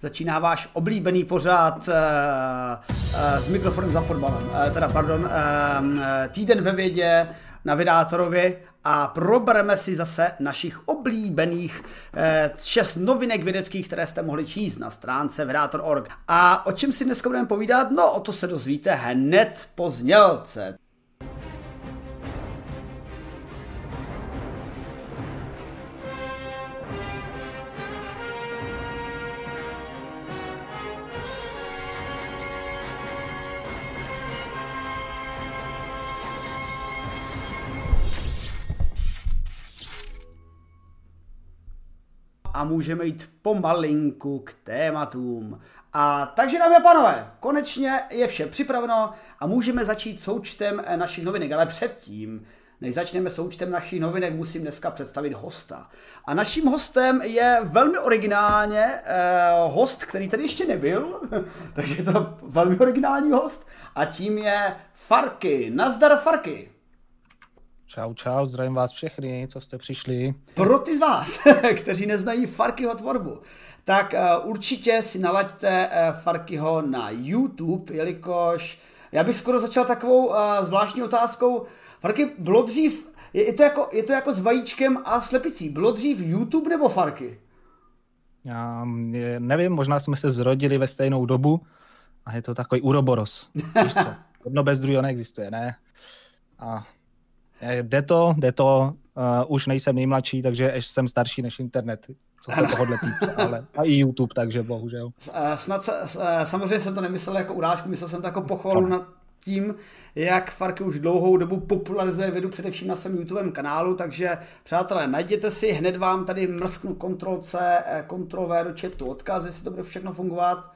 začíná váš oblíbený pořád uh, uh, s mikrofonem za fotbalem, uh, teda pardon, týden ve vědě na Vydátorovi a probereme si zase našich oblíbených eh, šest novinek vědeckých, které jste mohli číst na stránce Vedátor.org. A o čem si dneska budeme povídat? No, o to se dozvíte hned po znělce. A můžeme jít pomalinku k tématům. A takže, dámy a pánové, konečně je vše připraveno a můžeme začít součtem eh, našich novinek, ale předtím, než začneme součtem našich novinek, musím dneska představit hosta. A naším hostem je velmi originálně eh, host, který tady ještě nebyl, takže je to velmi originální host a tím je Farky. Nazdar Farky. Čau, čau, zdravím vás všechny, co jste přišli. Pro ty z vás, kteří neznají Farkyho tvorbu, tak uh, určitě si nalaďte uh, Farkyho na YouTube, jelikož já bych skoro začal takovou uh, zvláštní otázkou. Farky, bylo dřív, je, to jako, je to jako s vajíčkem a slepicí, bylo dřív YouTube nebo Farky? Já nevím, možná jsme se zrodili ve stejnou dobu a je to takový uroboros. Víš co, jedno bez druhého neexistuje, ne? A Eh, jde to, jde to, uh, už nejsem nejmladší, takže jsem starší než internet, co se tohohle týká, ale a i YouTube, takže bohužel. Snad se, samozřejmě jsem to nemyslel jako urážku, myslel jsem to jako pochvalu nad tím, jak Farky už dlouhou dobu popularizuje vědu především na svém YouTube kanálu, takže přátelé, najděte si, hned vám tady mrsknu Ctrl C, Ctrl V do chatu odkaz, jestli to bude všechno fungovat.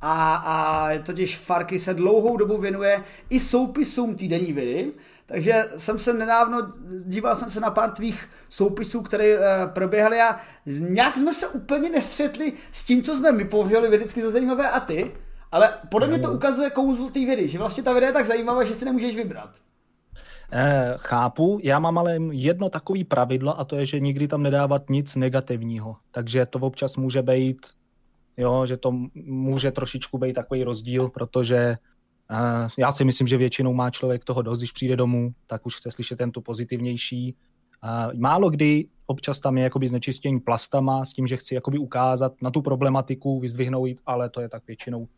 A, a totiž Farky se dlouhou dobu věnuje i soupisům týdenní vědy, takže jsem se nedávno, díval jsem se na pár tvých soupisů, které e, proběhly a nějak jsme se úplně nestřetli s tím, co jsme my považovali vědecky za zajímavé a ty, ale podle mě to ukazuje kouzlo té vědy, že vlastně ta věda je tak zajímavá, že si nemůžeš vybrat. Eh, chápu, já mám ale jedno takový pravidlo a to je, že nikdy tam nedávat nic negativního. Takže to občas může být, jo, že to může trošičku být takový rozdíl, protože já si myslím, že většinou má člověk toho dost, když přijde domů, tak už chce slyšet ten tu pozitivnější. Uh, málo kdy občas tam je jakoby znečištění plastama s tím, že chci jakoby ukázat na tu problematiku, vyzdvihnout, ale to je tak většinou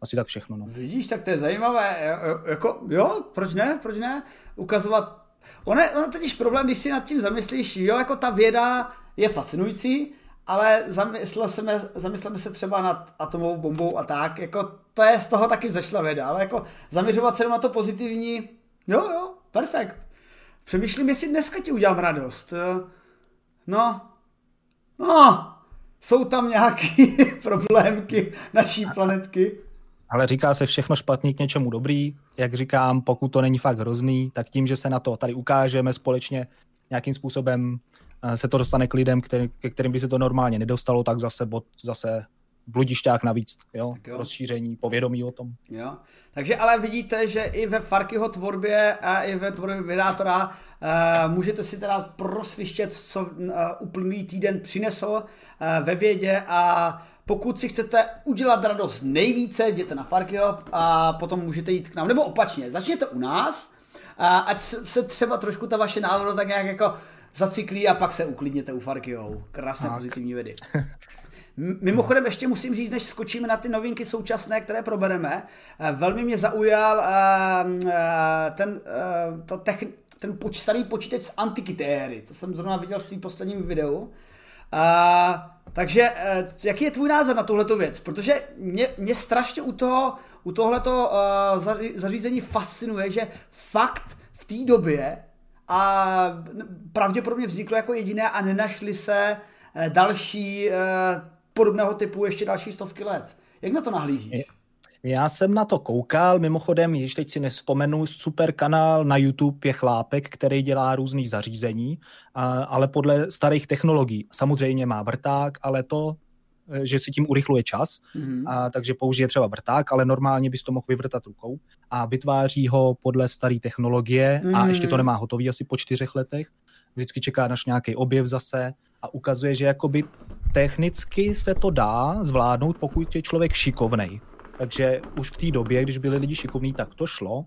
asi tak všechno. No. Vidíš, tak to je zajímavé. Jako, jo, proč ne, proč ne? Ukazovat. Ono je, totiž problém, když si nad tím zamyslíš, jo, jako ta věda je fascinující, ale zamysleme, zamysleme se třeba nad atomovou bombou a tak, jako to je z toho taky zašla věda, ale jako zaměřovat se na to pozitivní, jo, jo, perfekt. Přemýšlím, jestli dneska ti udělám radost. No, no, jsou tam nějaké problémky naší planetky. Ale říká se všechno špatný k něčemu dobrý. Jak říkám, pokud to není fakt hrozný, tak tím, že se na to tady ukážeme společně nějakým způsobem Eh, se to dostane k lidem, který, ke kterým by se to normálně nedostalo, tak zase bod, zase bludišťák navíc, jo? jo. rozšíření povědomí o tom. Jo. Takže ale vidíte, že i ve Farkyho tvorbě a i ve tvorbě vydátora uh, můžete si teda prosvištět, co uh, uplynulý týden přinesl uh, ve vědě a pokud si chcete udělat radost nejvíce, jděte na Farkyho a potom můžete jít k nám. Nebo opačně, začněte u nás, uh, ať se třeba trošku ta vaše nálada tak nějak jako zacyklí a pak se uklidněte u Farkyho. Krásné tak. pozitivní vědy. Mimochodem ještě musím říct, než skočíme na ty novinky současné, které probereme, eh, velmi mě zaujal eh, eh, ten, to techn, ten poč, starý počítač z antikytéry, to jsem zrovna viděl v tom posledním videu. takže jaký je tvůj názor na tuhleto věc? Protože mě, mě strašně u toho, u tohleto zařízení fascinuje, že fakt v té době a pravděpodobně vzniklo jako jediné a nenašli se další podobného typu ještě další stovky let. Jak na to nahlížíš? Já jsem na to koukal, mimochodem, již teď si nespomenu, super kanál na YouTube je chlápek, který dělá různý zařízení, ale podle starých technologií. Samozřejmě má vrták, ale to Eh, že si tím urychluje čas, mm-hmm. a, takže použije třeba vrták, ale normálně bys to mohl vyvrtat rukou a vytváří ho podle staré technologie mm-hmm. a mhm. ještě to nemá hotový asi po čtyřech letech. Vždycky čeká naš nějaký objev zase a ukazuje, že jakoby technicky se to dá zvládnout, pokud je člověk šikovnej. Takže už v té době, když byli lidi šikovní, tak to šlo.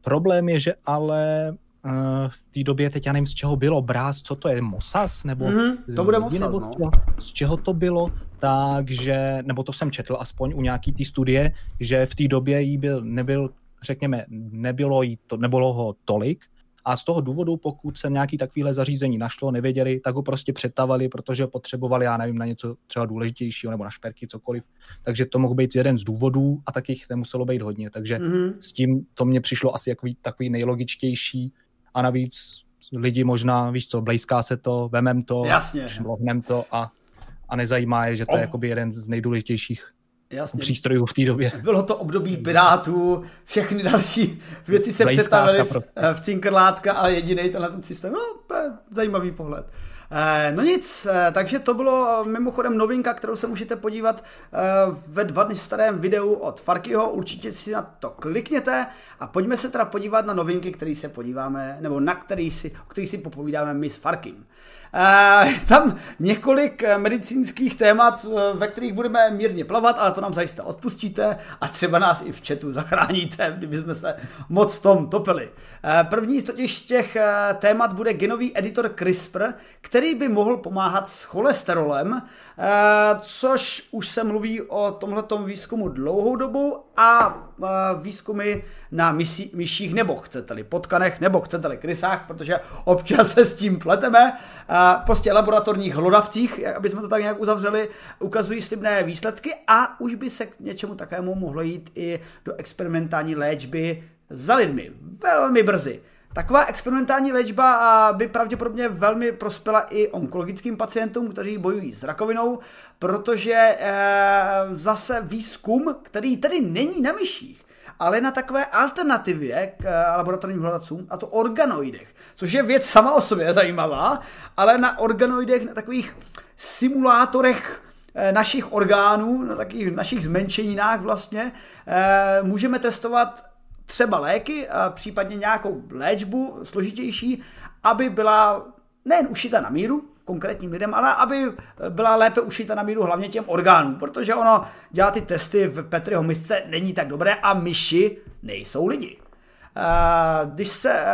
Problém je, že ale uh, v té době, teď já nevím, z čeho bylo Brás, co to je, Mosas? Nebo mm-hmm, to bude Mosas, nebo no. z, čeho, z čeho to bylo, takže, nebo to jsem četl aspoň u nějaký té studie, že v té době jí byl, nebyl, řekněme, nebylo, jí to, nebylo ho tolik, a z toho důvodu, pokud se nějaký takovýhle zařízení našlo, nevěděli, tak ho prostě přetavali, protože potřebovali, já nevím, na něco třeba důležitějšího nebo na šperky, cokoliv. Takže to mohl být jeden z důvodů a taky jich nemuselo být hodně. Takže mm-hmm. s tím to mně přišlo asi jako takový nejlogičtější a navíc lidi možná, víš co, blízká se to, vemem to, Jasně. to a, a nezajímá je, že to je jakoby jeden z nejdůležitějších Jasně. přístrojů v té době. Bylo to období Pirátů, všechny další věci se přetavily v, v cinkrlátka a jediný tenhle ten systém. No, zajímavý pohled. Eh, no nic, eh, takže to bylo mimochodem novinka, kterou se můžete podívat eh, ve dva dny starém videu od Farkyho, určitě si na to klikněte a pojďme se teda podívat na novinky, které se podíváme, nebo na který si, o kterých si popovídáme my s Farkym. Je tam několik medicínských témat, ve kterých budeme mírně plavat, ale to nám zajisté odpustíte a třeba nás i v chatu zachráníte, kdyby jsme se moc tom topili. První z totiž těch témat bude genový editor CRISPR, který by mohl pomáhat s cholesterolem, což už se mluví o tomhletom výzkumu dlouhou dobu a výzkumy na myších nebo chcete-li potkanech nebo chcete-li krysách, protože občas se s tím pleteme prostě laboratorních hlodavcích, aby jsme to tak nějak uzavřeli, ukazují slibné výsledky a už by se k něčemu takovému mohlo jít i do experimentální léčby za lidmi. Velmi brzy. Taková experimentální léčba by pravděpodobně velmi prospěla i onkologickým pacientům, kteří bojují s rakovinou, protože eh, zase výzkum, který tedy není na myších, ale na takové alternativě k eh, laboratorním hledacům, a to organoidech, což je věc sama o sobě zajímavá, ale na organoidech, na takových simulátorech eh, našich orgánů, na takových našich zmenšeninách vlastně, můžeme testovat třeba léky, a případně nějakou léčbu složitější, aby byla nejen ušita na míru, konkrétním lidem, ale aby byla lépe ušita na míru hlavně těm orgánům, protože ono dělá ty testy v Petriho misce není tak dobré a myši nejsou lidi. Když se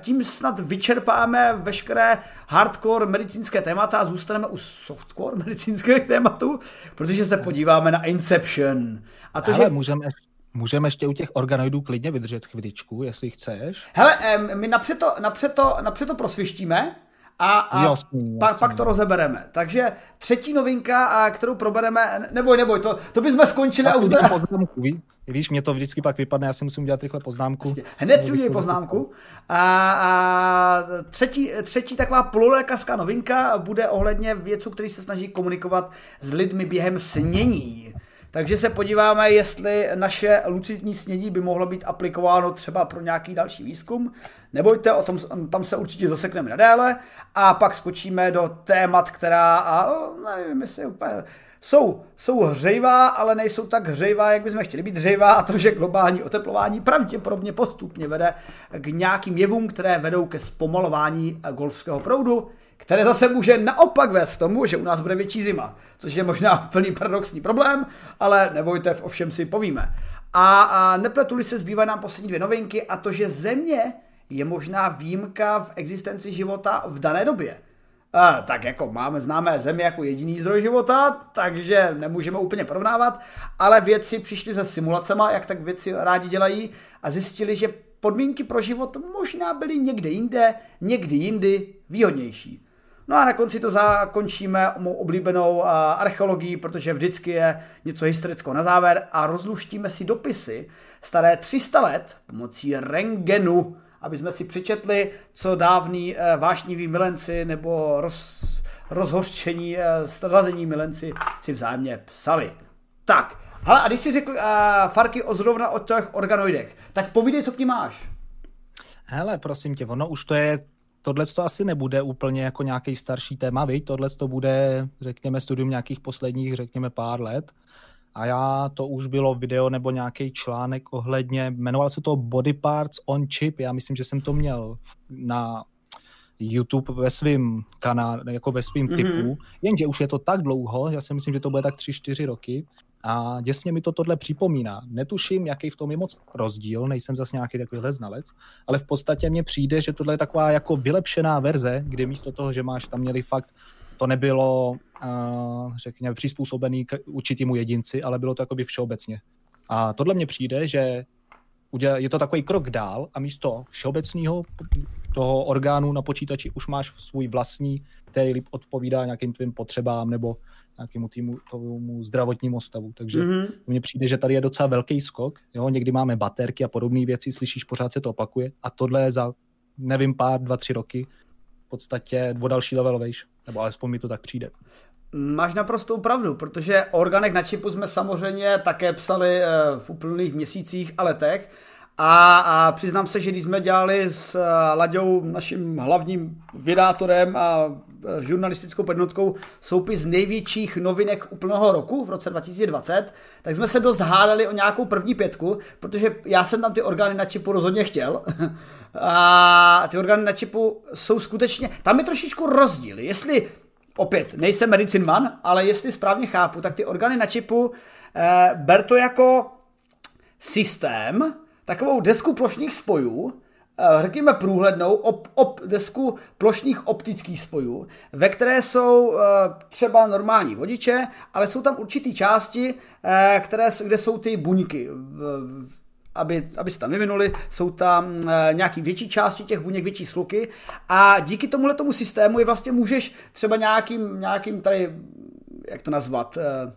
tím snad vyčerpáme veškeré hardcore medicínské témata a zůstaneme u softcore medicínských tématů, protože se podíváme na Inception. A to, Hele, že... můžeme Můžeme ještě u těch organoidů klidně vydržet chviličku, jestli chceš. Hele, my napřed to, napřed to, napřed to prosvištíme, a, a jasný, jasný. Pak, pak to rozebereme. Takže třetí novinka, a kterou probereme, neboj, neboj, to, to bychom skončili a už jsme... Poznámku, ví? Víš, mě to vždycky pak vypadne, já si musím udělat rychle poznámku. Jasně. Hned si udělej poznámku. A, a třetí, třetí taková pololékařská novinka bude ohledně věců, který se snaží komunikovat s lidmi během snění. Takže se podíváme, jestli naše lucidní snědí by mohlo být aplikováno třeba pro nějaký další výzkum. Nebojte, o tom, tam se určitě zasekneme nadále a pak skočíme do témat, která, a, nevím, jestli úplně, jsou, jsou hřejivá, ale nejsou tak hřejivá, jak bychom chtěli být hřejivá a to, že globální oteplování pravděpodobně postupně vede k nějakým jevům, které vedou ke zpomalování golfského proudu, které zase může naopak vést tomu, že u nás bude větší zima, což je možná plný paradoxní problém, ale nebojte, v ovšem si povíme. A, a nepletuli se, zbývají nám poslední dvě novinky a to, že země je možná výjimka v existenci života v dané době. A, tak jako máme známé země jako jediný zdroj života, takže nemůžeme úplně porovnávat, ale vědci přišli se simulacema, jak tak vědci rádi dělají a zjistili, že podmínky pro život možná byly někde jinde, někdy jindy výhodnější. No a na konci to zakončíme mou oblíbenou archeologií, protože vždycky je něco historického na závěr a rozluštíme si dopisy staré 300 let pomocí rengenu, aby jsme si přečetli, co dávní e, vášniví milenci nebo roz, rozhořčení, e, strazení milenci si vzájemně psali. Tak, hele, a když jsi řekl uh, Farky o zrovna o těch organoidech, tak povídej, co k ní máš. Hele, prosím tě, ono už to je tohle to asi nebude úplně jako nějaký starší téma, viď? Tohle to bude, řekněme, studium nějakých posledních, řekněme, pár let. A já, to už bylo video nebo nějaký článek ohledně, jmenoval se to Body Parts on Chip, já myslím, že jsem to měl na YouTube ve svém kanálu, jako ve svém mm-hmm. typu, jenže už je to tak dlouho, já si myslím, že to bude tak 3-4 roky, a děsně mi to tohle připomíná. Netuším, jaký v tom je moc rozdíl, nejsem zase nějaký takovýhle znalec, ale v podstatě mně přijde, že tohle je taková jako vylepšená verze, kdy místo toho, že máš tam měli fakt, to nebylo, uh, řekněme, přizpůsobený k určitému jedinci, ale bylo to jakoby všeobecně. A tohle mně přijde, že je to takový krok dál a místo všeobecného toho orgánu na počítači už máš svůj vlastní, který odpovídá nějakým tvým potřebám nebo nějakému týmu, tomu zdravotnímu stavu. Takže mm-hmm. mně přijde, že tady je docela velký skok. Jo? Někdy máme baterky a podobné věci, slyšíš, pořád se to opakuje a tohle je za, nevím, pár, dva, tři roky v podstatě o další level vejš. Nebo alespoň mi to tak přijde. Máš naprostou pravdu, protože o orgánech na čipu jsme samozřejmě také psali eh, v úplných měsících a letech a, a přiznám se, že když jsme dělali s uh, Laďou, naším hlavním vydátorem a uh, žurnalistickou podnotkou soupis největších novinek úplného roku v roce 2020, tak jsme se dost hádali o nějakou první pětku, protože já jsem tam ty orgány na čipu rozhodně chtěl. a ty orgány na čipu jsou skutečně, tam je trošičku rozdíl. Jestli opět, nejsem medicine man, ale jestli správně chápu, tak ty orgány na čipu eh, ber to jako systém, takovou desku plošných spojů, eh, řekněme průhlednou op, op, desku plošných optických spojů, ve které jsou uh, třeba normální vodiče, ale jsou tam určitý části, uh, které, kde jsou ty buňky. Aby, aby se tam vyvinuli, jsou tam uh, nějaký větší části těch buněk, větší sluky a díky tomuhle tomu systému je vlastně můžeš třeba nějakým, nějakým tady, jak to nazvat, uh,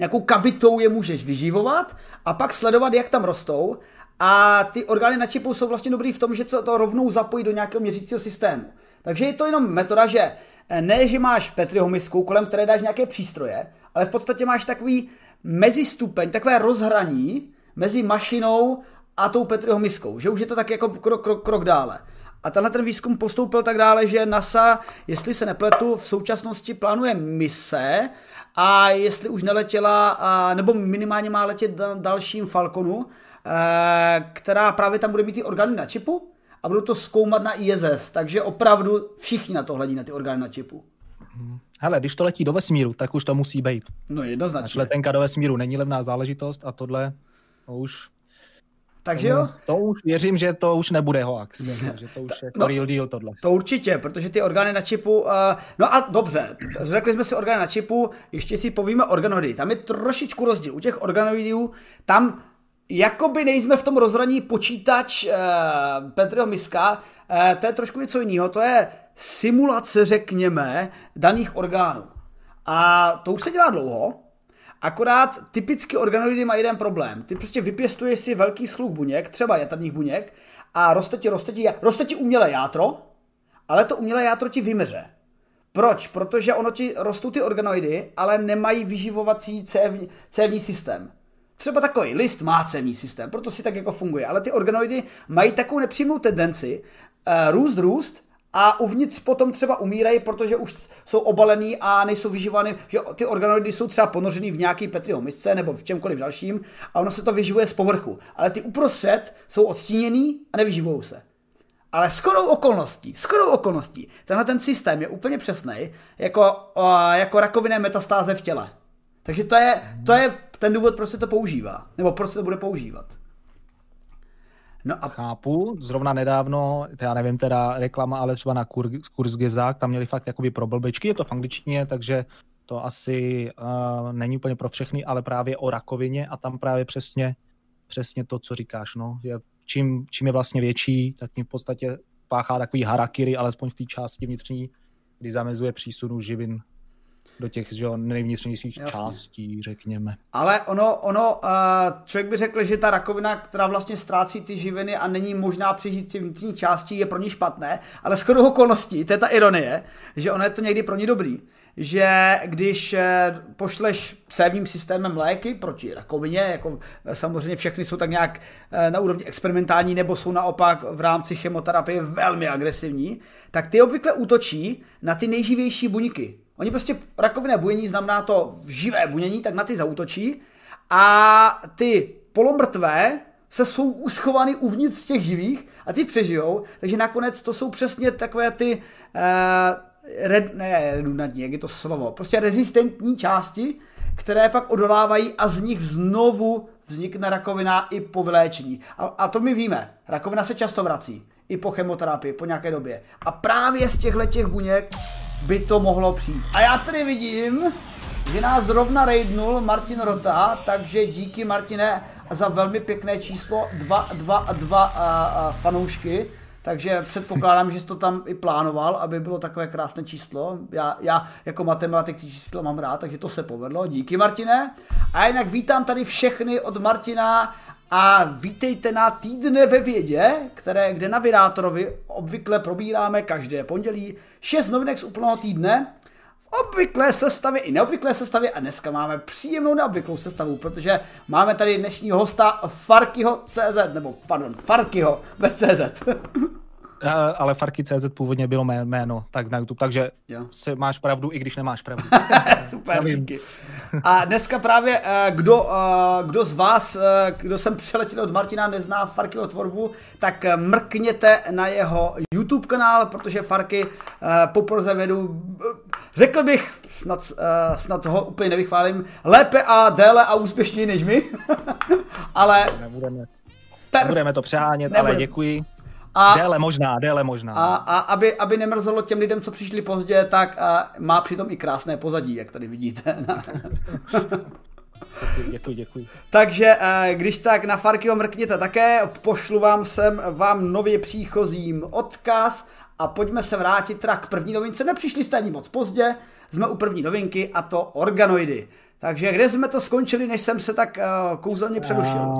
nějakou kavitou je můžeš vyživovat a pak sledovat, jak tam rostou. A ty orgány na čipu jsou vlastně dobrý v tom, že to rovnou zapojí do nějakého měřícího systému. Takže je to jenom metoda, že eh, ne, že máš Petriho misku, kolem které dáš nějaké přístroje, ale v podstatě máš takový mezistupeň, takové rozhraní mezi mašinou a tou Petriho miskou, že už je to tak jako krok, krok, krok dále. A tenhle ten výzkum postoupil tak dále, že NASA, jestli se nepletu, v současnosti plánuje mise a jestli už neletěla, nebo minimálně má letět dalším Falconu, eh, která právě tam bude mít ty orgány na čipu a budou to zkoumat na ISS, takže opravdu všichni na to hledí, na ty orgány na čipu. Hele, když to letí do vesmíru, tak už to musí být. No jednoznačně. Letenka do vesmíru není levná záležitost a tohle to už takže jo? To už věřím, že to už nebude hoax, že to už je no, real deal tohle. To určitě, protože ty orgány na čipu, uh, no a dobře, řekli jsme si orgány na čipu, ještě si povíme organoidy. Tam je trošičku rozdíl. U těch organoidů, tam jakoby nejsme v tom rozhraní počítač uh, Petriho Miska, uh, to je trošku něco jiného, to je simulace, řekněme, daných orgánů. A to už se dělá dlouho, Akorát typicky organoidy mají jeden problém. Ty prostě vypěstuješ si velký sluch buněk, třeba jaterních buněk, a roste ti, roste ti, roste ti umělé játro, ale to umělé játro ti vymeře. Proč? Protože ono ti rostou ty organoidy, ale nemají vyživovací cévní, cévní systém. Třeba takový list má cévní systém, proto si tak jako funguje, ale ty organoidy mají takovou nepřímou tendenci uh, růst, růst a uvnitř potom třeba umírají, protože už jsou obalený a nejsou vyživovány, že ty organoidy jsou třeba ponořený v nějaký Petriho misce nebo v čemkoliv dalším a ono se to vyživuje z povrchu. Ale ty uprostřed jsou odstíněný a nevyživují se. Ale shodou okolností, shodou okolností, tenhle ten systém je úplně přesný, jako, jako rakovinné metastáze v těle. Takže to je, to je ten důvod, proč se to používá. Nebo proč se to bude používat. No a... Chápu, zrovna nedávno, já nevím teda reklama, ale třeba na kur, kurz Gezák, tam měli fakt jakoby pro blbečky, je to v angličtině, takže to asi uh, není úplně pro všechny, ale právě o rakovině a tam právě přesně, přesně to, co říkáš, no, je, čím, čím je vlastně větší, tak tím v podstatě páchá takový harakiri, alespoň v té části vnitřní, kdy zamezuje přísunu živin do těch že jo, nejvnitřnějších Jasně. částí, řekněme. Ale ono, ono uh, člověk by řekl, že ta rakovina, která vlastně ztrácí ty živiny a není možná přežít ty vnitřní části, je pro ní špatné, ale shodou okolností, to je ta ironie, že ono je to někdy pro ní dobrý že když eh, pošleš sévním systémem léky proti rakovině, jako eh, samozřejmě všechny jsou tak nějak na úrovni experimentální nebo jsou naopak v rámci chemoterapie velmi agresivní, tak ty obvykle útočí na ty nejživější buňky. Oni prostě rakovinné bunění znamená to živé bunění, tak na ty zautočí a ty polomrtvé se jsou uschovaný uvnitř těch živých a ty přežijou, takže nakonec to jsou přesně takové ty uh, red, ne redundantní, jak je to slovo, prostě rezistentní části, které pak odolávají a z nich znovu vznikne rakovina i po vyléčení. A, a to my víme, rakovina se často vrací, i po chemoterapii, po nějaké době. A právě z těchto těch buněk by to mohlo přijít. A já tady vidím, že nás zrovna raidnul Martin Rota, takže díky Martine za velmi pěkné číslo 222 fanoušky. Takže předpokládám, že jsi to tam i plánoval, aby bylo takové krásné číslo. Já, já jako matematik ty čísla mám rád, takže to se povedlo. Díky Martine. A jinak vítám tady všechny od Martina a vítejte na týdne ve vědě, které, kde na Virátorovi obvykle probíráme každé pondělí 6 novinek z úplného týdne obvyklé sestavě i neobvyklé sestavě a dneska máme příjemnou neobvyklou sestavu, protože máme tady dnešního hosta Farkyho CZ, nebo pardon, Farkyho bez CZ. ale Farky.cz původně bylo mé jméno tak na YouTube, takže jo. Se máš pravdu, i když nemáš pravdu. Super, díky. A dneska právě, eh, kdo, eh, kdo z vás, eh, kdo jsem přeletěl od Martina, nezná Farkyho tvorbu, tak mrkněte na jeho YouTube kanál, protože Farky poprze vedu, řekl bych, snad, snad ho úplně nevychválím, lépe a déle a úspěšněji než my, ale... Nebudeme, nebudeme to přehánět, Nebudem. ale děkuji. A, déle možná, déle možná. A, a aby, aby nemrzelo těm lidem, co přišli pozdě, tak a má přitom i krásné pozadí, jak tady vidíte. Děkuji, děkuji. Takže když tak na Farkyho mrkněte také, pošlu vám sem vám nově příchozím odkaz a pojďme se vrátit teda k první novince. Nepřišli jste ani moc pozdě, jsme u první novinky a to organoidy. Takže kde jsme to skončili, než jsem se tak kouzelně přerušil?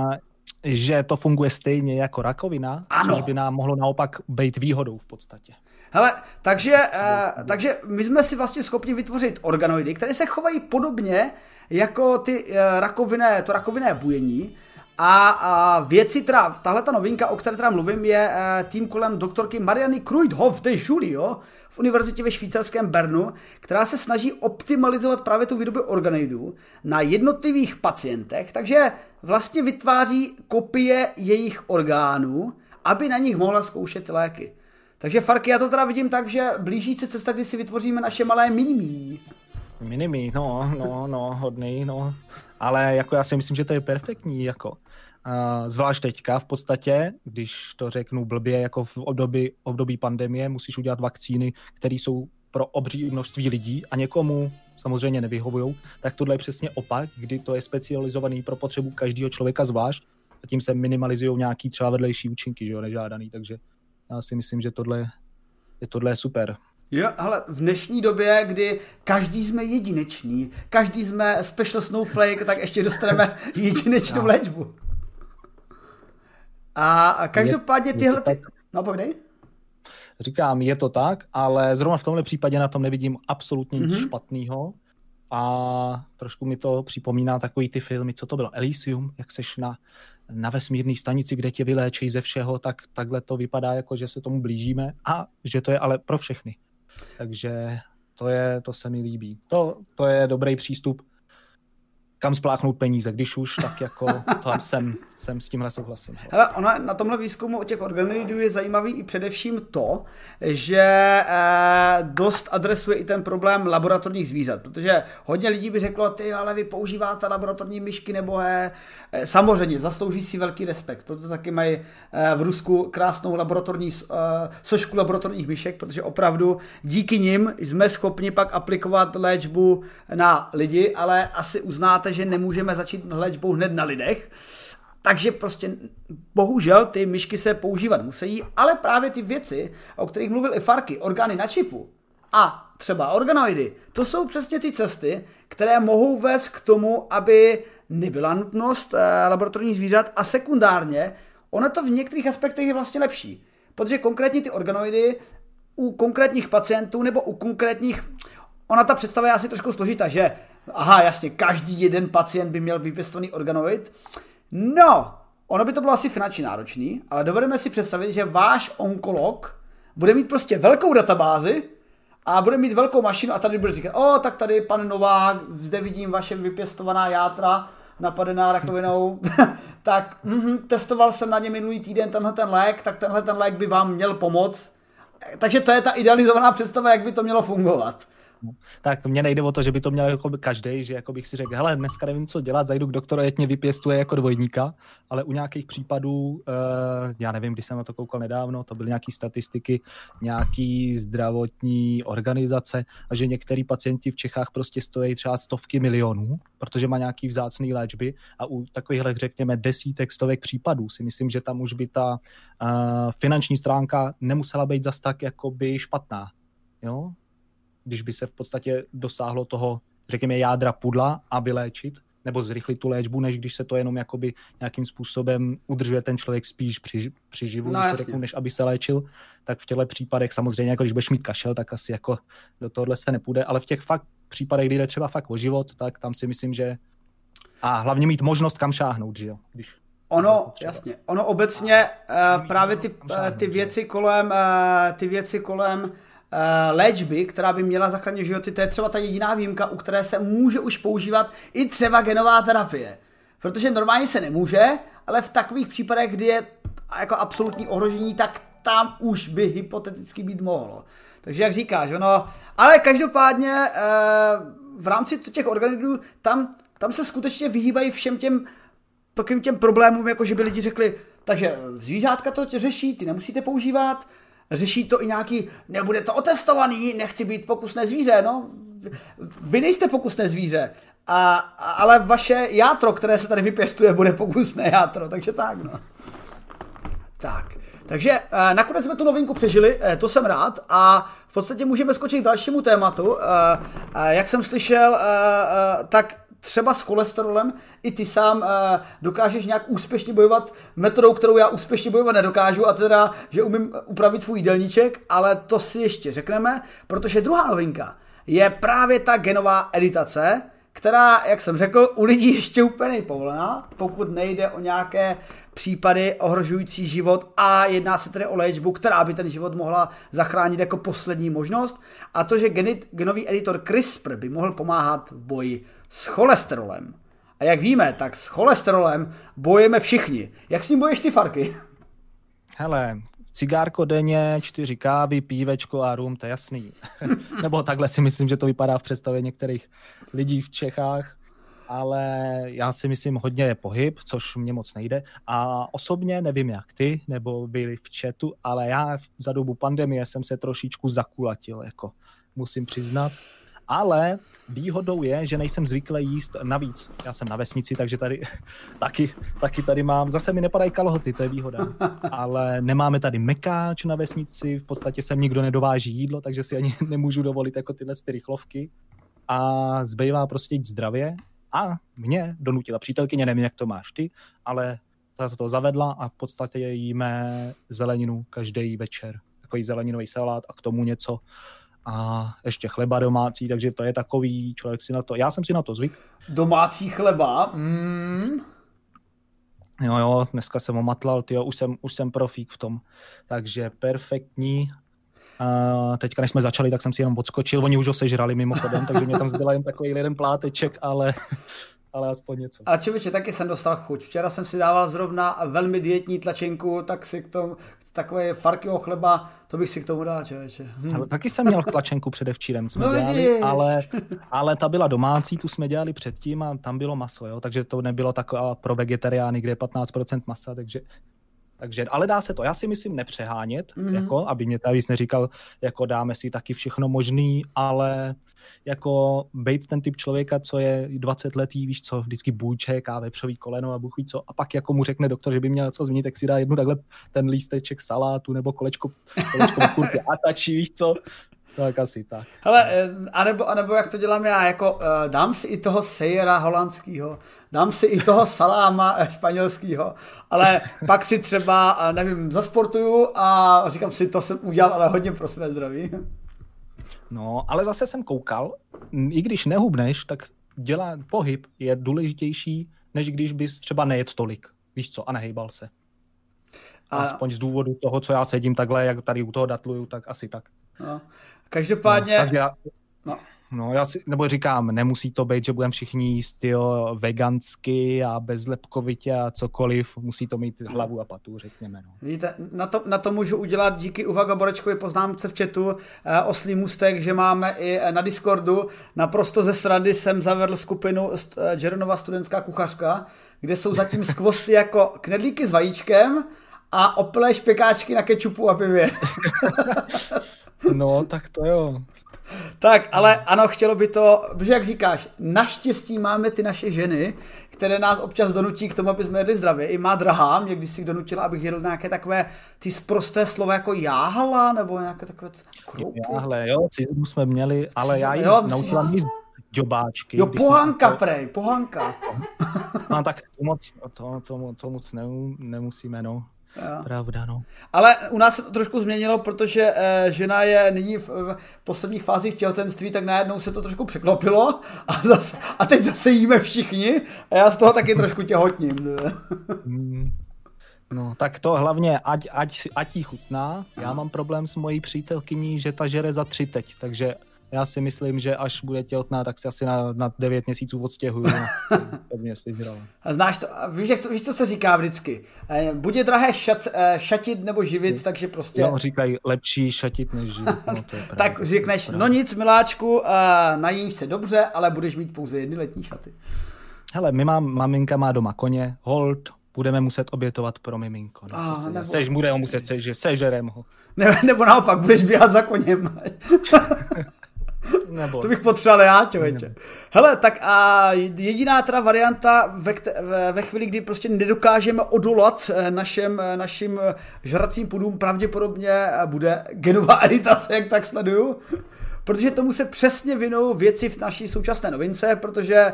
Že to funguje stejně jako rakovina, ano. což by nám mohlo naopak být výhodou v podstatě. Hele, takže, uh, takže my jsme si vlastně schopni vytvořit organoidy, které se chovají podobně jako ty uh, rakovinné, to rakovinné bujení. A, a věci, teda, tahle ta novinka, o které teda mluvím, je uh, tým kolem doktorky Mariany Kruidhoff de Julio, v univerzitě ve švýcarském Bernu, která se snaží optimalizovat právě tu výrobu organoidů na jednotlivých pacientech, takže vlastně vytváří kopie jejich orgánů, aby na nich mohla zkoušet léky. Takže Farky, já to teda vidím tak, že blíží se cesta, kdy si vytvoříme naše malé minimí. Minimí, no, no, no, hodný, no. Ale jako já si myslím, že to je perfektní, jako. Zvlášť teďka v podstatě, když to řeknu blbě, jako v období, období pandemie, musíš udělat vakcíny, které jsou pro obří množství lidí a někomu samozřejmě nevyhovují, tak tohle je přesně opak, kdy to je specializovaný pro potřebu každého člověka zvlášť a tím se minimalizují nějaký třeba vedlejší účinky, že jo, nežádaný, takže já si myslím, že tohle je tohle super. Jo, ale v dnešní době, kdy každý jsme jedinečný, každý jsme special snowflake, tak ještě dostaneme jedinečnou no. léčbu. A každopádně tyhle... Ty... No, povídej. Říkám, je to tak, ale zrovna v tomhle případě na tom nevidím absolutně nic mm-hmm. špatného. A trošku mi to připomíná takový ty filmy, co to bylo, Elysium, jak seš na, na vesmírné stanici, kde tě vyléčí ze všeho, tak takhle to vypadá jako, že se tomu blížíme a že to je ale pro všechny. Takže to, je, to se mi líbí. To, to je dobrý přístup kam spláchnout peníze, když už, tak jako to jsem, jsem s tímhle souhlasím. Hele, ona na tomhle výzkumu o těch organoidů je zajímavý i především to, že eh, dost adresuje i ten problém laboratorních zvířat, protože hodně lidí by řeklo, ty, ale vy používáte laboratorní myšky nebo je, eh, samozřejmě, zaslouží si velký respekt, proto taky mají eh, v Rusku krásnou laboratorní eh, sošku laboratorních myšek, protože opravdu díky nim jsme schopni pak aplikovat léčbu na lidi, ale asi uznáte, že nemůžeme začít léčbou hned na lidech. Takže prostě bohužel ty myšky se používat musí, ale právě ty věci, o kterých mluvil i Farky, orgány na čipu a třeba organoidy, to jsou přesně ty cesty, které mohou vést k tomu, aby nebyla nutnost eh, laboratorních zvířat a sekundárně, ono to v některých aspektech je vlastně lepší. Protože konkrétně ty organoidy u konkrétních pacientů nebo u konkrétních, ona ta představa je asi trošku složitá, že aha, jasně, každý jeden pacient by měl vypěstovaný organoid. No, ono by to bylo asi finančně náročný, ale dovedeme si představit, že váš onkolog bude mít prostě velkou databázi a bude mít velkou mašinu a tady bude říkat, o, tak tady pan Novák, zde vidím vaše vypěstovaná játra, napadená rakovinou. tak mm, testoval jsem na ně minulý týden tenhle ten lék, tak tenhle ten lék by vám měl pomoct. Takže to je ta idealizovaná představa, jak by to mělo fungovat. Tak mně nejde o to, že by to měl jako každý, že jako bych si řekl, hele, dneska nevím, co dělat, zajdu k doktoru, jak mě vypěstuje jako dvojníka, ale u nějakých případů, uh, já nevím, když jsem na to koukal nedávno, to byly nějaké statistiky, nějaký zdravotní organizace a že některý pacienti v Čechách prostě stojí třeba stovky milionů, protože má nějaký vzácný léčby a u takových, řekněme, desítek, stovek případů si myslím, že tam už by ta uh, finanční stránka nemusela být zas tak jakoby špatná. Jo? Když by se v podstatě dosáhlo toho, řekněme, jádra pudla a vyléčit, nebo zrychlit tu léčbu, než když se to jenom jakoby nějakým způsobem udržuje ten člověk spíš při, při živu, no, řeknu, než aby se léčil, tak v těchto případech samozřejmě, jako když budeš mít kašel, tak asi jako do tohohle se nepůjde, ale v těch fakt případech, kdy jde třeba fakt o život, tak tam si myslím, že a hlavně mít možnost kam šáhnout, že jo, když Ono, jasně, ono obecně uh, právě ty, uh, ty věci kolem, uh, ty věci kolem Eh, léčby, která by měla zachránit životy, to je třeba ta jediná výjimka, u které se může už používat i třeba genová terapie. Protože normálně se nemůže, ale v takových případech, kdy je jako absolutní ohrožení, tak tam už by hypoteticky být mohlo. Takže jak říkáš, ono, ale každopádně eh, v rámci těch organismů tam, tam se skutečně vyhýbají všem těm takovým těm problémům, jako že by lidi řekli, takže zvířátka to řeší, ty nemusíte používat, Řeší to i nějaký, nebude to otestovaný, nechci být pokusné zvíře, no. Vy nejste pokusné zvíře, a, ale vaše játro, které se tady vypěstuje, bude pokusné játro, takže tak, no. Tak, takže eh, nakonec jsme tu novinku přežili, eh, to jsem rád a v podstatě můžeme skočit k dalšímu tématu. Eh, jak jsem slyšel, tak třeba s cholesterolem i ty sám uh, dokážeš nějak úspěšně bojovat metodou, kterou já úspěšně bojovat nedokážu, a teda, že umím upravit svůj jídelníček, ale to si ještě řekneme, protože druhá novinka je právě ta genová editace, která, jak jsem řekl, u lidí ještě úplně nejpovolená, pokud nejde o nějaké případy ohrožující život a jedná se tedy o léčbu, která by ten život mohla zachránit jako poslední možnost a to, že genit, genový editor CRISPR by mohl pomáhat v boji s cholesterolem. A jak víme, tak s cholesterolem bojujeme všichni. Jak s ním boješ ty, Farky? Hele, cigárko denně, čtyři kávy, pívečko a rum, to je jasný. Nebo takhle si myslím, že to vypadá v představě některých lidí v Čechách ale já si myslím hodně je pohyb, což mě moc nejde. A osobně nevím jak ty, nebo byli v chatu, ale já za dobu pandemie jsem se trošičku zakulatil, jako musím přiznat. Ale výhodou je, že nejsem zvyklý jíst navíc. Já jsem na vesnici, takže tady taky, taky tady mám. Zase mi nepadají kalhoty, to je výhoda. Ale nemáme tady mekáč na vesnici, v podstatě sem nikdo nedováží jídlo, takže si ani nemůžu dovolit jako tyhle ty rychlovky. A zbývá prostě jít zdravě a mě donutila přítelkyně, nevím, jak to máš ty, ale ta to zavedla a v podstatě jíme zeleninu každý večer. Takový zeleninový salát a k tomu něco a ještě chleba domácí, takže to je takový, člověk si na to, já jsem si na to zvyk. Domácí chleba? Mm. Jo, jo, dneska jsem omatlal, tyjo, už jsem, už jsem profík v tom, takže perfektní, Uh, teďka, než jsme začali, tak jsem si jenom odskočil, oni už ho sežrali mimochodem, takže mě tam zbyla jen takový jeden pláteček, ale, ale aspoň něco. A člověče, taky jsem dostal chuť. Včera jsem si dával zrovna velmi dietní tlačenku, tak si k tomu, takové farkyho chleba, to bych si k tomu dal, člověče. Hm. Ale taky jsem měl tlačenku předevčírem, jsme no, dělali, ale, ale ta byla domácí, tu jsme dělali předtím a tam bylo maso, jo? takže to nebylo taková pro vegetariány, kde je 15% masa, takže takže, ale dá se to. Já si myslím nepřehánět, mm. jako, aby mě tady neříkal, jako dáme si taky všechno možný, ale jako být ten typ člověka, co je 20 letý, víš co, vždycky bůjček a vepřový koleno a buchví co, a pak jako mu řekne doktor, že by měl co změnit, tak si dá jednu takhle ten lísteček salátu nebo kolečko, kolečko kurky a stačí, víš co, tak asi tak. Hele, eh, anebo, anebo jak to dělám já, jako uh, dám si i toho sejera holandského, dám si i toho saláma eh, španělského, ale pak si třeba, uh, nevím, zasportuju a říkám si, to jsem udělal, ale hodně pro své zdraví. No, ale zase jsem koukal, i když nehubneš, tak dělá, pohyb je důležitější, než když bys třeba nejet tolik, víš co, a nehejbal se. A... Aspoň z důvodu toho, co já sedím takhle, jak tady u toho datluju, tak asi tak. No. Každopádně... No, tak já... no. No, já si, nebo říkám, nemusí to být, že budeme všichni jíst jo, vegansky a bezlepkovitě a cokoliv, musí to mít hlavu a patu, řekněme. No. Vidíte, na to, na to můžu udělat díky Uvaga Borečkovi poznámce v chatu eh, oslý mustek, že máme i eh, na Discordu, naprosto ze srady jsem zavedl skupinu eh, Jeronova studentská kuchařka, kde jsou zatím skvosty jako knedlíky s vajíčkem a opilé špekáčky na kečupu a pivě. no, tak to jo. Tak, ale ano, chtělo by to, protože jak říkáš, naštěstí máme ty naše ženy, které nás občas donutí k tomu, aby jsme jedli zdravě. I má drahá mě když si donutila, abych jedl nějaké takové ty sprosté slova jako jáhla, nebo nějaké takové kroupy. Jáhle, jo, cizmu jsme měli, ale já ji naučila míst děbáčky. Jo, pohanka to... prej, pohanka. No tak to moc, to, to, to moc nemusíme, no. Jo. Pravda, no. Ale u nás se to trošku změnilo, protože e, žena je nyní v, v posledních fázích těhotenství, tak najednou se to trošku překlopilo a, zase, a teď zase jíme všichni a já z toho taky trošku těhotním. Mm. No, tak to hlavně, ať, ať, ať jí chutná. Já mám problém s mojí přítelkyní, že ta žere za tři teď, takže já si myslím, že až bude těhotná, tak si asi na, na 9 měsíců odstěhuju. Pevně si A znáš to, víš, jak to, víš, co se říká vždycky? Eh, buď je drahé šat, eh, šatit nebo živit, takže prostě... No, říkají lepší šatit než živit. No, to je tak řekneš, no nic, miláčku, eh, najíš se dobře, ale budeš mít pouze jedny letní šaty. Hele, my mám, maminka má doma koně, hold, budeme muset obětovat pro miminko. No, ah, se, nebo... Sež, bude ho muset sež, sežerem ho. Ne, nebo naopak, budeš běhat za koněm. Nebo... To bych potřeboval já, člověče. Hele, tak a jediná teda varianta ve, ve chvíli, kdy prostě nedokážeme odolat eh, našem, eh, našim eh, žracím pudům, pravděpodobně bude genová editace, jak tak sleduju protože tomu se přesně vinou věci v naší současné novince, protože,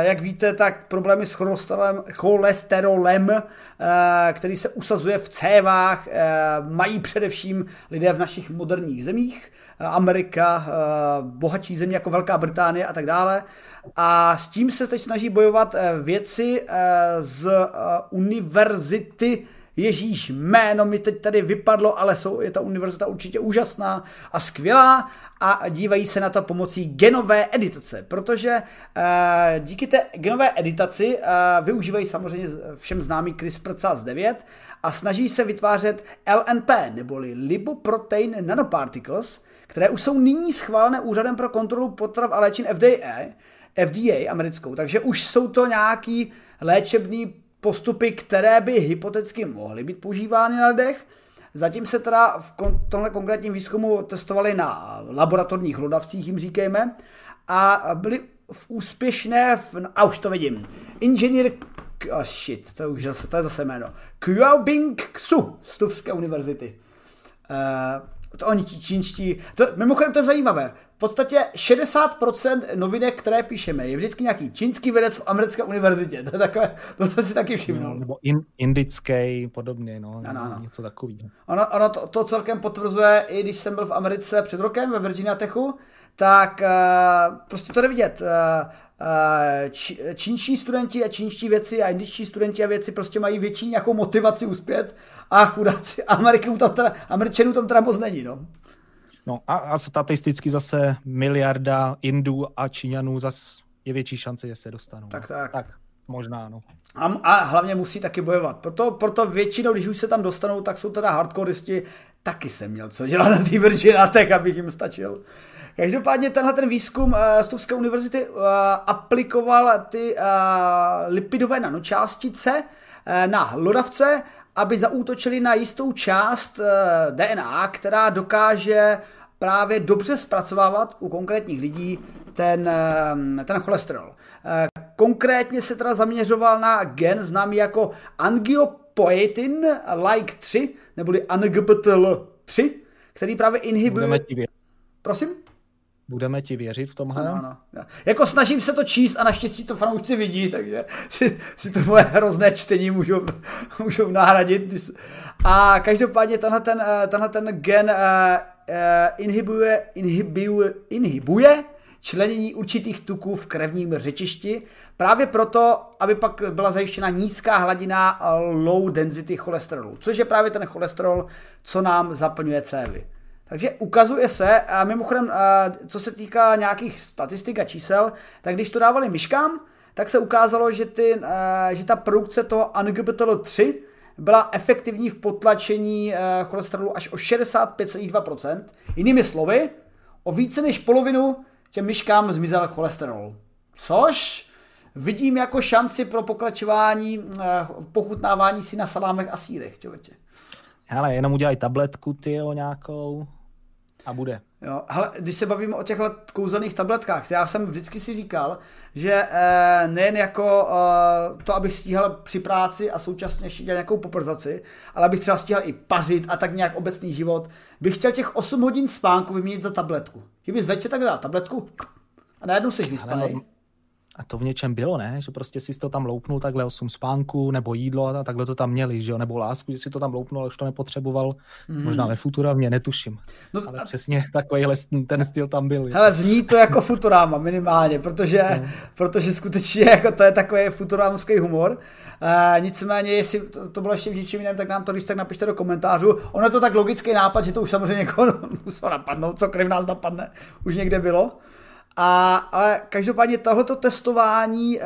jak víte, tak problémy s cholesterolem, cholesterolem který se usazuje v cévách, mají především lidé v našich moderních zemích. Amerika, eh, bohatší země jako Velká Británie a tak dále. A s tím se teď snaží bojovat eh, věci eh, z univerzity Ježíš, jméno mi teď tady vypadlo, ale jsou, je ta univerzita určitě úžasná a skvělá a dívají se na to pomocí genové editace, protože e, díky té genové editaci e, využívají samozřejmě všem známý CRISPR-Cas9 a snaží se vytvářet LNP, neboli Lipoprotein Nanoparticles, které už jsou nyní schválené úřadem pro kontrolu potrav a léčin FDA, FDA americkou, takže už jsou to nějaký léčebný postupy, které by hypoteticky mohly být používány na lidech. Zatím se teda v tomhle konkrétním výzkumu testovali na laboratorních hlodavcích, jim říkejme, a byly v úspěšné, v, a už to vidím, inženýr, oh shit, to je už zase, to je zase jméno, Qiaobing Xu z Tufské univerzity. Uh, to oni čínští, to, mimochodem to je zajímavé, v podstatě 60% novinek, které píšeme, je vždycky nějaký čínský vědec v americké univerzitě, to je takové, to jsem si taky všiml. No, nebo in, indický, podobně, no, ano, ano. něco takového. Ono, ono to, to celkem potvrzuje, i když jsem byl v Americe před rokem ve Virginia Techu, tak uh, prostě to jde vidět. Uh, uh, čínští studenti a čínští věci a indičtí studenti a věci prostě mají větší nějakou motivaci uspět a chudáci Ameriky tam teda, Američanů tam teda moc není, no. No a, a statisticky zase miliarda Indů a Číňanů zase je větší šance, že se dostanou. Tak, tak. tak možná, no. A, a hlavně musí taky bojovat. Proto, proto většinou, když už se tam dostanou, tak jsou teda hardcoreisti. Taky jsem měl co dělat na té Virginia Tech, abych jim stačil. Každopádně tenhle ten výzkum z Tufské univerzity uh, aplikoval ty uh, lipidové nanočástice na lodavce aby zaútočili na jistou část eh, DNA, která dokáže právě dobře zpracovávat u konkrétních lidí ten, eh, ten cholesterol. Eh, konkrétně se teda zaměřoval na gen známý jako angiopoietin like 3, neboli ANGPTL 3, který právě inhibuje... Prosím? Budeme ti věřit v tomhle? Ano, ano. Jako snažím se to číst a naštěstí to fanoušci vidí, takže si, si to moje hrozné čtení můžou, můžou nahradit. A každopádně tenhle ten, eh, tenhle ten gen uh, uh, inhibuje, inhibuje, inhibuje členění určitých tuků v krevním řečišti, právě proto, aby pak byla zajištěna nízká hladina low density cholesterolu, což je právě ten cholesterol, co nám zaplňuje cévy. Takže ukazuje se, a mimochodem, co se týká nějakých statistik a čísel, tak když to dávali myškám, tak se ukázalo, že, ty, že ta produkce toho ANGPTL3 byla efektivní v potlačení cholesterolu až o 65,2%. Jinými slovy, o více než polovinu těm myškám zmizel cholesterol. Což vidím jako šanci pro pokračování pochutnávání si na salámech a sírech, člověče. Ale jenom udělaj tabletku, ty nějakou a bude. Jo, hele, když se bavíme o těchto kouzelných tabletkách, já jsem vždycky si říkal, že eh, nejen jako eh, to, abych stíhal při práci a současně ještě dělal nějakou poprzaci, ale abych třeba stíhal i pařit a tak nějak obecný život, bych chtěl těch 8 hodin spánku vyměnit za tabletku. Že bys večer tak dal tabletku a najednou jsi vyspaný. A to v něčem bylo, ne? Že prostě si to tam loupnul takhle 8 spánku, nebo jídlo a takhle to tam měli, že jo? Nebo lásku, že si to tam loupnul, ale už to nepotřeboval. Mm. Možná ve Futura, mě netuším. No, ale a... přesně takovýhle ten styl tam byl. Ale zní to jako Futurama minimálně, protože, no. protože skutečně jako to je takový futurámský humor. Uh, nicméně, jestli to, to bylo ještě v něčem jiném, tak nám to když tak napište do komentářů. Ono je to tak logický nápad, že to už samozřejmě někoho muselo napadnout, co v nás napadne, už někde bylo. A, ale každopádně tohleto testování uh,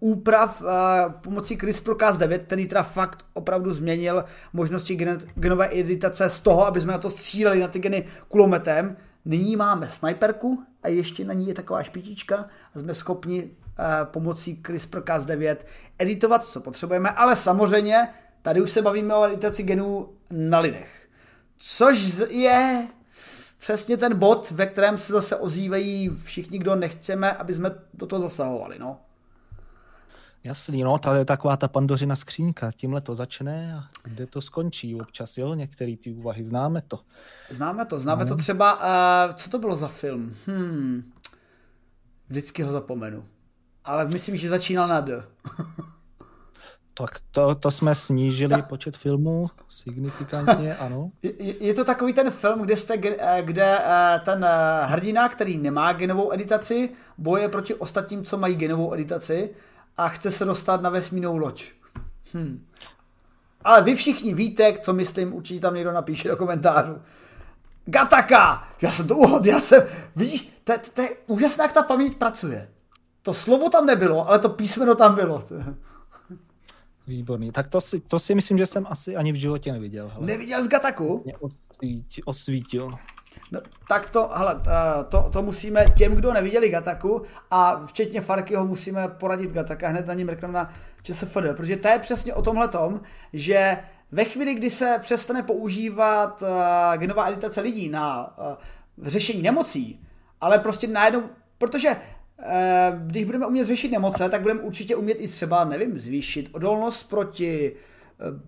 úprav uh, pomocí CRISPR-Cas9, který teda fakt opravdu změnil možnosti gen, genové editace z toho, aby jsme na to stříleli na ty geny kulometem, nyní máme sniperku a ještě na ní je taková špičička a jsme schopni uh, pomocí CRISPR-Cas9 editovat, co potřebujeme, ale samozřejmě tady už se bavíme o editaci genů na lidech. Což je přesně ten bod, ve kterém se zase ozývají všichni, kdo nechceme, aby jsme do toho zasahovali. No. Jasný, no, to je taková ta pandořina skřínka. Tímhle to začne a kde to skončí občas, jo? Některé ty úvahy, známe to. Známe to, známe no. to třeba, uh, co to bylo za film? Hmm, vždycky ho zapomenu. Ale myslím, že začínal na D. Tak to, to jsme snížili počet filmů signifikantně, ano. Je, je to takový ten film, kde, jste, eh, kde eh, ten eh, hrdina, který nemá genovou editaci, boje proti ostatním, co mají genovou editaci a chce se dostat na vesmírnou loď. Hm. Ale vy všichni víte, co myslím, určitě tam někdo napíše do komentářů. Gataka! Já jsem to uhod, já jsem, vidíš, to, to, to je úžasná, jak ta paměť pracuje. To slovo tam nebylo, ale to písmeno tam bylo. Výborný. Tak to si, to si myslím, že jsem asi ani v životě neviděl. Hele. Neviděl z Gataku? Mě osvítil. osvítil. No, tak to, hele, to, to musíme těm, kdo neviděli Gataku a včetně Farkyho musíme poradit Gataka, hned na něm mrkneme na ČSFD, protože to je přesně o tomhle tom, že ve chvíli, kdy se přestane používat uh, genová editace lidí na uh, řešení nemocí, ale prostě najednou, protože když budeme umět řešit nemoce, tak budeme určitě umět i třeba, nevím, zvýšit odolnost proti eh,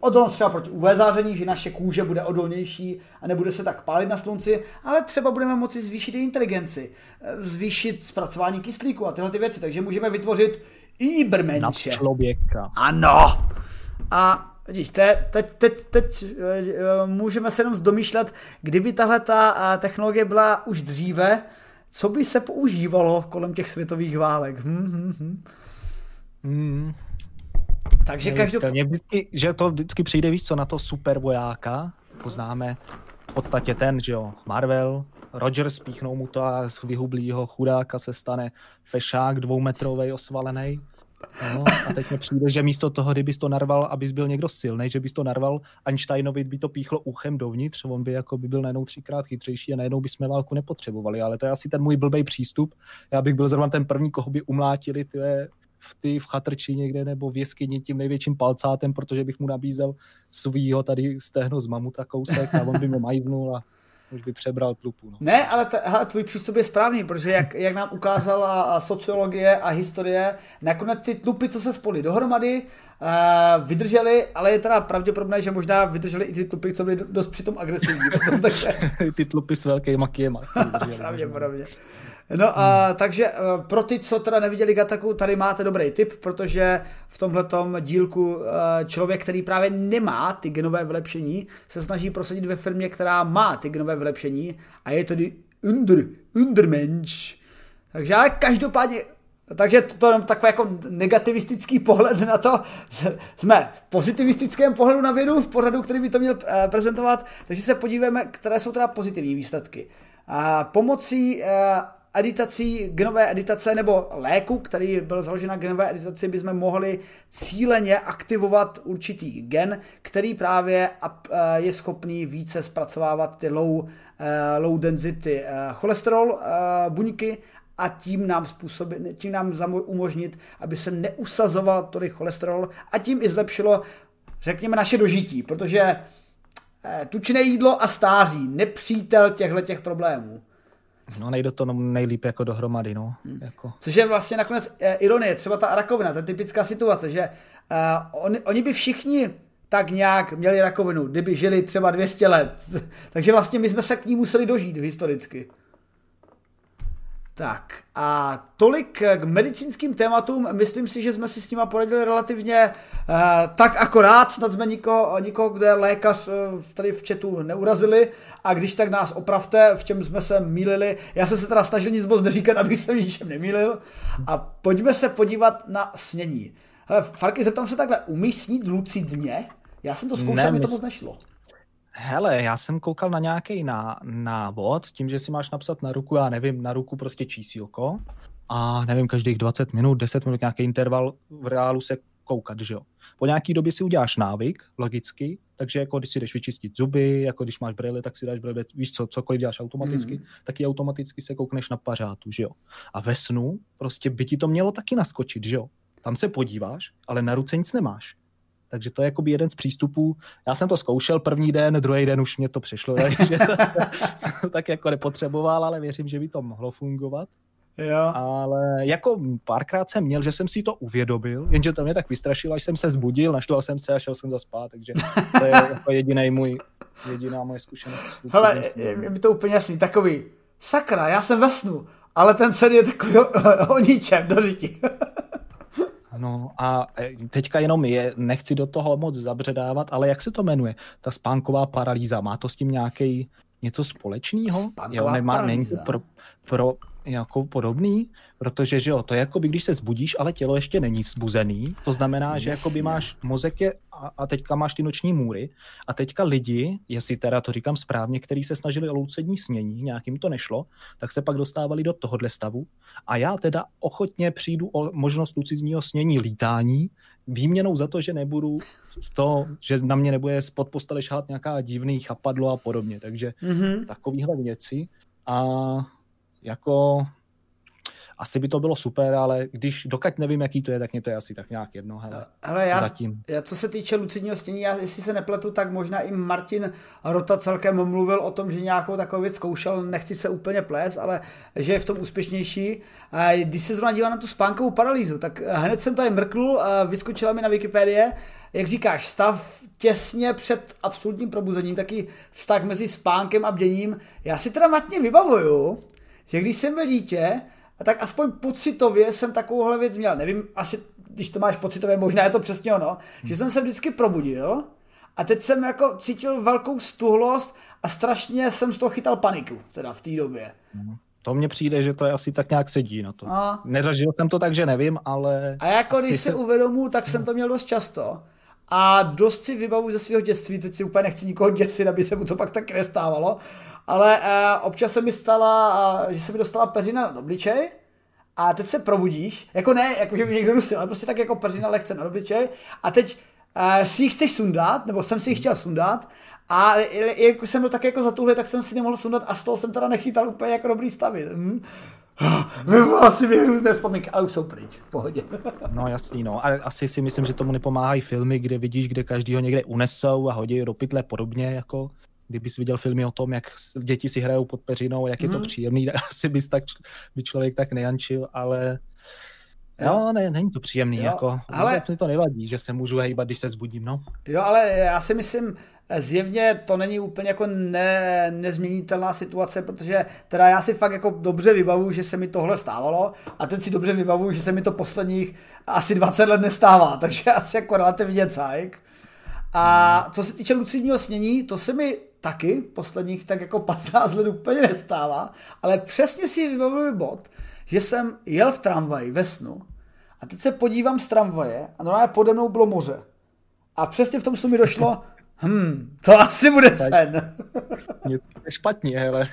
odolnost třeba proti UV záření, že naše kůže bude odolnější a nebude se tak pálit na slunci, ale třeba budeme moci zvýšit i inteligenci, eh, zvýšit zpracování kyslíku a tyhle ty věci, takže můžeme vytvořit Ibermenše. Na člověka. Ano. A Vidíš, teď, teď, teď, teď můžeme se jenom zdomýšlet, kdyby tahle ta technologie byla už dříve, co by se používalo kolem těch světových válek. Hm, hm, hm. Hmm. Takže každopádně... Vždycky, že to vždycky přijde, víš co, na to super vojáka, poznáme v podstatě ten, že jo, Marvel, Roger spíchnou mu to a z vyhublýho chudáka se stane fešák dvoumetrový osvalený. No, a teď mi přijde, že místo toho, kdybys to narval, abys byl někdo silný, že bys to narval Einsteinovi, by to píchlo uchem dovnitř, on by jako by byl najednou třikrát chytřejší a najednou bychom válku nepotřebovali. Ale to je asi ten můj blbej přístup. Já bych byl zrovna ten první, koho by umlátili tyhle, v ty v chatrči někde nebo v jeskyni tím největším palcátem, protože bych mu nabízel svýho tady stehno z mamuta kousek a on by mě majznul a už by přebral tlupu. No. Ne, ale t- hele, tvůj přístup je správný, protože jak, jak nám ukázala sociologie a historie, nakonec ty tlupy, co se spoli dohromady, uh, vydrželi, ale je teda pravděpodobné, že možná vydrželi i ty tlupy, co byly dost přitom agresivní. Potom, takže... ty tlupy s velkými kiema. pravděpodobně. No a hmm. takže eh, pro ty, co teda neviděli Gataku, tady máte dobrý tip, protože v tomhle dílku eh, člověk, který právě nemá ty genové vylepšení, se snaží prosadit ve firmě, která má ty genové vylepšení a je tedy Under, Undermensch. Takže ale každopádně takže to, to je takový jako negativistický pohled na to. Jsme v pozitivistickém pohledu na vědu, v pořadu, který by to měl eh, prezentovat, takže se podíváme, které jsou teda pozitivní výsledky. A pomocí editací, genové editace nebo léku, který byl založen na genové editaci, bychom mohli cíleně aktivovat určitý gen, který právě eh, je schopný více zpracovávat ty low, low density cholesterol buňky a tím nám, způsobit, tím nám umožnit, aby se neusazoval tolik cholesterol a tím i zlepšilo, řekněme, naše dožití, protože tučné jídlo a stáří, nepřítel těchto těch problémů. No nejde to nejlíp jako dohromady, no. Hmm. Jako. Což je vlastně nakonec eh, ironie, třeba ta rakovina, ta typická situace, že uh, on, oni by všichni tak nějak měli rakovinu, kdyby žili třeba 200 let. Takže vlastně my jsme se k ní museli dožít historicky. Tak a tolik k medicínským tématům. Myslím si, že jsme si s nima poradili relativně uh, tak akorát, snad jsme nikoho, nikoho kde lékař uh, tady v chatu neurazili a když tak nás opravte, v čem jsme se mýlili. Já jsem se teda snažil nic moc neříkat, abych se v ničem nemýlil. A pojďme se podívat na snění. Hele, Farky, zeptám se takhle, umíš snít lucidně? Já jsem to zkoušel, ne, mi to moc nešlo. Hele, já jsem koukal na nějaký návod, tím, že si máš napsat na ruku, já nevím, na ruku prostě čísílko a nevím, každých 20 minut, 10 minut nějaký interval v reálu se koukat, že jo. Po nějaký době si uděláš návyk, logicky, takže jako když si jdeš vyčistit zuby, jako když máš brýle, tak si dáš brýle, víš co, cokoliv děláš automaticky, mm. tak i automaticky se koukneš na pařátu, že jo. A ve snu prostě by ti to mělo taky naskočit, že jo. Tam se podíváš, ale na ruce nic nemáš. Takže to je jakoby jeden z přístupů. Já jsem to zkoušel první den, druhý den už mě to přišlo, takže jsem to tak jako nepotřeboval, ale věřím, že by to mohlo fungovat. Jo. Ale jako párkrát jsem měl, že jsem si to uvědomil, jenže to mě tak vystrašilo, až jsem se zbudil, naštval jsem se a šel jsem zaspát, takže to je jako jediný můj, jediná moje zkušenost. Hele, je mi to úplně jasný, takový, sakra, já jsem ve snu, ale ten sen je takový o, o ničem, do řiti. No a e, teďka jenom je, nechci do toho moc zabředávat, ale jak se to jmenuje? Ta spánková paralýza, má to s tím nějaký něco společného? Spánková jo, nemá, není to pro, pro jako podobný, protože že jo, to je jako by když se zbudíš, ale tělo ještě není vzbuzený, to znamená, že jako by máš mozek je a, a teďka máš ty noční můry. A teďka lidi, jestli teda to říkám správně, kteří se snažili o loucední snění, nějakým to nešlo, tak se pak dostávali do tohohle stavu. A já teda ochotně přijdu o možnost lucidního snění lítání, výměnou za to, že nebudu to, že na mě nebude spod postele šát nějaká divný chapadlo a podobně, takže mm-hmm. takovýhle věci. A jako asi by to bylo super, ale když dokud nevím, jaký to je, tak mě to je asi tak nějak jedno. Hele, hele já, zatím. já, co se týče lucidního stění, já, jestli se nepletu, tak možná i Martin Rota celkem mluvil o tom, že nějakou takovou věc zkoušel, nechci se úplně plést, ale že je v tom úspěšnější. A když se zrovna dívám na tu spánkovou paralýzu, tak hned jsem tady mrknul, vyskočila mi na Wikipedii, jak říkáš, stav těsně před absolutním probuzením, taky vztah mezi spánkem a bděním. Já si teda matně vybavuju, že když jsem byl dítě, tak aspoň pocitově jsem takovouhle věc měl. Nevím, asi když to máš pocitově, možná je to přesně ono, hmm. že jsem se vždycky probudil a teď jsem jako cítil velkou stuhlost a strašně jsem z toho chytal paniku, teda v té době. Hmm. To mně přijde, že to je asi tak nějak sedí na to. A... Nezažil jsem to tak, že nevím, ale... A jako když se uvědomu, tak jsem to měl dost často. A dost si vybavu ze svého dětství, teď si úplně nechci nikoho děsit, aby se mu to pak tak nestávalo, ale uh, občas se mi stala, uh, že se mi dostala peřina na obličej a teď se probudíš, jako ne, jako že by někdo dusil, ale prostě tak jako peřina lehce na obličej a teď uh, si ji chceš sundat, nebo jsem si ji chtěl sundat a jak jsem byl tak jako zatuhlý, tak jsem si nemohl sundat a z toho jsem teda nechytal úplně jako dobrý stavy. Hm? Vyvolal si mi různé vzpomínky, ale už jsou pryč, v pohodě. No jasný, no. A asi si myslím, že tomu nepomáhají filmy, kde vidíš, kde každý ho někde unesou a hodí do pytle podobně, jako kdybys viděl filmy o tom, jak děti si hrajou pod peřinou, jak je to mhm. příjemný, asi bys tak, by člověk tak nejančil, ale Jo, ne, není to příjemný, jo, jako, ale mi to nevadí, že se můžu hejbat, když se zbudím, no. Jo, ale já si myslím, zjevně to není úplně jako ne, nezměnitelná situace, protože teda já si fakt jako dobře vybavu, že se mi tohle stávalo a teď si dobře vybavu, že se mi to posledních asi 20 let nestává, takže asi jako relativně cajk. A co se týče lucidního snění, to se mi taky posledních tak jako 15 let úplně nestává, ale přesně si vybavuju bod, že jsem jel v tramvaji ve snu a teď se podívám z tramvaje a normálně pode mnou bylo moře. A přesně v tom snu mi došlo, hm, to asi bude sen. Něco je špatně, hele.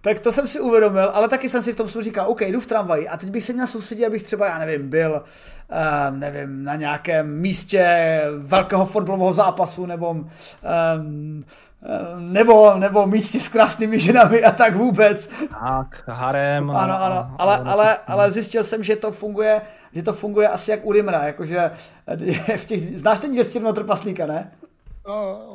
Tak to jsem si uvědomil, ale taky jsem si v tom snu říkal, OK, jdu v tramvaji a teď bych se měl soustředit, abych třeba, já nevím, byl, uh, nevím, na nějakém místě velkého fotbalového zápasu nebo um, nebo, nebo místě s krásnými ženami a tak vůbec. Tak, harem. Ano, ano, ale, ale, ale zjistil jsem, že to funguje, že to funguje asi jak u Rimra, jakože v těch, znáš ten z trpaslíka, ne?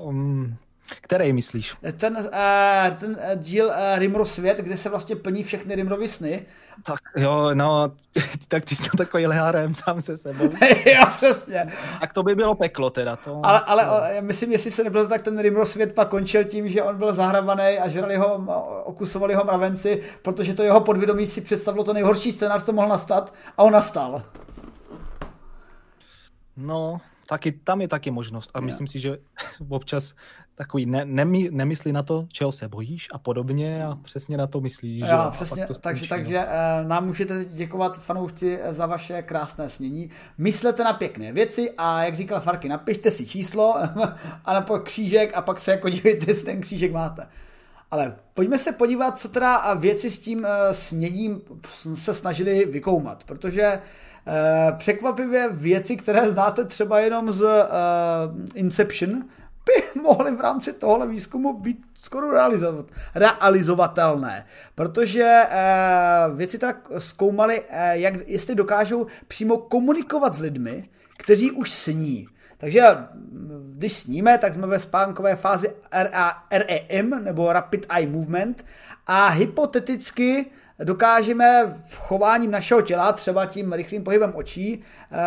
Um, který myslíš? Ten, uh, ten díl uh, Rimro svět, kde se vlastně plní všechny Rimrovy sny. Tak jo, no, tak ty jsi takový lehárem sám se sebou. jo, přesně. Tak to by bylo peklo teda. To, ale, ale to... já myslím, jestli se nebylo tak ten Rimro svět pak končil tím, že on byl zahrabaný a žrali ho, okusovali ho mravenci, protože to jeho podvědomí si představilo to nejhorší scénář, co mohl nastat a on nastal. No, taky, tam je taky možnost. A yeah. myslím si, že občas takový ne, nemý, nemyslí na to, čeho se bojíš a podobně a přesně na to myslíš. Jo, že? přesně, to takže, takže uh, nám můžete děkovat fanoušci za vaše krásné snění. Myslete na pěkné věci a jak říkal Farky, napište si číslo a na křížek a pak se jako dívejte, jestli ten křížek máte. Ale pojďme se podívat, co teda věci s tím uh, sněním se snažili vykoumat, protože překvapivě věci, které znáte třeba jenom z Inception, by mohly v rámci tohle výzkumu být skoro realizovat, realizovatelné, protože uh, věci tak zkoumaly, uh, jak, jestli dokážou přímo komunikovat s lidmi, kteří už sní. Takže když sníme, tak jsme ve spánkové fázi REM, nebo Rapid Eye Movement, a hypoteticky dokážeme v chováním našeho těla, třeba tím rychlým pohybem očí, eh,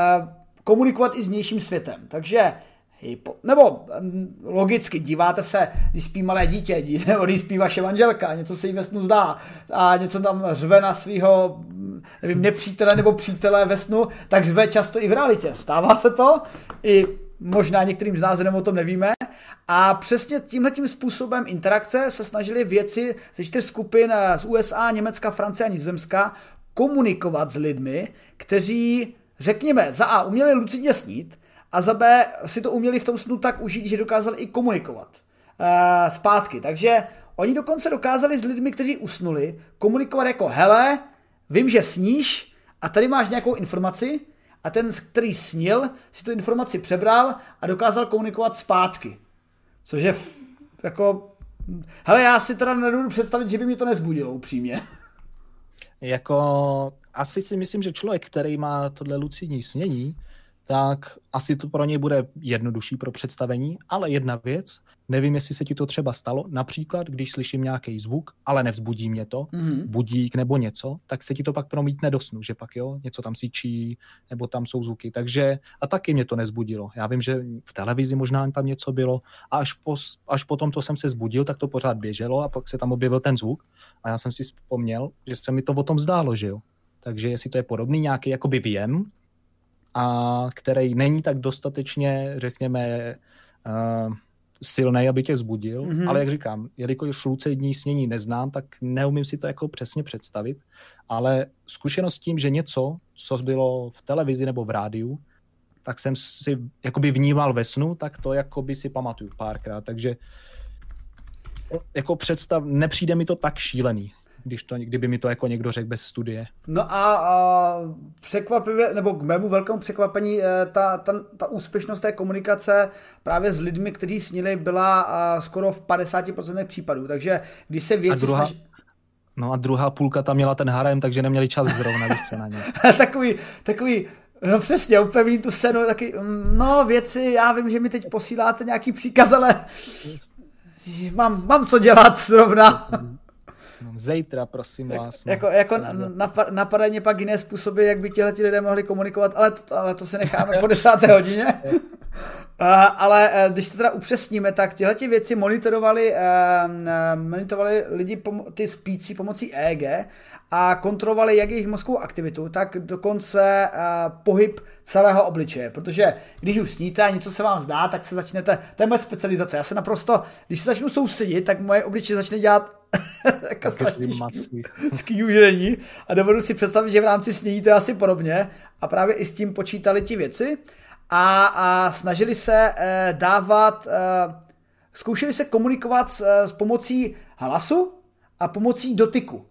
komunikovat i s vnějším světem. Takže nebo mm, logicky díváte se, když spí malé dítě, nebo když spí vaše manželka, něco se jí ve snu zdá a něco tam řve na svého nevím, nepřítele nebo přítele ve snu, tak řve často i v realitě. Stává se to i možná některým z nás jenom o tom nevíme. A přesně tímhle tím způsobem interakce se snažili věci ze čtyř skupin eh, z USA, Německa, Francie a Nizozemska komunikovat s lidmi, kteří, řekněme, za A uměli lucidně snít a za B si to uměli v tom snu tak užít, že dokázali i komunikovat uh, zpátky. Takže oni dokonce dokázali s lidmi, kteří usnuli, komunikovat jako hele, vím, že sníš a tady máš nějakou informaci, a ten, který snil, si tu informaci přebral a dokázal komunikovat zpátky. Což je jako... Hele, já si teda nedovedu představit, že by mi to nezbudilo upřímně. Jako, asi si myslím, že člověk, který má tohle lucidní snění, tak asi to pro něj bude jednodušší pro představení, ale jedna věc, nevím, jestli se ti to třeba stalo, například, když slyším nějaký zvuk, ale nevzbudí mě to, mm-hmm. budík nebo něco, tak se ti to pak promítne do snu, že pak jo, něco tam sičí, nebo tam jsou zvuky, takže a taky mě to nezbudilo. Já vím, že v televizi možná tam něco bylo a až, po, až potom to jsem se zbudil, tak to pořád běželo a pak se tam objevil ten zvuk a já jsem si vzpomněl, že se mi to o tom zdálo, že jo. Takže jestli to je podobný nějaký jakoby věm, a který není tak dostatečně, řekněme, uh, silný, aby tě zbudil, mm-hmm. ale jak říkám, jelikož lucidní snění neznám, tak neumím si to jako přesně představit, ale zkušenost s tím, že něco, co bylo v televizi nebo v rádiu, tak jsem si jakoby vnímal ve snu, tak to jakoby si pamatuju párkrát, takže jako představ, nepřijde mi to tak šílený když to, kdyby mi to jako někdo řekl bez studie. No a, a překvapivě, nebo k mému velkému překvapení, eh, ta, ta, ta úspěšnost té komunikace právě s lidmi, kteří snili, byla skoro v 50% případů. Takže když se věci... A druhá... Snaž... No a druhá půlka tam měla ten harem, takže neměli čas zrovna, když se na ně. takový, takový, No přesně, úplně tu scénu, taky, mm, no věci, já vím, že mi teď posíláte nějaký příkaz, ale mám, mám co dělat zrovna. Zítra, prosím vás. No. Jako, jako napadají mě pak jiné způsoby, jak by tihle lidé mohli komunikovat, ale to, ale to si necháme po desáté hodině. ale uh, když to teda upřesníme, tak tyhle ty věci monitorovali, uh, monitorovali lidi, ty spící pomocí EEG a kontrolovali jak jejich mozkovou aktivitu, tak dokonce uh, pohyb celého obličeje. Protože když už sníte a něco se vám zdá, tak se začnete, to je moje specializace. Já se naprosto, když se začnu soustředit, tak moje obličeje začne dělat jako strašný a dovedu si představit, že v rámci snění to je asi podobně. A právě i s tím počítali ti věci a, a snažili se eh, dávat, eh, zkoušeli se komunikovat s, eh, s pomocí hlasu a pomocí dotyku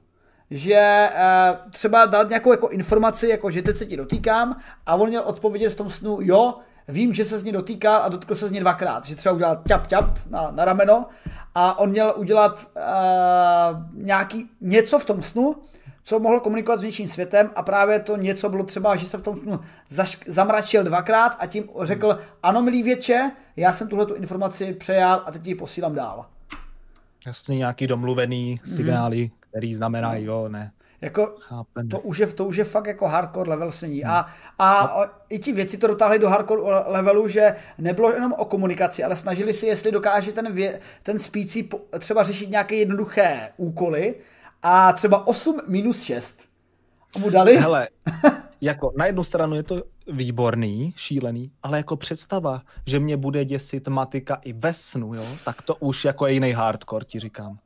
že eh, třeba dát nějakou jako informaci, jako že teď se ti dotýkám a on měl odpovědět v tom snu, jo, vím, že se z ní dotýká a dotkl se z ní dvakrát, že třeba udělal ťap ťap na, na rameno a on měl udělat uh, nějaký něco v tom snu, co mohl komunikovat s vnějším světem a právě to něco bylo třeba, že se v tom snu zaš- zamračil dvakrát a tím řekl, ano milý větše, já jsem tuhle tu informaci přejal a teď ji posílám dál. Jasně nějaký domluvený signály, mm. Který znamená jo, ne. Jako, to už, je, to už je fakt jako hardcore level sení. Hmm. A, a no. i ti věci to dotáhli do hardcore levelu, že nebylo jenom o komunikaci, ale snažili si, jestli dokáže ten, vě, ten spící třeba řešit nějaké jednoduché úkoly a třeba 8 minus 6. A mu dali? Hele, jako na jednu stranu je to výborný, šílený, ale jako představa, že mě bude děsit matika i ve snu, jo, tak to už jako je jiný hardcore, ti říkám.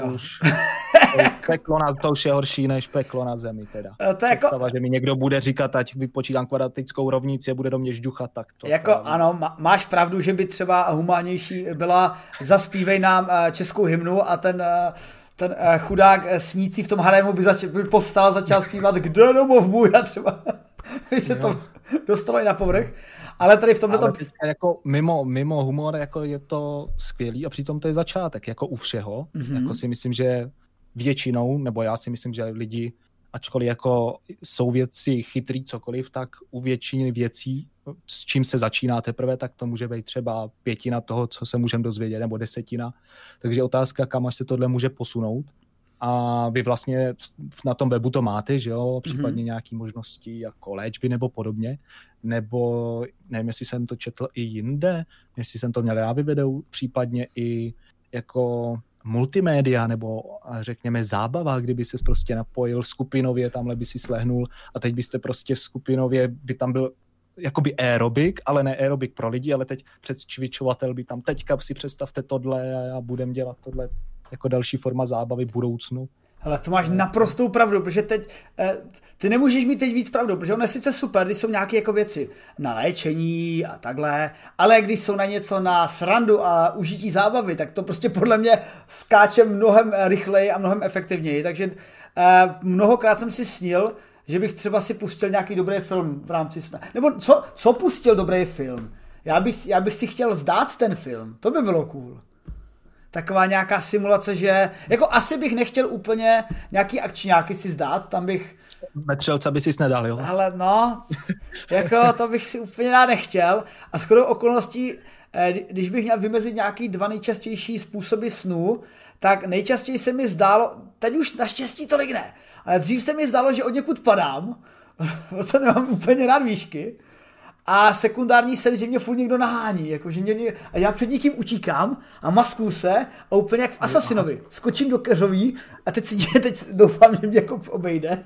To už, to peklo na, to už je horší než peklo na zemi teda. To je jako- představa, že mi někdo bude říkat, ať vypočítám kvadratickou rovnici a bude do mě žduchat, tak to Jako právě. ano, máš pravdu, že by třeba humánější byla zaspívej nám eh, českou hymnu a ten eh, ten chudák eh, snící v tom harému by, zač- by povstal a začal zpívat Kde domov můj a třeba by se to dostalo i na povrch. Ale tady v tomhle... Ale jako mimo, mimo humor jako je to skvělý a přitom to je začátek, jako u všeho. Mm-hmm. Jako si myslím, že většinou, nebo já si myslím, že lidi, ačkoliv jako jsou věci chytrý cokoliv, tak u většiny věcí, s čím se začíná teprve, tak to může být třeba pětina toho, co se můžeme dozvědět, nebo desetina. Takže otázka, kam až se tohle může posunout a vy vlastně na tom webu to máte, že jo, případně mm-hmm. nějaké možnosti jako léčby nebo podobně, nebo nevím, jestli jsem to četl i jinde, jestli jsem to měl já vyvedou, případně i jako multimédia nebo řekněme zábava, kdyby se prostě napojil skupinově, tamhle by si slehnul a teď byste prostě v skupinově, by tam byl jakoby aerobik, ale ne aerobik pro lidi, ale teď předcvičovatel by tam teďka si představte tohle a budem dělat tohle jako další forma zábavy v budoucnu. Ale to máš naprostou pravdu, protože teď, eh, ty nemůžeš mít teď víc pravdu, protože ono je sice super, když jsou nějaké jako věci na léčení a takhle, ale když jsou na něco na srandu a užití zábavy, tak to prostě podle mě skáče mnohem rychleji a mnohem efektivněji, takže eh, mnohokrát jsem si snil, že bych třeba si pustil nějaký dobrý film v rámci sna. Nebo co, co pustil dobrý film? Já bych, já bych si chtěl zdát ten film, to by bylo cool taková nějaká simulace, že jako asi bych nechtěl úplně nějaký akčňáky si zdát, tam bych Metřelca by si nedal, jo? Ale no, jako to bych si úplně rád nechtěl. A skoro okolností, eh, když bych měl vymezit nějaký dva nejčastější způsoby snu, tak nejčastěji se mi zdálo, teď už naštěstí tolik ne, ale dřív se mi zdálo, že od někud padám, to nemám úplně rád výšky, a sekundární sen, že mě furt někdo nahání, jako, že mě, a já před někým utíkám a masku se a úplně jak v Asasinovi. Skočím do keřoví a teď si teď doufám, že mě jako obejde.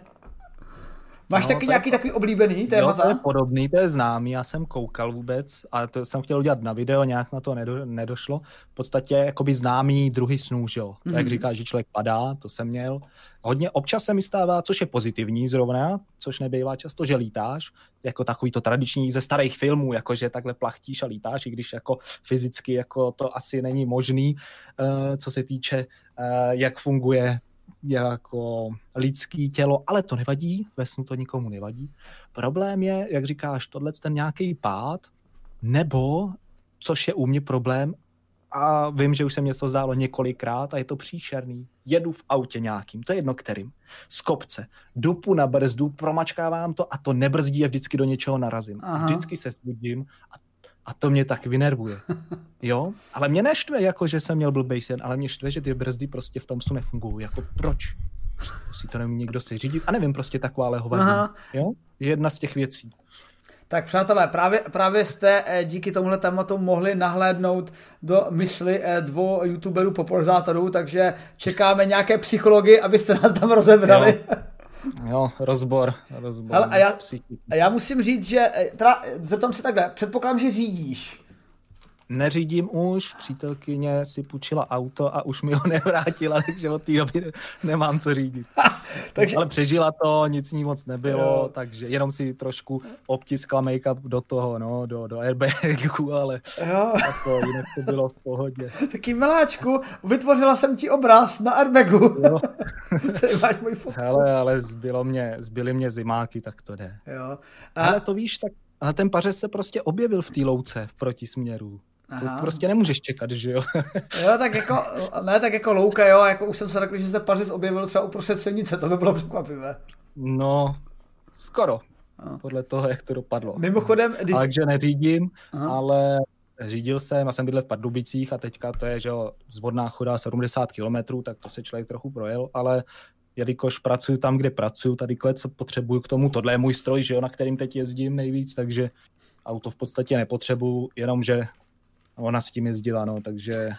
Máš no, taky nějaký je, takový oblíbený témata? Jo, to je podobný, to je známý, já jsem koukal vůbec, ale to jsem chtěl udělat na video, nějak na to nedo, nedošlo. V podstatě jakoby známý druhý snů, že jo. Mm-hmm. Jak říká, že člověk padá, to jsem měl. Hodně občas se mi stává, což je pozitivní zrovna, což nebývá často, že lítáš, jako takový to tradiční ze starých filmů, jako že takhle plachtíš a lítáš, i když jako fyzicky jako to asi není možný, uh, co se týče, uh, jak funguje jako lidský tělo, ale to nevadí, ve snu to nikomu nevadí. Problém je, jak říkáš, tohle ten nějaký pád, nebo, což je u mě problém, a vím, že už se mě to zdálo několikrát a je to příšerný. Jedu v autě nějakým, to je jedno kterým, z kopce, dupu na brzdu, promačkávám to a to nebrzdí a vždycky do něčeho narazím. Aha. Vždycky se zbudím a a to mě tak vynervuje. Jo? Ale mě neštve, jako že jsem měl blbej sen, ale mě štve, že ty brzdy prostě v tom snu nefungují. Jako proč? Si to nemůže někdo si řídit? A nevím, prostě taková hovadí. Jo? Jedna z těch věcí. Tak přátelé, právě, právě jste eh, díky tomuhle tématu mohli nahlédnout do mysli eh, dvou youtuberů popularizátorů, takže čekáme nějaké psychologi, abyste nás tam rozebrali. Jo. Jo, rozbor, rozbor. Hele, a, já, a já musím říct, že, eh, teda, zeptám se takhle, předpokládám, že řídíš. Neřídím už, přítelkyně si půjčila auto a už mi ho nevrátila, takže od té doby nemám co řídit. takže... Ale přežila to, nic ní moc nebylo, jo. takže jenom si trošku obtiskla make-up do toho, no, do, do airbagu, ale jo. to, jinak to bylo v pohodě. Taky miláčku, vytvořila jsem ti obraz na airbagu. Jo. Tady máš můj fotku. Hele, ale zbylo mě, zbyly mě zimáky, tak to jde. Jo. A... Ale to víš, tak ale ten pařez se prostě objevil v té louce v protisměru. Aha. To prostě nemůžeš čekat, že jo? jo, tak jako, ne, tak jako louka, jo, jako už jsem se řekl, že se Pařis objevil třeba uprostřed silnice, to by bylo překvapivé. No, skoro, no. podle toho, jak to dopadlo. Mimochodem, když... Takže neřídím, Aha. ale řídil jsem, já jsem bydlel v Pardubicích a teďka to je, že jo, zvodná choda 70 km, tak to se člověk trochu projel, ale jelikož pracuji tam, kde pracuji, tady klec potřebuju k tomu, tohle je můj stroj, že jo, na kterým teď jezdím nejvíc, takže auto v podstatě nepotřebuju, jenom že ona s tím jezdila, no, takže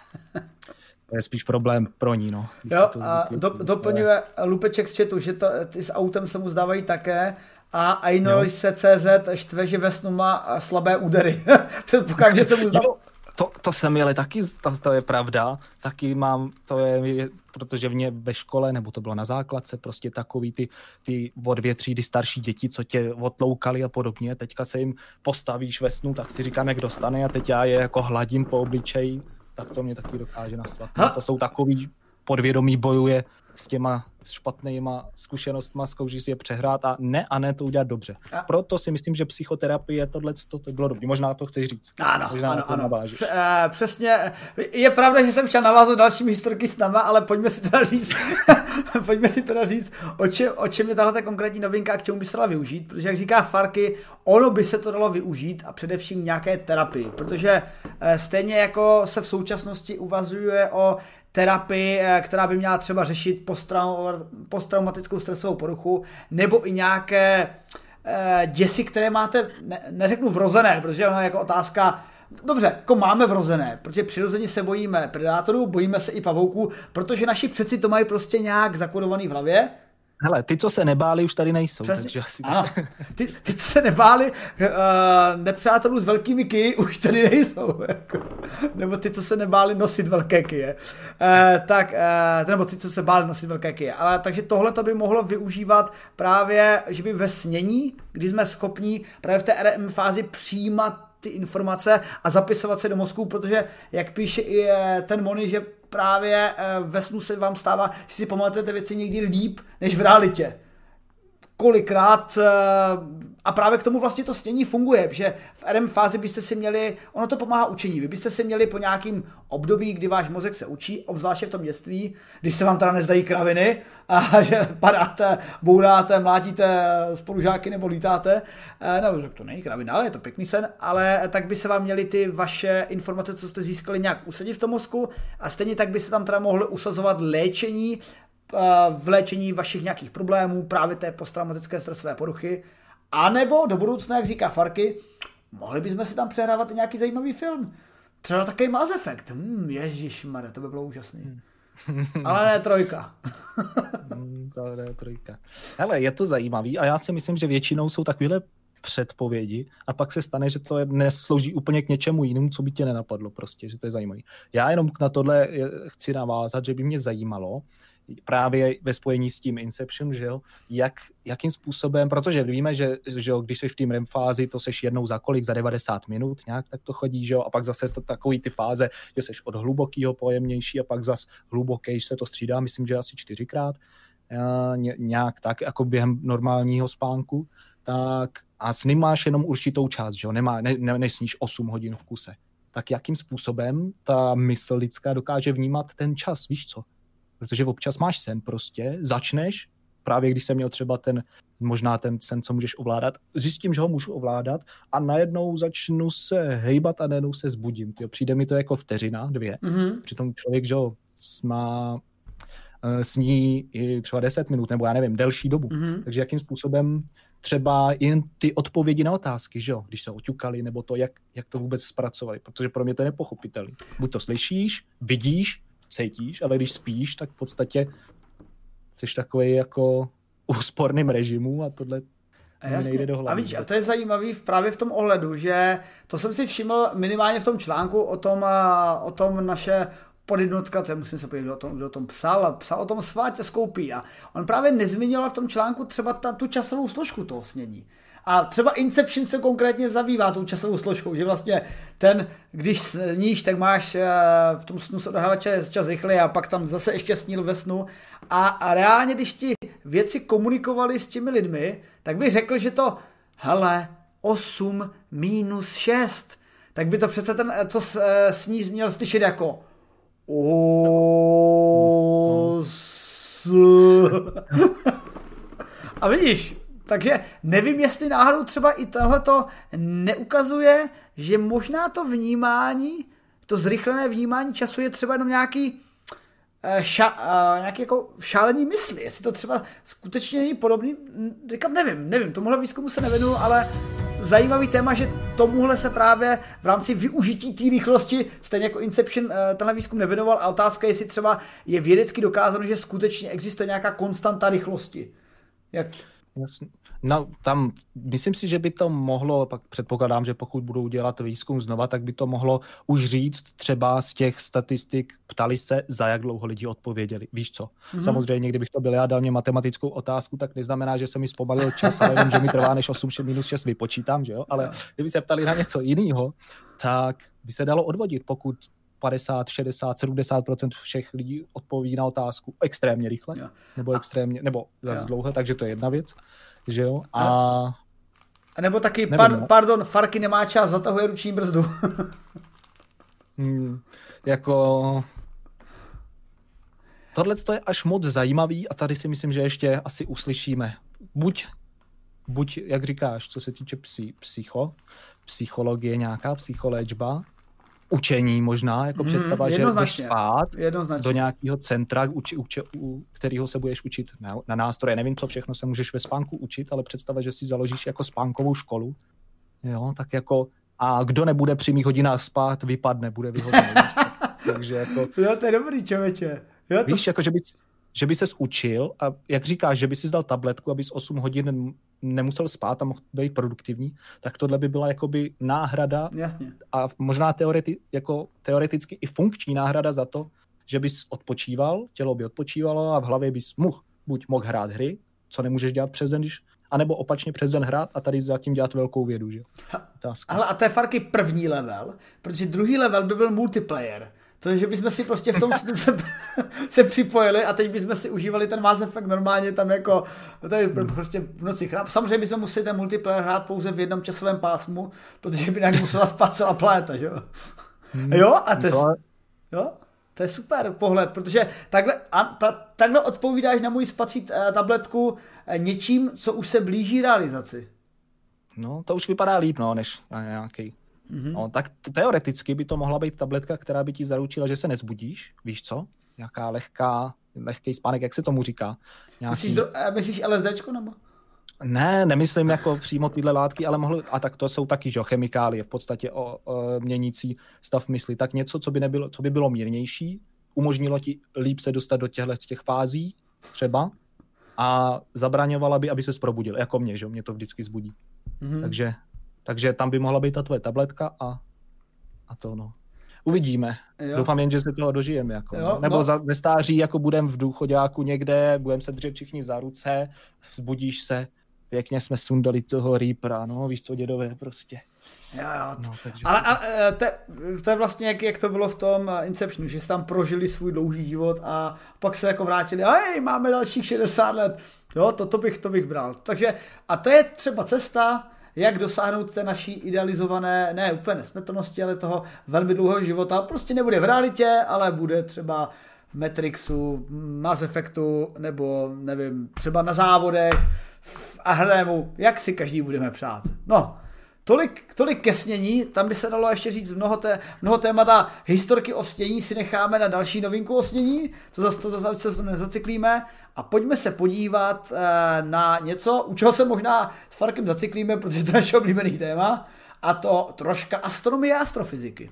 to je spíš problém pro ní, no. Jo, a do, doplňuje Lupeček z chatu, že to, ty s autem se mu zdávají také a Ainol se CZ štve, že ve snu má slabé údery. Předpokládám, že se mu zdalo. To, to jsem měl taky, to, to je pravda, taky mám, to je, protože mě ve škole, nebo to bylo na základce, prostě takový ty, ty o dvě třídy starší děti, co tě odloukali a podobně, teďka se jim postavíš ve snu, tak si říkám, jak dostane a teď já je jako hladím po obličeji, tak to mě taky dokáže nastvat. To jsou takový podvědomí bojuje s těma špatnýma zkušenostma, zkouší si je přehrát a ne a ne to udělat dobře. A... Proto si myslím, že psychoterapie tohle to, to bylo dobré. Možná to chceš říct. Ano, Možná ano, ano. Pře- uh, přesně. Je pravda, že jsem chtěl navázat dalšími historiky s náma, ale pojďme si teda říct, pojďme si teda říct, o čem, o čem je tahle konkrétní novinka a k čemu by se dala využít, protože jak říká Farky, ono by se to dalo využít a především nějaké terapii, protože uh, stejně jako se v současnosti uvazuje o terapii, eh, která by měla třeba řešit posttraumatickou stresovou poruchu, nebo i nějaké eh, děsi, které máte, ne, neřeknu vrozené, protože ona je jako otázka, Dobře, jako máme vrozené, protože přirozeně se bojíme predátorů, bojíme se i pavouků, protože naši přeci to mají prostě nějak zakodovaný v hlavě Hele, ty, co se nebáli, už tady nejsou. Přesně, takže asi ano. Ty, ty, co se nebáli, uh, nepřátelů s velkými ky, už tady nejsou. Jako. Nebo ty, co se nebáli nosit velké kyje. Uh, tak, uh, nebo ty, co se báli nosit velké kyje. Ale takže tohle to by mohlo využívat právě, že by ve snění, kdy jsme schopni právě v té RM fázi přijímat ty informace a zapisovat se do mozku, protože jak píše i ten Moni, že právě eh, ve snu se vám stává, že si pamatujete věci někdy líp než v realitě. Kolikrát eh, a právě k tomu vlastně to stění funguje, že v RM fázi byste si měli, ono to pomáhá učení, vy byste si měli po nějakým období, kdy váš mozek se učí, obzvláště v tom dětství, když se vám teda nezdají kraviny a že padáte, bouráte, mlátíte spolužáky nebo lítáte, eh, no to není kravina, ale je to pěkný sen, ale tak by se vám měly ty vaše informace, co jste získali, nějak usadit v tom mozku a stejně tak by se tam teda mohlo usazovat léčení v léčení vašich nějakých problémů, právě té posttraumatické stresové poruchy, a nebo do budoucna, jak říká Farky, mohli bychom si tam přehrávat i nějaký zajímavý film. Třeba takový Mass Effect. Hmm, ježišmarja, to by bylo úžasný. Hmm. Ale ne trojka. Hmm, to ne trojka. Hele, je to zajímavý a já si myslím, že většinou jsou takovéhle předpovědi a pak se stane, že to neslouží úplně k něčemu jinému, co by tě nenapadlo prostě, že to je zajímavý. Já jenom na tohle chci navázat, že by mě zajímalo, právě ve spojení s tím Inception, že jo, jak, jakým způsobem, protože víme, že, že jo, když jsi v té REM fázi, to seš jednou za kolik, za 90 minut, nějak tak to chodí, že jo, a pak zase takový ty fáze, že seš od hlubokého pojemnější a pak zas hluboký se to střídá, myslím, že asi čtyřikrát, nějak tak, jako během normálního spánku, tak a s ním máš jenom určitou část, že jo, Nemá, ne, ne, nesníš 8 hodin v kuse. Tak jakým způsobem ta mysl lidská dokáže vnímat ten čas, víš co? Protože občas máš sen prostě, začneš, právě když jsem měl třeba ten, možná ten sen, co můžeš ovládat, zjistím, že ho můžu ovládat a najednou začnu se hejbat a najednou se zbudím. Tyjo. Přijde mi to jako vteřina, dvě. Mm-hmm. Přitom člověk, že ho má eh, sní i třeba 10 minut, nebo já nevím, delší dobu. Mm-hmm. Takže jakým způsobem třeba jen ty odpovědi na otázky, že jo, když se oťukali, nebo to, jak, jak to vůbec zpracovali, protože pro mě to je nepochopitelné. Buď to slyšíš, vidíš, cítíš, ale když spíš, tak v podstatě jsi takový jako úsporným režimu a tohle a, jasně. nejde do hlavy. A víš, a to je zajímavý v, právě v tom ohledu, že to jsem si všiml minimálně v tom článku o tom, o tom naše podjednotka, to musím se podívat, kdo o tom, kdo o tom psal, psal o tom Svátě Skoupí a on právě nezmínil v tom článku třeba ta, tu časovou složku toho snění. A třeba Inception se konkrétně zabývá tou časovou složkou, že vlastně ten, když sníš, tak máš eh, v tom snu se odehrává čas, čas rychle a pak tam zase ještě sníl ve snu. A, a reálně, když ti věci komunikovali s těmi lidmi, tak bych řekl, že to, hele, 8 minus 6, tak by to přece ten, eh, co eh, sní, měl slyšet jako Os... A vidíš, takže nevím, jestli náhodou třeba i tohleto neukazuje, že možná to vnímání, to zrychlené vnímání času je třeba jenom nějaký eh, ša, uh, nějaký jako šálení mysli, jestli to třeba skutečně není podobný, říkám, nevím, nevím, tomuhle výzkumu se nevinu, ale zajímavý téma, že tomuhle se právě v rámci využití té rychlosti, stejně jako Inception, eh, tenhle výzkum nevěnoval a otázka je, jestli třeba je vědecky dokázáno, že skutečně existuje nějaká konstanta rychlosti. Jak, Jasně. No, tam myslím si, že by to mohlo, pak předpokládám, že pokud budou dělat výzkum znova, tak by to mohlo už říct třeba z těch statistik, ptali se, za jak dlouho lidi odpověděli. Víš co? Mm-hmm. Samozřejmě, kdybych to byl já, dal mě matematickou otázku, tak neznamená, že se mi zpomalil čas, ale vím, že mi trvá než 8 minus 6 vypočítám, že jo? Ale kdyby se ptali na něco jiného, tak by se dalo odvodit, pokud 50, 60, 70 všech lidí odpoví na otázku extrémně rychle, jo. nebo extrémně, nebo zase dlouho, takže to je jedna věc, že jo, a... a nebo taky, nevím, par, no. pardon, Farky nemá čas, zatahuje ruční brzdu. hmm, jako... Tohle je až moc zajímavý a tady si myslím, že ještě asi uslyšíme. Buď, buď jak říkáš, co se týče psy, psycho, psychologie, nějaká psycholéčba, učení možná, jako mm, představa, že budeš spát do nějakého centra, uči, uči, u kterého se budeš učit na, na nástroje. Nevím, co všechno se můžeš ve spánku učit, ale představa, že si založíš jako spánkovou školu. Jo, tak jako a kdo nebude při mých hodinách spát, vypadne, bude vyhozený. Takže jako... Jo, to je dobrý, člověče. Jo, to... Víš, jako, že bys že by ses učil a jak říkáš, že by si dal tabletku, abys 8 hodin nemusel spát a mohl být produktivní, tak tohle by byla jakoby náhrada Jasně. a možná teoreti, jako teoreticky i funkční náhrada za to, že bys odpočíval, tělo by odpočívalo a v hlavě bys mohl, buď mohl hrát hry, co nemůžeš dělat přes den, když, anebo opačně přes den hrát a tady zatím dělat velkou vědu. Že? Ale a to je farky první level, protože druhý level by byl multiplayer to, že bychom si prostě v tom snu se, se připojili a teď bychom si užívali ten Mass Effect normálně tam jako tady prostě v noci chráp. Samozřejmě bychom museli ten multiplayer hrát pouze v jednom časovém pásmu, protože by nám musela spát celá planeta, že jo? Hmm. Jo, a to je, jo, to je super pohled, protože takhle, a, ta, takhle odpovídáš na můj spací uh, tabletku uh, něčím, co už se blíží realizaci. No, to už vypadá líp, no, než nějaký Mm-hmm. No, tak teoreticky by to mohla být tabletka, která by ti zaručila, že se nezbudíš, víš co? Nějaká lehká, lehký spánek, jak se tomu říká? Nějaký... Myslíš, dro- eh, myslíš LSDčko nebo? Ne, nemyslím jako přímo tyhle látky, ale mohlo, a tak to jsou taky že, chemikálie, v podstatě o, o, měnící stav mysli. Tak něco, co by, nebylo, co by bylo mírnější, umožnilo ti líp se dostat do těchto těch fází třeba a zabraňovala by, aby se probudil, jako mě, že mě to vždycky zbudí. Mm-hmm. Takže takže tam by mohla být ta tvoje tabletka a, a to no. Uvidíme. Jo. Doufám jen, že se toho dožijeme. Jako, jo, no. Nebo no. za, ve stáří jako budem v důchodáku někde, budeme se držet všichni za ruce, vzbudíš se, pěkně jsme sundali toho Reapera, no víš co, dědové prostě. Jo, jo. No, takže ale a, e, to, to je vlastně jak, jak to bylo v tom e, Inceptionu, že si tam prožili svůj dlouhý život a pak se jako vrátili, hej, máme dalších 60 let, jo, to, to, bych, to bych bral. Takže, a to je třeba cesta, jak dosáhnout té naší idealizované, ne úplně nesmrtelnosti, ale toho velmi dlouhého života. Prostě nebude v realitě, ale bude třeba v Matrixu, Mass Effectu, nebo nevím, třeba na závodech, v Ahremu, jak si každý budeme přát. No, Tolik, tolik ke snění, tam by se dalo ještě říct mnoho, té, mnoho témata. Historky o snění si necháme na další novinku o snění, to zase, to zase se nezacyklíme. A pojďme se podívat eh, na něco, u čeho se možná s Farkem zacyklíme, protože to je naše oblíbený téma, a to troška astronomie a astrofyziky.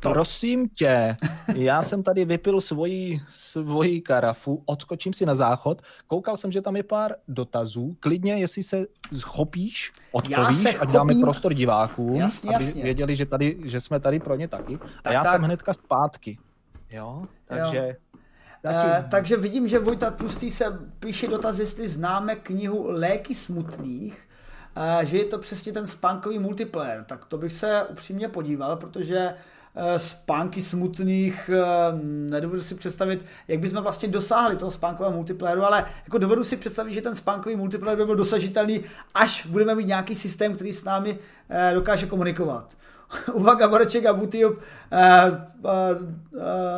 To. Prosím tě, já jsem tady vypil svoji, svoji karafu, odskočím si na záchod, koukal jsem, že tam je pár dotazů, klidně, jestli se chopíš, odpovíš, ať chopím. dáme prostor divákům, jasně, aby jasně. věděli, že, tady, že jsme tady pro ně taky. Tak, a já tak. jsem hnedka zpátky. Jo, takže... Jo. Uh, takže vidím, že Vojta Tlustý se píše dotaz, jestli známe knihu Léky smutných, uh, že je to přesně ten spánkový multiplayer. Tak to bych se upřímně podíval, protože spánky smutných, nedovedu si představit, jak bychom vlastně dosáhli toho spánkového multiplayeru, ale jako dovedu si představit, že ten spánkový multiplayer by byl dosažitelný, až budeme mít nějaký systém, který s námi dokáže komunikovat. Uvaga, Boreček a Butiup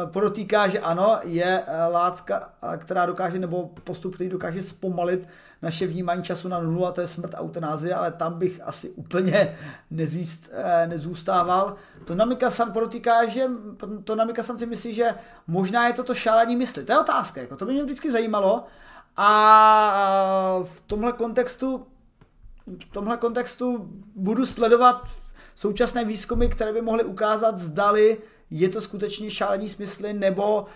podotýká, že ano, je látka, která dokáže, nebo postup, který dokáže zpomalit naše vnímání času na nulu a to je smrt eutanázie, ale tam bych asi úplně nezíst, nezůstával. To Namika San podotýká, že to Namika San si myslí, že možná je to to šálení mysli. To je otázka, jako to by mě vždycky zajímalo a v tomhle kontextu v tomhle kontextu budu sledovat současné výzkumy, které by mohly ukázat, zdali je to skutečně šálení smysly, nebo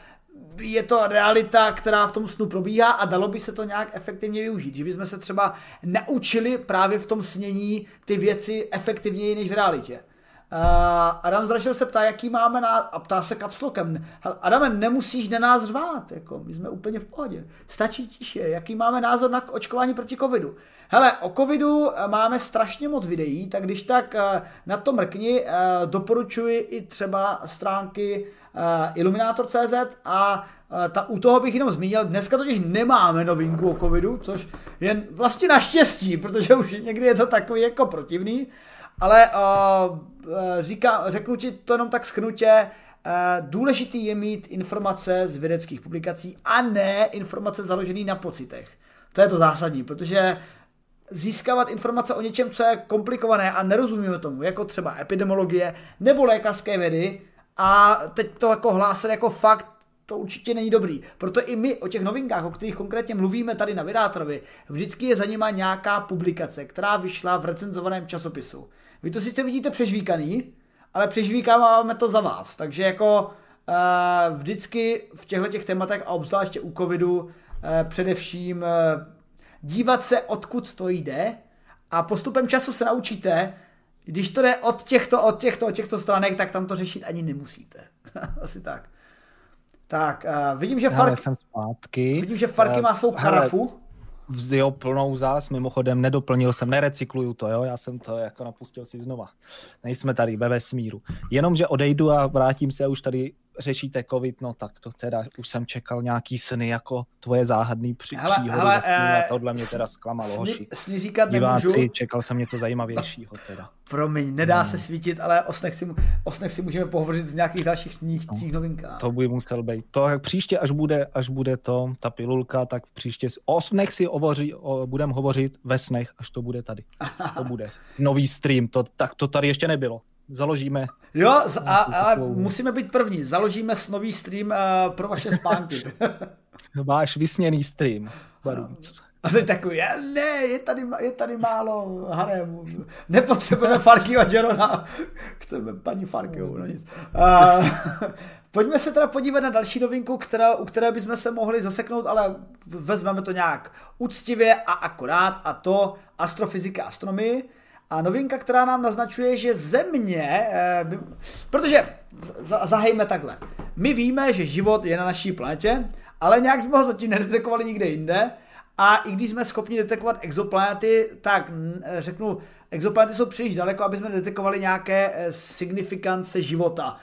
je to realita, která v tom snu probíhá a dalo by se to nějak efektivně využít. Že bychom se třeba naučili právě v tom snění ty věci efektivněji než v realitě. Uh, Adam Zrašil se ptá, jaký máme na... a ptá se kapslokem. Adame, nemusíš na nás řvát, jako, my jsme úplně v pohodě. Stačí tiše, jaký máme názor na očkování proti covidu. Hele, o covidu eh, máme strašně moc videí, tak když tak uh, na to mrkni, uh, doporučuji i třeba stránky uh, Illuminator.cz a ta, u toho bych jenom zmínil, dneska totiž nemáme novinku o covidu, což je vlastně naštěstí, protože už někdy je to takový jako protivný, ale uh, říká, řeknu ti to jenom tak schnutě, uh, důležitý je mít informace z vědeckých publikací a ne informace založené na pocitech. To je to zásadní, protože získávat informace o něčem, co je komplikované a nerozumíme tomu, jako třeba epidemiologie nebo lékařské vědy a teď to jako hlásit jako fakt, to určitě není dobrý. Proto i my o těch novinkách, o kterých konkrétně mluvíme tady na Vydátorovi, vždycky je za nima nějaká publikace, která vyšla v recenzovaném časopisu. Vy to sice vidíte přežvíkaný, ale přežvíkáváme to za vás. Takže jako uh, vždycky v těchto těch tématech a obzvláště u covidu uh, především uh, dívat se, odkud to jde a postupem času se naučíte, když to jde od těchto, od těchto, od těchto stranek, tak tam to řešit ani nemusíte. Asi tak. Tak, uh, vidím, že Farky... jsem zpátky. Vidím, že Farky uh, má svou karafu jo, plnou zás, mimochodem nedoplnil jsem, nerecykluju to, jo, já jsem to jako napustil si znova. Nejsme tady ve vesmíru. Jenom, že odejdu a vrátím se a už tady řešíte covid, no tak to teda už jsem čekal nějaký sny jako tvoje záhadný při, hele, příhody hele, a eh, tohle mě teda zklamalo, sny, hoši. Sny říkat Diváci, nemůžu. čekal jsem něco zajímavějšího teda. Promiň, nedá no. se svítit, ale o snech, si, o snech si můžeme pohovořit v nějakých dalších sních, no. novinkách. To by musel být. To příště, až bude, až bude to, ta pilulka, tak příště o snech si ovoří, o, budem hovořit ve snech, až to bude tady. To bude. Nový stream, to, tak to tady ještě nebylo založíme. Jo, a, ale musíme být první. Založíme nový stream uh, pro vaše spánky. Máš vysněný stream. A to je takový, ne, je tady, je tady málo harému. Nepotřebujeme Farky a Jerona. Chceme paní Farky, no nic. Uh, pojďme se teda podívat na další novinku, která, u které bychom se mohli zaseknout, ale vezmeme to nějak úctivě a akorát, a to astrofyzika a astronomii. A novinka, která nám naznačuje, že země, eh, protože zahejme takhle, my víme, že život je na naší planetě, ale nějak jsme ho zatím nedetekovali nikde jinde. A i když jsme schopni detekovat exoplanety, tak řeknu, exoplanety jsou příliš daleko, aby jsme detekovali nějaké eh, signifikance života.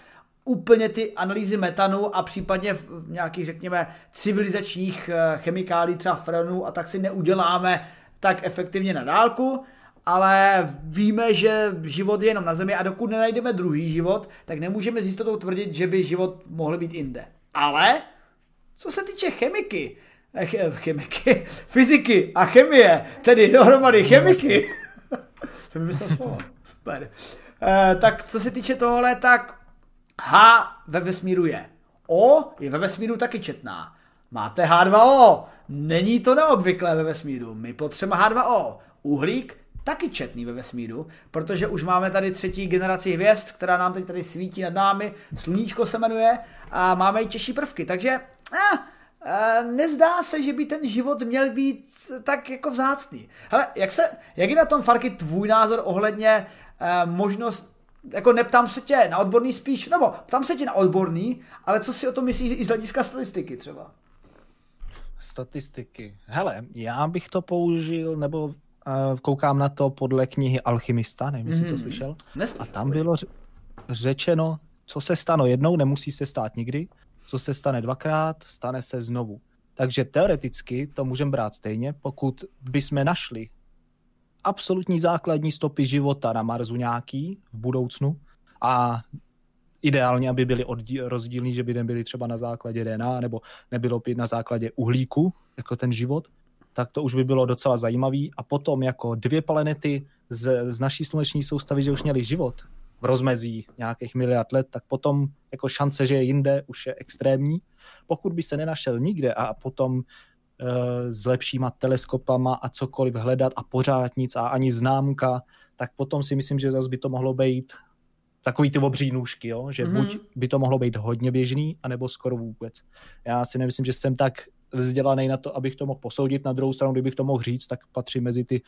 Úplně ty analýzy metanu a případně v nějakých, řekněme, civilizačních eh, chemikálí, třeba freonů a tak si neuděláme tak efektivně na dálku ale víme, že život je jenom na Zemi a dokud nenajdeme druhý život, tak nemůžeme s jistotou tvrdit, že by život mohl být jinde. Ale co se týče chemiky, eh, chemiky, fyziky a chemie, tedy dohromady chemiky, To vymyslel slovo. Super. Uh, tak co se týče tohle, tak H ve vesmíru je. O je ve vesmíru taky četná. Máte H2O. Není to neobvyklé ve vesmíru. My potřebujeme H2O. Uhlík taky četný ve vesmíru, protože už máme tady třetí generaci hvězd, která nám teď tady svítí nad námi, sluníčko se jmenuje a máme i těžší prvky, takže eh, eh, nezdá se, že by ten život měl být tak jako vzácný. Hele, jak, se, jak je na tom, Farky, tvůj názor ohledně eh, možnost jako neptám se tě na odborný spíš, nebo ptám se tě na odborný, ale co si o tom myslíš i z hlediska statistiky třeba? Statistiky. Hele, já bych to použil, nebo koukám na to podle knihy Alchymista, nevím, jestli mm. to mhm. slyšel. Neslyšel. A tam bylo řečeno, co se stane jednou, nemusí se stát nikdy, co se stane dvakrát, stane se znovu. Takže teoreticky to můžeme brát stejně, pokud bychom našli absolutní základní stopy života na Marsu nějaký v budoucnu a ideálně, aby byly rozdílný, že by nebyly třeba na základě DNA nebo nebylo by na základě uhlíku, jako ten život, tak to už by bylo docela zajímavý. A potom jako dvě planety z, z naší sluneční soustavy, že už měli život v rozmezí nějakých miliard let, tak potom jako šance, že je jinde, už je extrémní. Pokud by se nenašel nikde a potom Eh, s lepšíma teleskopama a cokoliv hledat a pořád nic a ani známka, tak potom si myslím, že zase by to mohlo být takový ty obří nůžky, jo? že mm-hmm. buď by to mohlo být hodně běžný, anebo skoro vůbec. Já si nemyslím, že jsem tak vzdělaný na to, abych to mohl posoudit. Na druhou stranu, kdybych to mohl říct, tak patří mezi ty,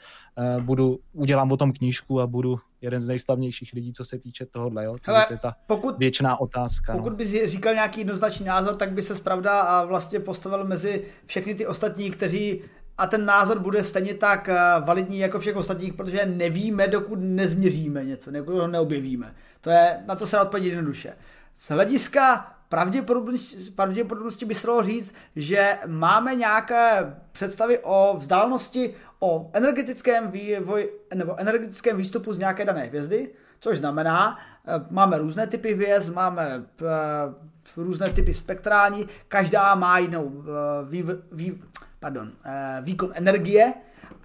uh, budu, udělám o tom knížku a budu jeden z nejslavnějších lidí, co se týče tohohle. Jo? Hele, to je ta pokud, věčná otázka. No. Pokud no. bys říkal nějaký jednoznačný názor, tak by se zpravda a vlastně postavil mezi všechny ty ostatní, kteří a ten názor bude stejně tak eh, validní jako všech ostatních, protože nevíme, dokud nezměříme něco, dokud ho neobjevíme. To je, na to se odpovědět jednoduše. Z hlediska pravděpodobnosti, pravděpodobnosti by se dalo říct, že máme nějaké představy o vzdálenosti, o energetickém vývoj, nebo energetickém výstupu z nějaké dané hvězdy, což znamená, eh, máme různé typy hvězd, máme eh, různé typy spektrální, každá má jinou eh, výv, výv, pardon, výkon energie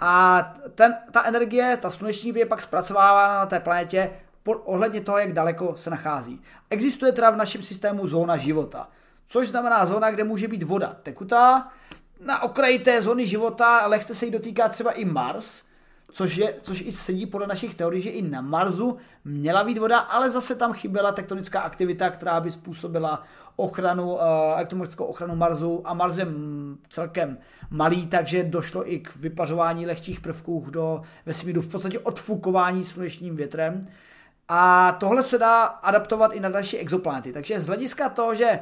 a ten, ta energie, ta sluneční je pak zpracovávána na té planetě ohledně toho, jak daleko se nachází. Existuje teda v našem systému zóna života, což znamená zóna, kde může být voda tekutá, na okraji té zóny života lehce se jí dotýká třeba i Mars, což, je, což i sedí podle našich teorií, že i na Marsu měla být voda, ale zase tam chyběla tektonická aktivita, která by způsobila ochranu, uh, elektromagnetickou ochranu Marsu a Mars je celkem malý, takže došlo i k vypařování lehčích prvků do vesmíru, v podstatě odfukování slunečním větrem. A tohle se dá adaptovat i na další exoplanety. Takže z hlediska toho, že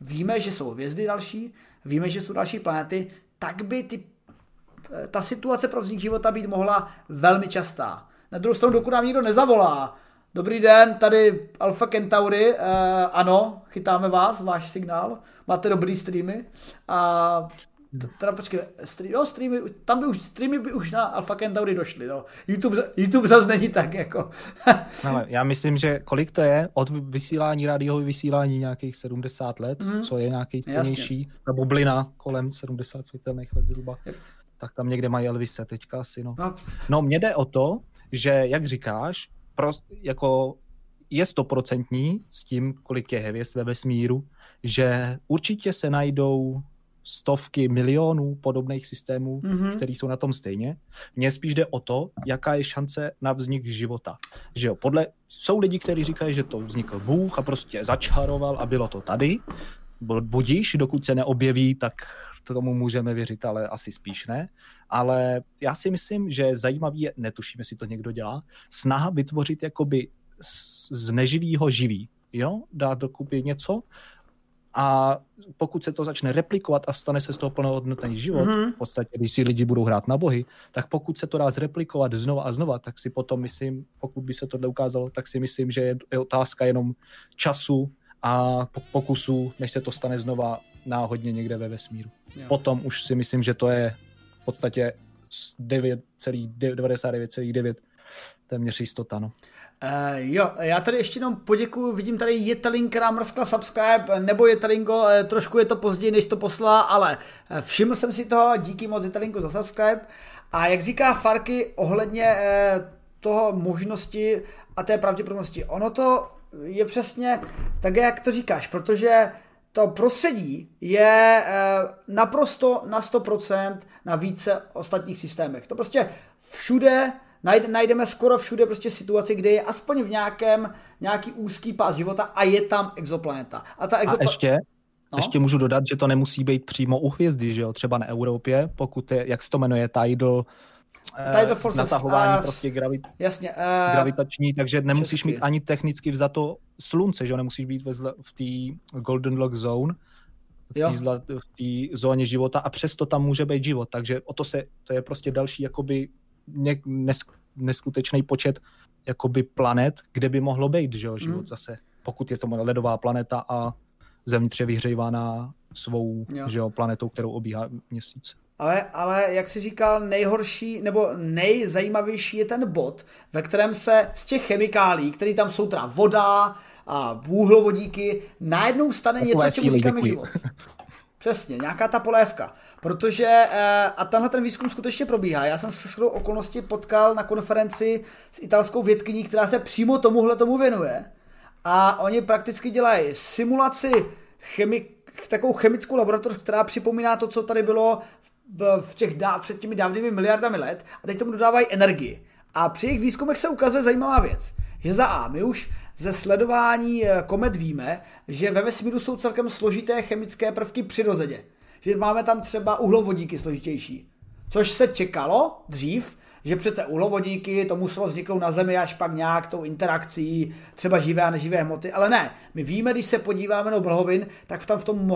víme, že jsou hvězdy další, víme, že jsou další planety, tak by ty, ta situace pro vznik života být mohla velmi častá. Na druhou stranu, dokud nám nikdo nezavolá, Dobrý den, tady Alpha Centauri, uh, ano, chytáme vás, váš signál, máte dobrý streamy a Teda počkej, stream, no, streamy, tam by už, streamy by už na Alpha Centauri došly, no. YouTube, YouTube zase není tak, jako. Ale já myslím, že kolik to je od vysílání, rádiového vysílání nějakých 70 let, mm. co je nějaký plnější, ta bublina kolem 70 světelných let zhruba, tak tam někde mají Elvise teďka asi, no. No, no mně jde o to, že, jak říkáš, pro, jako je stoprocentní s tím, kolik je hvězd ve vesmíru, že určitě se najdou stovky milionů podobných systémů, mm-hmm. které jsou na tom stejně. Mně spíš jde o to, jaká je šance na vznik života. Že jo, podle, jsou lidi, kteří říkají, že to vznikl Bůh a prostě začaroval a bylo to tady. Budíš, dokud se neobjeví, tak tomu můžeme věřit, ale asi spíš ne. Ale já si myslím, že zajímavý je, netuším, jestli to někdo dělá, snaha vytvořit jakoby z neživýho živý. Jo, dát dokupy něco a pokud se to začne replikovat a stane se z toho plnohodnotný život, mm-hmm. v podstatě, když si lidi budou hrát na bohy, tak pokud se to dá zreplikovat znova a znova, tak si potom myslím, pokud by se tohle ukázalo, tak si myslím, že je otázka jenom času a pokusu, než se to stane znova náhodně někde ve vesmíru. Jo. Potom už si myslím, že to je v podstatě 9,99,9 téměř jistota, no. Uh, jo, já tady ještě jenom poděkuju, vidím tady Jetelin, která mrskla subscribe, nebo Jetelinko, uh, trošku je to později, než to poslala, ale uh, všiml jsem si toho, díky moc Jetelinko za subscribe. A jak říká Farky ohledně toho možnosti a té pravděpodobnosti. Ono to je přesně tak, jak to říkáš, protože to prostředí je eh, naprosto na 100% na více ostatních systémech. To prostě všude najdeme skoro všude prostě situaci, kde je aspoň v nějakém nějaký úzký pás života a je tam exoplaneta. A, ta exopla... a ještě, no? ještě můžu dodat, že to nemusí být přímo u hvězdy, že jo? Třeba na Evropě, pokud je, jak se to jmenuje, Tidal, Tidal Forces, natahování uh, prostě gravit, jasně, uh, gravitační, takže nemusíš česky. mít ani technicky vzato slunce, že jo? Nemusíš být ve zle, v té Golden Lock Zone, v té zóně života a přesto tam může být život, takže o to se, to je prostě další jakoby nes, neskutečný počet jakoby planet, kde by mohlo být že jo, život mm. zase. Pokud je to ledová planeta a Země je vyhřívána svou že jo, planetou, kterou obíhá měsíc. Ale, ale jak jsi říkal, nejhorší nebo nejzajímavější je ten bod, ve kterém se z těch chemikálí, které tam jsou teda voda a úhlovodíky, najednou stane Takové něco, čemu říkáme život. Přesně, nějaká ta polévka. Protože, eh, a tenhle ten výzkum skutečně probíhá. Já jsem se shodou okolnosti potkal na konferenci s italskou vědkyní, která se přímo tomuhle tomu věnuje. A oni prakticky dělají simulaci chemik, takovou chemickou laboratoř, která připomíná to, co tady bylo v, v těch dá, před těmi dávnými miliardami let a teď tomu dodávají energii. A při jejich výzkumech se ukazuje zajímavá věc, že za A, my už ze sledování eh, komet víme, že ve vesmíru jsou celkem složité chemické prvky přirozeně. Že máme tam třeba uhlovodíky složitější. Což se čekalo dřív, že přece uhlovodíky to muselo vzniknout na Zemi až pak nějak tou interakcí třeba živé a neživé hmoty, ale ne. My víme, když se podíváme do vlhovin, tak tam v, tom,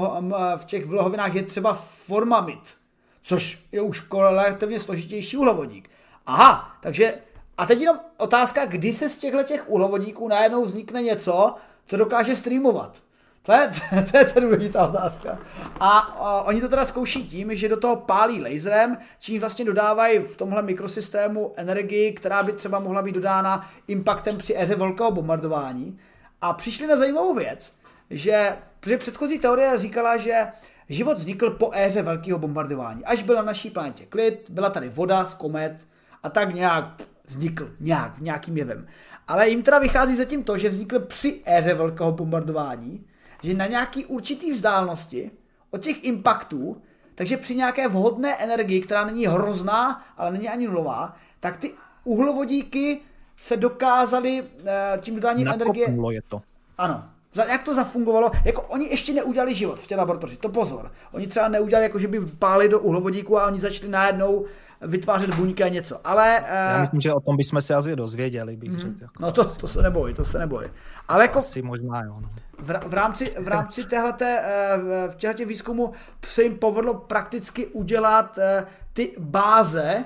v těch vlhovinách je třeba formamid, což je už relativně složitější uhlovodík. Aha, takže a teď jenom otázka, kdy se z těchto těch uhlovodíků najednou vznikne něco, co dokáže streamovat. To je, to je ta důležitá otázka. A, a oni to teda zkouší tím, že do toho pálí laserem, čím vlastně dodávají v tomhle mikrosystému energii, která by třeba mohla být dodána impactem při éře velkého bombardování. A přišli na zajímavou věc, že protože předchozí teorie říkala, že život vznikl po éře velkého bombardování. Až byla na naší planetě klid, byla tady voda z komet a tak nějak vznikl nějak, nějakým jevem. Ale jim teda vychází zatím to, že vznikl při éře velkého bombardování, že na nějaký určitý vzdálenosti od těch impaktů, takže při nějaké vhodné energii, která není hrozná, ale není ani nulová, tak ty uhlovodíky se dokázaly eh, tím dodáním energie... je to. Ano. Jak to zafungovalo? Jako oni ještě neudělali život v té laboratoři, to pozor. Oni třeba neudělali, jako že by páli do uhlovodíku a oni začali najednou vytvářet buňky a něco. Ale, Já myslím, že o tom bychom se asi dozvěděli, bych mm, řekl. Jako. No to, to se neboj, to se neboj. Ale jako... Asi možná jo. No. V, v, rámci, v rámci téhleté, eh, v těchto výzkumu se jim povedlo prakticky udělat eh, ty báze,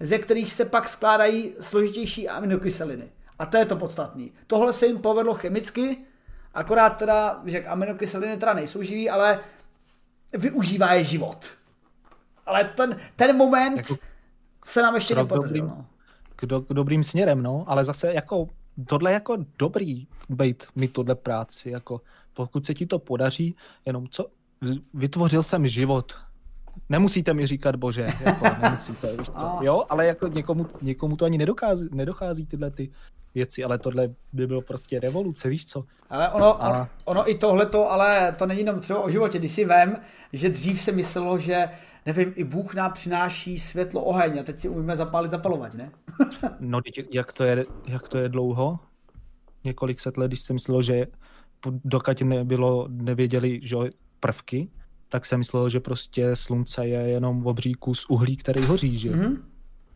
ze kterých se pak skládají složitější aminokyseliny. A to je to podstatné. Tohle se jim povedlo chemicky, akorát teda, že aminokyseliny teda nejsou živý, ale využívá je život. Ale ten, ten moment jako se nám ještě nepodařil. Dobrým, no. k, do, k dobrým směrem, no, ale zase jako tohle jako dobrý být mít tohle práci, jako pokud se ti to podaří, jenom co, vytvořil jsem život, nemusíte mi říkat bože, jako, nemusíte, víš co, jo, ale jako někomu, někomu to ani nedochází, nedochází tyhle ty věci, ale tohle by bylo prostě revoluce, víš co. Ale ono, a... ono, ono i tohle to, ale to není jenom třeba o životě, když si vem, že dřív se myslelo, že nevím, i Bůh nám přináší světlo, oheň a teď si umíme zapálit, zapalovat, ne? no, jak to, je, jak to je dlouho? Několik set let, když jsem myslel, že dokud nebylo, nevěděli, že prvky, tak jsem myslel, že prostě slunce je jenom obří kus uhlí, který hoří, že mm-hmm.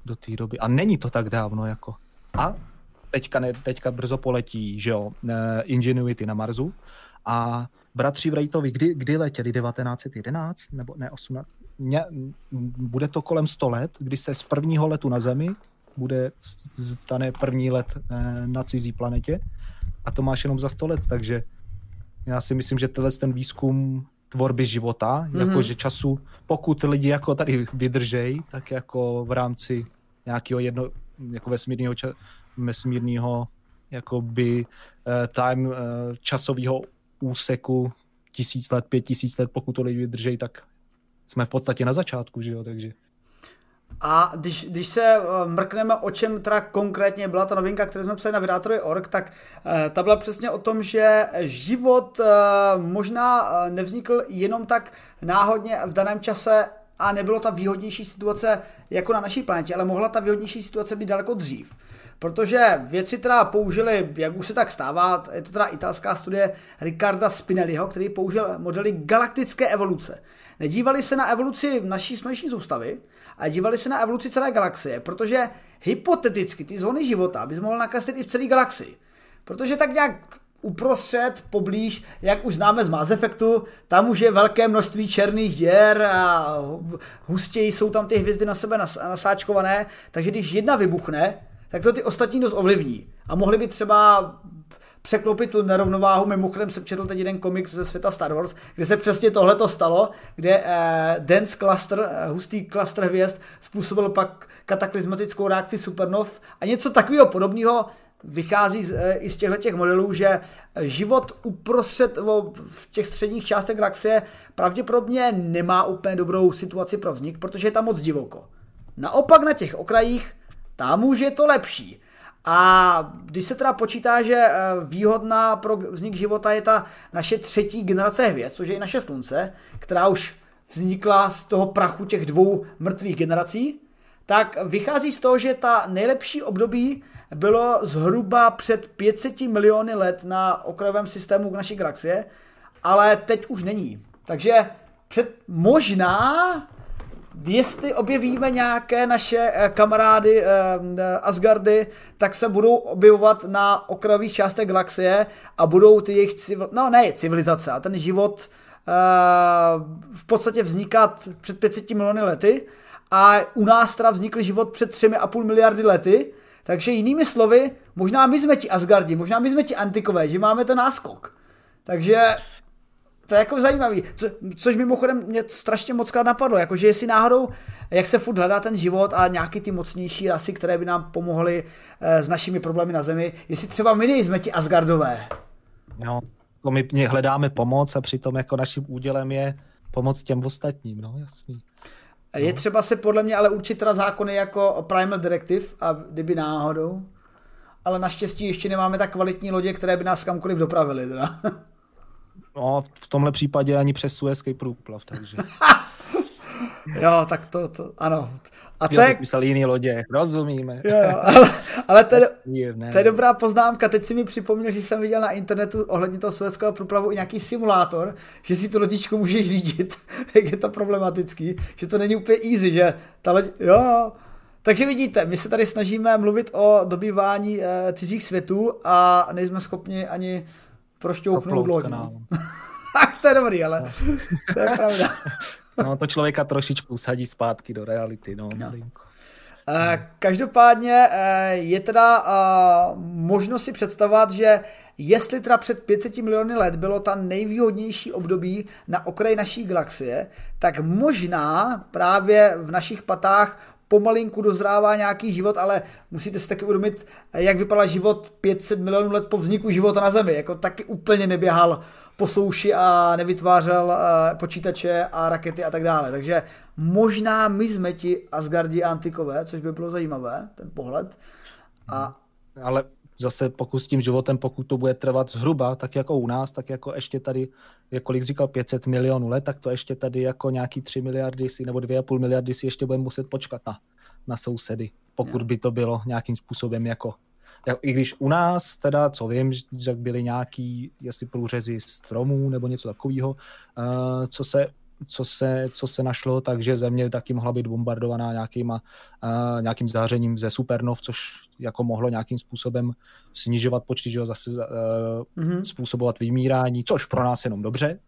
do té doby. A není to tak dávno, jako. A teďka, ne, teďka brzo poletí, že jo, eh, Ingenuity na Marsu a bratři Wrightovi, kdy, kdy letěli, 1911 nebo ne 18, ně, bude to kolem 100 let, kdy se z prvního letu na Zemi bude stane první let eh, na cizí planetě a to máš jenom za 100 let, takže já si myslím, že tenhle ten výzkum tvorby života, mm-hmm. jakože času, pokud lidi jako tady vydržej, tak jako v rámci nějakého jedno, jako vesmírného, ča, vesmírného jakoby uh, time uh, časového úseku tisíc let, pět tisíc let, pokud to lidi vydržej, tak jsme v podstatě na začátku, že jo, takže... A když, když se eh, mrkneme, o čem teda konkrétně byla ta novinka, kterou jsme psali na Vydátorovi.org, tak uh, ta byla přesně o tom, že život uh, možná nevznikl jenom tak náhodně v daném čase a nebylo ta výhodnější situace jako na naší planetě, ale mohla ta výhodnější situace být daleko dřív. Protože věci teda použili, jak už se tak stává, je to teda italská studie Riccarda Spinelliho, který použil modely galaktické evoluce. Nedívali se na evoluci naší sluneční soustavy, a dívali se na evoluci celé galaxie, protože hypoteticky ty zóny života bys mohl nakreslit i v celé galaxii. Protože tak nějak uprostřed, poblíž, jak už známe z Mass Effectu, tam už je velké množství černých děr a hustěji jsou tam ty hvězdy na sebe nasáčkované, takže když jedna vybuchne, tak to ty ostatní dost ovlivní. A mohli by třeba překlopit tu nerovnováhu. Mimochodem jsem četl teď jeden komiks ze světa Star Wars, kde se přesně tohle to stalo, kde eh, dense cluster, eh, hustý cluster hvězd způsobil pak kataklizmatickou reakci supernov a něco takového podobného vychází z, e, i z těchto těch modelů, že život uprostřed o, v těch středních částech galaxie pravděpodobně nemá úplně dobrou situaci pro vznik, protože je tam moc divoko. Naopak na těch okrajích tam už je to lepší. A když se teda počítá, že eh, výhodná pro vznik života je ta naše třetí generace hvězd, což je i naše slunce, která už vznikla z toho prachu těch dvou mrtvých generací, tak vychází z toho, že ta nejlepší období bylo zhruba před 500 miliony let na okrajovém systému naší galaxie, ale teď už není. Takže před možná jestli objevíme nějaké naše eh, kamarády eh, eh, Asgardy, tak se budou objevovat na okrajových částech galaxie a budou ty jejich civil... no ne civilizace, a ten život v podstatě vznikat před 500 miliony lety a u nás teda vznikl život před 3,5 miliardy lety, takže jinými slovy, možná my jsme ti Asgardi, možná my jsme ti antikové, že máme ten náskok. Takže to je jako zajímavý, Co, což mimochodem mě strašně moc krát napadlo, jakože jestli náhodou, jak se furt hledá ten život a nějaký ty mocnější rasy, které by nám pomohly eh, s našimi problémy na Zemi, jestli třeba my nejsme ti Asgardové. No, to my hledáme pomoc a přitom jako naším údělem je pomoc těm ostatním, no jasný. Je no. třeba se podle mě ale určit teda zákony jako Primal Directive, a kdyby náhodou, ale naštěstí ještě nemáme tak kvalitní lodě, které by nás kamkoliv dopravily. Teda. No, v tomhle případě ani přes Suezký průplav, takže. jo, tak to, to ano. A to je... myslel jiný lodě, rozumíme. Jo, jo, ale, ale to, je, to je dobrá poznámka. Teď si mi připomněl, že jsem viděl na internetu ohledně toho sovětského průplavu i nějaký simulátor, že si tu lodičku můžeš řídit, jak je to problematický, že to není úplně easy, že ta loď... Jo, takže vidíte, my se tady snažíme mluvit o dobývání e, cizích světů a nejsme schopni ani prošťouchnout loď. No. to je dobrý, ale to je pravda. no to člověka trošičku sadí zpátky do reality, no, no. Každopádně eh, je teda eh, možno si představovat, že jestli teda před 500 miliony let bylo ta nejvýhodnější období na okraji naší galaxie, tak možná právě v našich patách pomalinku dozrává nějaký život, ale musíte si taky uvědomit, jak vypadal život 500 milionů let po vzniku života na Zemi. Jako taky úplně neběhal po souši a nevytvářel eh, počítače a rakety a tak dále. Takže možná my jsme ti Asgardi antikové, což by bylo zajímavé, ten pohled. A... Ale zase pokud s tím životem, pokud to bude trvat zhruba, tak jako u nás, tak jako ještě tady, jak kolik říkal, 500 milionů let, tak to ještě tady jako nějaký 3 miliardy si, nebo 2,5 miliardy si ještě budeme muset počkat na, na sousedy, pokud by to bylo nějakým způsobem jako i když u nás teda, co vím, že byly nějaký, jestli průřezy stromů nebo něco takového, uh, co se co se, co se našlo, takže země taky mohla být bombardovaná nějakýma, uh, nějakým zářením ze supernov, což jako mohlo nějakým způsobem snižovat počty, že jo, zase uh, mm-hmm. způsobovat vymírání, což pro nás jenom dobře,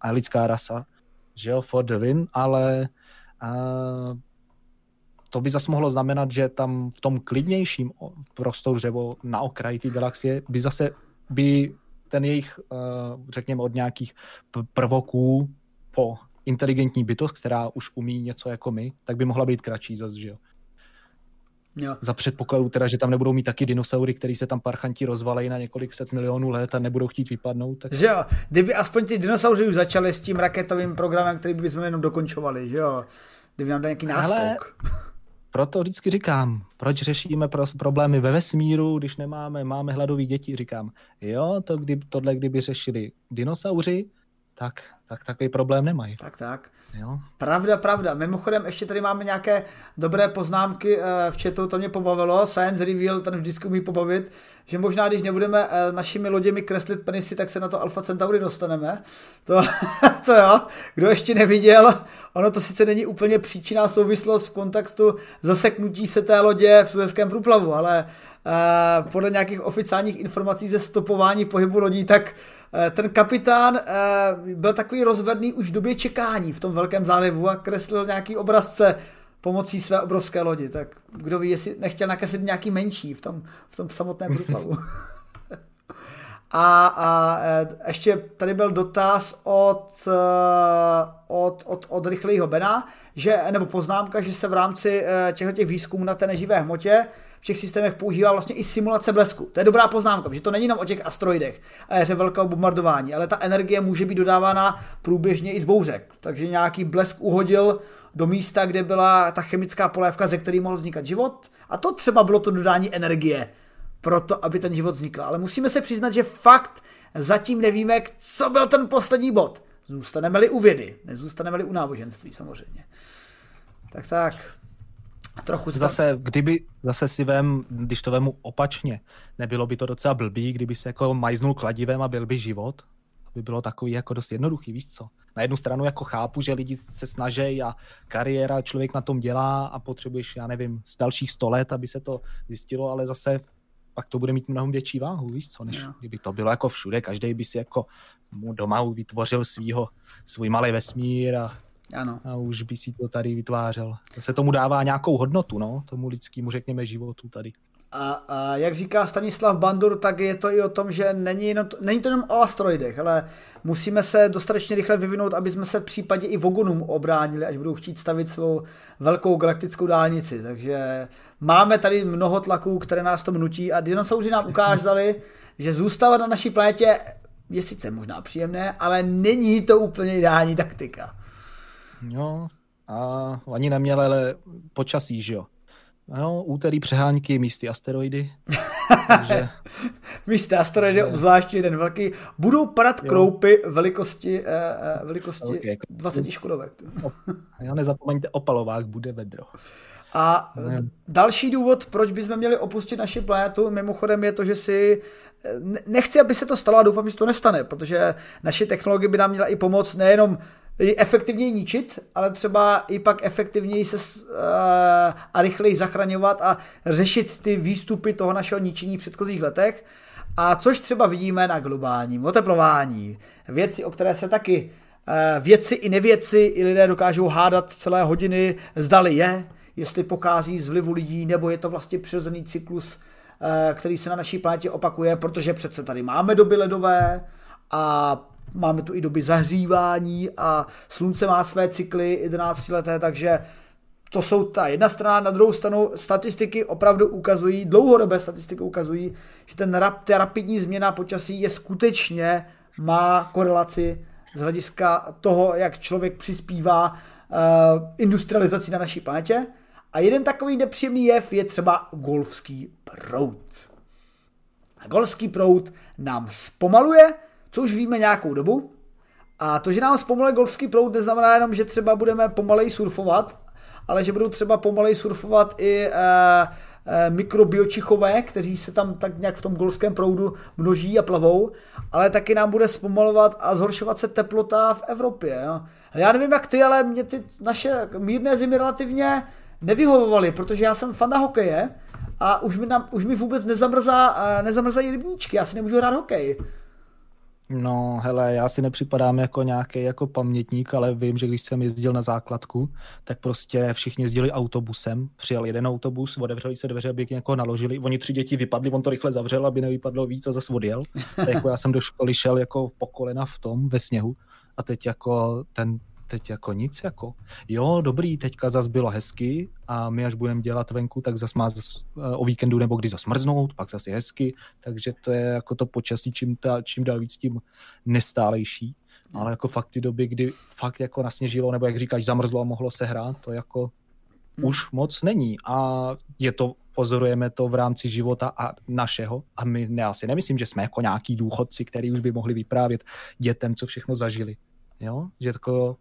a lidská rasa, že jo, for the win, ale uh, to by zase mohlo znamenat, že tam v tom klidnějším prostoru, že na okraji té galaxie, by zase by ten jejich, řekněme, od nějakých prvoků po inteligentní bytost, která už umí něco jako my, tak by mohla být kratší zase, že jo. Jo. Za předpokladu teda, že tam nebudou mít taky dinosaury, který se tam parchanti rozvalejí na několik set milionů let a nebudou chtít vypadnout. Tak... Že jo, kdyby aspoň ty dinosauři už začali s tím raketovým programem, který bychom jenom dokončovali, že jo. Kdyby nám dal nějaký náskok. Ale proto vždycky říkám, proč řešíme pro, problémy ve vesmíru, když nemáme, máme hladový děti, říkám, jo, to kdy, tohle kdyby řešili dinosauři, tak, tak takový problém nemají. Tak, tak. Jo. Pravda, pravda. Mimochodem, ještě tady máme nějaké dobré poznámky eh, v chatu, to mě pobavilo. Science Reveal, ten vždycky umí pobavit, že možná, když nebudeme eh, našimi loděmi kreslit penisy, tak se na to Alpha Centauri dostaneme. To, to jo, kdo ještě neviděl, ono to sice není úplně příčinná souvislost v kontextu zaseknutí se té lodě v Suezském průplavu, ale uh, podle nějakých oficiálních informací ze stopování pohybu lodí, tak ten kapitán uh, byl takový rozvedný už v době čekání v tom velkém zálivu a kreslil nějaký obrazce pomocí své obrovské lodi, tak kdo ví, jestli nechtěl nakreslit nějaký menší v tom, v tom samotném průplavu. a, a ještě tady byl dotaz od, od, od, od rychlého Bena, že, nebo poznámka, že se v rámci těchto těch výzkumů na té neživé hmotě v těch systémech používá vlastně i simulace blesku. To je dobrá poznámka, že to není jenom o těch asteroidech a éře velkého bombardování, ale ta energie může být dodávána průběžně i z bouřek. Takže nějaký blesk uhodil do místa, kde byla ta chemická polévka, ze které mohl vznikat život. A to třeba bylo to dodání energie pro to, aby ten život vznikl. Ale musíme se přiznat, že fakt zatím nevíme, co byl ten poslední bod. Zůstaneme-li u vědy, nezůstaneme-li u náboženství samozřejmě. Tak tak. Trochu zase, kdyby zase si vem, když to vemu opačně, nebylo by to docela blbý, kdyby se jako majznul kladivem a byl by život? By bylo takový jako dost jednoduchý, víš co? Na jednu stranu jako chápu, že lidi se snaží a kariéra člověk na tom dělá a potřebuješ, já nevím, z dalších sto let, aby se to zjistilo, ale zase pak to bude mít mnohem větší váhu, víš co, než no. kdyby to bylo jako všude, každý by si jako doma vytvořil svýho, svůj malý vesmír a ano. A už by si to tady vytvářel. To se tomu dává nějakou hodnotu, no, tomu lidskému, řekněme, životu tady. A, a jak říká Stanislav Bandur, tak je to i o tom, že není, jenom, není to jenom o asteroidech, ale musíme se dostatečně rychle vyvinout, aby jsme se v případě i Vogonům obránili, až budou chtít stavit svou velkou galaktickou dálnici. Takže máme tady mnoho tlaků, které nás to nutí a dinosauři nám ukázali, že zůstávat na naší planetě je sice možná příjemné, ale není to úplně ideální taktika. Jo, a ani neměl ale počasí, že jo. No, úterý přehánky místy asteroidy. takže... místy asteroidy, no. obzvláště jeden velký. Budou padat jo. kroupy velikosti, eh, eh velikosti okay. 20 škodovek. jo, nezapomeňte, opalovák bude vedro. A ne. další důvod, proč bychom měli opustit naši planetu, mimochodem je to, že si eh, nechci, aby se to stalo a doufám, že se to nestane, protože naše technologie by nám měla i pomoct nejenom efektivněji ničit, ale třeba i pak efektivněji se uh, a rychleji zachraňovat a řešit ty výstupy toho našeho ničení v předchozích letech. A což třeba vidíme na globálním oteplování. Věci, o které se taky uh, věci i nevěci i lidé dokážou hádat celé hodiny, zdali je, jestli pochází z vlivu lidí, nebo je to vlastně přirozený cyklus, uh, který se na naší planetě opakuje, protože přece tady máme doby ledové a máme tu i doby zahřívání a slunce má své cykly 11 leté, takže to jsou ta jedna strana, na druhou stranu statistiky opravdu ukazují, dlouhodobé statistiky ukazují, že ten rap, ta rapidní změna počasí je skutečně, má korelaci z hlediska toho, jak člověk přispívá uh, industrializaci na naší planetě. A jeden takový nepříjemný jev je třeba golfský proud. A golfský proud nám zpomaluje co už víme nějakou dobu. A to, že nám zpomaluje golfský proud, neznamená jenom, že třeba budeme pomalej surfovat, ale že budou třeba pomalej surfovat i e, e, mikrobiočichové, kteří se tam tak nějak v tom golfském proudu množí a plavou, ale taky nám bude zpomalovat a zhoršovat se teplota v Evropě. Jo. Já nevím jak ty, ale mě ty naše mírné zimy relativně nevyhovovaly, protože já jsem fanda hokeje a už mi, nám, už mi vůbec nezamrzá, eh, nezamrzají rybníčky, já si nemůžu hrát hokej. No, hele, já si nepřipadám jako nějaký jako pamětník, ale vím, že když jsem jezdil na základku, tak prostě všichni jezdili autobusem, přijel jeden autobus, otevřeli se dveře, aby někoho naložili, oni tři děti vypadli, on to rychle zavřel, aby nevypadlo víc a zase odjel. Tak jako já jsem do školy šel jako po kolena v tom, ve sněhu a teď jako ten teď jako nic, jako jo, dobrý, teďka zas bylo hezky a my až budeme dělat venku, tak zas má zas, eh, o víkendu nebo kdy zasmrznout, pak zase hezky, takže to je jako to počasí čím, ta, čím dál víc tím nestálejší. Ale jako fakt ty doby, kdy fakt jako nasněžilo, nebo jak říkáš, zamrzlo a mohlo se hrát, to jako hmm. už moc není. A je to, pozorujeme to v rámci života a našeho. A my ne, asi nemyslím, že jsme jako nějaký důchodci, který už by mohli vyprávět dětem, co všechno zažili. Jo? Že jako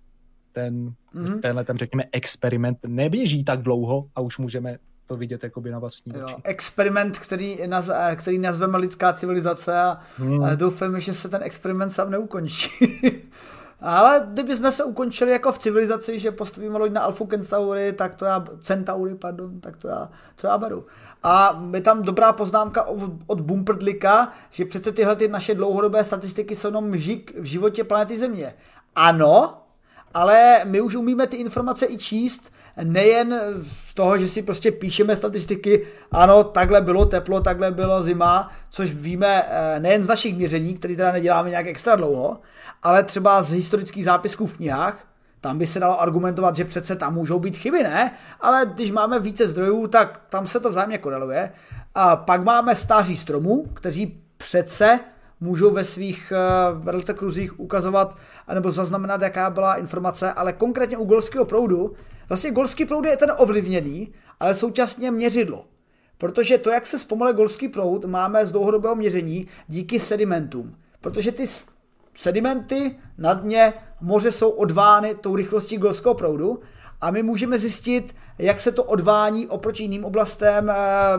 ten, mm-hmm. tenhle ten, řekněme, experiment neběží tak dlouho a už můžeme to vidět jakoby na vlastní oči. Experiment, který, naz, který nazveme lidská civilizace a, hmm. a doufáme, že se ten experiment sám neukončí. Ale kdyby jsme se ukončili jako v civilizaci, že postavíme loď na Alfu Centauri, tak to já, Centauri, pardon, tak to já, to já beru. A je tam dobrá poznámka od, od Bumperdlika, že přece tyhle ty naše dlouhodobé statistiky jsou jenom žik v životě planety Země. Ano, ale my už umíme ty informace i číst, nejen z toho, že si prostě píšeme statistiky, ano, takhle bylo teplo, takhle bylo zima, což víme eh, nejen z našich měření, které teda neděláme nějak extra dlouho, ale třeba z historických zápisků v knihách, tam by se dalo argumentovat, že přece tam můžou být chyby, ne? Ale když máme více zdrojů, tak tam se to vzájemně koreluje. A pak máme stáří stromů, kteří přece můžou ve svých uh, kruzích ukazovat nebo zaznamenat, jaká byla informace, ale konkrétně u golského proudu, vlastně golský proud je ten ovlivněný, ale současně měřidlo. Protože to, jak se zpomaluje golský proud, máme z dlouhodobého měření díky sedimentům. Protože ty sedimenty na dně moře jsou odvány tou rychlostí golského proudu a my můžeme zjistit, jak se to odvání oproti jiným oblastem e,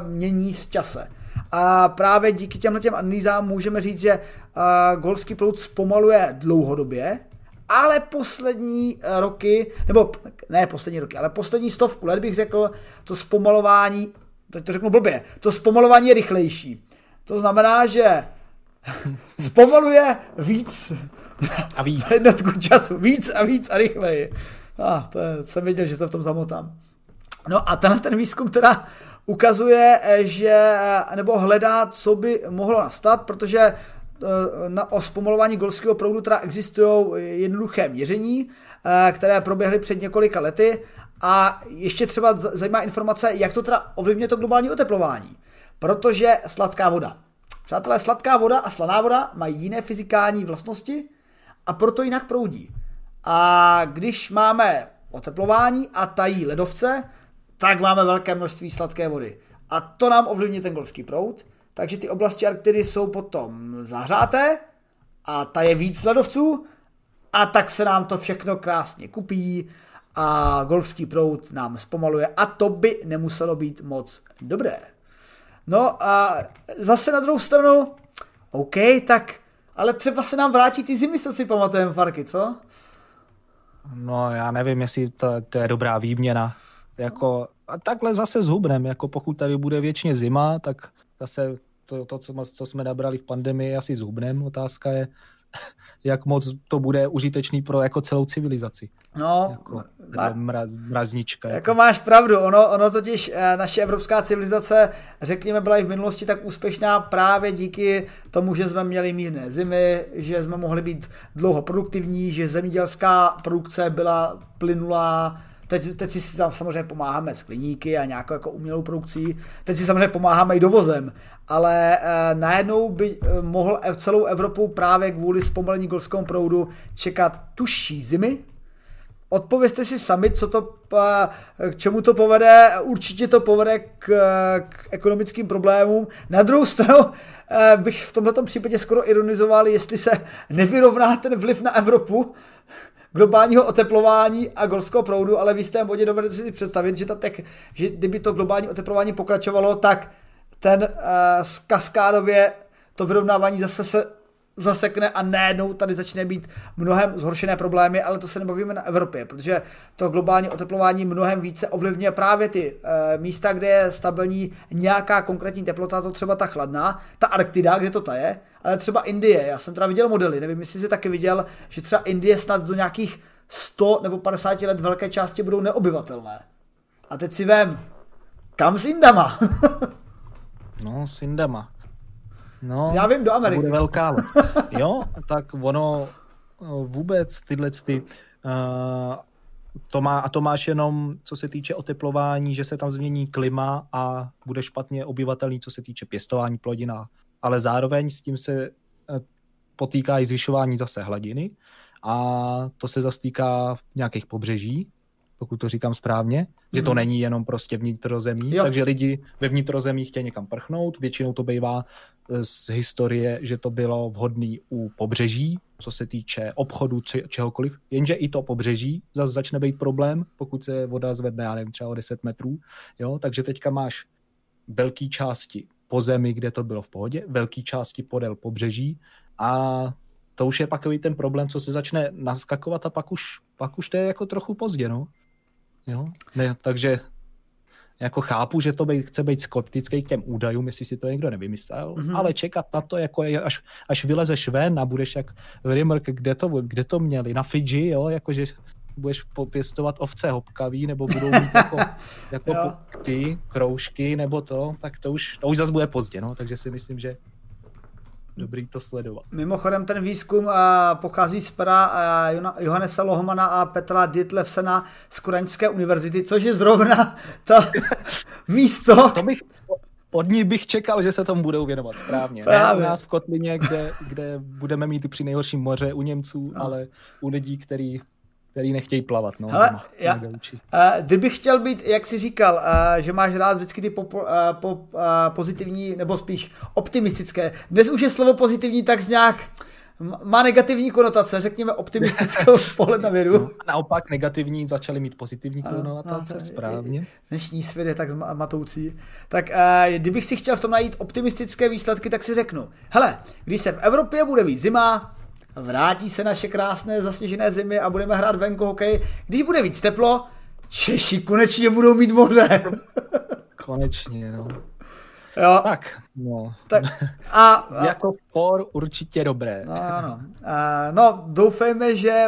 mění z čase. A právě díky těmhle těm analýzám můžeme říct, že uh, golský proud zpomaluje dlouhodobě, ale poslední roky, nebo ne poslední roky, ale poslední stovku let bych řekl, to zpomalování, teď to řeknu blbě, to zpomalování je rychlejší. To znamená, že zpomaluje víc a víc. jednotku času, víc a víc a rychleji. Ah, to je, jsem věděl, že se v tom zamotám. No a tenhle ten výzkum teda ukazuje, eh, že, eh, nebo hledá, co by mohlo nastat, protože eh, na, o zpomalování golského proudu teda existují jednoduché měření, které proběhly před několika lety a ještě třeba zajímá informace, jak to teda ovlivňuje to globální oteplování. Protože sladká voda. Přátelé, sladká voda a slaná voda mají jiné fyzikální vlastnosti a proto jinak proudí. A když máme oteplování a tají ledovce, tak máme velké množství sladké vody. A to nám ovlivní ten golský proud, takže ty oblasti Arktidy jsou potom zahřáté a ta je víc ledovců a tak se nám to všechno krásně kupí a golfský proud nám zpomaluje a to by nemuselo být moc dobré. No a zase na druhou stranu, OK, tak ale třeba se nám vrátí ty zimy, co si pamatujeme, Farky, co? No já nevím, jestli to, to je dobrá výměna jako, a takhle zase zhubnem, jako pokud tady bude věčně zima, tak zase to, to co, co jsme nabrali v pandemii, asi zhubnem. Otázka je, jak moc to bude užitečný pro jako celou civilizaci. No, jako, má, mraz, mraznička. Jako. jako máš pravdu, ono, ono totiž eh, naše evropská civilizace, řekněme, byla i v minulosti tak úspěšná právě díky tomu, že jsme měli mírné zimy, že jsme mohli být dlouho produktivní, že zemědělská produkce byla plynulá, Teď, teď si samozřejmě pomáháme s kliníky a nějakou jako umělou produkcí. Teď si samozřejmě pomáháme i dovozem. Ale eh, najednou by eh, mohl celou Evropu právě kvůli zpomalení golskému proudu čekat tužší zimy, Odpovězte si sami, co to, eh, k čemu to povede. Určitě to povede k, k ekonomickým problémům. Na druhou stranu bych v tomto případě skoro ironizoval, jestli se nevyrovná ten vliv na Evropu, globálního oteplování a golského proudu, ale v jistém bodě dovedete si představit, že, ta tek, že kdyby to globální oteplování pokračovalo, tak ten uh, kaskádově to vyrovnávání zase se zasekne a najednou tady začne být mnohem zhoršené problémy, ale to se nebavíme na Evropě, protože to globální oteplování mnohem více ovlivňuje právě ty e, místa, kde je stabilní nějaká konkrétní teplota, to třeba ta chladná, ta Arktida, kde to ta je, ale třeba Indie, já jsem teda viděl modely, nevím, jestli jsi taky viděl, že třeba Indie snad do nějakých 100 nebo 50 let velké části budou neobyvatelné. A teď si vem, kam s Indama? no, s Indama. No, Já vím, do Ameriky. Bude velká. jo, tak ono eh, vůbec tyhle ty, uh, to má, a to máš jenom, co se týče oteplování, že se tam změní klima a bude špatně obyvatelný, co se týče pěstování plodina. Ale zároveň s tím se uh, potýká i zvyšování zase hladiny a to se zastýká nějakých pobřeží pokud to říkám správně, mm. že to mhm. není jenom prostě vnitrozemí, jo. takže lidi ve vnitrozemí chtějí někam prchnout, většinou to bývá eh, z historie, že to bylo vhodné u pobřeží, co se týče obchodu, či, čehokoliv, jenže i to pobřeží zase začne být problém, pokud se voda zvedne, já nevím, třeba o 10 metrů, jo, takže teďka máš velké části po zemi, kde to bylo v pohodě, velké části podél pobřeží a to už je pakový ten problém, co se začne naskakovat a pak už, pak už to je jako trochu pozdě, no. Jo? Ne, takže jako chápu, že to bej, chce být skeptický k těm údajům, jestli si to někdo nevymyslel, mm-hmm. ale čekat na to, jako je, až, až vylezeš ven a budeš jak Rimmer, kde to, kde to měli, na Fidži, jo, jakože budeš popěstovat ovce hopkavý, nebo budou mít jako, jako ty kroužky, nebo to, tak to už, to už zase bude pozdě, no, takže si myslím, že dobrý to sledovat. Mimochodem ten výzkum pochází z pera uh, Johannesa Lohmana a Petra Dietlefsena z Koreňské univerzity, což je zrovna to místo... To bych, od ní bych čekal, že se tomu budou věnovat správně. Právě. Ne u nás v Kotlině, kde, kde budeme mít při nejhorším moře u Němců, no. ale u lidí, kteří který nechtějí plavat. No, Hele, doma, já, uh, kdybych chtěl být, jak jsi říkal, uh, že máš rád vždycky ty po, uh, po, uh, pozitivní, nebo spíš optimistické. Dnes už je slovo pozitivní tak nějak má negativní konotace, řekněme optimistickou pohled na vědu. No, naopak negativní začaly mít pozitivní konotace, ano, správně. Dnešní svět je tak matoucí. Tak uh, kdybych si chtěl v tom najít optimistické výsledky, tak si řeknu, hele, když se v Evropě bude víc zima, vrátí se naše krásné zasněžené zimy a budeme hrát venku hokej. Když bude víc teplo, Češi konečně budou mít moře. konečně, no. Jo. Tak, no. Tak, a, a, jako for určitě dobré. No, ano. A, no, doufejme, že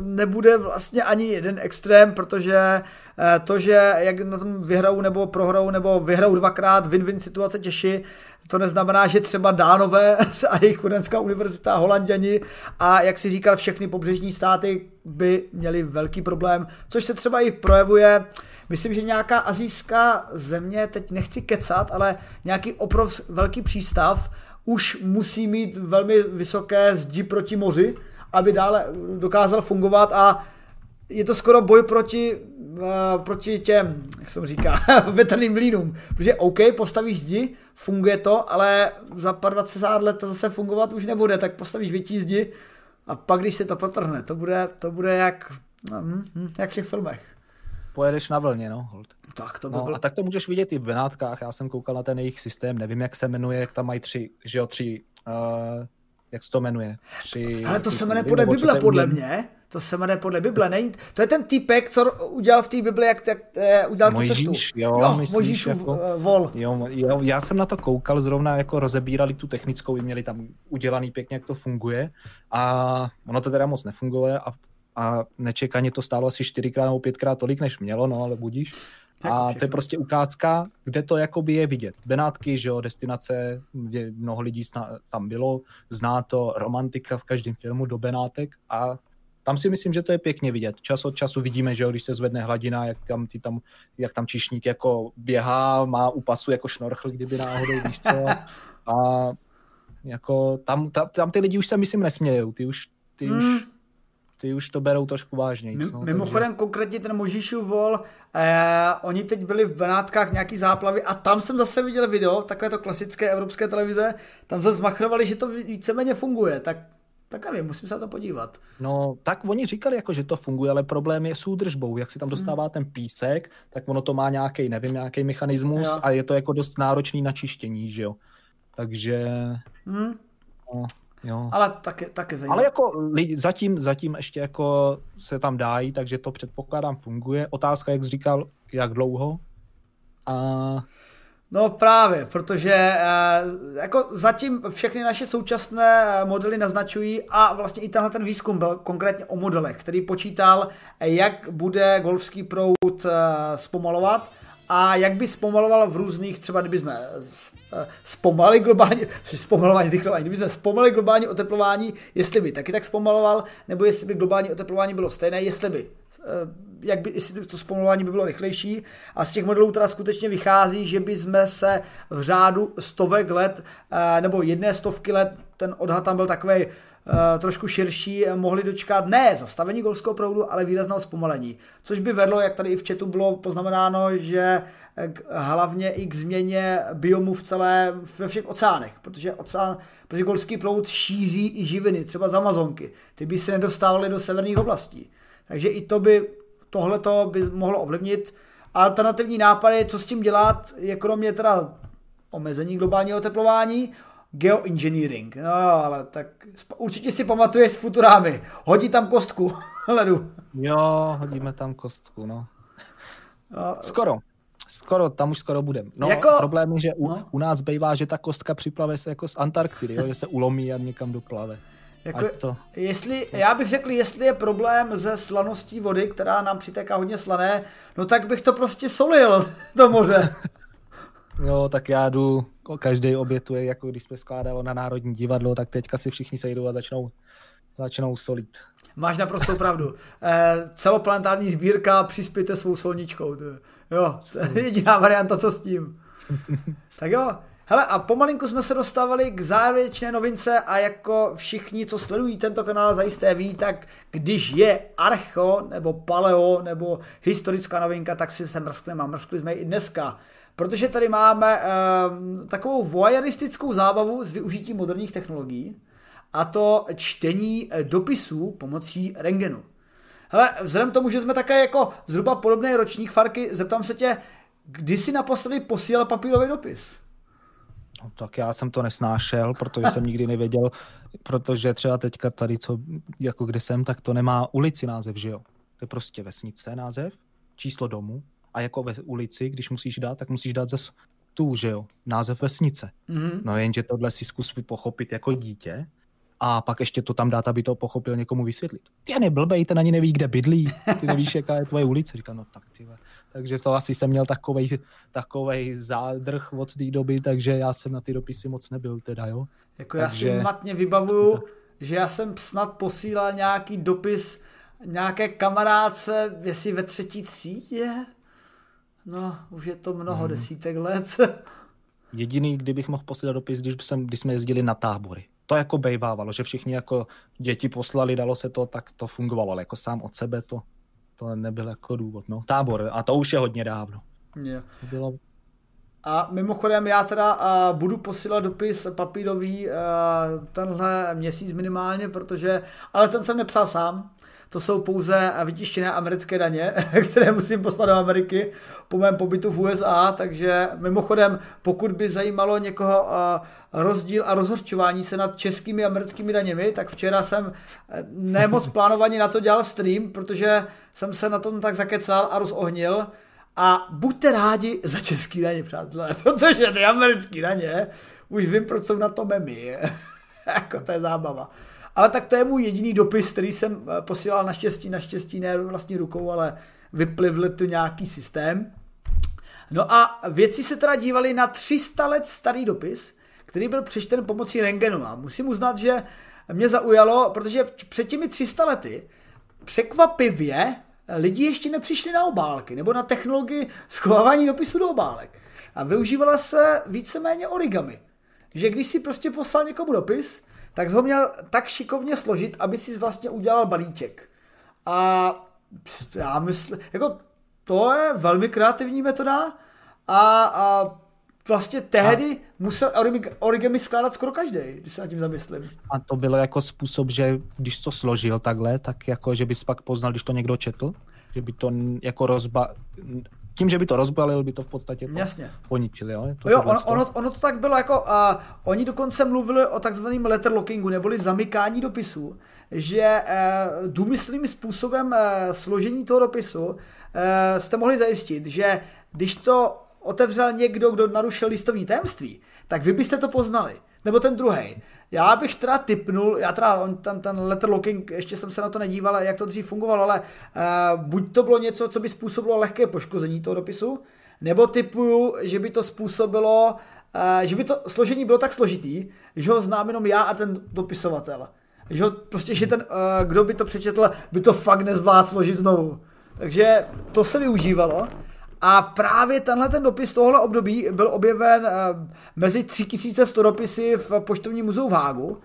nebude vlastně ani jeden extrém, protože eh, to, že jak na tom vyhrou nebo prohrou nebo vyhrou dvakrát win-win situace Češi, to neznamená, že třeba Dánové a jejich chudenská univerzita, Holanděni a jak si říkal, všechny pobřežní státy by měli velký problém, což se třeba i projevuje Myslím, že nějaká azijská země, teď nechci kecat, ale nějaký oprov velký přístav už musí mít velmi vysoké zdi proti moři, aby dále dokázal fungovat a je to skoro boj proti, uh, proti těm, jak se říká, větrným mlínům. Protože OK, postavíš zdi, funguje to, ale za pár 20 let to zase fungovat už nebude, tak postavíš větší zdi a pak, když se to potrhne, to bude, to bude jak, hm, hm, jak v těch filmech pojedeš na vlně, no. Hold. Tak to by no, bylo... A tak to můžeš vidět i v Benátkách, já jsem koukal na ten jejich systém, nevím, jak se jmenuje, jak tam mají tři, že jo, tři, uh, jak se to jmenuje? Tři, Ale to se jmenuje podle Bible, podle mě. To se jmenuje podle Bible. Ne? To je ten typek, co udělal v té Bibli, jak, jak uh, udělal Mojžíš, tu cestu. Jo, jo Mojžíš jako, uh, vol. Jo, jo, já jsem na to koukal, zrovna jako rozebírali tu technickou, měli tam udělaný pěkně, jak to funguje a ono to teda moc nefunguje a a nečekaně to stálo asi čtyřikrát nebo pětkrát tolik, než mělo, no ale budíš. Jako a to je prostě ukázka, kde to jakoby je vidět. Benátky, že jo, destinace, kde mnoho lidí tam bylo, zná to romantika v každém filmu do Benátek a tam si myslím, že to je pěkně vidět. Čas od času vidíme, že jo, když se zvedne hladina, jak tam, ty tam, jak tam čišník jako běhá, má u pasu jako šnorchl, kdyby náhodou, víš co. A jako tam, tam, tam ty lidi už se myslím nesmějou, ty už, ty hmm. už ty už to berou trošku vážně. No, mimochodem takže... konkrétně ten Možíšův vol, eh, oni teď byli v Benátkách nějaký záplavy a tam jsem zase viděl video, takové to klasické evropské televize, tam zase zmachrovali, že to víceméně funguje, tak tak nevím, musím se na to podívat. No, tak oni říkali, jako, že to funguje, ale problém je s údržbou. Jak si tam hmm. dostává hmm. ten písek, tak ono to má nějaký, nevím, nějaký mechanismus jo. a je to jako dost náročný na čištění, že jo. Takže... Hmm. No, Jo. Ale taky, taky zajímavé. Ale jako zatím, zatím ještě jako se tam dají, takže to předpokládám funguje. Otázka, jak jsi říkal, jak dlouho? A... No právě, protože eh, jako zatím všechny naše současné eh, modely naznačují a vlastně i tenhle ten výzkum byl konkrétně o modelech, který počítal, eh, jak bude golfský proud zpomalovat a jak by zpomaloval v různých, třeba kdyby jsme Eh, zpomalili globální, zpomalování, zrychlování, kdyby jsme zpomalili globální oteplování, jestli by taky tak zpomaloval, nebo jestli by globální oteplování bylo stejné, jestli by eh, jak by, jestli to zpomalování by bylo rychlejší. A z těch modelů teda skutečně vychází, že by jsme se v řádu stovek let, eh, nebo jedné stovky let ten odhad tam byl takový trošku širší, mohli dočkat ne zastavení golského proudu, ale výrazného zpomalení. Což by vedlo, jak tady i v chatu bylo poznamenáno, že hlavně i k změně biomu v celé, ve všech oceánech, protože, oceán, protože golský proud šíří i živiny, třeba z Amazonky. Ty by se nedostávaly do severních oblastí. Takže i to by, tohleto by mohlo ovlivnit. Alternativní nápady, co s tím dělat, je kromě teda omezení globálního oteplování, geoengineering. No ale tak určitě si pamatuje s Futurámy. Hodí tam kostku ledu. Jo, hodíme tam kostku, no. no Skoro. Skoro, tam už skoro budeme. No, jako... problém je, že u, no. u nás bývá, že ta kostka připlave se jako z Antarktidy, jo, že se ulomí a někam doplave. Jako, to... jestli, já bych řekl, jestli je problém ze slaností vody, která nám přitéká hodně slané, no tak bych to prostě solil, to moře. Jo, tak já jdu, každý obětuje, jako když jsme skládalo na Národní divadlo, tak teďka si všichni sejdou a začnou, začnou solit. Máš naprostou pravdu. Eh, celoplanetární sbírka, přispějte svou solničkou. Jo, to je jediná varianta, co s tím. tak jo, Hele, a pomalinku jsme se dostávali k závěrečné novince a jako všichni, co sledují tento kanál, zajisté ví, tak když je archo, nebo paleo, nebo historická novinka, tak si se mrskneme a mrskli jsme i dneska. Protože tady máme um, takovou voyeuristickou zábavu s využitím moderních technologií a to čtení dopisů pomocí rengenu. Hele, vzhledem k tomu, že jsme také jako zhruba podobný ročník Farky, zeptám se tě, kdy jsi naposledy posílal papírový dopis? No, tak já jsem to nesnášel, protože jsem nikdy nevěděl, protože třeba teďka tady, co, jako kde jsem, tak to nemá ulici název, že jo? To je prostě vesnice název, číslo domu a jako ve ulici, když musíš dát, tak musíš dát zase tu, že jo, název vesnice. Mm-hmm. No jenže tohle si zkus pochopit jako dítě a pak ještě to tam dát, aby to pochopil někomu vysvětlit. Ty je neblbej, ten ani neví, kde bydlí, ty nevíš, jaká je tvoje ulice. Říkám, no tak ty takže to asi jsem měl takovej, takovej zádrh od té doby, takže já jsem na ty dopisy moc nebyl teda, jo. Jako takže... já si matně vybavuju, že já jsem snad posílal nějaký dopis nějaké kamarádce, jestli ve třetí třídě, no, už je to mnoho hmm. desítek let. Jediný, kdybych mohl posílat dopis, když, jsem, když jsme jezdili na tábory. To jako bejvávalo, že všichni jako děti poslali, dalo se to, tak to fungovalo, ale jako sám od sebe to to nebyl jako důvod, no. Tábor, a to už je hodně dávno. Yeah. Bylo... A mimochodem já teda uh, budu posílat dopis papírový uh, tenhle měsíc minimálně, protože, ale ten jsem nepsal sám, to jsou pouze vytištěné americké daně, které musím poslat do Ameriky po mém pobytu v USA, takže mimochodem, pokud by zajímalo někoho rozdíl a rozhorčování se nad českými a americkými daněmi, tak včera jsem e, nemoc plánovaně na to dělal stream, protože jsem se na tom tak zakecal a rozohnil, a buďte rádi za český daně, přátelé, protože ty americké daně, už vím, proč jsou na to memy. jako to je zábava. Ale tak to je můj jediný dopis, který jsem eh, posílal naštěstí, naštěstí ne vlastní rukou, ale vyplivl tu nějaký systém. No a věci se teda dívali na 300 let starý dopis, který byl přečten pomocí rengenu. A musím uznat, že mě zaujalo, protože před těmi 300 lety překvapivě lidi ještě nepřišli na obálky nebo na technologii schovávání dopisu do obálek. A využívala se víceméně origami. Že když si prostě poslal někomu dopis, tak ho měl tak šikovně složit, aby si vlastně udělal balíček. A já myslím, jako to je velmi kreativní metoda a, a vlastně tehdy a... musel origami skládat skoro každý, když se nad tím zamyslím. A to bylo jako způsob, že když to složil takhle, tak jako, že bys pak poznal, když to někdo četl, že by to jako rozba tím, že by to rozbalil, by to v podstatě po, Jasně. poničili. Jo, to jo ono, ono, ono, to tak bylo jako, uh, oni dokonce mluvili o takzvaném letter lockingu, neboli zamykání dopisu, že uh, důmyslným způsobem uh, složení toho dopisu uh, jste mohli zajistit, že když to otevřel někdo, kdo narušil listovní tajemství, tak vy byste to poznali. Nebo ten druhý. Já bych teda typnul, já teda on, ten, ten letter locking, ještě jsem se na to nedíval, jak to dřív fungovalo, ale uh, buď to bylo něco, co by způsobilo lehké poškození toho dopisu, nebo typuju, že by to způsobilo, uh, že by to složení bylo tak složitý, že ho znám jenom já a ten dopisovatel. Že ho, prostě, že ten, uh, kdo by to přečetl, by to fakt nezvládl složit znovu. Takže to se využívalo. A právě tenhle ten dopis tohle období byl objeven uh, mezi 3100 dopisy v poštovním muzeu v Hágu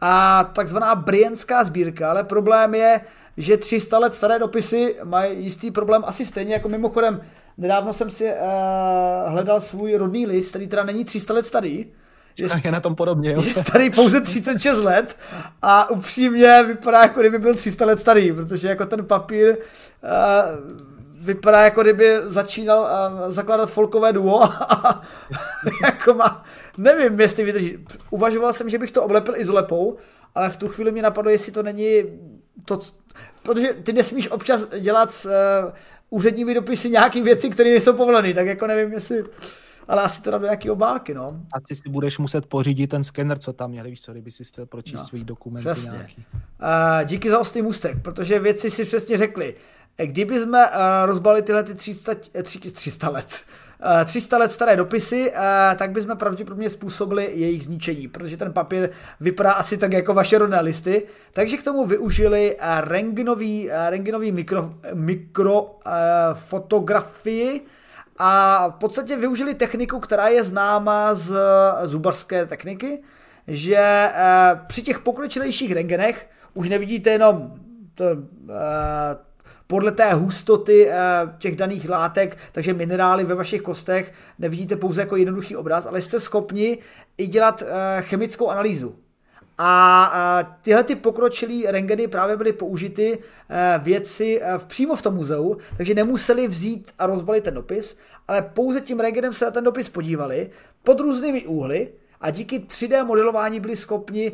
a takzvaná brienská sbírka, ale problém je, že 300 let staré dopisy mají jistý problém asi stejně jako mimochodem nedávno jsem si uh, hledal svůj rodný list, který teda není 300 let starý, že je na tom podobně. Jo? Je starý pouze 36 let a upřímně vypadá, jako kdyby byl 300 let starý, protože jako ten papír uh, vypadá, jako kdyby začínal uh, zakládat folkové duo a jako má, nevím, jestli vydrží. Uvažoval jsem, že bych to oblepil izolepou, ale v tu chvíli mě napadlo, jestli to není to, protože ty nesmíš občas dělat s uh, úředními dopisy nějaký věci, které nejsou povoleny, tak jako nevím, jestli ale asi teda do nějaký obálky, no. Asi si budeš muset pořídit ten skener, co tam měli, víš co, kdyby si chtěl pročíst no, svůj dokumenty přesně. nějaký. Uh, díky za ostý můstek, protože věci si přesně řekli. Eh, kdyby jsme uh, rozbali tyhle ty 300, 300 let, 300 let staré dopisy, tak bychom pravděpodobně způsobili jejich zničení, protože ten papír vypadá asi tak jako vaše rodné listy, takže k tomu využili rengenový, rengenový mikro, mikrofotografii, a v podstatě využili techniku, která je známa z zubarské techniky, že při těch pokročilejších rengenech už nevidíte jenom to, podle té hustoty eh, těch daných látek, takže minerály ve vašich kostech nevidíte pouze jako jednoduchý obraz, ale jste schopni i dělat chemickou analýzu. A tyhle ty pokročilé rengeny právě byly použity věci přímo v tom muzeu, takže nemuseli vzít a rozbalit ten dopis, ale pouze tím rengenem se na ten dopis podívali pod různými úhly a díky 3D modelování byli schopni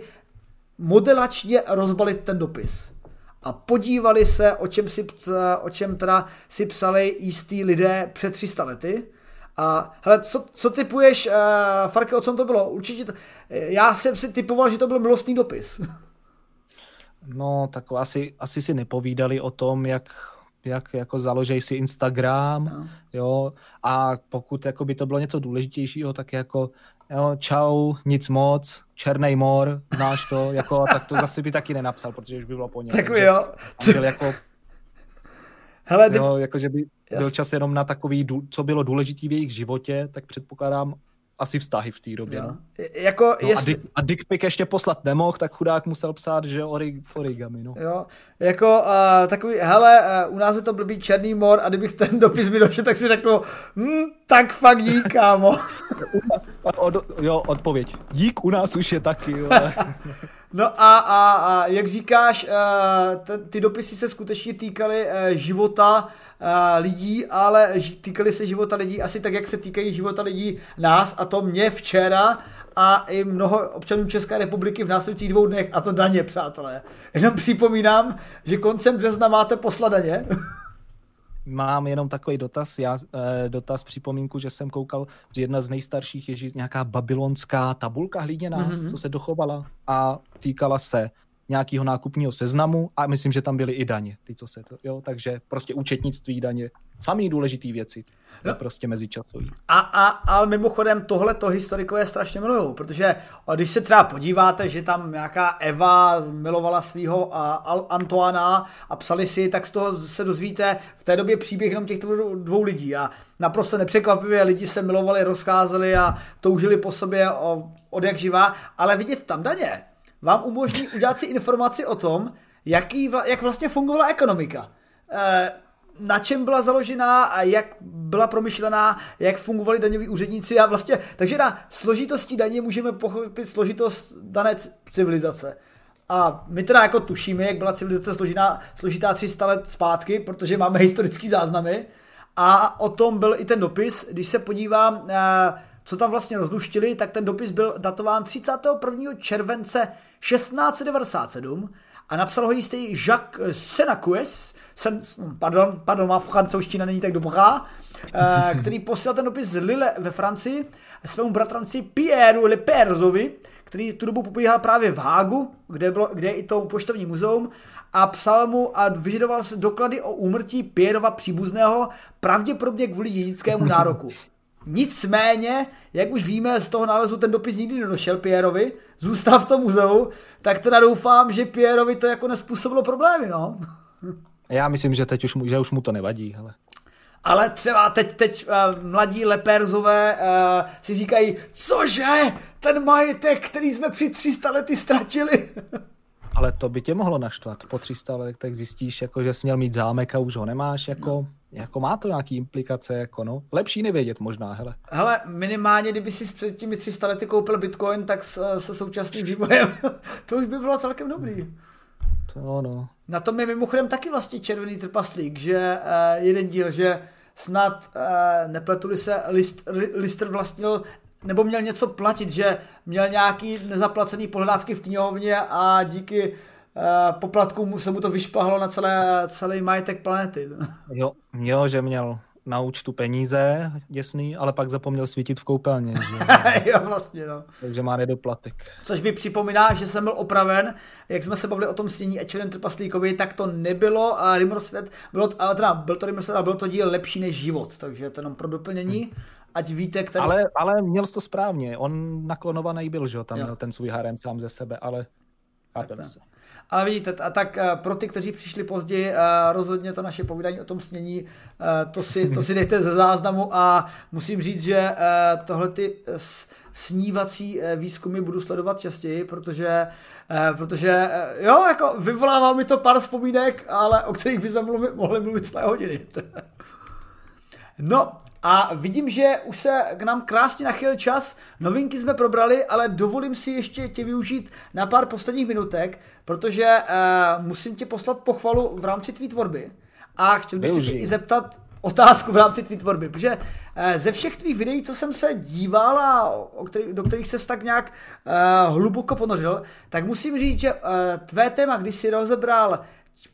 modelačně rozbalit ten dopis. A podívali se, o čem, si, o čem teda si psali jistý lidé před 300 lety a hele, co, co typuješ, uh, Farke, o čem to bylo? Určitě, to, já jsem si typoval, že to byl milostný dopis. No, tak asi, asi si nepovídali o tom, jak, jak jako založej si Instagram, no. jo, a pokud jako by to bylo něco důležitějšího, tak jako jo, čau, nic moc, černý mor, znáš to, jako, tak to zase by taky nenapsal, protože už by bylo po něm. Tak jo. Byl jako Hele, jo, jako, že by Jasný. byl čas jenom na takový, co bylo důležitý v jejich životě, tak předpokládám asi vztahy v té době. No. Jako no, jestli... a, dick, a dick ještě poslat nemohl, tak chudák musel psát, že orig, origami. No. Jo, jako uh, takový, hele, uh, u nás je to blbý černý mor a kdybych ten dopis mi došel, tak si řeknu, hm, tak fakt dík, kámo. Od, jo, odpověď. Dík u nás už je taky. Jo. No a, a, a jak říkáš, uh, ty dopisy se skutečně týkaly uh, života uh, lidí, ale týkaly se života lidí asi tak, jak se týkají života lidí nás a to mě včera a i mnoho občanů České republiky v následujících dvou dnech a to daně, přátelé. Jenom připomínám, že koncem března máte poslat daně. Mám jenom takový dotaz, já, eh, dotaz, připomínku, že jsem koukal, že jedna z nejstarších je nějaká babylonská tabulka hlíněná, mm-hmm. co se dochovala a týkala se nějakého nákupního seznamu a myslím, že tam byly i daně, ty, co se to, jo, takže prostě účetnictví, daně, samý důležitý věci, no. prostě mezičasový. A, a, a mimochodem tohle to historikové strašně milují, protože když se třeba podíváte, že tam nějaká Eva milovala svého Antoana a psali si, tak z toho se dozvíte v té době příběh jenom těch dvou lidí a naprosto nepřekvapivě lidi se milovali, rozcházeli a toužili po sobě od jak živá, ale vidět tam daně, vám umožní udělat si informaci o tom, jaký, jak vlastně fungovala ekonomika. E, na čem byla založená a jak byla promyšlená, jak fungovali daňoví úředníci a vlastně, takže na složitosti daně můžeme pochopit složitost dané civilizace. A my teda jako tušíme, jak byla civilizace složitá, složitá 300 let zpátky, protože máme historické záznamy. A o tom byl i ten dopis. Když se podívám, eh, co tam vlastně rozluštili, tak ten dopis byl datován 31. července 1697 a napsal ho jistý Jacques Senacues, sen, pardon, pardon, má francouzština není tak dobrá, eh, který posílal ten dopis z Lille ve Francii svému bratranci Pierre Leperzovi, který tu dobu pobíhal právě v Hágu, kde, bylo, kde je i to poštovní muzeum, a psal mu a vyžadoval se doklady o úmrtí Pierrova příbuzného, pravděpodobně kvůli dědickému nároku. Nicméně, jak už víme, z toho nálezu ten dopis nikdy nedošel Pierovi, zůstal v tom muzeu, tak teda doufám, že Pierovi to jako nespůsobilo problémy, no. Já myslím, že teď už mu, že už mu to nevadí, hele. Ale třeba teď, teď uh, mladí leperzové uh, si říkají, cože, ten majetek, který jsme při 300 lety ztratili. Ale to by tě mohlo naštvat. Po 300 letech zjistíš, jako, že jsi měl mít zámek a už ho nemáš. Jako, no. jako má to nějaký implikace. Jako, no. Lepší nevědět možná. Hele. hele, minimálně, kdyby si před těmi 300 lety koupil bitcoin, tak se, současným vývojem to už by bylo celkem dobrý. To no. Na tom je mimochodem taky vlastně červený trpaslík, že uh, jeden díl, že snad uh, nepletuli se, List, Lister vlastnil nebo měl něco platit, že měl nějaký nezaplacený pohledávky v knihovně a díky uh, poplatkům se mu to vyšpahlo na celé, celý majetek planety. Jo, jo, že měl na účtu peníze, děsný, ale pak zapomněl svítit v koupelně. Že? jo, vlastně, no. Takže má nedoplatek. Což mi připomíná, že jsem byl opraven, jak jsme se bavili o tom snění Ečelem Trpaslíkovi, tak to nebylo a Rimmersvět, bylo, a teda byl to Rimmersvět a byl to díl lepší než život, takže to jenom pro doplnění. Hmm ať víte, který... Ale, ale měl jsi to správně, on naklonovaný byl, že tam jo. měl ten svůj harem sám ze sebe, ale chápeme se. Ale vidíte, a tak eh, pro ty, kteří přišli později, eh, rozhodně to naše povídání o tom snění, eh, to si, to si dejte ze záznamu a musím říct, že tohle ty snívací výzkumy budu sledovat častěji, protože, protože jo, jako vyvolává mi to pár vzpomínek, ale o kterých bychom mohli mluvit celé hodiny. No a vidím, že už se k nám krásně nachyl čas. Novinky jsme probrali, ale dovolím si ještě tě využít na pár posledních minutek, protože uh, musím tě poslat pochvalu v rámci tvý tvorby. A chtěl bych se tě i zeptat otázku v rámci tvý tvorby, protože uh, ze všech tvých videí, co jsem se díval a o který, do kterých se tak nějak uh, hluboko ponořil, tak musím říct, že uh, tvé téma, když jsi rozebral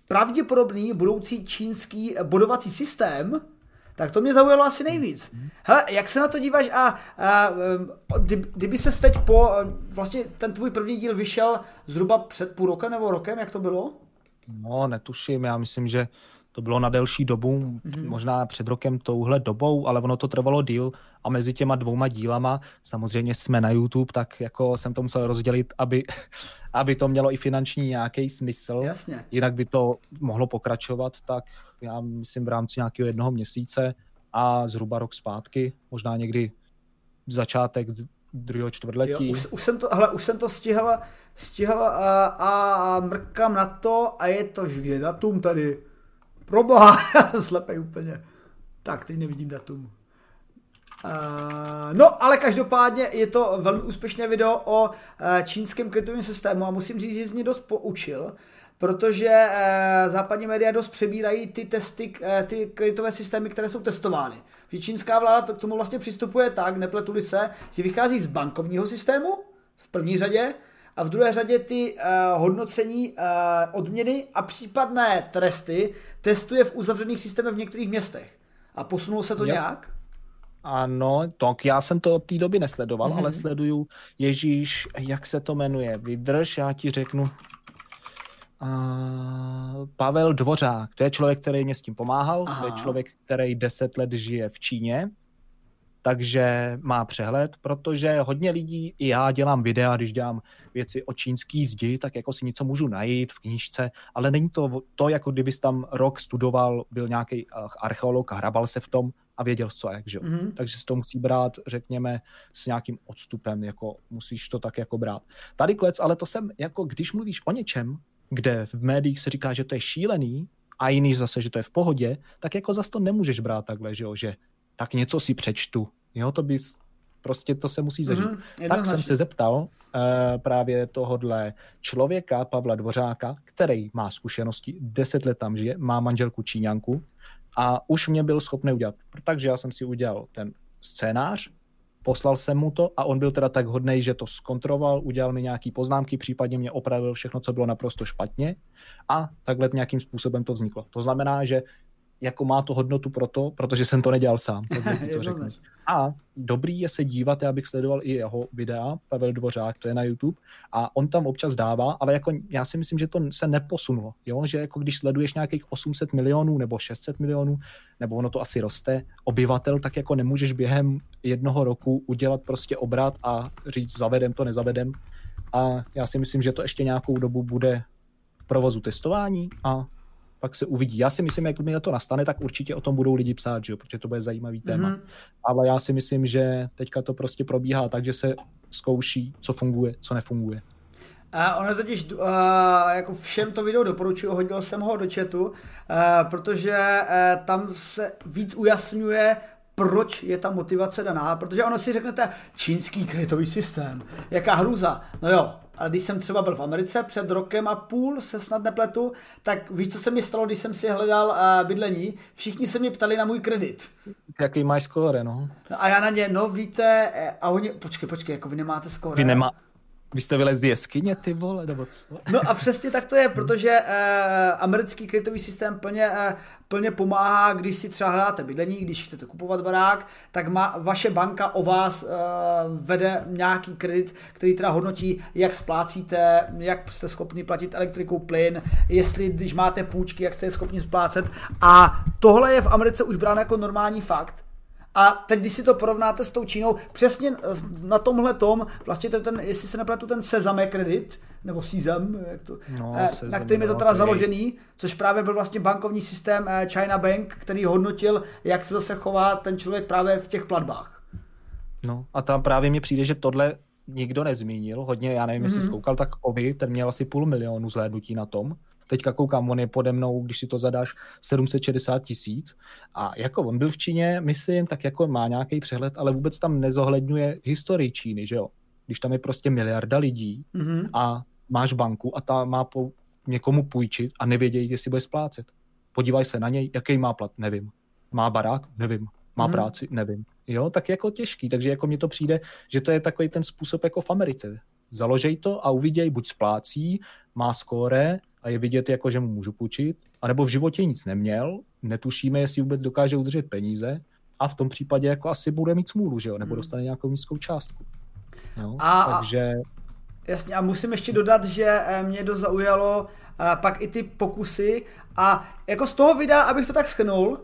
pravděpodobný budoucí čínský bodovací systém, tak to mě zaujalo asi nejvíc. Hele, jak se na to díváš a, a kdyby se teď po, vlastně ten tvůj první díl vyšel zhruba před půl rokem nebo rokem, jak to bylo? No, netuším, já myslím, že to bylo na delší dobu, mm-hmm. možná před rokem touhle dobou, ale ono to trvalo díl a mezi těma dvouma dílama, samozřejmě jsme na YouTube, tak jako jsem to musel rozdělit, aby, aby to mělo i finanční nějaký smysl. Jasně. Jinak by to mohlo pokračovat, tak já myslím v rámci nějakého jednoho měsíce a zhruba rok zpátky, možná někdy začátek druhého čtvrtletí. Jo, už, už, jsem to, hele, už jsem to stihl, stihl a, a mrkám na to a je to, že datum tady. Proboha, já jsem slepej úplně. Tak, teď nevidím datum. Uh, no, ale každopádně je to velmi úspěšné video o uh, čínském kreditovém systému a musím říct, že z mě dost poučil, protože uh, západní média dost přebírají ty testy, ty kreditové systémy, které jsou testovány. Že čínská vláda k tomu vlastně přistupuje tak, nepletuli se, že vychází z bankovního systému v první řadě a v druhé řadě ty hodnocení odměny a případné tresty testuje v uzavřených systémech v některých městech. A posunulo se to jo. nějak? Ano, tak já jsem to od té doby nesledoval, mm-hmm. ale sleduju Ježíš, jak se to jmenuje, vydrž, já ti řeknu. Uh, Pavel Dvořák, to je člověk, který mě s tím pomáhal, Aha. to je člověk, který deset let žije v Číně, takže má přehled, protože hodně lidí, i já dělám videa, když dělám věci o čínský zdi, tak jako si něco můžu najít v knížce, ale není to to, jako kdybys tam rok studoval, byl nějaký eh, archeolog a hrabal se v tom a věděl co jak, že? Mm-hmm. Takže si to musí brát, řekněme, s nějakým odstupem, jako musíš to tak jako brát. Tady klec, ale to jsem, jako když mluvíš o něčem, kde v médiích se říká, že to je šílený, a jiný zase, že to je v pohodě, tak jako zase to nemůžeš brát takhle, že, jo? že tak něco si přečtu. Jo, to bys, prostě to se musí zažít. Mm-hmm, tak jsem se zeptal uh, právě tohodle člověka, Pavla Dvořáka, který má zkušenosti, deset let tam žije, má manželku Číňanku a už mě byl schopný udělat. Takže já jsem si udělal ten scénář, poslal jsem mu to a on byl teda tak hodný, že to zkontroloval, udělal mi nějaký poznámky, případně mě opravil všechno, co bylo naprosto špatně a takhle nějakým způsobem to vzniklo. To znamená, že jako má to hodnotu proto, protože jsem to nedělal sám. To řeknu. A dobrý je se dívat, já bych sledoval i jeho videa, Pavel Dvořák, to je na YouTube, a on tam občas dává, ale jako já si myslím, že to se neposunulo, jo? že jako když sleduješ nějakých 800 milionů nebo 600 milionů, nebo ono to asi roste, obyvatel, tak jako nemůžeš během jednoho roku udělat prostě obrat a říct zavedem to, nezavedem. A já si myslím, že to ještě nějakou dobu bude v provozu testování a pak se uvidí. Já si myslím, jak mi to nastane, tak určitě o tom budou lidi psát, že jo? protože to bude zajímavý téma. Mm-hmm. Ale já si myslím, že teďka to prostě probíhá tak, že se zkouší, co funguje, co nefunguje. Uh, ono totiž, uh, jako všem to video doporučuji, hodil jsem ho do chatu, uh, protože uh, tam se víc ujasňuje, proč je ta motivace daná, protože ono si řeknete, čínský kreditový systém, jaká hruza. No jo, ale když jsem třeba byl v Americe před rokem a půl, se snad nepletu, tak víš, co se mi stalo, když jsem si hledal uh, bydlení? Všichni se mě ptali na můj kredit. Jaký máš skóre, no? A já na ně, no víte, a oni, počkej, počkej, jako vy nemáte skóre. Vy nemá, vy jste vylez z jeskyně, ty vole, nebo co? No a přesně tak to je, protože eh, americký kreditový systém plně, eh, plně pomáhá, když si třeba hledáte bydlení, když chcete kupovat barák, tak má vaše banka o vás eh, vede nějaký kredit, který teda hodnotí, jak splácíte, jak jste schopni platit elektriku, plyn, jestli když máte půjčky, jak jste je schopni splácet. A tohle je v Americe už bráno jako normální fakt. A teď, když si to porovnáte s tou Čínou, přesně na tomhle tom, vlastně ten, ten jestli se nepletu, ten Sezame kredit, nebo Sezam, jak to, no, eh, na kterým je to teda okay. založený, což právě byl vlastně bankovní systém eh, China Bank, který hodnotil, jak se zase chová ten člověk právě v těch platbách. No a tam právě mi přijde, že tohle nikdo nezmínil, hodně, já nevím, mm-hmm. jestli zkoukal, tak Ovi, ten měl asi půl milionu zhlédnutí na tom, Teďka koukám, on je pode mnou, když si to zadáš, 760 tisíc. A jako on byl v Číně, myslím, tak jako má nějaký přehled, ale vůbec tam nezohledňuje historii Číny, že jo? Když tam je prostě miliarda lidí mm-hmm. a máš banku a ta má po někomu půjčit a nevědějí, jestli bude splácet. Podívaj se na něj, jaký má plat, nevím. Má barák, nevím. Má mm-hmm. práci, nevím. Jo, tak jako těžký, takže jako mně to přijde, že to je takový ten způsob jako v Americe. Založej to a uviděj, buď splácí, má skóre, a je vidět, jako, že mu můžu půjčit, anebo v životě nic neměl, netušíme, jestli vůbec dokáže udržet peníze a v tom případě jako asi bude mít smůlu, že jo, nebo hmm. dostane nějakou nízkou částku. No, a, takže... Jasně, a musím ještě dodat, že eh, mě to zaujalo eh, pak i ty pokusy a jako z toho videa, abych to tak schnul,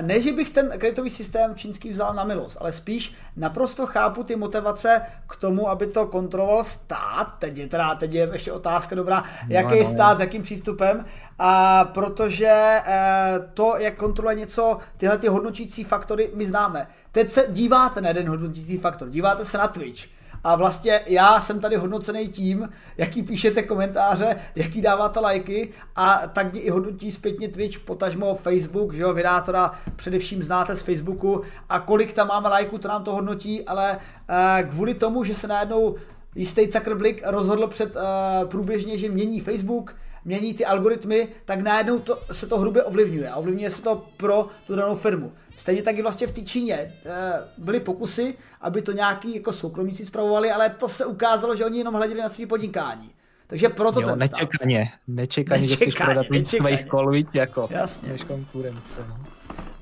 ne, že bych ten kreditový systém čínský vzal na milost, ale spíš naprosto chápu ty motivace k tomu, aby to kontroloval stát. Teď je, teda, teď je ještě otázka dobrá, no, jaký no, stát, no. s jakým přístupem, a protože eh, to, jak kontroluje něco, tyhle ty hodnotící faktory, my známe. Teď se díváte na jeden hodnotící faktor, díváte se na Twitch, a vlastně já jsem tady hodnocený tím, jaký píšete komentáře, jaký dáváte lajky a tak mě i hodnotí zpětně Twitch, potažmo Facebook, že jo, vydátora především znáte z Facebooku a kolik tam máme lajků, to nám to hodnotí, ale uh, kvůli tomu, že se najednou jistý Zuckerberg rozhodl před uh, průběžně, že mění Facebook, mění ty algoritmy, tak najednou to, se to hrubě ovlivňuje a ovlivňuje se to pro tu danou firmu. Stejně tak i vlastně v té Číně eh, byly pokusy, aby to nějaký jako soukromníci zpravovali, ale to se ukázalo, že oni jenom hleděli na své podnikání. Takže proto jo, ten nečekaně, nečekaně, nečekaně, že chceš prodat svých kol, jako, Jasně. než konkurence. No.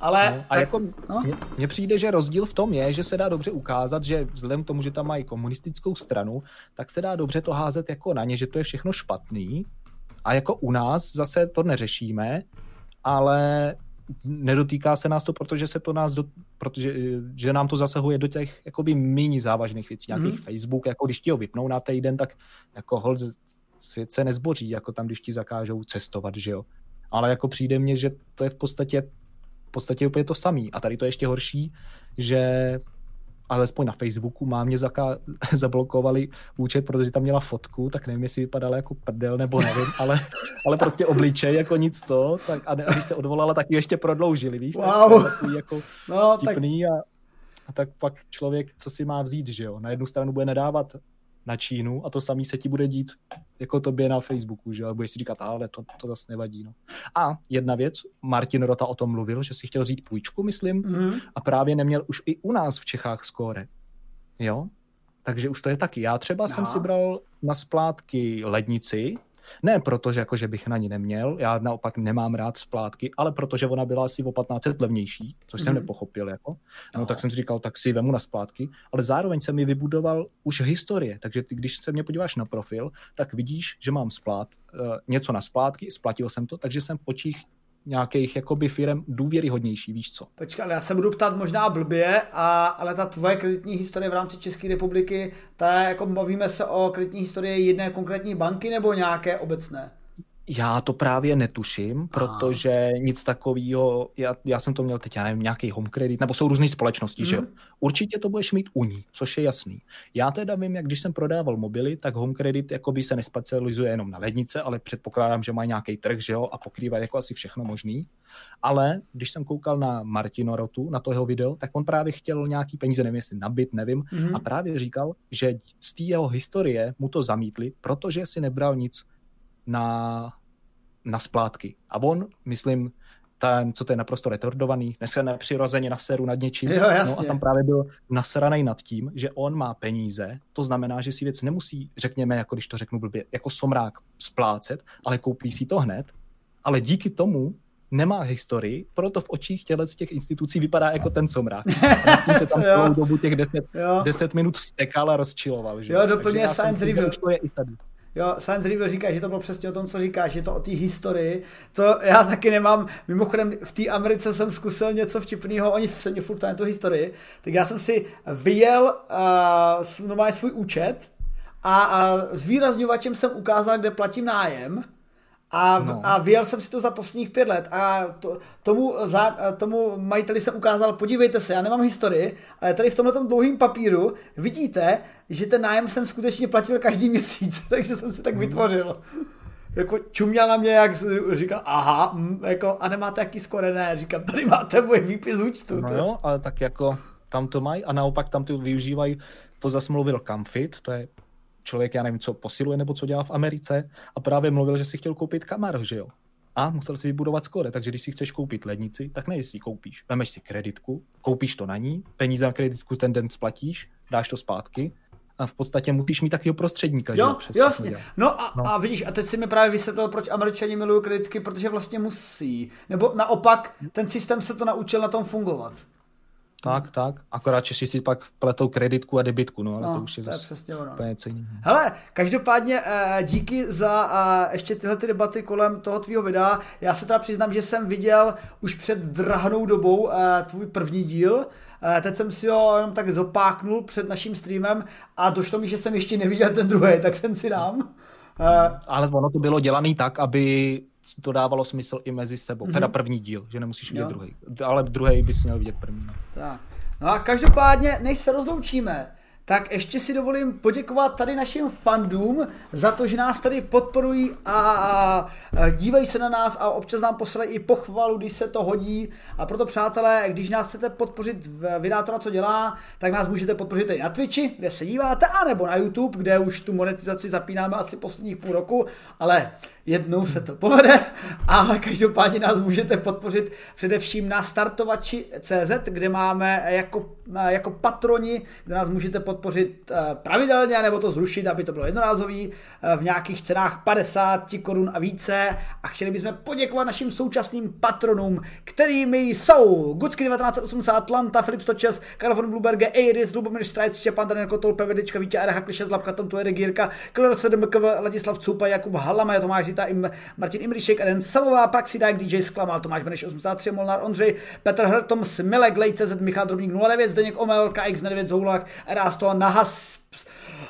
Ale no, a tak, jako no? mně přijde, že rozdíl v tom je, že se dá dobře ukázat, že vzhledem k tomu, že tam mají komunistickou stranu, tak se dá dobře to házet jako na ně, že to je všechno špatný. A jako u nás zase to neřešíme, ale nedotýká se nás to, protože se to nás, do, protože že nám to zasahuje do těch jakoby méně závažných věcí, nějakých mm. Facebook, jako když ti ho vypnou na týden, tak jako hold svět se nezboří, jako tam, když ti zakážou cestovat, že jo. Ale jako přijde mně, že to je v podstatě v podstatě úplně to samý. A tady to je ještě horší, že alespoň na Facebooku mámě zaka- zablokovali účet, protože tam měla fotku, tak nevím, jestli vypadala jako prdel nebo nevím, ale, ale prostě obličej jako nic to, tak a, a když se odvolala, tak ji ještě prodloužili, víš? Wow. Tak, takový jako no, vtipný tak... a, a tak pak člověk, co si má vzít, že jo? Na jednu stranu bude nedávat na Čínu a to samý se ti bude dít jako tobě na Facebooku, že ale budeš si říkat, ale to, to zase nevadí. No. A jedna věc, Martin Rota o tom mluvil, že si chtěl vzít půjčku, myslím, mm-hmm. a právě neměl už i u nás v Čechách skóre. Jo? Takže už to je taky. Já třeba Aha. jsem si bral na splátky lednici, ne proto, že, jako, že bych na ní neměl, já naopak nemám rád splátky, ale protože ona byla asi o 15 levnější, což mm. jsem mhm. nepochopil. Jako. No, no, tak jsem si říkal, tak si vemu na splátky, ale zároveň jsem mi vybudoval už historie, takže ty, když se mě podíváš na profil, tak vidíš, že mám splát, uh, něco na splátky, splatil jsem to, takže jsem v očích nějakých jakoby firm důvěryhodnější, víš co? Počkej, já se budu ptát možná blbě, a, ale ta tvoje kreditní historie v rámci České republiky, ta je, jako bavíme se o kreditní historii jedné konkrétní banky nebo nějaké obecné? Já to právě netuším, protože Aha. nic takového, já, já jsem to měl teď, já nevím, nějaký home credit, nebo jsou různé společnosti, mm. že jo? Mhm. Určitě to budeš mít u ní, což je jasný. Já teda vím, jak když jsem prodával mobily, tak home credit jakoby se nespecializuje jenom na lednice, ale předpokládám, že má nějaký trh, že jo, a pokrývá jako asi všechno možný. Ale když jsem koukal na Martino Rotu, na to jeho video, tak on právě chtěl nějaký peníze, nevím jestli nabit, nevím, mm. a právě říkal, že z té jeho historie mu to zamítli, protože si nebral nic na, na splátky. A on, myslím, ten, co to je naprosto retardovaný, dneska nepřirozeně na seru nad něčím. Jo, no a tam právě byl nasraný nad tím, že on má peníze, to znamená, že si věc nemusí, řekněme, jako když to řeknu blbě, jako somrák splácet, ale koupí si to hned, ale díky tomu nemá historii, proto v očích těle z těch institucí vypadá jako ten somrák. A se tam celou dobu těch 10, 10 minut vstekal a rozčiloval. Že? Jo, doplňuje Science Review. To je i tady. Jo, Science Review říká, že to bylo přesně o tom, co říkáš, že to o té historii. To já taky nemám, mimochodem v té Americe jsem zkusil něco vtipného, oni se mě furt tu historii, tak já jsem si vyjel uh, normálně svůj účet a, a s výrazňovačem jsem ukázal, kde platím nájem a, no. a vyjel jsem si to za posledních pět let a to, tomu, za, tomu majiteli jsem ukázal, podívejte se, já nemám historii, ale tady v tomhle dlouhém papíru vidíte, že ten nájem jsem skutečně platil každý měsíc, takže jsem si tak mhm. vytvořil. Jako čuměl na mě, jak říkal, aha, mm, jako, a nemáte jaký skore, ne, říkám, tady máte můj výpis účtu. No jo, ale tak jako tam to mají a naopak tam to využívají, to zase mluvil Comfit, to je člověk, já nevím, co posiluje nebo co dělá v Americe a právě mluvil, že si chtěl koupit Camaro, že jo. A musel si vybudovat skóre, takže když si chceš koupit lednici, tak ne, si koupíš. Vemeš si kreditku, koupíš to na ní, peníze na kreditku ten den splatíš, dáš to zpátky a v podstatě musíš mít takového prostředníka. Jo, že? jasně. No a, no a vidíš, a teď si mi právě vysvětlil, proč američani milují kreditky, protože vlastně musí. Nebo naopak, ten systém se to naučil na tom fungovat. Tak, tak. Akorát Češi si pak pletou kreditku a debitku, no, ale no, to už je, to je přesně ono. něco jiného. Hele, každopádně eh, díky za eh, ještě tyhle ty debaty kolem toho tvýho videa. Já se teda přiznám, že jsem viděl už před drahnou dobou eh, tvůj první díl, Teď jsem si ho jenom tak zopáknul před naším streamem a došlo mi, že jsem ještě neviděl ten druhý, tak jsem si dám. Ale ono to bylo dělané tak, aby to dávalo smysl i mezi sebou. Mm-hmm. Teda první díl, že nemusíš vidět jo. druhý. Ale druhý bys měl vidět první. No. Tak. No a každopádně, než se rozloučíme, tak ještě si dovolím poděkovat tady našim fandům za to, že nás tady podporují a dívají se na nás a občas nám poslali i pochvalu, když se to hodí. A proto, přátelé, když nás chcete podpořit v vydátora, co dělá, tak nás můžete podpořit i na Twitchi, kde se díváte, anebo na YouTube, kde už tu monetizaci zapínáme asi posledních půl roku, ale jednou se to povede, ale každopádně nás můžete podpořit především na startovači CZ, kde máme jako, jako patroni, kde nás můžete podpořit eh, pravidelně, nebo to zrušit, aby to bylo jednorázový, eh, v nějakých cenách 50 korun a více. A chtěli bychom poděkovat našim současným patronům, kterými jsou Gucky 1980, Atlanta, Filip Stočes, Karl von Bluberge, Eiris, Lubomír Strajc, Štěpán Daniel Kotol, Pevedička, Vítě RH, Kliše, Zlapka, Tom Tuere, Gírka, Kler 7 Ladislav Cupa, Jakub Halama, Tomáš Zita, im Martin Imrišek, Eden Samová, Praxi Dijk, DJ Sklamal, Tomáš Beneš 83, Molnár Ondřej, Petr Hrtom, Smilek, Lejce, Michal Drobník 09, Zdeněk Omel, KX9 Zoulak, Erásto, Nahas,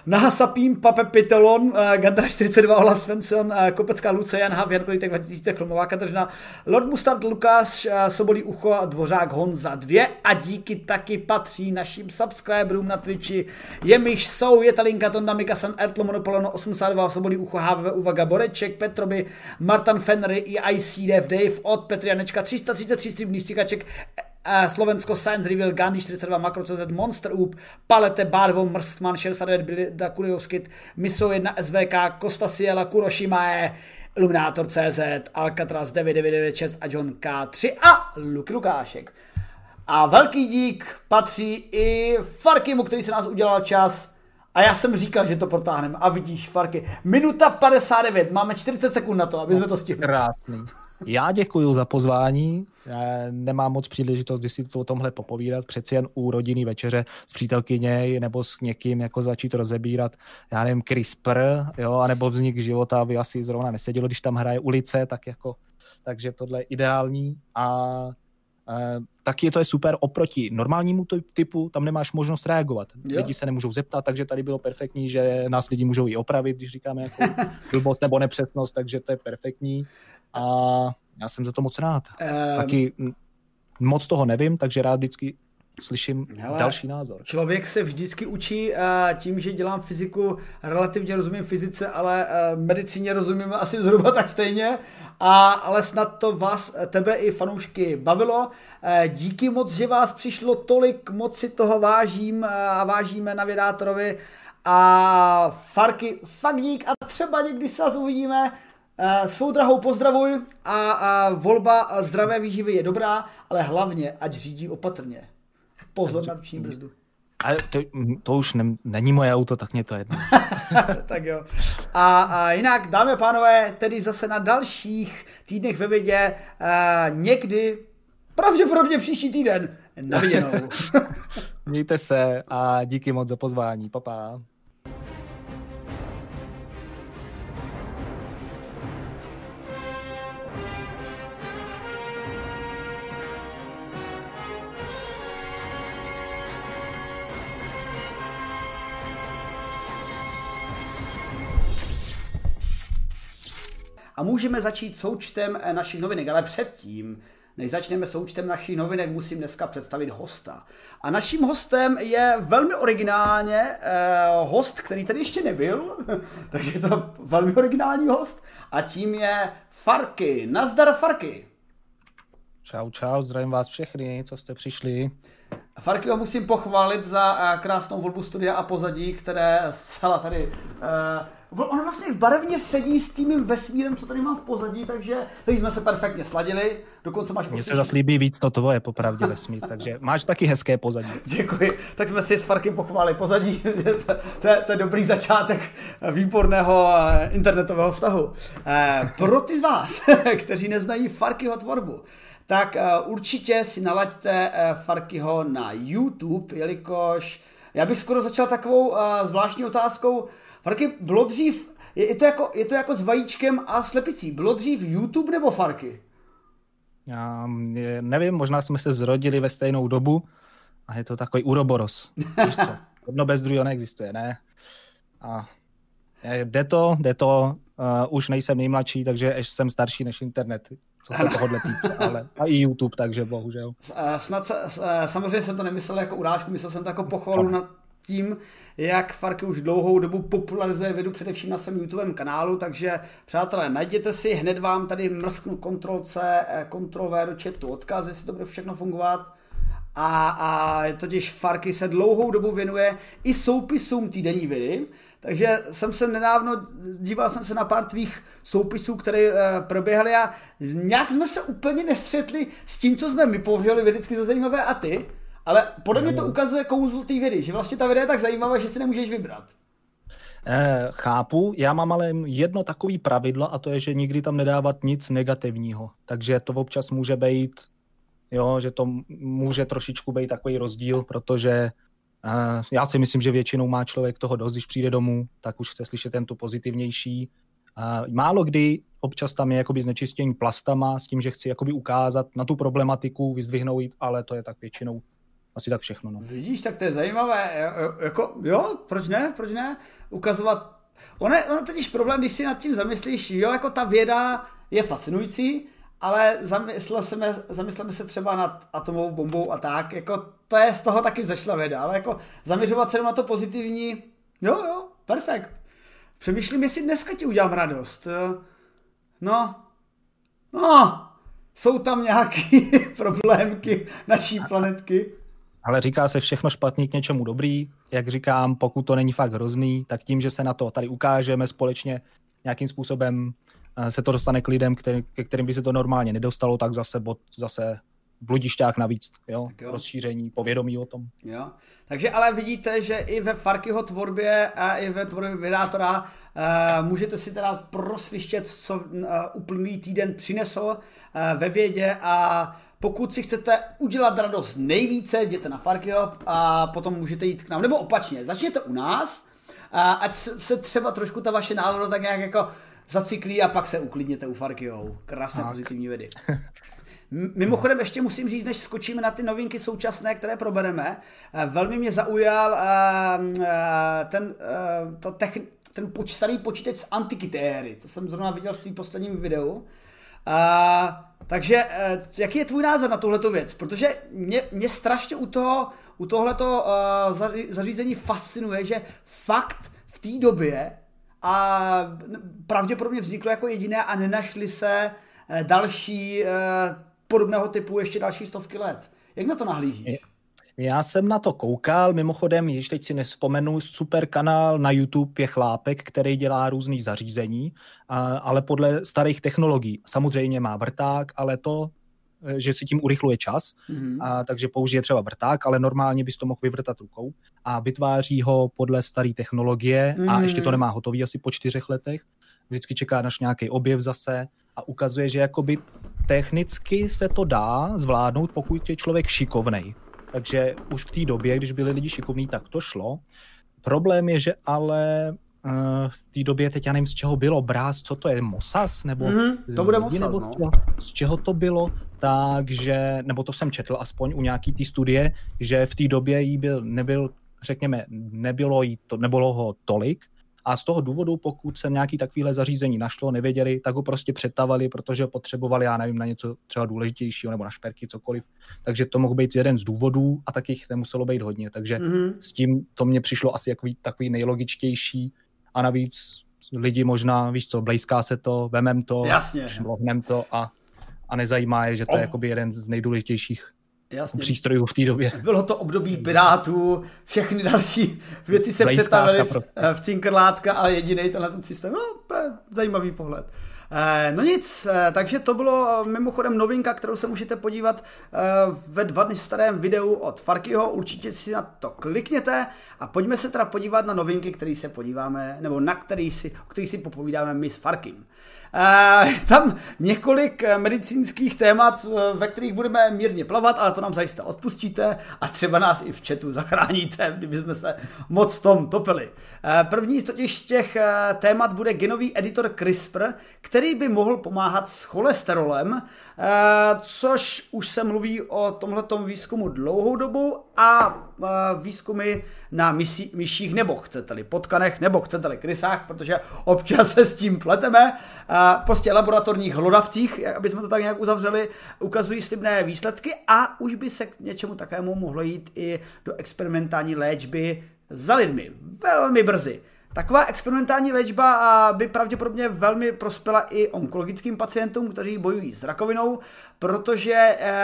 Nahasapím, Pape Pitelon, uh, Gandra 42, Ola Svensson, uh, Kopecká Luce, Jan Hav, Jan Kolítek 2000, Klomová Kateřina, Lord Mustard, Lukáš, uh, Sobolí Ucho, Dvořák Honza 2 a díky taky patří našim subscriberům na Twitchi, jimiž jsou Jetalinka, Tonda, Mikasan, Ertlo, Monopolono 82, Sobolí Ucho, HVV, Uvaga, Boreček, Petroby, Martin Fenry i ICDF Dave od Petrianečka 333 stříbrný stříkaček, Slovensko Science Reveal, Gandhi 42, Makro.cz, Monster Up, Palete, Barvo, Mrskman 69, Bilda Kuriovskit, Miso 1, SVK, Costa Siela, Kuroshimae, Illuminator CZ, Alcatraz 9996 a John K3 a Luky Lukášek. A velký dík patří i Farkimu, který se nás udělal čas. A já jsem říkal, že to protáhneme. A vidíš, Farky, minuta 59, máme 40 sekund na to, aby jsme to stihli. Krásný. Já děkuji za pozvání. Nemám moc příležitost, když si to o tomhle popovídat. Přeci jen u rodinný večeře s přítelkyněj nebo s někým jako začít rozebírat, já nevím, CRISPR, jo, anebo vznik života by asi zrovna nesedělo, když tam hraje ulice, tak jako, takže tohle je ideální a taky to je super oproti normálnímu typu, tam nemáš možnost reagovat. Jo. Lidi se nemůžou zeptat, takže tady bylo perfektní, že nás lidi můžou i opravit, když říkáme jako blbost nebo nepřesnost, takže to je perfektní. A já jsem za to moc rád. Um... Taky moc toho nevím, takže rád vždycky slyším Hele, další názor. Člověk se vždycky učí uh, tím, že dělám fyziku, relativně rozumím fyzice, ale uh, medicíně rozumím asi zhruba tak stejně, a, ale snad to vás, tebe i fanoušky bavilo. Díky moc, že vás přišlo tolik, moc si toho vážím a vážíme na Vědátorovi a Farky, fakt dík a třeba někdy se zase uvidíme. Svou drahou pozdravuj a, a volba zdravé výživy je dobrá, ale hlavně ať řídí opatrně. Pozor na ruční brzdu. A to, to už ne, není moje auto, tak mě to jedno. tak jo. A, a jinak, dámy a pánové, tedy zase na dalších týdnech ve vědě, uh, někdy, pravděpodobně příští týden, na viděnou. Mějte se a díky moc za pozvání. Pa, pa. A můžeme začít součtem eh, našich novinek, ale předtím, než začneme součtem našich novinek, musím dneska představit hosta. A naším hostem je velmi originálně eh, host, který tady ještě nebyl, takže je to velmi originální host a tím je Farky. Nazdar Farky. Čau, čau, zdravím vás všechny, co jste přišli. Farky ho musím pochválit za eh, krásnou volbu studia a pozadí, které zcela tady uh, on vlastně barevně sedí s tím vesmírem, co tady mám v pozadí, takže tady jsme se perfektně sladili. Dokonce máš Mně se zase líbí víc to tvoje, popravdě vesmír, takže máš taky hezké pozadí. Děkuji. Tak jsme si s Farkem pochválili pozadí. to, to, to, je dobrý začátek výborného eh, internetového vztahu. Eh, pro ty z vás, kteří neznají Farkyho tvorbu, tak eh, určitě si nalaďte Farkyho na YouTube, jelikož já bych skoro začal takovou zvláštní otázkou, Farky, bylo dřív, je, je, to jako, je to jako s vajíčkem a slepicí, bylo dřív YouTube nebo Farky? Já nevím, možná jsme se zrodili ve stejnou dobu a je to takový uroboros. Víš co? Jedno bez druhého neexistuje, ne? A jde to, jde to, uh, už nejsem nejmladší, takže jsem starší než internet, co se tohohle týká, ale a i YouTube, takže bohužel. Snad se, samozřejmě jsem to nemyslel jako urážku, myslel jsem to jako pochvalu na tím, jak Farky už dlouhou dobu popularizuje vědu především na svém YouTube kanálu, takže přátelé, najděte si, hned vám tady mrsknu Ctrl C, Ctrl V do chatu odkaz, jestli to bude všechno fungovat. A, a totiž Farky se dlouhou dobu věnuje i soupisům týdenní vědy, takže jsem se nedávno, díval jsem se na pár tvých soupisů, které e, proběhly a nějak jsme se úplně nestřetli s tím, co jsme my považovali vědecky za zajímavé a ty. Ale podle mě to ukazuje kouzlo té vědy, že vlastně ta věda je tak zajímavá, že si nemůžeš vybrat. Eh, chápu, já mám ale jedno takový pravidlo a to je, že nikdy tam nedávat nic negativního. Takže to občas může být, jo, že to může trošičku být takový rozdíl, protože eh, já si myslím, že většinou má člověk toho dost, když přijde domů, tak už chce slyšet ten tu pozitivnější. Eh, málo kdy občas tam je jakoby znečištění plastama s tím, že chci jakoby ukázat na tu problematiku, vyzdvihnout, ale to je tak většinou asi tak všechno. No. Vidíš, tak to je zajímavé. Jako, jo, proč ne, proč ne? Ukazovat. Ono je, ono totiž problém, když si nad tím zamyslíš, jo, jako ta věda je fascinující, ale zamysleme, zamysleme se třeba nad atomovou bombou a tak, jako to je z toho taky vzešla věda, ale jako zaměřovat se na to pozitivní, jo, jo, perfekt. Přemýšlím, jestli dneska ti udělám radost. No, no, jsou tam nějaké problémky naší planetky. Ale říká se všechno špatný k něčemu dobrý. Jak říkám, pokud to není fakt hrozný, tak tím, že se na to tady ukážeme společně nějakým způsobem, eh, se to dostane k lidem, který, ke kterým by se to normálně nedostalo, tak zase, bod, zase bludišťák navíc, jo? jo. rozšíření, povědomí o tom. Jo. Takže ale vidíte, že i ve Farkyho tvorbě a i ve tvorbě vydátora uh, můžete si teda prosvištět, co uh, uplynulý týden přinesl uh, ve vědě a pokud si chcete udělat radost nejvíce, jděte na Farkio a potom můžete jít k nám. Nebo opačně, začněte u nás, a ať se třeba trošku ta vaše nálada tak nějak jako zacyklí a pak se uklidněte u Farkio. Krásné tak. pozitivní vědy. Mimochodem ještě musím říct, než skočíme na ty novinky současné, které probereme, eh, velmi mě zaujal ten, to techn, ten poč, starý počítač z antikitéry, to jsem zrovna viděl v tom posledním videu. A, takže jaký je tvůj názor na tuhleto věc? Protože mě, mě strašně u toho, u tohleto uh, zařízení fascinuje, že fakt v té době a pravděpodobně vzniklo jako jediné a nenašli se eh, další eh, podobného typu ještě další stovky let. Jak na to nahlížíš? Já jsem na to koukal, mimochodem, již teď si nespomenu, super kanál na YouTube je Chlápek, který dělá různý zařízení, ale podle starých technologií. Samozřejmě má vrták, ale to Eh, že si tím urychluje čas, mm-hmm. a, takže použije třeba vrták, ale normálně bys to mohl vyvrtat rukou a vytváří ho podle staré technologie mm-hmm. a ještě to mhm. nemá hotový asi po čtyřech letech. Vždycky čeká naš nějaký objev zase a ukazuje, že jakoby technicky se to dá zvládnout, pokud je člověk šikovnej. Takže už v té době, když byli lidi šikovní, tak to šlo. Problém je, že ale Uh, v té době, teď já nevím, z čeho bylo, Brás, co to je, Mosas? Nebo mm, to bude Mosas, nebo no. z, čeho, z čeho to bylo, takže, nebo to jsem četl aspoň u nějaký té studie, že v té době jí byl, nebyl, řekněme, nebylo, jí to, nebylo ho tolik, a z toho důvodu, pokud se nějaký takovýhle zařízení našlo, nevěděli, tak ho prostě přetavali, protože ho potřebovali, já nevím, na něco třeba důležitějšího nebo na šperky, cokoliv. Takže to mohl být jeden z důvodů a takých nemuselo být hodně. Takže mm-hmm. s tím to mně přišlo asi jako takový nejlogičtější a navíc lidi možná, víš co, blízká se to, vemem to, Jasně. to a, a nezajímá je, že to je jakoby jeden z nejdůležitějších Jasně. přístrojů v té době. Bylo to období pirátů, všechny další věci se přetavily v, prostě. v cinkrlátka, ale jediný tenhle ten systém, no, zajímavý pohled. Eh, no nic, eh, takže to bylo mimochodem novinka, kterou se můžete podívat eh, ve dva dny starém videu od Farkyho, určitě si na to klikněte a pojďme se teda podívat na novinky, které se podíváme, nebo na který si, o kterých si popovídáme my s Farkym. Je tam několik eh, medicínských témat, eh, ve kterých budeme mírně plavat, ale to nám zajisté odpustíte a třeba nás i v chatu zachráníte, kdyby jsme se moc tom topili. Eh, první z totiž těch témat bude genový editor CRISPR, který by mohl pomáhat s cholesterolem, což už se mluví o tomhletom výzkumu dlouhou dobu a výzkumy na myší, myších nebo chcete-li potkanech nebo chcete-li krysách, protože občas se s tím pleteme. Prostě laboratorních hlodavcích, aby jsme to tak nějak uzavřeli, ukazují slibné výsledky a už by se k něčemu takovému mohlo jít i do experimentální léčby za lidmi. Velmi brzy. Taková experimentální léčba by pravděpodobně velmi prospěla i onkologickým pacientům, kteří bojují s rakovinou, protože eh,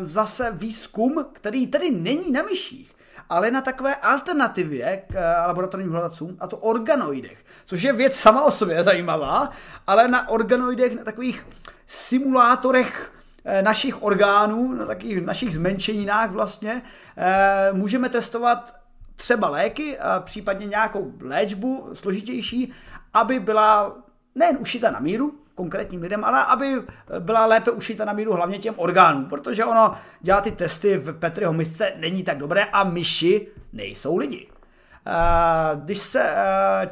zase výzkum, který tedy není na myších, ale na takové alternativě k eh, laboratorním hledacům, a to organoidech, což je věc sama o sobě zajímavá, ale na organoidech, na takových simulátorech eh, našich orgánů, na takových našich zmenšeninách vlastně, můžeme testovat třeba léky, případně nějakou léčbu složitější, aby byla nejen ušita na míru konkrétním lidem, ale aby byla lépe ušita na míru hlavně těm orgánům, protože ono dělá ty testy v Petriho misce není tak dobré a myši nejsou lidi. Když se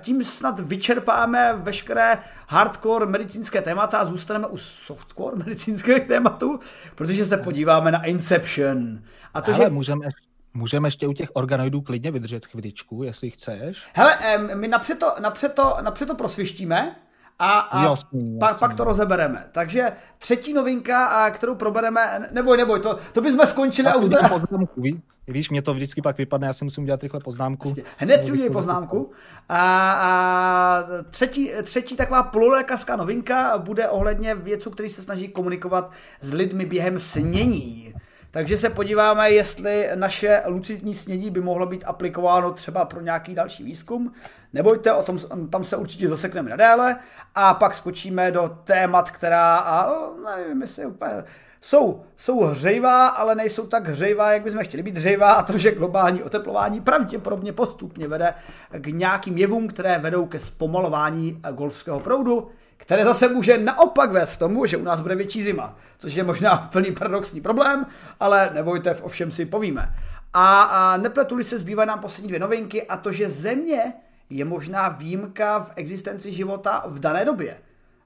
tím snad vyčerpáme veškeré hardcore medicínské témata a zůstaneme u softcore medicínských tématů, protože se podíváme na Inception. A to, Ale že... můžeme Můžeme ještě u těch organoidů klidně vydržet chviličku, jestli chceš. Hele, my napřed to, napřed to, napřed to prosvištíme a, a jasný, pak, jasný. pak to rozebereme. Takže třetí novinka, kterou probereme, neboj, neboj, to, to bychom skončili a už jsme... Poznámku, víš, mě to vždycky pak vypadne, já si musím udělat rychle poznámku. Jasně. Hned si udělej poznámku. A, a třetí, třetí taková pololékařská novinka bude ohledně věců, který se snaží komunikovat s lidmi během snění. Takže se podíváme, jestli naše lucidní snědí by mohlo být aplikováno třeba pro nějaký další výzkum. Nebojte, o tom, tam se určitě zasekneme nadéle a pak skočíme do témat, která, a, nevím, jestli úplně, jsou, jsou hřejivá, ale nejsou tak hřejivá, jak bychom chtěli být hřejivá. A to, že globální oteplování pravděpodobně postupně vede k nějakým jevům, které vedou ke zpomalování golfského proudu, které zase může naopak vést tomu, že u nás bude větší zima, což je možná plný paradoxní problém, ale nebojte, v ovšem si povíme. A, a nepletuli se, zbývají nám poslední dvě novinky a to, že země je možná výjimka v existenci života v dané době.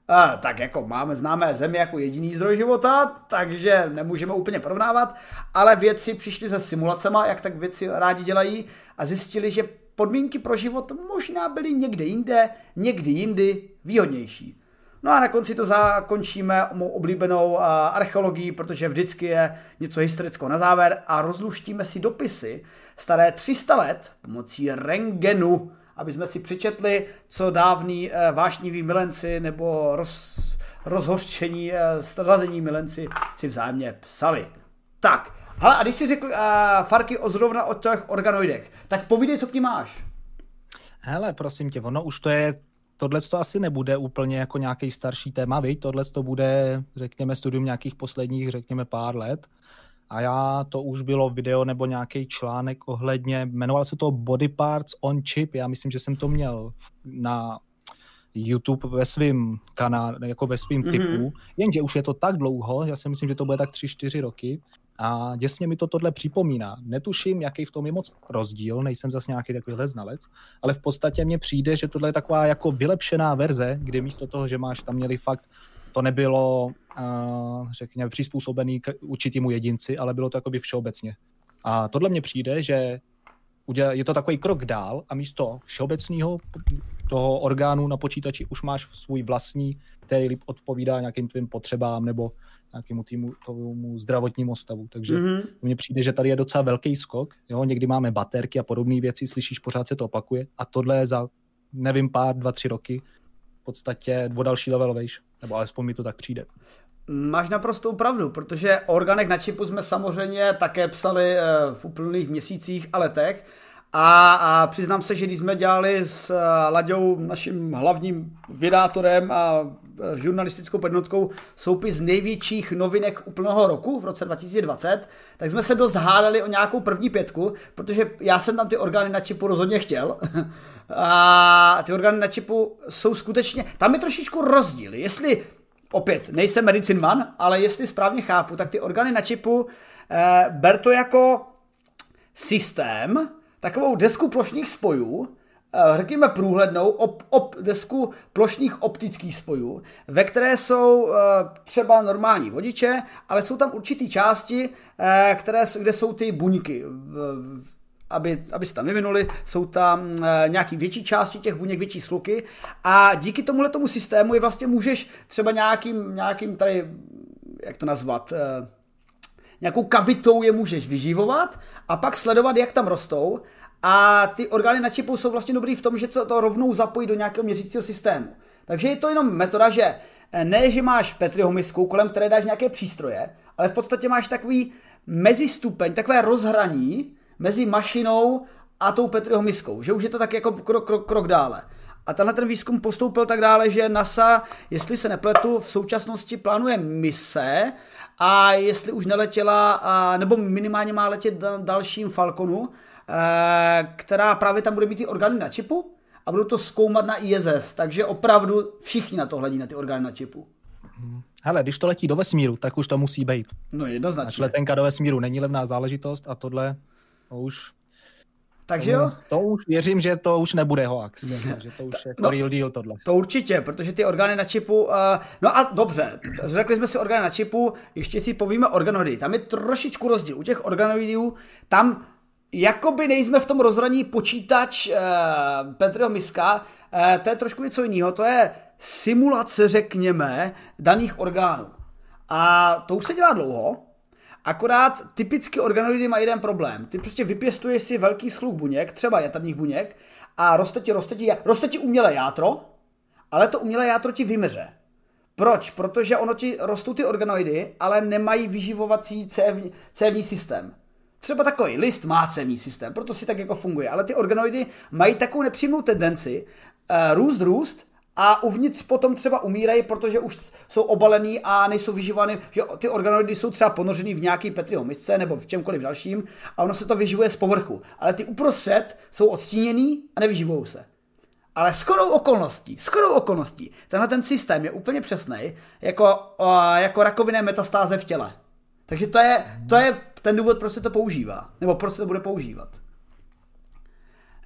A, tak jako máme známé země jako jediný zdroj života, takže nemůžeme úplně porovnávat, ale vědci přišli se simulacema, jak tak věci rádi dělají a zjistili, že podmínky pro život možná byly někde jinde, někdy jindy výhodnější. No a na konci to zakončíme mou oblíbenou archeologií, protože vždycky je něco historického na závěr a rozluštíme si dopisy staré 300 let pomocí rengenu, aby jsme si přečetli, co dávní e, vášniví milenci nebo roz, rozhořčení, e, strazení milenci si vzájemně psali. Tak, hele, a když jsi řekl uh, Farky o zrovna o těch organoidech, tak povídej, co k ní máš. Hele, prosím tě, ono už to je tohle to asi nebude úplně jako nějaký starší téma, viď? Tohle to bude, řekněme, studium nějakých posledních, řekněme, pár let. A já, to už bylo video nebo nějaký článek ohledně, jmenoval se to Body Parts on Chip, já myslím, že jsem to měl na YouTube ve svém kanále, jako ve svém mm-hmm. typu, jenže už je to tak dlouho, já si myslím, že to bude tak 3-4 roky, a děsně mi to tohle připomíná. Netuším, jaký v tom je moc rozdíl, nejsem zase nějaký takovýhle znalec, ale v podstatě mně přijde, že tohle je taková jako vylepšená verze, kdy místo toho, že máš tam měli fakt, to nebylo, uh, řekněme, přizpůsobený k určitému jedinci, ale bylo to jakoby všeobecně. A tohle mně přijde, že je to takový krok dál a místo všeobecného toho orgánu na počítači už máš svůj vlastní, který odpovídá nějakým tvým potřebám nebo nějakému týmu, tomu zdravotnímu stavu. Takže mm-hmm. mně přijde, že tady je docela velký skok. Jo? Někdy máme baterky a podobné věci, slyšíš, pořád se to opakuje. A tohle je za, nevím, pár, dva, tři roky v podstatě o další level vejš. Nebo alespoň mi to tak přijde. Máš naprostou pravdu, protože o orgánech na čipu jsme samozřejmě také psali eh, v úplných měsících a letech. A, a přiznám se, že když jsme dělali s eh, Laďou, naším hlavním vydátorem a eh, žurnalistickou podnotkou soupis největších novinek úplného roku v roce 2020, tak jsme se dost hádali o nějakou první pětku, protože já jsem tam ty orgány na čipu rozhodně chtěl. A ty orgány na čipu jsou skutečně, tam je trošičku rozdíl. Jestli, opět, nejsem medicine man, ale jestli správně chápu, tak ty orgány na čipu eh, ber to jako systém, takovou desku plošných spojů, eh, řekněme průhlednou op, op, desku plošných optických spojů, ve které jsou eh, třeba normální vodiče, ale jsou tam určitý části, eh, které, kde jsou ty buňky, aby, aby se tam vyvinuli, jsou tam nějaký větší části těch buněk, větší sluky a díky tomuhle tomu systému je vlastně můžeš třeba nějakým, nějakým tady, jak to nazvat, nějakou kavitou je můžeš vyživovat a pak sledovat, jak tam rostou. A ty orgány na čipu jsou vlastně dobrý v tom, že to rovnou zapojí do nějakého měřícího systému. Takže je to jenom metoda, že eh, ne, že máš Petriho misku, kolem které dáš nějaké přístroje, ale v podstatě máš takový mezistupeň, takové rozhraní mezi mašinou a tou Petriho miskou, že už je to tak jako krok, krok, krok dále. A tenhle ten výzkum postoupil tak dále, že NASA, jestli se nepletu, v současnosti plánuje mise a jestli už neletěla, nebo minimálně má letět dalším Falconu, eh, která právě tam bude mít ty orgány na čipu a budou to zkoumat na ISS, takže opravdu všichni na to hledí, na ty orgány na čipu. Hele, když to letí do vesmíru, tak už to musí být. No jednoznačně. Letenka do vesmíru není levná záležitost a tohle to už takže jo? To už věřím, že to už nebude hoax, že to už je no, real deal tohle. To určitě, protože ty orgány na čipu, uh, no a dobře, řekli jsme si orgány na čipu, ještě si povíme organoidy. Tam je trošičku rozdíl. U těch organoidů, tam jakoby nejsme v tom rozhraní počítač uh, Petriho Miska, uh, to je trošku něco jiného, to je simulace, řekněme, daných orgánů. A to už se dělá dlouho, Akorát typicky organoidy mají jeden problém. Ty prostě vypěstuješ si velký sluch buněk, třeba jaterních buněk, a roste ti, roste ti, roste ti umělé játro, ale to umělé játro ti vymře. Proč? Protože ono ti rostou ty organoidy, ale nemají vyživovací cévní, cévní systém. Třeba takový list má cévní systém, proto si tak jako funguje, ale ty organoidy mají takovou nepřímou tendenci uh, růst, růst a uvnitř potom třeba umírají, protože už jsou obalený a nejsou vyživovány, že ty organoidy jsou třeba ponořený v nějaký Petriho misce nebo v čemkoliv dalším a ono se to vyživuje z povrchu. Ale ty uprostřed jsou odstíněný a nevyživují se. Ale shodou okolností, shodou okolností, tenhle ten systém je úplně přesný, jako, jako rakovinné metastáze v těle. Takže to je, to je ten důvod, proč se to používá. Nebo proč se to bude používat.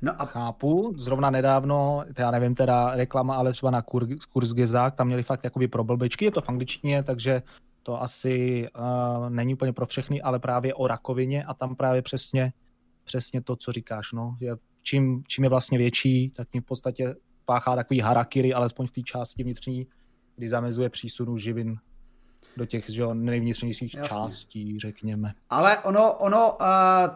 No a... Chápu, zrovna nedávno, já nevím teda reklama, ale třeba na kur, kurz Gezák, tam měli fakt jakoby pro blbečky, je to v angličtině, takže to asi uh, není úplně pro všechny, ale právě o rakovině a tam právě přesně, přesně to, co říkáš, no, je, čím, čím je vlastně větší, tak tím v podstatě páchá takový harakiri, alespoň v té části vnitřní, kdy zamezuje přísunu živin do těch že nejvnitřnějších Jasně. částí, řekněme. Ale ono, ono uh,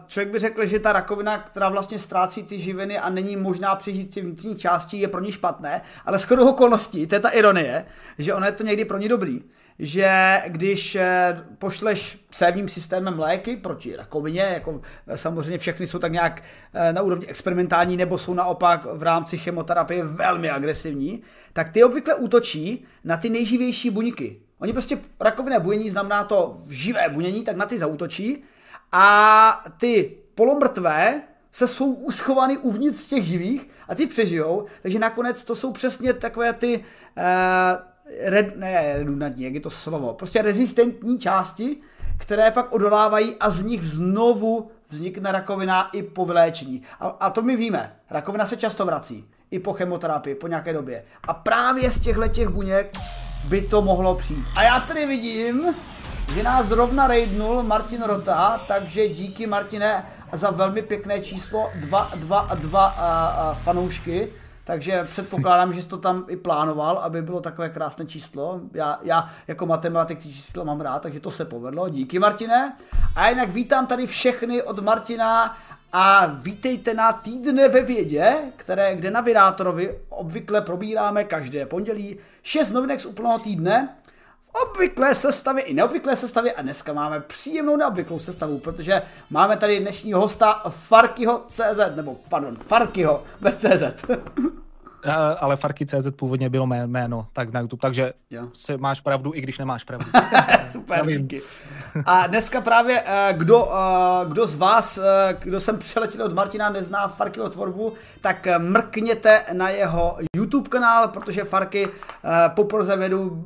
člověk by řekl, že ta rakovina, která vlastně ztrácí ty živiny a není možná přežít ty vnitřní části, je pro ní špatné, ale shodou okolností, to je ta ironie, že ono je to někdy pro ní dobrý že když eh, pošleš sévním systémem léky proti rakovině, jako eh, samozřejmě všechny jsou tak nějak eh, na úrovni experimentální nebo jsou naopak v rámci chemoterapie velmi agresivní, tak ty obvykle útočí na ty nejživější buňky. Oni prostě rakovinné bunění znamená to živé bunění, tak na ty zautočí a ty polomrtvé se jsou uschovaný uvnitř těch živých a ty přežijou, takže nakonec to jsou přesně takové ty red, ne redundantní, jak je to slovo, prostě rezistentní části, které pak odolávají a z nich znovu vznikne rakovina i po vyléčení. A, a to my víme. Rakovina se často vrací. I po chemoterapii, po nějaké době. A právě z těchto těch buněk by to mohlo přijít. A já tady vidím, že nás zrovna raidnul Martin Rota, takže díky Martine za velmi pěkné číslo 222 fanoušky takže předpokládám, že jsi to tam i plánoval, aby bylo takové krásné číslo. Já, já jako matematik ty číslo mám rád, takže to se povedlo. Díky, Martine. A jinak vítám tady všechny od Martina a vítejte na týdne ve vědě, které, kde na Vyrátorovi obvykle probíráme každé pondělí šest novinek z úplného týdne v obvyklé sestavě i neobvyklé sestavě a dneska máme příjemnou neobvyklou sestavu, protože máme tady dnešního hosta Farkyho CZ, nebo pardon, Farkyho bez CZ. ale Farky.cz původně bylo mé jméno tak na YouTube, takže jo. Se máš pravdu, i když nemáš pravdu. Super, díky. A dneska právě, eh, kdo, eh, kdo z vás, eh, kdo jsem přeletěl od Martina, nezná Farkyho tvorbu, tak mrkněte na jeho YouTube kanál, protože Farky poprze vedu,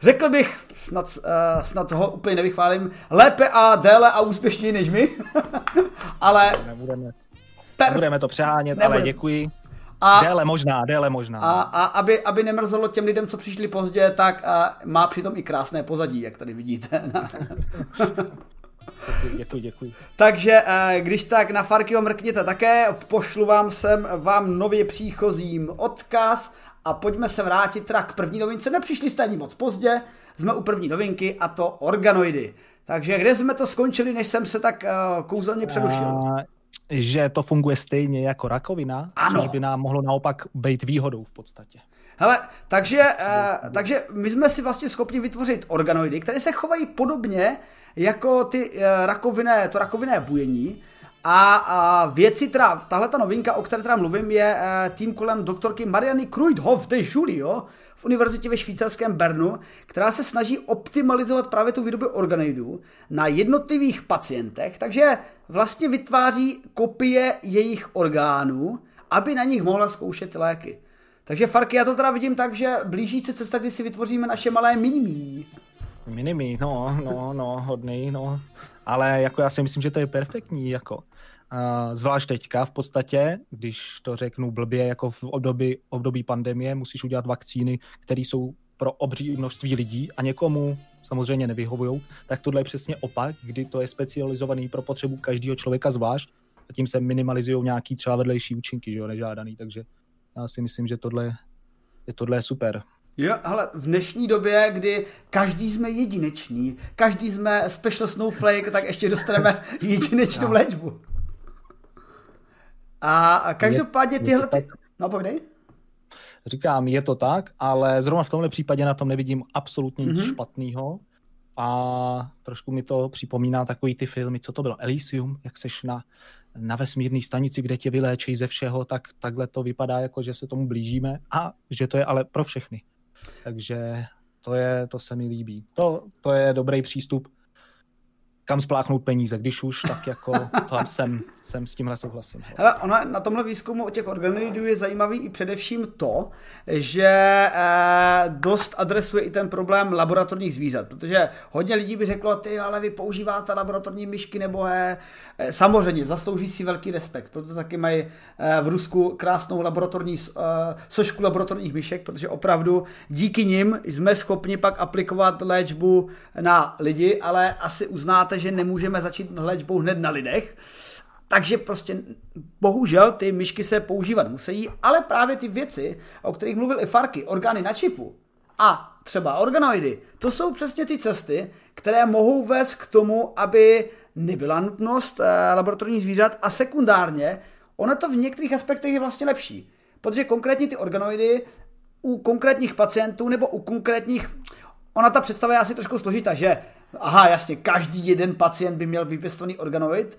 řekl bych, snad, snad ho úplně nevychválím, lépe a déle a úspěšněji než my, ale... Nebudeme, nebudeme to přehánět, ale děkuji. A, déle možná, déle možná. A, a aby, aby nemrzelo těm lidem, co přišli pozdě, tak a má přitom i krásné pozadí, jak tady vidíte. Děkuji, děkuji. Takže eh, když tak na Farkyho mrkněte také, pošlu vám sem vám nově příchozím odkaz a pojďme se vrátit teda k první novince. Nepřišli jste ani moc pozdě, jsme u první novinky a to organoidy. Takže kde jsme to skončili, než jsem se tak uh, kouzelně předušil? Že to funguje stejně jako rakovina, ano. což by nám mohlo naopak být výhodou v podstatě. Hele, takže, uh, takže my jsme si vlastně schopni vytvořit organoidy, které se chovají podobně jako ty uh, rakovinné, to rakovinné bujení. A, a věci, teda, tahle ta novinka, o které teda mluvím, je uh, tým kolem doktorky Mariany Kruidhoff de Julio, v univerzitě ve švýcarském Bernu, která se snaží optimalizovat právě tu výrobu organoidů na jednotlivých pacientech, takže vlastně vytváří kopie jejich orgánů, aby na nich mohla zkoušet léky. Takže Farky, já to teda vidím tak, že blíží se cesta, kdy si vytvoříme naše malé minimí. Minimí, no, no, no, hodný, no. Ale jako já si myslím, že to je perfektní, jako. Zvlášť teďka v podstatě, když to řeknu blbě, jako v období, období pandemie, musíš udělat vakcíny, které jsou pro obří množství lidí a někomu samozřejmě nevyhovují, tak tohle je přesně opak, kdy to je specializovaný pro potřebu každého člověka zvlášť a tím se minimalizují nějaký třeba vedlejší účinky, že jo, nežádaný, takže já si myslím, že tohle je, tohle super. Jo, ale v dnešní době, kdy každý jsme jedinečný, každý jsme special snowflake, tak ještě dostaneme jedinečnou no. léčbu. A každopádně tyhle... Ty... No, povídej. Říkám, je to tak, ale zrovna v tomhle případě na tom nevidím absolutně nic mm-hmm. špatného. A trošku mi to připomíná takový ty filmy, co to bylo, Elysium, jak seš na, na vesmírné stanici, kde tě vyléčí ze všeho, tak takhle to vypadá, jako že se tomu blížíme a že to je ale pro všechny. Takže to, je, to se mi líbí. To, to je dobrý přístup kam spláchnout peníze, když už, tak jako to jsem, jsem s tímhle souhlasím. Hele, ona na tomhle výzkumu o těch organoidů je zajímavý i především to, že eh, dost adresuje i ten problém laboratorních zvířat, protože hodně lidí by řeklo, ty, ale vy používáte laboratorní myšky nebo he. Eh, samozřejmě, zaslouží si velký respekt, proto taky mají eh, v Rusku krásnou laboratorní eh, sošku laboratorních myšek, protože opravdu díky nim jsme schopni pak aplikovat léčbu na lidi, ale asi uznáte, že nemůžeme začít léčbou hned na lidech. Takže prostě bohužel ty myšky se používat musí, ale právě ty věci, o kterých mluvil i Farky, orgány na čipu a třeba organoidy, to jsou přesně ty cesty, které mohou vést k tomu, aby nebyla nutnost eh, laboratorních zvířat a sekundárně, ono to v některých aspektech je vlastně lepší. Protože konkrétně ty organoidy u konkrétních pacientů nebo u konkrétních, ona ta představa je asi trošku složitá, že aha, jasně, každý jeden pacient by měl vypěstovaný organoid.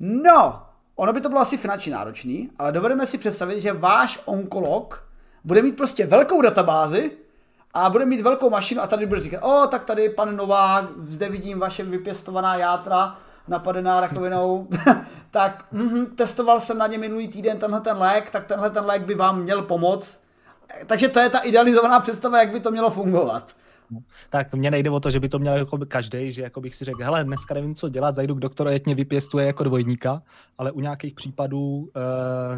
No, ono by to bylo asi finančně náročný, ale dovedeme si představit, že váš onkolog bude mít prostě velkou databázi a bude mít velkou mašinu a tady bude říkat, o, tak tady pan Novák, zde vidím vaše vypěstovaná játra, napadená rakovinou, tak mm, testoval jsem na ně minulý týden tenhle ten lék, tak tenhle ten lék by vám měl pomoct. Takže to je ta idealizovaná představa, jak by to mělo fungovat. Tak mně nejde o to, že by to měl jako každý, že jako bych si řekl, hele, dneska nevím, co dělat, zajdu k doktoru, ať mě vypěstuje jako dvojníka, ale u nějakých případů, uh,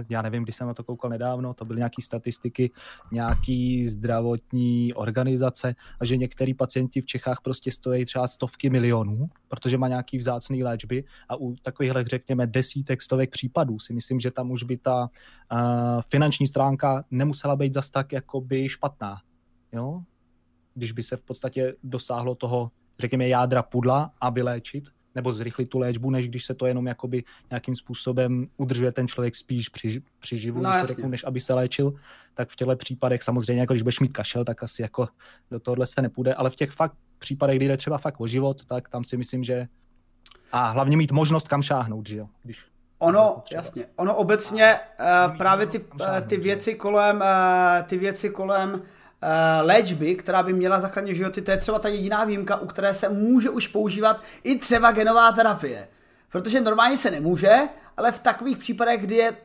já nevím, když jsem na to koukal nedávno, to byly nějaké statistiky, nějaký zdravotní organizace a že některý pacienti v Čechách prostě stojí třeba stovky milionů, protože má nějaký vzácný léčby a u takovýchhle, řekněme, desítek, stovek případů si myslím, že tam už by ta uh, finanční stránka nemusela být zas tak jakoby špatná. Jo? Když by se v podstatě dosáhlo toho, řekněme, jádra pudla a vyléčit, nebo zrychlit tu léčbu, než když se to jenom jakoby nějakým způsobem udržuje ten člověk spíš při, při živu, no, než, řeknu, než aby se léčil, tak v těchto případech samozřejmě, jako když budeš mít kašel, tak asi jako do tohohle se nepůjde, ale v těch fakt případech, kdy jde třeba fakt o život, tak tam si myslím, že a hlavně mít možnost kam šáhnout, že jo, když Ono, jasně, ono obecně uh, právě ty, uh, ty věci kolem, uh, ty věci kolem Eh, léčby, která by měla zachránit životy, to je třeba ta jediná výjimka, u které se může už používat i třeba genová terapie. Protože normálně se nemůže, ale v takových případech, kdy je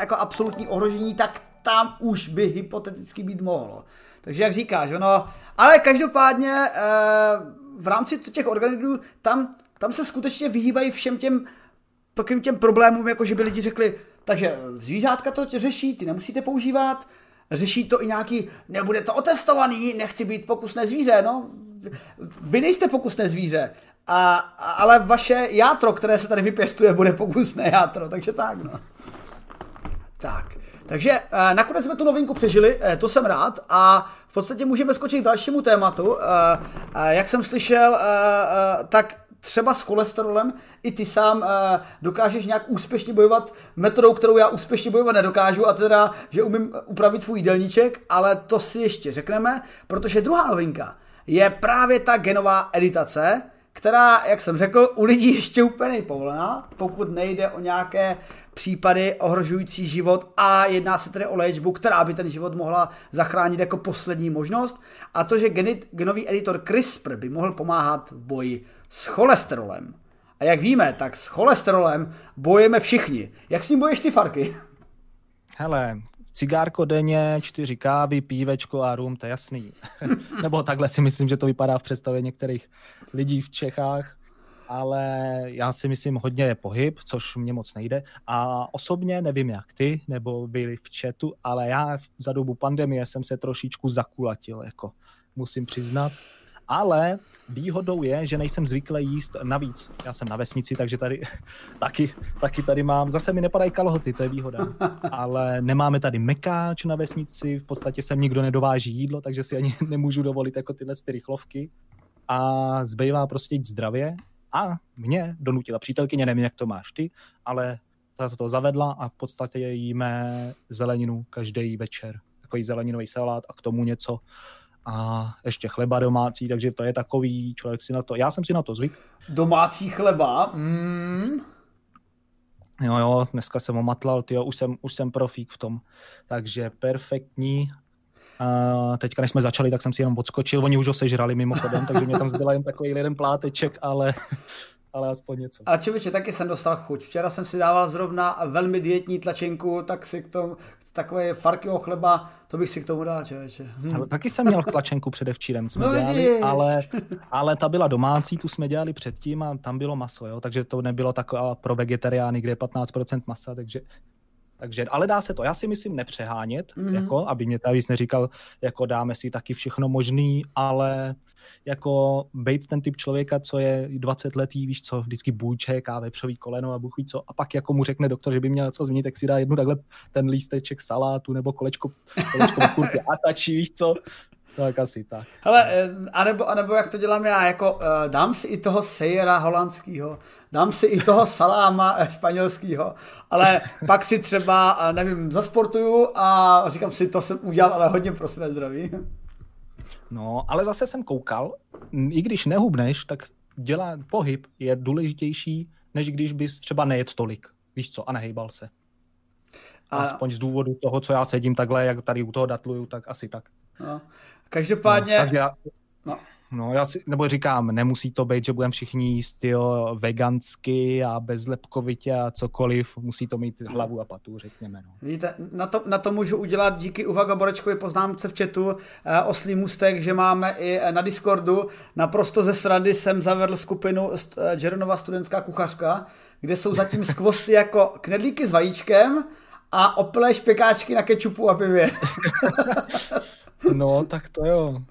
jako absolutní ohrožení, tak tam už by hypoteticky být mohlo. Takže jak říkáš, ono, ale každopádně eh, v rámci těch organismů tam, tam se skutečně vyhýbají všem těm takovým těm problémům, jako že by lidi řekli, takže zvířátka to řeší, ty nemusíte používat, Řeší to i nějaký, nebude to otestovaný, nechci být pokusné zvíře, no. Vy nejste pokusné zvíře, a, ale vaše játro, které se tady vypěstuje, bude pokusné játro, takže tak, no. Tak, takže eh, nakonec jsme tu novinku přežili, eh, to jsem rád a v podstatě můžeme skočit k dalšímu tématu. Eh, jak jsem slyšel, tak třeba s cholesterolem i ty sám uh, dokážeš nějak úspěšně bojovat metodou, kterou já úspěšně bojovat nedokážu, a teda, že umím upravit svůj jídelníček, ale to si ještě řekneme, protože druhá novinka je právě ta genová editace, která, jak jsem řekl, u lidí ještě úplně nejpovolená, pokud nejde o nějaké případy ohrožující život a jedná se tedy o léčbu, která by ten život mohla zachránit jako poslední možnost a to, že genový editor CRISPR by mohl pomáhat v boji s cholesterolem. A jak víme, tak s cholesterolem bojujeme všichni. Jak s ním bojíš ty farky? Hele, cigárko denně, čtyři kávy, pívečko a rum, to je jasný. Nebo takhle si myslím, že to vypadá v představě některých lidí v Čechách ale já si myslím hodně je pohyb, což mě moc nejde. A osobně nevím jak ty, nebo byli v chatu, ale já za dobu pandemie jsem se trošičku zakulatil, jako musím přiznat. Ale výhodou je, že nejsem zvyklý jíst navíc. Já jsem na vesnici, takže tady taky, taky tady mám, zase mi nepadají kalhoty, to je výhoda. Ale nemáme tady mekáč na vesnici, v podstatě sem nikdo nedováží jídlo, takže si ani nemůžu dovolit jako tyhle ty rychlovky. A zbývá prostě jít zdravě a mě donutila přítelkyně, nevím, jak to máš ty, ale ta to zavedla a v podstatě jíme zeleninu každý večer. Takový zeleninový salát a k tomu něco a ještě chleba domácí, takže to je takový, člověk si na to, já jsem si na to zvyk. Domácí chleba? Mm. Jo, jo, dneska jsem omatlal, tyjo, už jsem, už jsem profík v tom, takže perfektní a teďka, než jsme začali, tak jsem si jenom odskočil. Oni už ho sežrali mimochodem, takže mě tam zbyla jen takový jeden pláteček, ale ale aspoň něco. A člověče, taky jsem dostal chuť. Včera jsem si dával zrovna velmi dietní tlačenku, tak si k tomu, takové farkyho chleba, to bych si k tomu dal, člověče. Hm. Ale taky jsem měl tlačenku předevčírem, jsme no, dělali, ale, ale ta byla domácí, tu jsme dělali předtím a tam bylo maso, jo? takže to nebylo taková pro vegetariány, kde je 15% masa, takže takže, ale dá se to, já si myslím, nepřehánět, mm-hmm. jako, aby mě tady neříkal, jako dáme si taky všechno možný, ale jako být ten typ člověka, co je 20 letý, víš co, vždycky bůjček a vepřový koleno a buchví co, a pak jako mu řekne doktor, že by měl co změnit, tak si dá jednu takhle ten lísteček salátu nebo kolečko, kolečko kurky a stačí, víš co, tak asi tak. Hele, eh, anebo, anebo jak to dělám já, jako uh, dám si i toho sejera holandského, dám si i toho saláma eh, španělského, ale pak si třeba, nevím, zasportuju a říkám si, to jsem udělal, ale hodně pro své zdraví. No, ale zase jsem koukal, i když nehubneš, tak dělá, pohyb je důležitější, než když bys třeba nejet tolik, víš co, a nehejbal se. A... Aspoň z důvodu toho, co já sedím takhle, jak tady u toho datluju, tak asi tak. No. Každopádně... No, já, no. no, já si, nebo říkám, nemusí to být, že budeme všichni jíst jo, vegansky a bezlepkovitě a cokoliv, musí to mít hlavu a patu, řekněme. No. Vidíte, na to, na to můžu udělat díky Uvaga Borečkovi poznámce v chatu eh, oslý mustek, že máme i na Discordu, naprosto ze srandy jsem zavedl skupinu eh, Jeronova studentská kuchařka, kde jsou zatím skvosty jako knedlíky s vajíčkem a oplé špekáčky na kečupu a pivě. No, tak to jo.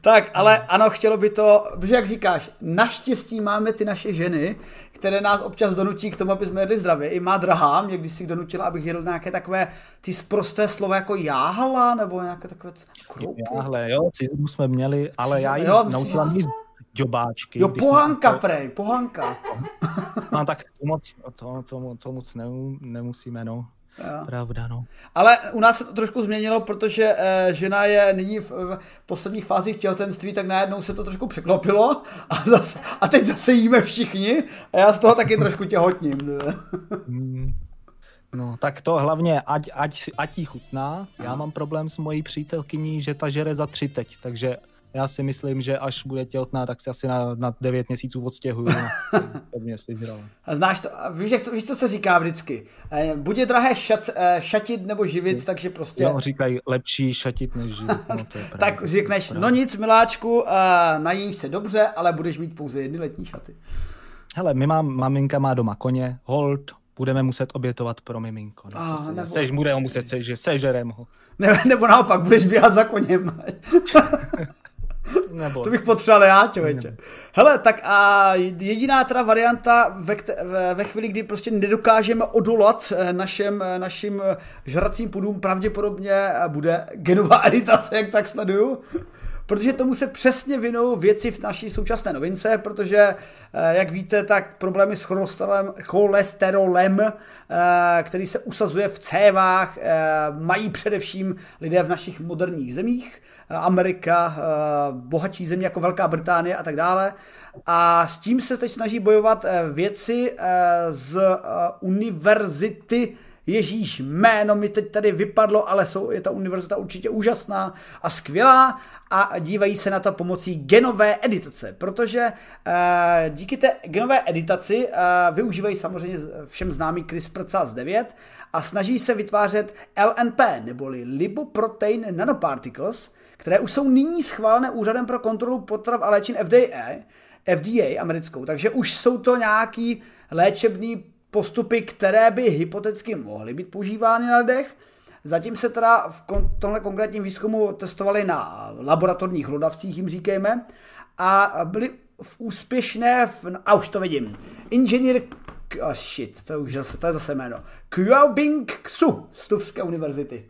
Tak, ale ano, chtělo by to, protože jak říkáš, naštěstí máme ty naše ženy, které nás občas donutí k tomu, aby jsme jedli zdravě. I má drahá mě když si donutila, abych jedl nějaké takové ty sprosté slova jako jáhala, nebo nějaké takové kroupy. Jáhle, jo, cizmu jsme měli, ale já ji naučila mít džobáčky. Jo, pohanka to... prej, pohanka. No tak to moc, to, to, to moc nemusíme, no. Jo. Pravda, no. Ale u nás se to trošku změnilo, protože e, žena je nyní v, v posledních fázích těhotenství, tak najednou se to trošku překlopilo a, zase, a teď zase jíme všichni a já z toho taky trošku těhotním. Hmm. No, tak to hlavně, ať, ať, ať jí chutná. Já mám problém s mojí přítelkyní, že ta žere za tři teď, takže já si myslím, že až bude těhotná, tak si asi na, na 9 měsíců odstěhuju. mě A znáš to, víš, jak to, víš, co se říká vždycky? Eh, bude drahé šat, eh, šatit nebo živit, takže prostě... Jo, říkají lepší šatit než živit. No, to je pravda, tak řekneš, no nic, miláčku, uh, najíš se dobře, ale budeš mít pouze jedny letní šaty. Hele, my mám, maminka má doma koně, hold, budeme muset obětovat pro miminko. No, A, nebo... Sež, bude ho muset, že sežerem ho. Ne, nebo naopak, budeš běhat za koněm. Nebo... To bych potřeboval já, člověče. Hele, tak a jediná teda varianta ve, ve, ve chvíli, kdy prostě nedokážeme odolat eh, našem, eh, našim eh, žracím pudům, pravděpodobně bude genová editace, jak tak sleduju. Protože tomu se přesně vinou věci v naší současné novince, protože, jak víte, tak problémy s cholesterolem, cholesterolem který se usazuje v cévách, mají především lidé v našich moderních zemích. Amerika, eh, bohatší země jako Velká Británie a tak dále. A s tím se teď snaží bojovat eh, věci eh, z univerzity Ježíš, jméno mi teď tady vypadlo, ale jsou, je ta univerzita určitě úžasná a skvělá a dívají se na to pomocí genové editace, protože e, díky té genové editaci e, využívají samozřejmě všem známý CRISPR-Cas9 a snaží se vytvářet LNP, neboli Lipoprotein Nanoparticles, které už jsou nyní schválené úřadem pro kontrolu potrav a léčin FDA, FDA americkou, takže už jsou to nějaký léčebný postupy, které by hypoteticky mohly být používány na lidech. Zatím se teda v tomhle konkrétním výzkumu testovali na laboratorních hlodavcích, jim říkejme, a byly v úspěšné, v, a už to vidím, inženýr, oh shit, to je už zase, to je zase jméno, Qiaobing Xu z Tufské univerzity.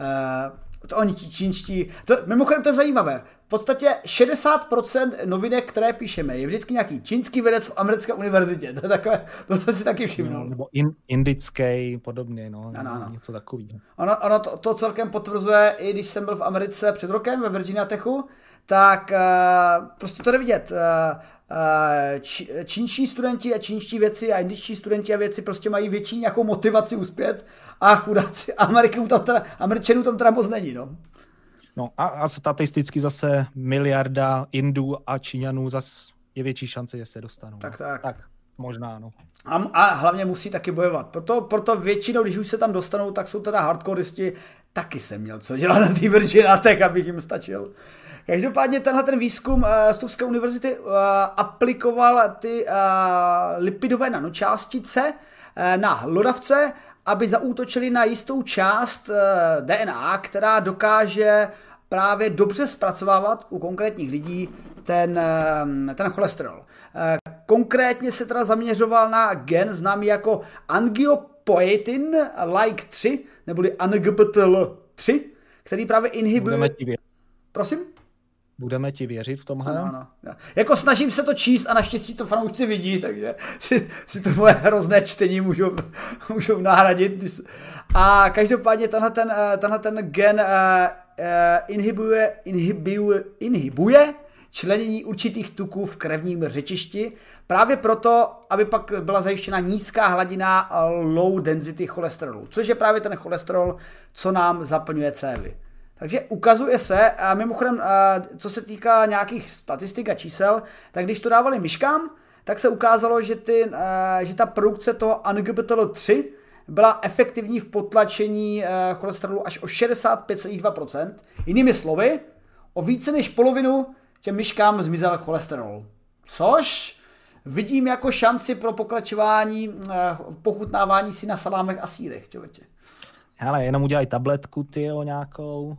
Uh, to oni čínští. To, mimochodem to je zajímavé. V podstatě 60% novinek, které píšeme, je vždycky nějaký čínský vědec v americké univerzitě. To je takové, to jsem si taky všiml. No, nebo in, indický, podobně, no, ano, ano. něco takového. Ono, ono to, to, celkem potvrzuje, i když jsem byl v Americe před rokem ve Virginia Techu, tak uh, prostě to jde vidět. Uh, čínští studenti a čínští věci a indičtí studenti a věci prostě mají větší nějakou motivaci uspět a chudáci Ameriků tam teda, Američanů tam teda moc není, no. No a, a statisticky zase miliarda Indů a Číňanů zase je větší šance, že se dostanou. Tak, tak. Tak, možná, no. A, a hlavně musí taky bojovat. Proto, proto většinou, když už se tam dostanou, tak jsou teda hardcoreisti. Taky jsem měl co dělat na té Virgin Tech, abych jim stačil. Každopádně tenhle ten výzkum uh, Stuvské univerzity uh, aplikoval ty uh, lipidové nanočástice na hlodavce, aby zaútočili na jistou část DNA, která dokáže právě dobře zpracovávat u konkrétních lidí ten, ten cholesterol. Konkrétně se teda zaměřoval na gen známý jako angiopoietin like 3, neboli ANGPTL 3, který právě inhibuje... Prosím? Budeme ti věřit v tomhle? Ano, ano. Jako snažím se to číst a naštěstí to fanoušci vidí, takže si, si to moje hrozné čtení můžou, můžou nahradit. A každopádně tenhle ten, eh, tenhle ten gen uh, inhibuje, inhibuje, inhibuje členění určitých tuků v krevním řečišti, právě proto, aby pak byla zajištěna nízká hladina low density cholesterolu, což je právě ten cholesterol, co nám zaplňuje cévy. Takže ukazuje se, a mimochodem, co se týká nějakých statistik a čísel, tak když to dávali myškám, tak se ukázalo, že, ty, že ta produkce toho ANGPTL3 byla efektivní v potlačení cholesterolu až o 65,2%. Jinými slovy, o více než polovinu těm myškám zmizel cholesterol. Což vidím jako šanci pro pokračování pochutnávání si na salámech a sírech, člověče. Ale jenom udělají tabletku, ty nějakou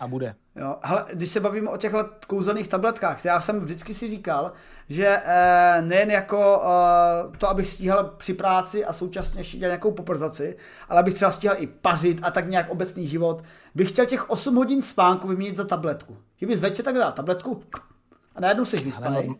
a bude. Jo, hele, když se bavíme o těchto kouzelných tabletkách, já jsem vždycky si říkal, že eh, nejen jako eh, to, abych stíhal při práci a současně ještě dělal nějakou poprzaci, ale abych třeba stíhal i pařit a tak nějak obecný život, bych chtěl těch 8 hodin spánku vyměnit za tabletku. Že bys večer tak dal tabletku a najednou jsi vyspaný.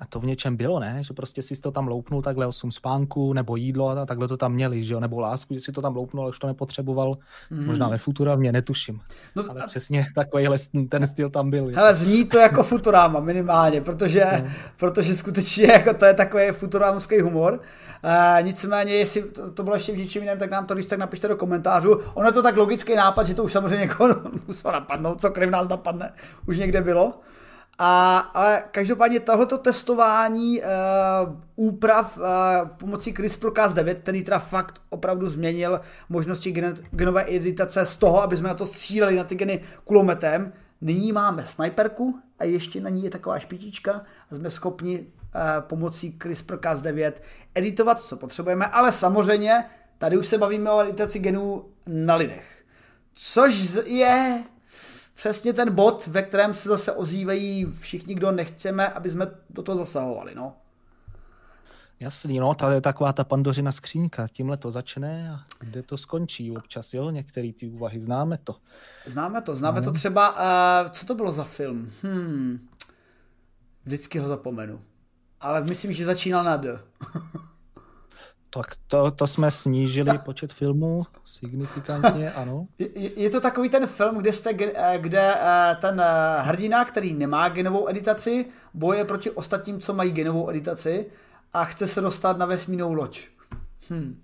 A to v něčem bylo, ne? Že prostě si to tam loupnul takhle 8 spánku, nebo jídlo a takhle to tam měli, že jo? Nebo lásku, že si to tam loupnul, ale už to nepotřeboval. Mm. Možná ve Futurama, netuším. No, ale a... přesně takovýhle ten styl tam byl. Hele, zní to jako Futurama minimálně, protože, no. protože skutečně jako to je takový futurámský humor. Uh, nicméně, jestli to, to bylo ještě v něčem jiném, tak nám to když tak napište do komentářů. Ono je to tak logický nápad, že to už samozřejmě někoho muselo napadnout, co kryv nás napadne, už někde bylo. A, ale každopádně tohleto testování uh, úprav uh, pomocí CRISPR-Cas9, který teda fakt opravdu změnil možnosti gen, genové editace z toho, aby jsme na to stříleli na ty geny kulometem, nyní máme snajperku a ještě na ní je taková špičíčka a jsme schopni uh, pomocí CRISPR-Cas9 editovat, co potřebujeme, ale samozřejmě tady už se bavíme o editaci genů na lidech. Což je přesně ten bod, ve kterém se zase ozývají všichni, kdo nechceme, aby jsme do toho zasahovali. No. Jasný, no, to je taková ta pandořina skřínka. Tímhle to začne a kde to skončí občas, jo? Některé ty úvahy, známe to. Známe to, známe no. to třeba, uh, co to bylo za film? Hmm, vždycky ho zapomenu. Ale myslím, že začínal na D. Tak to, to jsme snížili počet filmů signifikantně, ano. Je, je to takový ten film, kde, jste, kde eh, ten eh, hrdina, který nemá genovou editaci, boje proti ostatním, co mají genovou editaci a chce se dostat na vesmírnou loď. Hm.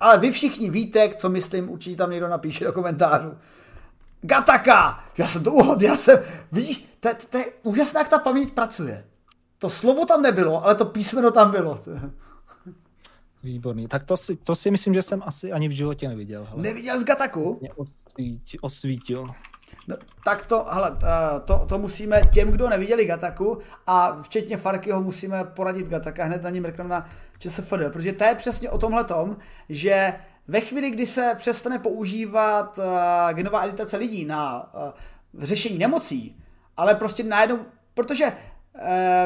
Ale vy všichni víte, co myslím, určitě tam někdo napíše do komentářů. Gataka! Já jsem to uhod, já jsem, vidíš, to, to, to je úžasné, jak ta paměť pracuje. To slovo tam nebylo, ale to písmeno tam bylo. Výborný. Tak to si, to si myslím, že jsem asi ani v životě neviděl. Hele. Neviděl z Gataku? Osvítil. osvítil. No, tak to, hele, to, to musíme těm, kdo neviděli Gataku a včetně Farkyho musíme poradit Gataka, hned na ní mrknout na ČSFD, protože to je přesně o tomhle tom, že ve chvíli, kdy se přestane používat uh, genová editace lidí na uh, řešení nemocí, ale prostě najednou, protože Eh,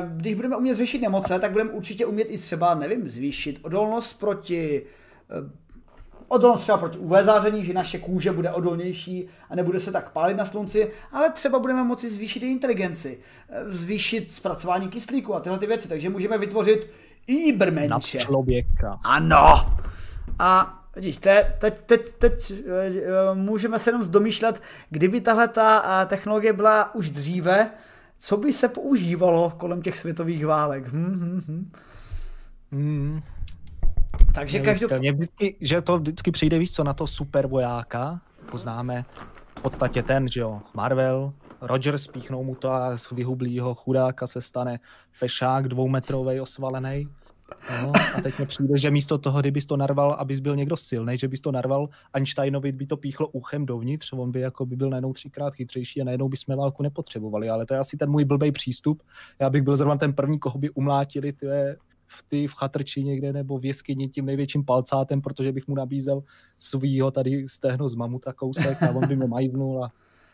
když budeme umět řešit nemoce, tak budeme určitě umět i třeba, nevím, zvýšit odolnost proti eh, odolnost třeba proti UV záření, že naše kůže bude odolnější a nebude se tak pálit na slunci, ale třeba budeme moci zvýšit i inteligenci, eh, zvýšit zpracování kyslíku a tyhle ty věci, takže můžeme vytvořit Ibermenše. Na člověka. Ano. A Vidíš, teď, teď, teď, teď můžeme se jenom zdomýšlet, kdyby tahle ta technologie byla už dříve, co by se používalo kolem těch světových válek. Hm, hm, hm. Hmm. Takže každopádně... vždycky, že to vždycky přijde, víš co, na to super vojáka, poznáme v podstatě ten, že jo, Marvel, Roger spíchnou mu to a z vyhublýho chudáka se stane fešák dvoumetrový osvalený. No, a teď mi přijde, že místo toho, kdybys to narval, abys byl někdo silný, že bys to narval Einsteinovi, by to píchlo uchem dovnitř, on by jako by byl najednou třikrát chytřejší a najednou bychom válku nepotřebovali, ale to je asi ten můj blbý přístup. Já bych byl zrovna ten první, koho by umlátili tyhle v, ty, v chatrči někde nebo v jeskyni tím největším palcátem, protože bych mu nabízel svýho tady stehno z mamuta kousek a on by mě majznul a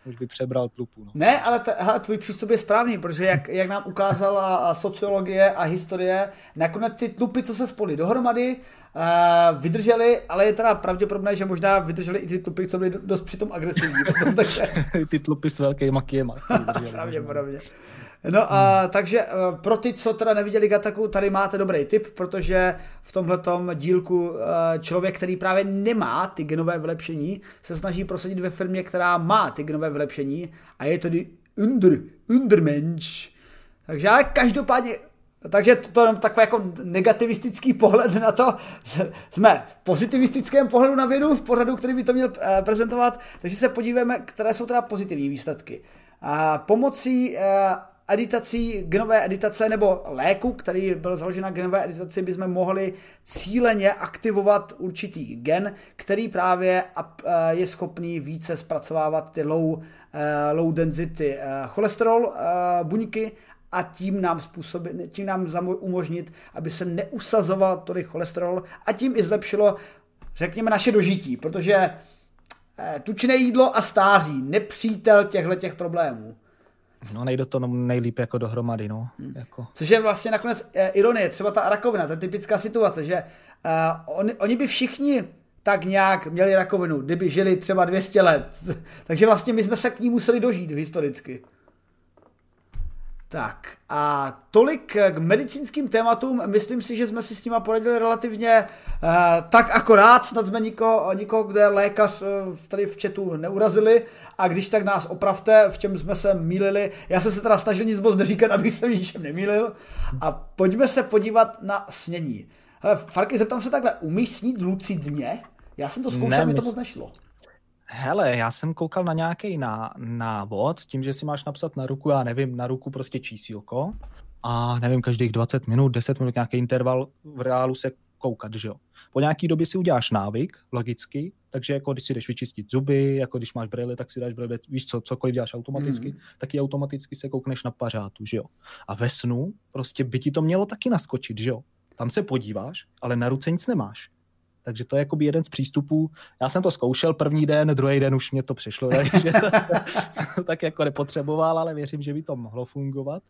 už by přebral tlupu. No. Ne, ale t- hele, tvůj přístup je správný, protože jak, jak nám ukázala sociologie a historie, nakonec ty tlupy, co se spoli dohromady, uh, vydrželi, ale je teda pravděpodobné, že možná vydrželi i ty tlupy, co byly dost přitom agresivní. Potom, takže... ty tlupy s velkými kiema. pravděpodobně. No a hmm. takže eh, pro ty, co teda neviděli Gataku, tady máte dobrý tip, protože v tomhletom dílku eh, člověk, který právě nemá ty genové vylepšení, se snaží prosadit ve firmě, která má ty genové vylepšení a je to under, undermensch. Takže ale každopádně takže to je takový jako negativistický pohled na to. Jsme v pozitivistickém pohledu na vědu, v pořadu, který by to měl eh, prezentovat. Takže se podíváme, které jsou teda pozitivní výsledky. A pomocí editací, genové editace nebo léku, který byl založen na genové editaci, bychom mohli cíleně aktivovat určitý gen, který právě eh, je schopný více zpracovávat ty low, eh, low density eh, cholesterol buňky a tím nám, způsobit, tím nám umožnit, aby se neusazoval tolik cholesterol a tím i zlepšilo, řekněme, naše dožití, protože tučné jídlo a stáří, nepřítel těchto těch problémů. No nejde to nejlíp jako dohromady, no. Hmm. Jako. Což je vlastně nakonec eh, ironie, třeba ta rakovina, to je typická situace, že uh, oni, oni by všichni tak nějak měli rakovinu, kdyby žili třeba 200 let. Takže vlastně my jsme se k ní museli dožít historicky. Tak a tolik k medicínským tématům. Myslím si, že jsme si s nima poradili relativně uh, tak akorát, snad jsme nikoho, nikoho, kde lékař uh, tady v chatu neurazili a když tak nás opravte, v čem jsme se mýlili. Já jsem se teda snažil nic moc neříkat, abych se v ničem nemýlil. A pojďme se podívat na snění. Hele, Farky, zeptám se takhle, umíš snít lucidně? Já jsem to zkoušel, mi to moc nešlo. Hele, já jsem koukal na nějaký návod, tím, že si máš napsat na ruku, já nevím, na ruku prostě čísílko a nevím, každých 20 minut, 10 minut nějaký interval v reálu se koukat, že jo. Po nějaký době si uděláš návyk, logicky, takže jako když si jdeš vyčistit zuby, jako když máš brýle, tak si dáš brýle, víš co, cokoliv děláš automaticky, mm. tak i automaticky se koukneš na pařátu, že jo. A ve snu prostě by ti to mělo taky naskočit, že jo. Tam se podíváš, ale na ruce nic nemáš. Takže to je jakoby jeden z přístupů. Já jsem to zkoušel první den, druhý den už mě to přišlo, takže jsem to tak jako nepotřeboval, ale věřím, že by to mohlo fungovat.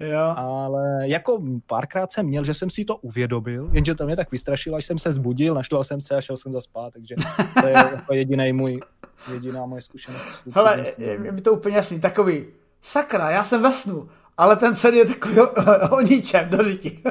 Jo. Ale jako párkrát jsem měl, že jsem si to uvědomil, jenže to mě tak vystrašilo, až jsem se zbudil, naštval jsem se a šel jsem zaspát, takže to je jako jediný můj, jediná moje zkušenost. Hele, je mi to úplně jasný, takový, sakra, já jsem ve snu, ale ten sen je takový o, o ničem do řiti.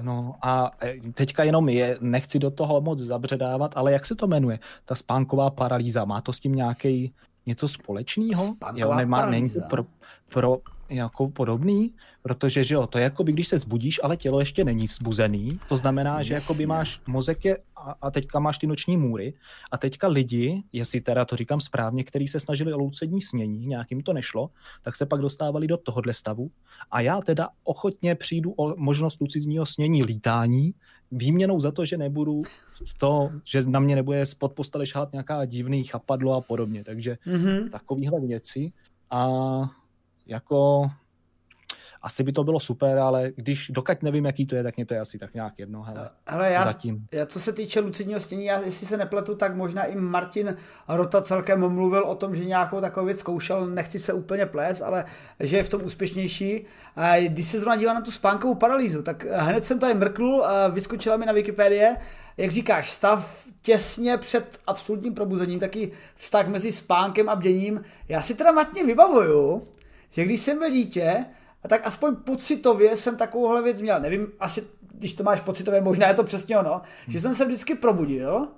No a e, teďka jenom je, nechci do toho moc zabředávat, ale jak se to jmenuje? Ta spánková paralýza, má to s tím nějaký něco společného? Spánková jo, nemá, není pro, pro, jako podobný, protože že jo, to je jako by, když se zbudíš, ale tělo ještě není vzbuzený, to znamená, že jako by máš mozek je a, a teďka máš ty noční můry. A teďka lidi, jestli teda to říkám správně, kteří se snažili o loucední snění, nějakým to nešlo, tak se pak dostávali do tohohle stavu. A já teda ochotně přijdu o možnost lucidního snění lítání, výměnou za to, že nebudu to, že na mě nebude spod postele šát nějaká divný chapadlo a podobně, takže mm-hmm. takovýhle věci. A jako asi by to bylo super, ale když dokud nevím, jaký to je, tak mě to je asi tak nějak jedno. Hele, hele já, zatím. já, co se týče lucidního stění, já, jestli se nepletu, tak možná i Martin Rota celkem mluvil o tom, že nějakou takovou věc zkoušel, nechci se úplně plést, ale že je v tom úspěšnější. A když se zrovna dívám na tu spánkovou paralýzu, tak hned jsem tady mrknul, a vyskočila mi na Wikipedii, jak říkáš, stav těsně před absolutním probuzením, taky vztah mezi spánkem a bděním. Já si teda matně vybavuju, že když jsem byl dítě, a tak aspoň pocitově jsem takovouhle věc měl. Nevím, asi když to máš pocitově, možná je to přesně ono, hmm. že jsem se vždycky probudil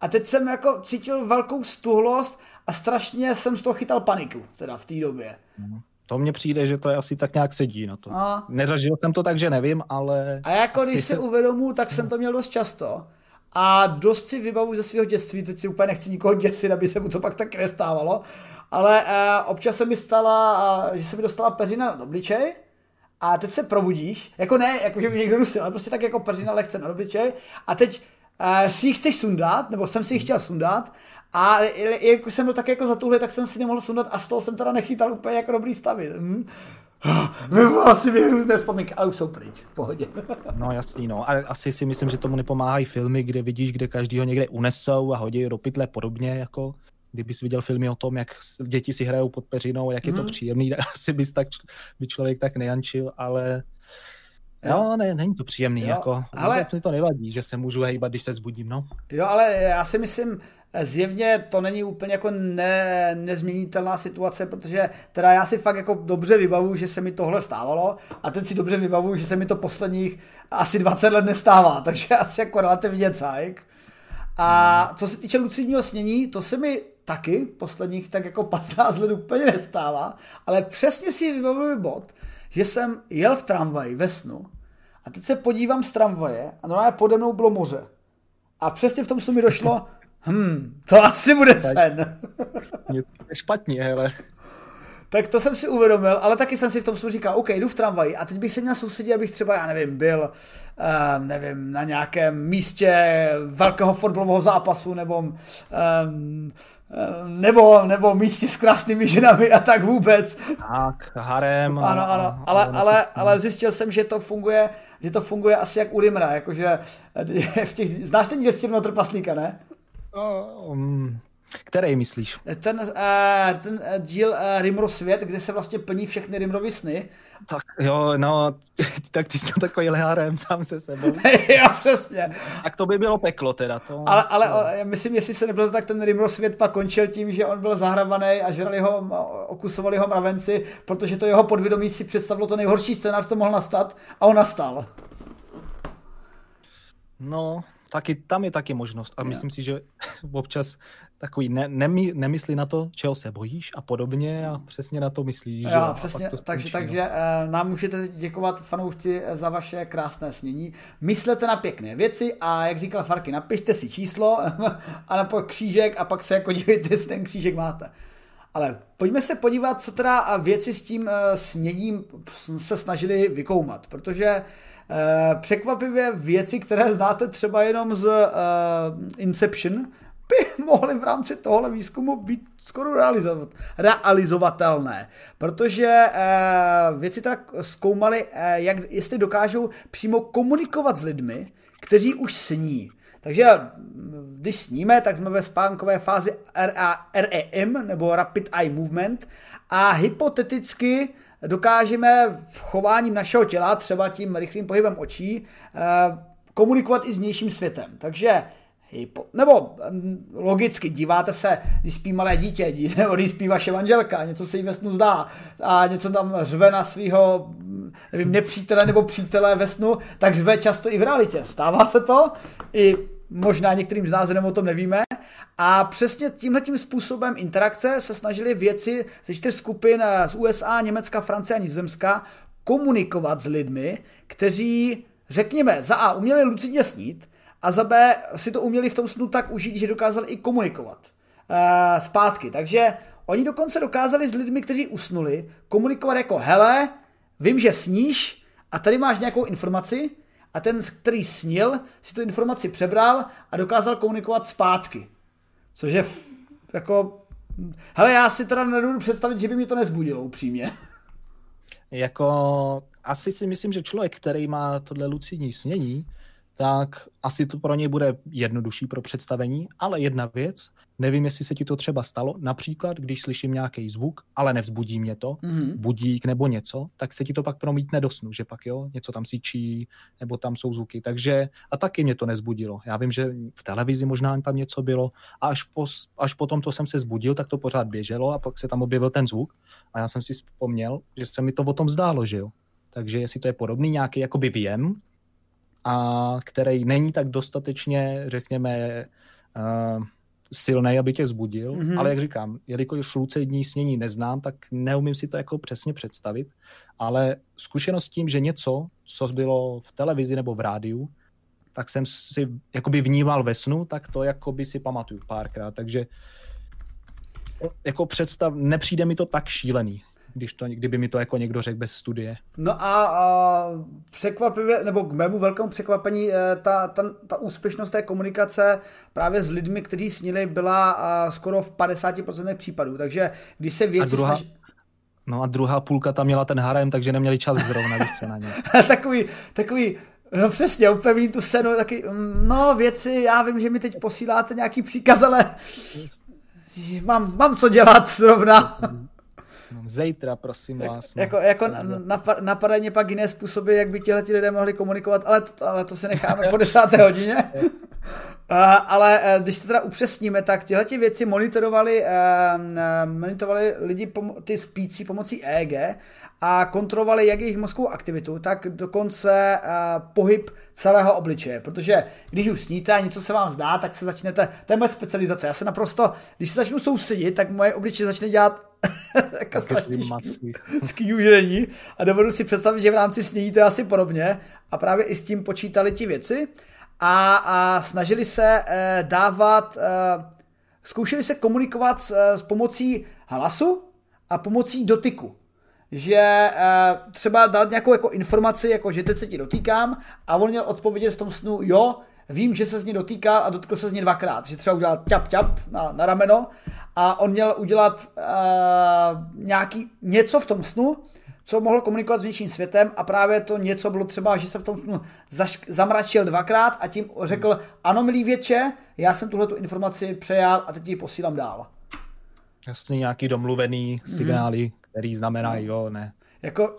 a teď jsem jako cítil velkou stuhlost a strašně jsem z toho chytal paniku, teda v té době. Hmm. To mně přijde, že to je asi tak nějak sedí na to. A... Nezažil jsem to tak, že nevím, ale... A jako když se uvědomu, tak jsem to měl dost často. A dost si vybavu ze svého dětství, teď si úplně nechci nikoho děsit, aby se mu to pak tak nestávalo, ale uh, občas se mi stala, uh, že se mi dostala peřina na obličej a teď se probudíš, jako ne, jako že by někdo dusil, ale prostě tak jako peřina lehce na obličej a teď uh, si ji chceš sundat, nebo jsem si ji chtěl sundat a jak jsem byl tak jako zatuhlý, tak jsem si nemohl sundat a z toho jsem teda nechytal úplně jako dobrý stavy. Hm? Vyvolal si mi různé vzpomínky, ale už jsou pryč, v pohodě. no jasný, no. A asi si myslím, že tomu nepomáhají filmy, kde vidíš, kde každýho někde unesou a hodí do pytle podobně, jako kdybys viděl filmy o tom, jak děti si hrajou pod peřinou, jak je to mhm. příjemný, asi bys tak, by člověk tak nejančil, ale Jo, ne, není to příjemný, jo, jako, ale mi to nevadí, že se můžu hejbat, když se zbudím, no. Jo, ale já si myslím, zjevně to není úplně jako ne, nezměnitelná situace, protože teda já si fakt jako dobře vybavuju, že se mi tohle stávalo a teď si dobře vybavuju, že se mi to posledních asi 20 let nestává, takže asi jako relativně cajk. A co se týče lucidního snění, to se mi taky posledních tak jako 15 let úplně nestává, ale přesně si vybavuju bod, že jsem jel v tramvaji ve snu a teď se podívám z tramvaje a normálně pode mnou bylo moře. A přesně v tom snu mi došlo, hm, to asi bude sen. Něco je špatně, hele. Tak to jsem si uvědomil, ale taky jsem si v tom snu říkal, OK, jdu v tramvaji a teď bych se měl soustředit, abych třeba, já nevím, byl, uh, nevím, na nějakém místě velkého fotbalového zápasu nebo um, nebo, nebo místě s krásnými ženami a tak vůbec. Tak, harem. Ano, ano, ale, ale, ale zjistil jsem, že to funguje, že to funguje asi jak u Rimra, jakože v těch, znáš ten děstivno trpaslíka, ne? Um, který myslíš? Ten, uh, ten uh, díl uh, Rimro svět, kde se vlastně plní všechny Rimrovy sny. Tak jo, no, tak ty jsi takový lehárem sám se sebou. jo, přesně. Tak to by bylo peklo teda. To, ale, ale to... myslím, jestli se nebylo tak ten Rimro svět pak končil tím, že on byl zahrabaný a žrali ho, okusovali ho mravenci, protože to jeho podvědomí si představilo to nejhorší scénář, co mohl nastat a on nastal. No, taky, tam je taky možnost. A myslím si, že občas takový ne, nemý, nemyslí na to, čeho se bojíš a podobně a přesně na to myslíš. Jo, že? přesně, takže, takže uh, nám můžete děkovat fanoušci za vaše krásné snění. Myslete na pěkné věci a jak říkal Farky, napište si číslo a na křížek a pak se jako dívejte, jestli ten křížek máte. Ale pojďme se podívat, co teda věci s tím uh, sněním se snažili vykoumat, protože překvapivě věci, které znáte třeba jenom z Inception, by mohly v rámci tohle výzkumu být skoro realizovat, realizovatelné, protože uh, věci teda zkoumali, uh, jak, jestli dokážou přímo komunikovat s lidmi, kteří už sní. Takže když sníme, tak jsme ve spánkové fázi REM, nebo Rapid Eye Movement, a hypoteticky dokážeme v chováním našeho těla, třeba tím rychlým pohybem očí, eh, komunikovat i s vnějším světem. Takže nebo mm, logicky díváte se, když spí malé dítě, nebo když spí vaše manželka, něco se jí ve snu zdá a něco tam řve na svého nevím, nepřítele nebo přítele ve snu, tak řve často i v realitě. Stává se to i možná některým z nás o tom nevíme. A přesně tímhle tím způsobem interakce se snažili věci ze čtyř skupin z USA, Německa, Francie a Nizozemska komunikovat s lidmi, kteří, řekněme, za A uměli lucidně snít a za B si to uměli v tom snu tak užít, že dokázali i komunikovat uh, zpátky. Takže oni dokonce dokázali s lidmi, kteří usnuli, komunikovat jako hele, vím, že sníš a tady máš nějakou informaci, a ten, který snil, si tu informaci přebral a dokázal komunikovat zpátky. Což je jako... Hele, já si teda nedovedu představit, že by mi to nezbudilo upřímně. Jako asi si myslím, že člověk, který má tohle lucidní snění, tak asi to pro něj bude jednodušší pro představení, ale jedna věc, nevím, jestli se ti to třeba stalo, například, když slyším nějaký zvuk, ale nevzbudí mě to, mm-hmm. budík nebo něco, tak se ti to pak promítne do snu, že pak jo, něco tam sičí, nebo tam jsou zvuky, takže a taky mě to nezbudilo. Já vím, že v televizi možná tam něco bylo a až, po, až potom, co jsem se zbudil, tak to pořád běželo a pak se tam objevil ten zvuk a já jsem si vzpomněl, že se mi to o tom zdálo, že jo. Takže jestli to je podobný nějaký jakoby věm, a který není tak dostatečně, řekněme, uh, silný, aby tě vzbudil, mm-hmm. ale jak říkám, jelikož lucidní snění neznám, tak neumím si to jako přesně představit, ale zkušenost s tím, že něco, co bylo v televizi nebo v rádiu, tak jsem si jakoby vnímal ve snu, tak to jakoby si pamatuju párkrát, takže jako představ, nepřijde mi to tak šílený když to, kdyby mi to jako někdo řekl bez studie. No a, a překvapivě, nebo k mému velkému překvapení, eh, ta, ta, ta úspěšnost té komunikace právě s lidmi, kteří snili, byla a, skoro v 50% případů. Takže když se věci... A druhá, snaž... No a druhá půlka tam měla ten harem, takže neměli čas zrovna, když se na ně. takový, takový, No přesně, úplně tu scénu, taky, mm, no věci, já vím, že mi teď posíláte nějaký příkaz, ale mám, mám co dělat zrovna. Zítra, prosím vás. No. Jako, jako napadají mě pak jiné způsoby, jak by tihle lidé mohli komunikovat, ale to, ale to se necháme po desáté hodině. ale eh, když to teda upřesníme, tak tyhle věci monitorovali, eh, eh, monitorovali lidi, ty spící pomocí EEG a kontrolovali jak jejich mozkovou aktivitu, tak dokonce pohyb celého obličeje, protože když už sníte a něco se vám zdá, tak se začnete, to je moje specializace, já se naprosto, když se začnu soustředit, tak moje obličeje začne dělat jako skýžení. A dovedu si představit, že v rámci snění to je asi podobně. A právě i s tím počítali ti věci a, a snažili se eh, dávat, eh, zkoušeli se komunikovat s, eh, s pomocí hlasu a pomocí dotyku že eh, třeba dát nějakou jako informaci, jako že teď se ti dotýkám a on měl odpovědět v tom snu, jo, vím, že se z ní dotýkal a dotkl se z ní dvakrát, že třeba udělal ťap ťap na, na rameno a on měl udělat uh, nějaký něco v tom snu, co mohl komunikovat s vnějším světem a právě to něco bylo třeba, že se v tom snu zaš- zamračil dvakrát a tím řekl, ano milý větše, já jsem tuhle tu informaci přejal a teď ji posílám dál. Jasně nějaký domluvený signály, mm. Který znamená no. jo, ne. Jako,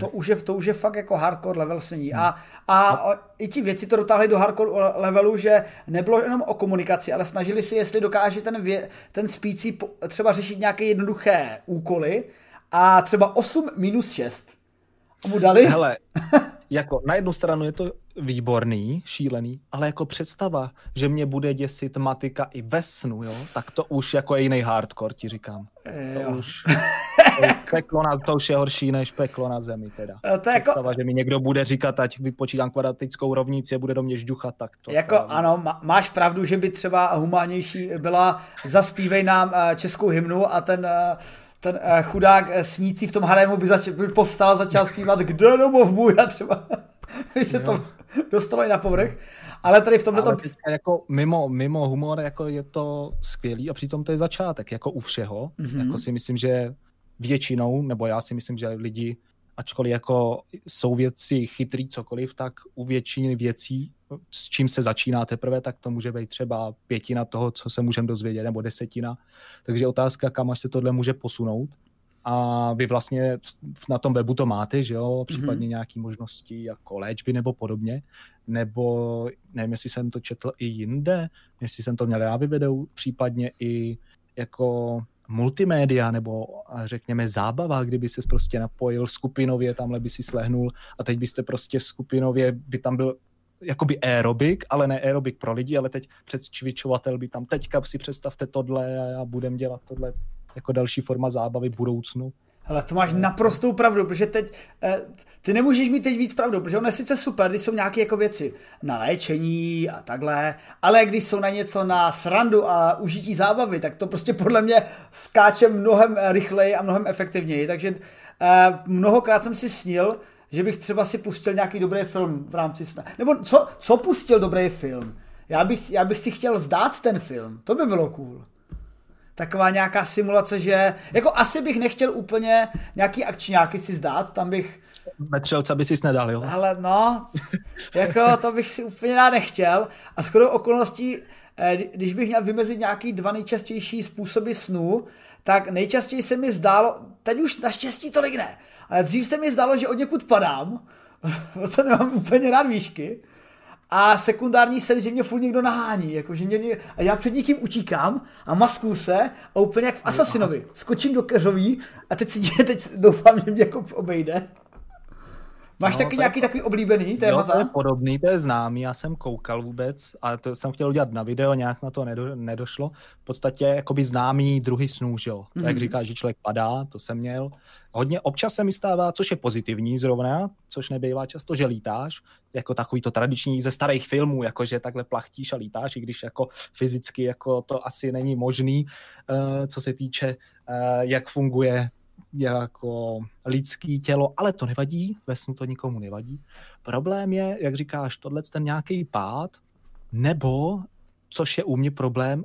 to už, je, to už je fakt jako hardcore level sení. Hmm. A, a no. i ti věci to dotáhli do hardcore levelu, že nebylo jenom o komunikaci, ale snažili si, jestli dokáže ten, vě, ten spící třeba řešit nějaké jednoduché úkoly a třeba 8 minus 6. A mu dali? Hele, jako na jednu stranu je to výborný, šílený, ale jako představa, že mě bude děsit matika i ve snu, jo, tak to už jako je jiný hardcore, ti říkám. To už, to peklo na, to už je horší než peklo na zemi teda. E, to jako- představa, jako... že mi někdo bude říkat, ať vypočítám kvadratickou rovnici a bude do mě žduchat, tak to. Jako to... ano, máš pravdu, že by třeba humánnější byla zaspívej nám e, českou hymnu a ten e, ten chudák snící v tom harému by, zač- by povstal a začal zpívat Kde domov můj a třeba by se to dostalo i na povrch. Ale tady v tomhle tom... jako mimo, mimo humor jako je to skvělý a přitom to je začátek, jako u všeho. Mm-hmm. Jako si myslím, že většinou, nebo já si myslím, že lidi, ačkoliv jako jsou věci chytrý cokoliv, tak u většiny věcí, s čím se začíná teprve, tak to může být třeba pětina toho, co se můžeme dozvědět, nebo desetina. Takže otázka, kam až se tohle může posunout a vy vlastně na tom webu to máte, že jo, případně mm-hmm. nějaké možnosti jako léčby nebo podobně, nebo nevím, jestli jsem to četl i jinde, jestli jsem to měl já vyvedou, případně i jako multimédia nebo řekněme zábava, kdyby se prostě napojil skupinově, tamhle by si slehnul a teď byste prostě v skupinově, by tam byl jakoby aerobik, ale ne aerobik pro lidi, ale teď předcvičovatel by tam teďka si představte tohle a já budem dělat tohle jako další forma zábavy budoucnu. Ale to máš naprostou pravdu, protože teď, eh, ty nemůžeš mít teď víc pravdu, protože ono je sice super, když jsou nějaké jako věci na léčení a takhle, ale když jsou na něco na srandu a užití zábavy, tak to prostě podle mě skáče mnohem rychleji a mnohem efektivněji, takže eh, mnohokrát jsem si snil, že bych třeba si pustil nějaký dobrý film v rámci sna. Nebo co, co pustil dobrý film? Já bych, já bych si chtěl zdát ten film, to by bylo cool taková nějaká simulace, že jako asi bych nechtěl úplně nějaký akčňáky si zdát, tam bych... Metřelca by si nedal, jo? Ale no, jako to bych si úplně rád nechtěl. A skoro okolností, eh, když bych měl vymezit nějaký dva nejčastější způsoby snu, tak nejčastěji se mi zdálo, teď už naštěstí tolik ne, ale dřív se mi zdálo, že od někud padám, to nemám úplně rád výšky, a sekundární sen, že mě furt někdo nahání, jako, že mě, a já před někým utíkám a maskuju se a úplně jak v Asasinovi. Skočím do keřoví a teď si teď doufám, že mě jako obejde. Máš no, taky nějaký je... takový oblíbený témata? Jo, to je podobný, to je známý, já jsem koukal vůbec, ale to jsem chtěl udělat na video, nějak na to nedo, nedošlo. V podstatě jakoby známý druhý snů, že jo. Mm-hmm. Jak říká, že člověk padá, to jsem měl. Hodně občas se mi stává, což je pozitivní zrovna, což nebývá často, že lítáš, jako takový to tradiční ze starých filmů, jako že takhle plachtíš a lítáš, i když jako fyzicky jako to asi není možný, uh, co se týče, uh, jak funguje jako lidský tělo, ale to nevadí, ve snu to nikomu nevadí. Problém je, jak říkáš, tohle ten nějaký pád, nebo, což je u mě problém,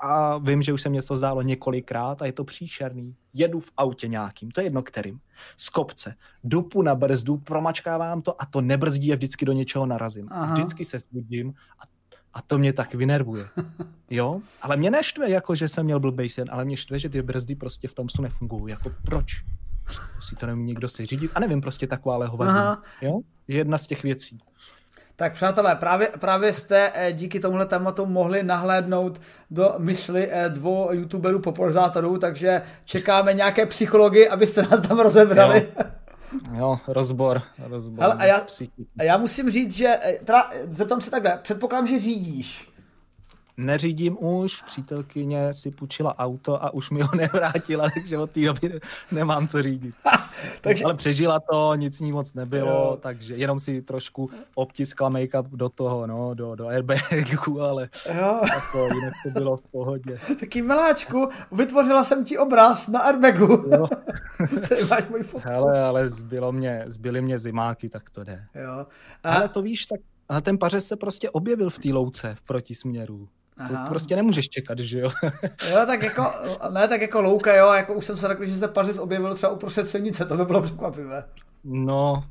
a vím, že už se mě to zdálo několikrát a je to příšerný. Jedu v autě nějakým, to je jedno kterým, z kopce, dupu na brzdu, promačkávám to a to nebrzdí a vždycky do něčeho narazím. Aha. Vždycky se zbudím a, a to mě tak vynervuje. Jo? Ale mě neštve, jako že jsem měl blbej sen, ale mě štve, že ty brzdy prostě v tom snu nefungují. Jako proč? Si to nemůže někdo si řídit? A nevím, prostě taková hovadí. Jo? Jedna z těch věcí. Tak přátelé, právě, právě jste eh, díky tomuhle tématu mohli nahlédnout do mysli eh, dvou youtuberů popularizátorů, takže čekáme nějaké psychologi, abyste nás tam rozebrali. Jo. Jo, rozbor. rozbor Ale a, já, a já musím říct, že, eh, teda, zeptám se takhle, předpokládám, že řídíš. Neřídím už, přítelkyně si půjčila auto a už mi ho nevrátila, takže od té doby nemám co řídit. takže... Ale přežila to, nic ní moc nebylo, jo. takže jenom si trošku obtiskla make-up do toho, no, do, do airbagu, ale jo. jako, jinak to bylo v pohodě. Taký miláčku, vytvořila jsem ti obraz na airbagu. Jo. Tady máš můj fotku. Hele, ale zbylo mě, zbyly mě zimáky, tak to jde. Jo. A... Ale to víš, tak ale ten pařez se prostě objevil v té louce v protisměru. To prostě nemůžeš čekat, že jo? jo, tak jako, ne, tak jako louka, jo, jako už jsem se řekl, že se Pařis objevil třeba uprostřed silnice, to by bylo překvapivé. No,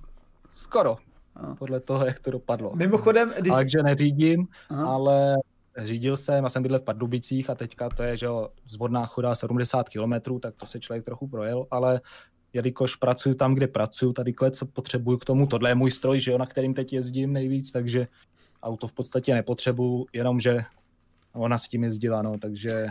skoro, no. podle toho, jak to dopadlo. Mimochodem, když... Takže neřídím, Aha. ale řídil jsem, a jsem bydlel v Pardubicích a teďka to je, že jo, zvodná choda 70 km, tak to se člověk trochu projel, ale jelikož pracuji tam, kde pracuji, tady co potřebuju k tomu, tohle je můj stroj, že jo, na kterým teď jezdím nejvíc, takže auto v podstatě nepotřebuju, jenomže ona s tím jezdila, no, takže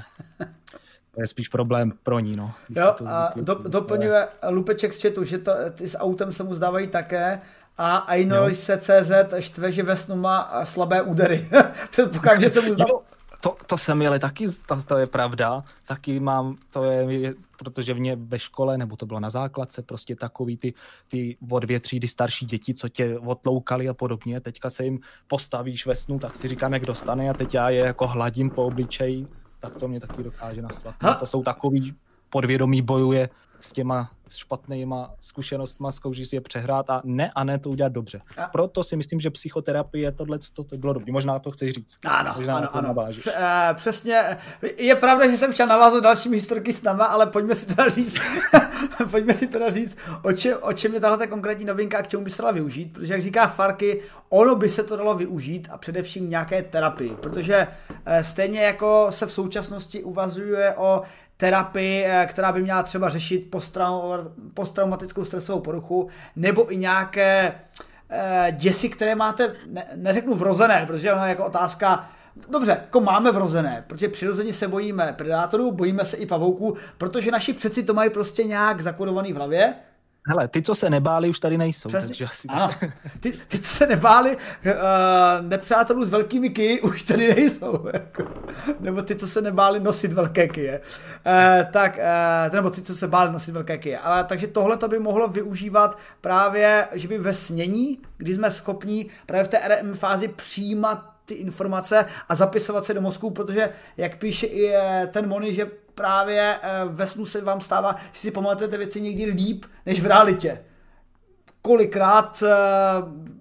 to je spíš problém pro ní, no. Jo, a do, doplňuje Lupeček z chatu, že to, ty s autem se mu zdávají také a Ainois se CZ štve, že ve snu má slabé údery. Předpokládám, že se mu zdá... To, to jsem měl taky, to, to je pravda, taky mám, to je, protože mě ve škole, nebo to bylo na základce, prostě takový ty, ty o dvě třídy starší děti, co tě odloukali a podobně, teďka se jim postavíš ve snu, tak si říkám, jak dostane a teď já je jako hladím po obličeji, tak to mě taky dokáže nastat. To jsou takový podvědomí bojuje s těma špatnýma zkušenostma, zkouší si je přehrát a ne a ne to udělat dobře. A... Proto si myslím, že psychoterapie tohle to, to bylo dobré. Možná to chceš říct. Ano, Možná ano, ano. Uh, přesně. Je pravda, že jsem chtěl navázat dalšími historky s náma, ale pojďme si teda říct, pojďme si teda říct, o čem, o čem je tahle konkrétní novinka a k čemu by se dala využít, protože jak říká Farky, ono by se to dalo využít a především nějaké terapii, protože uh, stejně jako se v současnosti uvazuje o terapii, eh, která by měla třeba řešit posttraumatickou stresovou poruchu, nebo i nějaké eh, děsi, které máte, ne, neřeknu vrozené, protože ono je jako otázka, Dobře, jako máme vrozené, protože přirozeně se bojíme predátorů, bojíme se i pavouků, protože naši přeci to mají prostě nějak zakodovaný v hlavě, Hele, ty, co se nebáli, už tady nejsou. Přesně. Takže asi ano. Ty, ty, co se nebáli, uh, nepřátelů s velkými ky, už tady nejsou. Jako. Nebo ty, co se nebáli nosit velké kyje. Uh, tak, uh, nebo ty, co se báli nosit velké kyje. Ale takže tohle to by mohlo využívat právě, že by ve snění, kdy jsme schopni právě v té RM fázi přijímat ty informace a zapisovat se do mozku, protože jak píše i ten Moni, že právě eh, ve snu se vám stává, že si pamatujete věci někdy líp než v realitě kolikrát eh,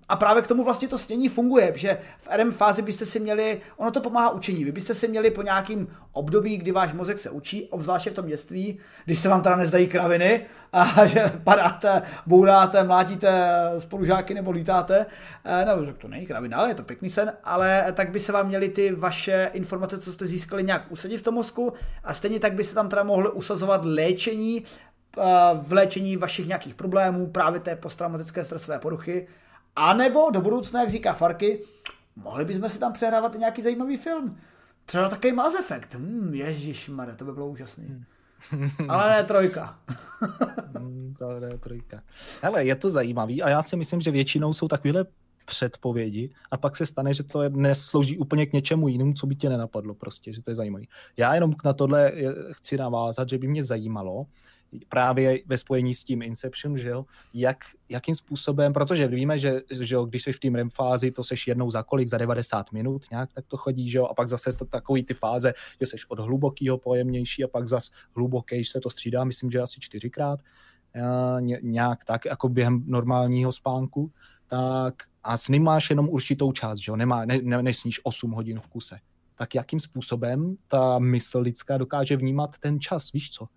a právě k tomu vlastně to snění funguje, že v RM fázi byste si měli, ono to pomáhá učení, vy byste si měli po nějakým období, kdy váš mozek se učí, obzvláště v tom dětství, když se vám teda nezdají kraviny a že padáte, bouráte, mlátíte spolužáky nebo lítáte, eh, no to není kravina, ale je to pěkný sen, ale tak by se vám měly ty vaše informace, co jste získali, nějak usadit v tom mozku a stejně tak by se tam teda mohly usazovat léčení v léčení vašich nějakých problémů, právě té posttraumatické stresové poruchy, a nebo do budoucna, jak říká Farky, mohli bychom si tam přehrávat nějaký zajímavý film. Třeba takový Mass Effect. Hmm, Ježíš to by bylo úžasný. Hmm. Ale ne trojka. Hmm, to je trojka. Hele, je to zajímavý a já si myslím, že většinou jsou takovéhle předpovědi a pak se stane, že to neslouží úplně k něčemu jinému, co by tě nenapadlo prostě, že to je zajímavé. Já jenom na tohle chci navázat, že by mě zajímalo, právě ve spojení s tím Inception, že jo, jak, jakým způsobem, protože víme, že, že jo, když jsi v té REM fázi, to seš jednou za kolik, za 90 minut, nějak tak to chodí, že jo, a pak zase takový ty fáze, že seš od hlubokého pojemnější a pak zas hluboký, se to střídá, myslím, že asi čtyřikrát, nějak tak, jako během normálního spánku, tak a s ním máš jenom určitou část, že jo, Nemá, ne, ne, nesníš 8 hodin v kuse. Tak jakým způsobem ta mysl lidská dokáže vnímat ten čas, víš co?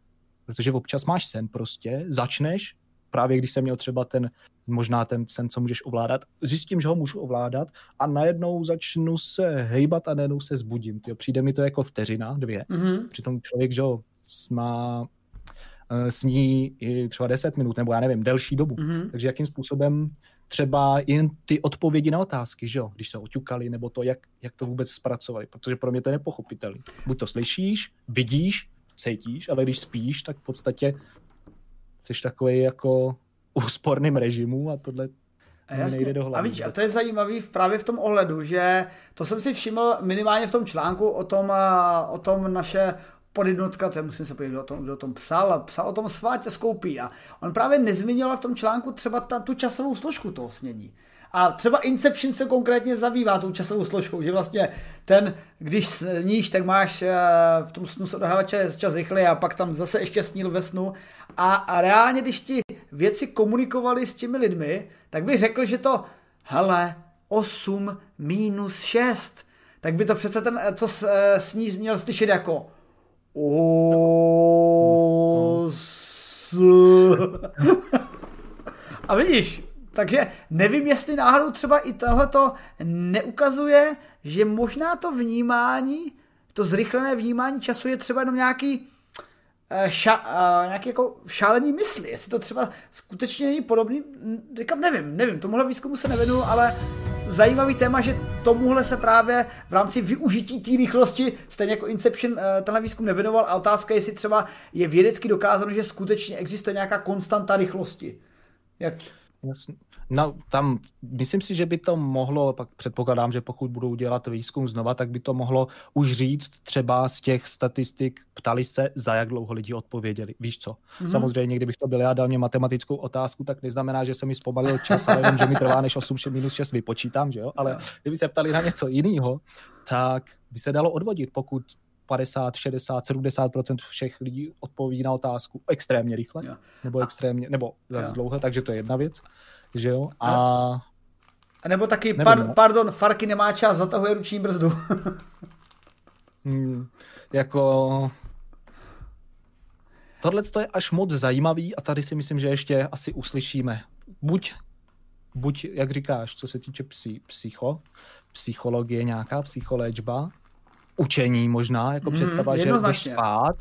Protože občas máš sen prostě, začneš, právě když jsem měl třeba ten, možná ten sen, co můžeš ovládat, zjistím, že ho můžu ovládat a najednou začnu se hejbat a najednou se zbudím. Tyjo. Přijde mi to jako vteřina, dvě. Mm-hmm. Přitom člověk, že ho má eh, sní i třeba 10 minut, nebo já nevím, delší dobu. Mm-hmm. Takže jakým způsobem třeba jen ty odpovědi na otázky, že jo, když se oťukali, nebo to, jak, jak to vůbec zpracovali, protože pro mě to je nepochopitelné. Buď to slyšíš, vidíš, cítíš, ale když spíš, tak v podstatě jsi takový jako úsporným režimu a tohle a, jasně. nejde do hlavy. A víš, a to je zajímavý v, právě v tom ohledu, že to jsem si všiml minimálně v tom článku o tom, o tom naše podjednotka, to musím se podívat, kdo o tom, kdo o tom psal, psal o tom svátě skoupí a on právě nezmínil v tom článku třeba ta, tu časovou složku toho snění. A třeba Inception se konkrétně zabývá tou časovou složkou, že vlastně ten, když sníš, tak máš eh, v tom snu se odehrává čas, čas rychle a pak tam zase ještě sníl ve snu. A, a reálně, když ti věci komunikovali s těmi lidmi, tak bych řekl, že to, hele, 8 minus 6, tak by to přece ten, eh, co eh, sní, měl slyšet jako Os... A vidíš, takže nevím, jestli náhodou třeba i tohleto neukazuje, že možná to vnímání, to zrychlené vnímání času je třeba jenom nějaký eh, ša, uh, nějaký jako šálení mysli, jestli to třeba skutečně není podobný, říkám, nevím, nevím, tomuhle výzkumu se nevenu, ale zajímavý téma, že tomuhle se právě v rámci využití té rychlosti, stejně jako Inception, eh, tenhle výzkum nevěnoval a otázka je, jestli třeba je vědecky dokázáno, že skutečně existuje nějaká konstanta rychlosti. Jak? No, tam myslím si, že by to mohlo, pak předpokládám, že pokud budou dělat výzkum znova, tak by to mohlo už říct třeba z těch statistik, ptali se, za jak dlouho lidi odpověděli. Víš co? Mm-hmm. Samozřejmě, kdybych to byl já, dal mě matematickou otázku, tak neznamená, že se mi zpomalil čas, ale vím, že mi trvá než 8 minus 6 vypočítám, že jo? Ale kdyby se ptali na něco jiného, tak by se dalo odvodit, pokud 50, 60, 70% všech lidí odpoví na otázku extrémně rychle, yeah. nebo extrémně, nebo zase dlouho, takže to je jedna věc že jo? A... a nebo taky, Nevím, par, no. pardon, Farky nemá čas, zatahuje ruční brzdu. hmm, jako... Tohle je až moc zajímavý a tady si myslím, že ještě asi uslyšíme. Buď, buď jak říkáš, co se týče psy, psycho, psychologie, nějaká psycholéčba, učení možná, jako mm, představa, že budeš spát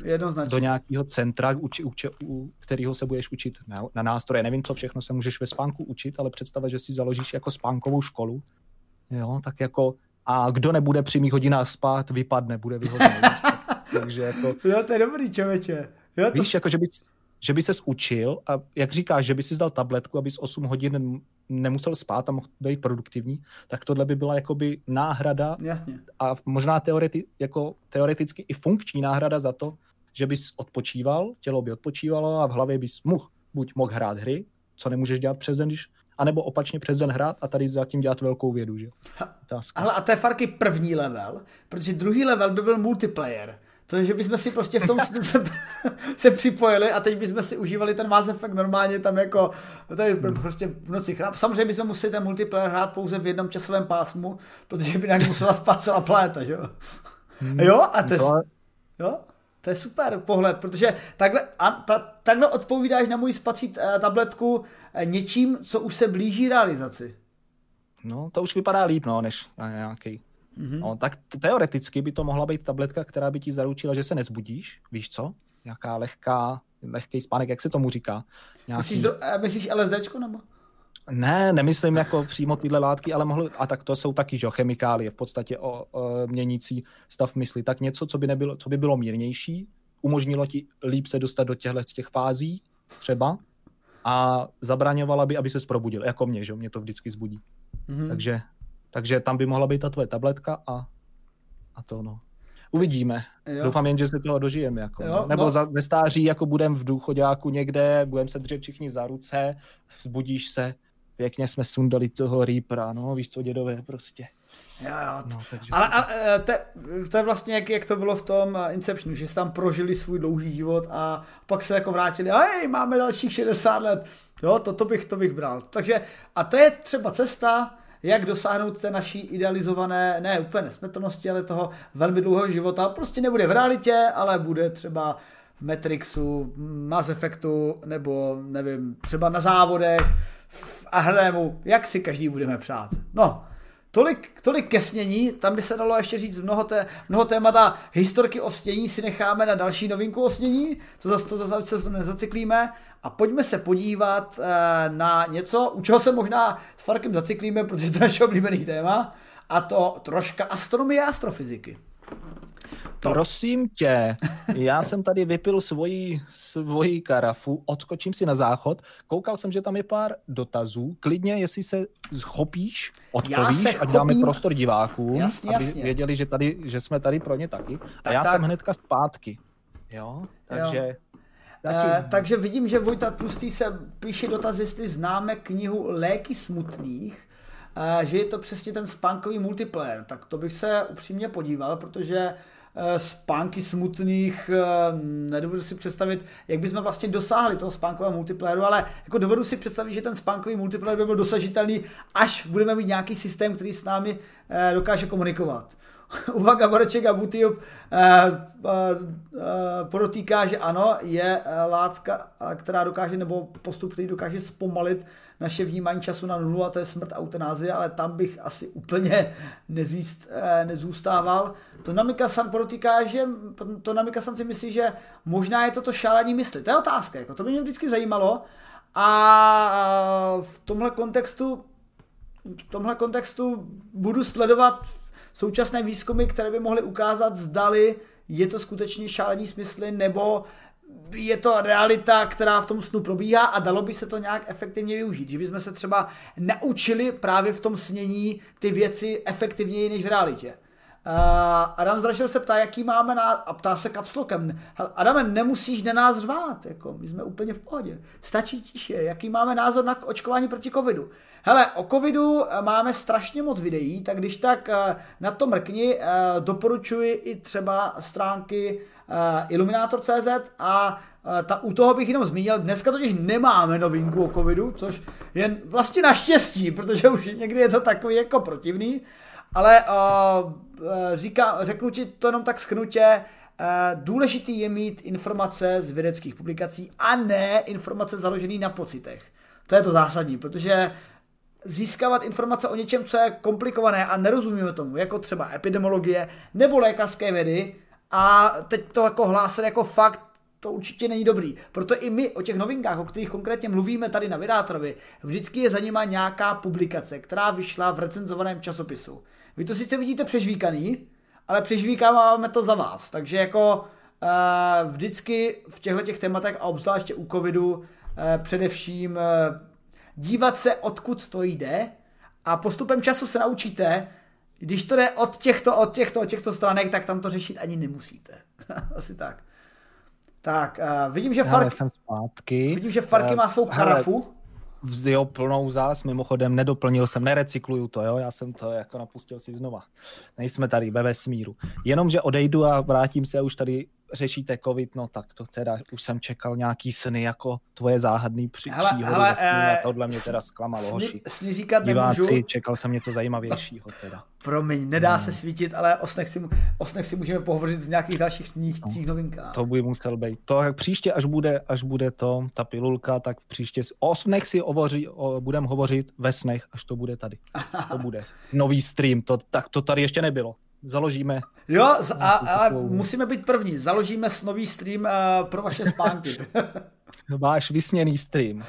do nějakého centra, uči, uči, u kterého se budeš učit na, na nástroje. Nevím, co všechno se můžeš ve spánku učit, ale představa, že si založíš jako spánkovou školu. Jo, tak jako a kdo nebude při mých hodinách spát, vypadne, bude vyhozený. Takže jako... Jo, to je dobrý, člověče. Jo, to... Víš, jako, že bys, že by ses učil a jak říkáš, že by si dal tabletku, abys 8 hodin nemusel spát a mohl být produktivní, tak tohle by byla jakoby náhrada Jasně. a možná teoreti, jako teoreticky i funkční náhrada za to, že bys odpočíval, tělo by odpočívalo a v hlavě bys mohl, buď mohl hrát hry, co nemůžeš dělat přes den, když anebo opačně přes den hrát a tady zatím dělat velkou vědu, že? Ale a to je Farky první level, protože druhý level by byl multiplayer. To je, že bychom si prostě v tom snu se, se připojili a teď bychom si užívali ten Mass Effect normálně tam jako tady prostě v noci chráp. Samozřejmě bychom museli ten multiplayer hrát pouze v jednom časovém pásmu, protože by nám musela spát celá pléta, že jo? Hmm, jo, a to je, jo, to je super pohled, protože takhle, a, ta, takhle odpovídáš na můj spací eh, tabletku eh, něčím, co už se blíží realizaci. No, to už vypadá líp, no, než nějaký Mm-hmm. No, tak teoreticky by to mohla být tabletka, která by ti zaručila, že se nezbudíš, víš co? Nějaká lehká, lehký spánek, jak se tomu říká. Nějaký... Myslíš, eh, myslíš LSDčko nebo? Ne, nemyslím jako přímo tyhle látky, ale mohly, a tak to jsou taky, že chemikálie, v podstatě o, o měnící stav mysli. Tak něco, co by, nebylo, co by bylo mírnější, umožnilo ti líp se dostat do těchto těch fází třeba a zabraňovala by, aby se probudil, jako mě, že mě to vždycky zbudí. Mm-hmm. Takže, takže tam by mohla být ta tvoje tabletka a, a to no. Uvidíme. Jo. Doufám jen, že se toho dožijeme. Jako, jo, no. Nebo no. za, ve stáří jako budem v důchodáku někde, budeme se držet všichni za ruce, vzbudíš se, pěkně jsme sundali toho Reapera, no víš co, dědové prostě. Jo, jo. No, takže... Ale a, e, to, to je vlastně jak, jak to bylo v tom e, Inceptionu, že tam prožili svůj dlouhý život a pak se jako vrátili, a hej, máme dalších 60 let. Jo, to, to, bych, to bych bral. Takže, a to je třeba cesta, jak dosáhnout té naší idealizované, ne úplně nesmrtelnosti, ale toho velmi dlouhého života. Prostě nebude v realitě, ale bude třeba v Matrixu, Mass Effectu, nebo nevím, třeba na závodech, v Ahremu, jak si každý budeme přát. No, Tolik, tolik ke snění, tam by se dalo ještě říct mnoho, té, mnoho témata. Historky o snění si necháme na další novinku o snění, to zase to zase to nezacyklíme. A pojďme se podívat e, na něco, u čeho se možná s Farkem zacyklíme, protože to je naše oblíbený téma, a to troška astronomie a astrofyziky. To. Prosím tě, já jsem tady vypil svoji, svoji karafu, odskočím si na záchod, koukal jsem, že tam je pár dotazů, klidně, jestli se chopíš, odpovíš, ať dáme prostor divákům, jasně, aby jasně. věděli, že, tady, že jsme tady pro ně taky. Tak, a já tak. jsem hnedka zpátky. Jo, takže... Jo. Eh, takže vidím, že Vojta Tlustý se píše dotaz, jestli známe knihu Léky smutných, eh, že je to přesně ten spánkový multiplayer. Tak to bych se upřímně podíval, protože spánky smutných, eh, nedovedu si představit, jak bychom vlastně dosáhli toho spánkového multiplayeru, ale jako dovedu si představit, že ten spánkový multiplayer by byl dosažitelný, až budeme mít nějaký systém, který s námi eh, dokáže komunikovat. Uvaga, Boreček a Butiup podotýká, že ano, je látka, která dokáže, nebo postup, který dokáže zpomalit naše vnímání času na nulu a to je smrt eutanázie, ale tam bych asi úplně nezíst, eh, nezůstával. To Namika San podotýká, že to Namika San si myslí, že možná je to to šálení mysli. To je otázka, jako to by mě vždycky zajímalo. A v tomhle kontextu v tomhle kontextu budu sledovat současné výzkumy, které by mohly ukázat, zdali je to skutečně šálení smysly, nebo je to realita, která v tom snu probíhá a dalo by se to nějak efektivně využít. Že bychom se třeba naučili právě v tom snění ty věci efektivněji než v realitě. Uh, Adam Zrašil se ptá, jaký máme na... a ptá se kapslokem. Adame, nemusíš na nás řvát, jako my jsme úplně v pohodě. Stačí tiše, jaký máme názor na očkování proti covidu. Hele, o covidu eh, máme strašně moc videí, tak když tak uh, na to mrkni, doporučuji i třeba stránky Illuminator.cz a ta, u toho bych jenom zmínil, dneska totiž nemáme novinku o covidu, což je vlastně naštěstí, protože už někdy je to takový jako protivný, ale uh, říká, řeknu ti to jenom tak schnutě, uh, důležitý je mít informace z vědeckých publikací a ne informace založené na pocitech. To je to zásadní, protože získávat informace o něčem, co je komplikované a nerozumíme tomu, jako třeba epidemiologie nebo lékařské vědy, a teď to jako hlásat jako fakt, to určitě není dobrý. Proto i my o těch novinkách, o kterých konkrétně mluvíme tady na Vydátorovi, vždycky je za nějaká publikace, která vyšla v recenzovaném časopisu. Vy to sice vidíte přežvíkaný, ale přežvíkáváme to za vás. Takže jako uh, vždycky v těchto těch tématech a obzvláště u covidu uh, především uh, dívat se, odkud to jde a postupem času se naučíte, když to jde od těchto, od těchto, od těchto stranek, tak tam to řešit ani nemusíte. Asi tak. Tak, uh, vidím, že Farky... jsem zpátky. Vidím, že Farky uh, má svou karafu. Jo, plnou zás, mimochodem nedoplnil jsem, nerecykluju to, jo, já jsem to jako napustil si znova. Nejsme tady ve vesmíru. Jenom, že odejdu a vrátím se a už tady řešíte covid, no tak to teda už jsem čekal nějaký sny jako tvoje záhadný při, hele, příhody hele, e, a tohle mě teda zklamalo, sny, hoši. Sny říkat Diváci, nemůžu. čekal jsem něco zajímavějšího teda. Promiň, nedá no. se svítit, ale o snech, si, o snech si můžeme pohovořit v nějakých dalších sních, no, novinkách. To by musel být. To jak příště, až bude, až bude to, ta pilulka, tak příště o snech si hovoří, o, budem hovořit ve snech, až to bude tady. To bude. Nový stream, to, tak to tady ještě nebylo založíme. Jo, a, ale musíme být první. Založíme nový stream uh, pro vaše spánky. Váš vysněný stream.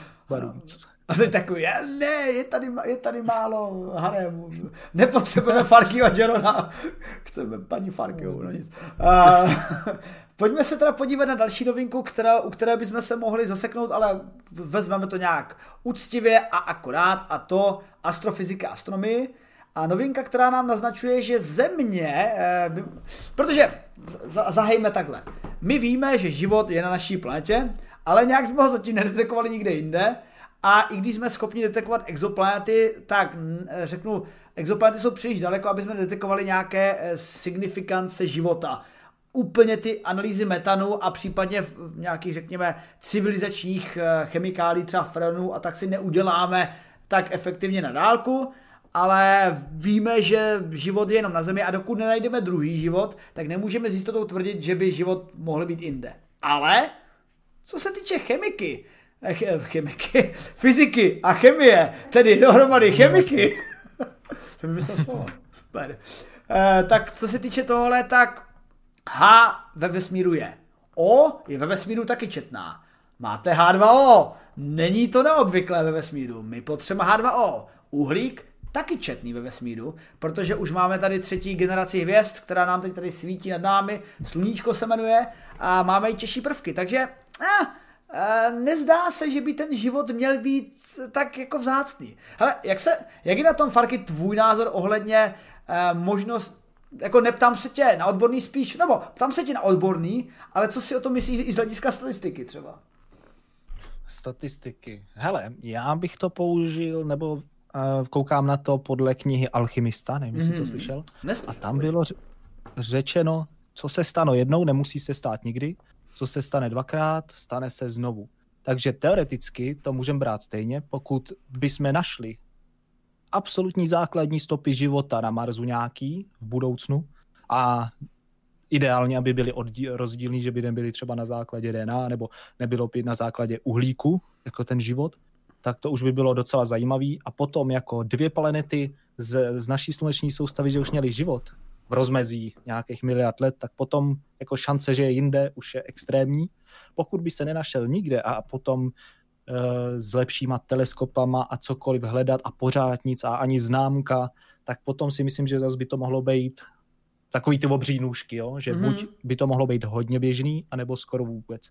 A teď takový, ne, je tady, je tady málo harému, nepotřebujeme Farky a Jerona, chceme paní Farky, no nic. A, pojďme se teda podívat na další novinku, která, u které bychom se mohli zaseknout, ale vezmeme to nějak úctivě a akorát, a to astrofyzika, astronomii. A novinka, která nám naznačuje, že Země, eh, protože zahejme takhle, my víme, že život je na naší planetě, ale nějak jsme ho zatím nedetekovali nikde jinde, a i když jsme schopni detekovat exoplanety, tak řeknu, exoplanety jsou příliš daleko, aby jsme detekovali nějaké eh, signifikance života. Úplně ty analýzy metanu a případně v nějakých, řekněme, civilizačních eh, chemikálí, třeba freonů a tak si neuděláme tak efektivně na dálku, ale víme, že život je jenom na Zemi a dokud nenajdeme druhý život, tak nemůžeme s jistotou tvrdit, že by život mohl být jinde. Ale co se týče chemiky, chemiky, fyziky a chemie, tedy dohromady chemiky. to mi slovo. Super. E, tak co se týče tohle, tak H ve vesmíru je. O je ve vesmíru taky četná. Máte H2O. Není to neobvyklé ve vesmíru. My potřebujeme H2O. Uhlík taky četný ve vesmíru, protože už máme tady třetí generaci hvězd, která nám teď tady svítí nad námi, sluníčko se jmenuje a máme i těžší prvky, takže eh, nezdá se, že by ten život měl být tak jako vzácný. Hele, jak, se, jak je na tom, Farky, tvůj názor ohledně uh, možnost, jako neptám se tě na odborný spíš, nebo ptám se tě na odborný, ale co si o tom myslíš i z hlediska statistiky třeba? Statistiky. Hele, já bych to použil, nebo koukám na to podle knihy Alchymista, nevím, jestli mm-hmm. to mhm. slyšel. Neslyšel. A tam bylo řečeno, co se stane jednou, nemusí se stát nikdy co se stane dvakrát, stane se znovu. Takže teoreticky to můžeme brát stejně, pokud bychom našli absolutní základní stopy života na Marsu nějaký v budoucnu a ideálně, aby byly oddíl, rozdílní, že by nebyly třeba na základě DNA nebo nebylo by na základě uhlíku, jako ten život, tak to už by bylo docela zajímavý. A potom jako dvě planety z, z naší sluneční soustavy, že už měli život, v rozmezí nějakých miliard let, tak potom jako šance, že je jinde, už je extrémní. Pokud by se nenašel nikde a potom e, s lepšíma teleskopama a cokoliv hledat a pořád nic a ani známka, tak potom si myslím, že zase by to mohlo být takový ty obří nůžky, jo? že mm-hmm. buď by to mohlo být hodně běžný, anebo skoro vůbec.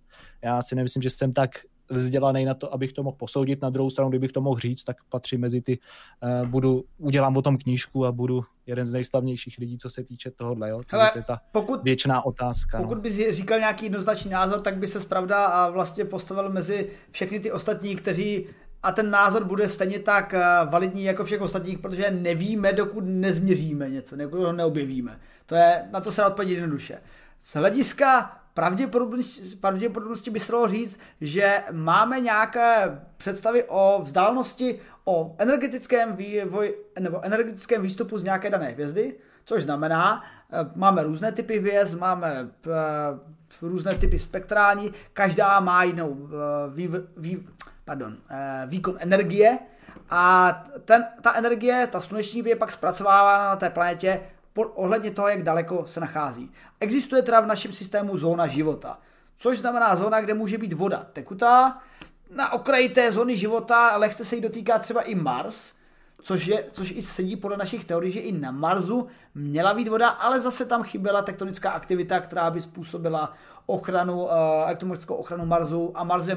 Já si nemyslím, že jsem tak vzdělaný na to, abych to mohl posoudit. Na druhou stranu, kdybych to mohl říct, tak patří mezi ty, uh, budu, udělám o tom knížku a budu jeden z nejslavnějších lidí, co se týče tohohle. Jo? Hele, to je ta pokud, věčná otázka. Pokud no. bys říkal nějaký jednoznačný názor, tak by se zpravda a vlastně postavil mezi všechny ty ostatní, kteří a ten názor bude stejně tak eh, validní jako všech ostatních, protože nevíme, dokud nezměříme něco, dokud ho neobjevíme. To je, na to se dá odpovědět jednoduše. Z hlediska pravděpodobnosti, pravděpodobnosti by se dalo říct, že máme nějaké představy o vzdálenosti, o energetickém vývoj, nebo energetickém výstupu z nějaké dané hvězdy, což znamená, eh, máme různé typy hvězd, máme eh, různé typy spektrální, každá má jinou eh, vý, vý, pardon, výkon energie a ten, ta energie, ta sluneční je pak zpracovávána na té planetě ohledně toho, jak daleko se nachází. Existuje teda v našem systému zóna života, což znamená zóna, kde může být voda tekutá, na okraji té zóny života lehce se jí dotýká třeba i Mars, což, je, což i sedí podle našich teorií, že i na Marsu měla být voda, ale zase tam chyběla tektonická aktivita, která by způsobila ochranu, uh, elektromagnetickou ochranu Marsu a Mars je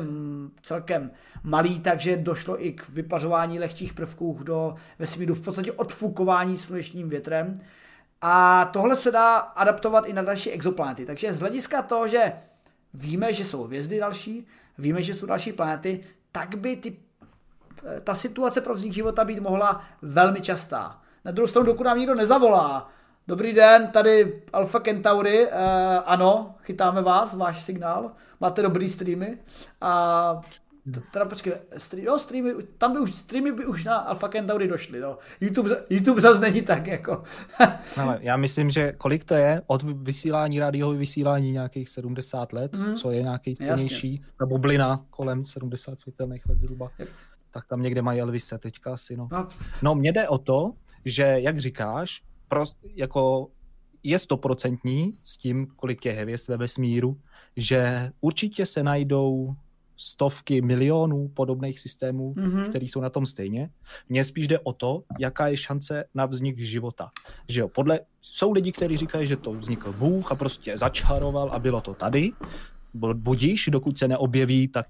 celkem malý, takže došlo i k vypařování lehčích prvků do vesmíru, v podstatě odfukování slunečním větrem. A tohle se dá adaptovat i na další exoplanety. Takže z hlediska toho, že víme, že jsou hvězdy další, víme, že jsou další planety, tak by ty, ta situace pro vznik života být mohla velmi častá. Na druhou stranu, dokud nám nikdo nezavolá, Dobrý den, tady Alpha Centauri, uh, ano, chytáme vás, váš signál, máte dobrý streamy a Teda počkej, stream, no, streamy, tam by už, streamy by už na Alpha Centauri došly, no. YouTube, YouTube zase není tak, jako. Ale já myslím, že kolik to je od vysílání, rádiového vysílání nějakých 70 let, mm. co je nějaký plnější, ta bublina kolem 70 světelných let zhruba, je. tak tam někde mají Elvise teďka asi, no. no. No, mně jde o to, že, jak říkáš, prost, jako je stoprocentní s tím, kolik je hvězd ve vesmíru, že určitě se najdou stovky milionů podobných systémů, mm-hmm. které jsou na tom stejně. Mně spíš jde o to, jaká je šance na vznik života. Že jo, podle, jsou lidi, kteří říkají, že to vznikl Bůh a prostě začaroval a bylo to tady. Budíš, dokud se neobjeví, tak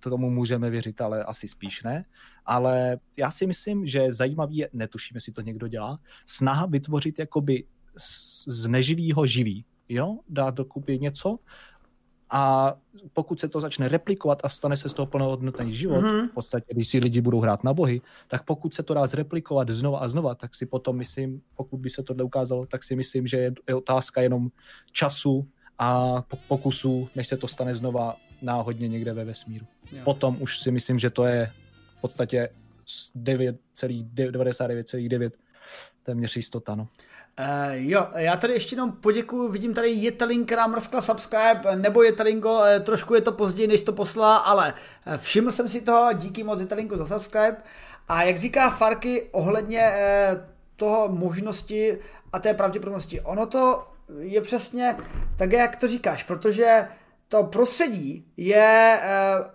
tomu můžeme věřit, ale asi spíš ne. Ale já si myslím, že zajímavý je, netuším, jestli to někdo dělá, snaha vytvořit jakoby z neživýho živý. Jo, dát dokupy něco, a pokud se to začne replikovat a stane se z toho plnohodnotný život, mm-hmm. v podstatě, když si lidi budou hrát na bohy, tak pokud se to dá zreplikovat znova a znova, tak si potom myslím, pokud by se tohle ukázalo, tak si myslím, že je otázka jenom času a pokusu, než se to stane znova náhodně někde ve vesmíru. Jo. Potom už si myslím, že to je v podstatě 99,9 téměř jistota. No. Uh, jo, já tady ještě jenom poděkuju, vidím tady Jetelin, která mrskla subscribe, nebo Jetelinko, uh, trošku je to později, než to poslala, ale uh, všiml jsem si toho, díky moc Jetelinko za subscribe. A jak říká Farky ohledně toho možnosti a té pravděpodobnosti, ono to je přesně tak, jak to říkáš, protože to prostředí je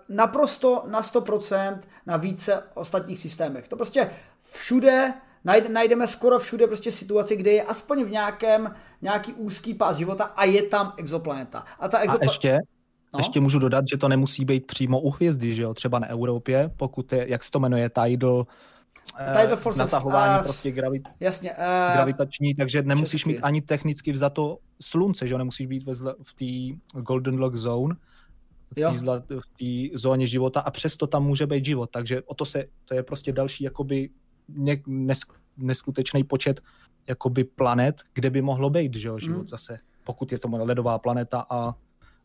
naprosto na 100% na více ostatních systémech. To prostě všude najdeme skoro všude prostě situaci, kde je aspoň v nějakém nějaký úzký pás života a je tam exoplaneta. A, ta exopla... a ještě, no? ještě můžu dodat, že to nemusí být přímo u hvězdy, že jo, třeba na Evropě, pokud je, jak se to jmenuje, tidal, eh, Tidal forces, natahování uh, prostě gravit, jasně, uh, gravitační, takže nemusíš česky. mít ani technicky vzato slunce, že jo, nemusíš být v té Golden Lock Zone, v té zóně života a přesto tam může být život, takže o to se, to je prostě další jakoby nes, neskutečný počet jakoby planet, kde by mohlo být že jo, život mm. zase. Pokud je to ledová planeta a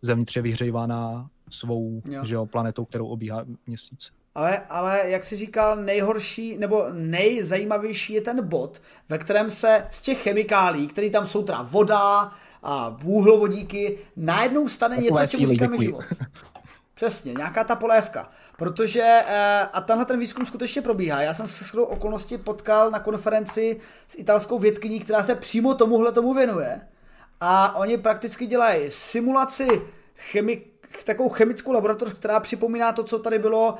zevnitř je vyhřívána svou jo. Že jo, planetou, kterou obíhá měsíc. Ale, ale jak jsi říkal, nejhorší nebo nejzajímavější je ten bod, ve kterém se z těch chemikálí, které tam jsou teda voda a úhlovodíky, najednou stane Takové něco, čemu říkáme život. Přesně, nějaká ta polévka. Protože, eh, a tenhle ten výzkum skutečně probíhá. Já jsem se shodou okolnosti potkal na konferenci s italskou vědkyní, která se přímo tomuhle tomu věnuje. A oni prakticky dělají simulaci chemik, takovou chemickou laboratoř, která připomíná to, co tady bylo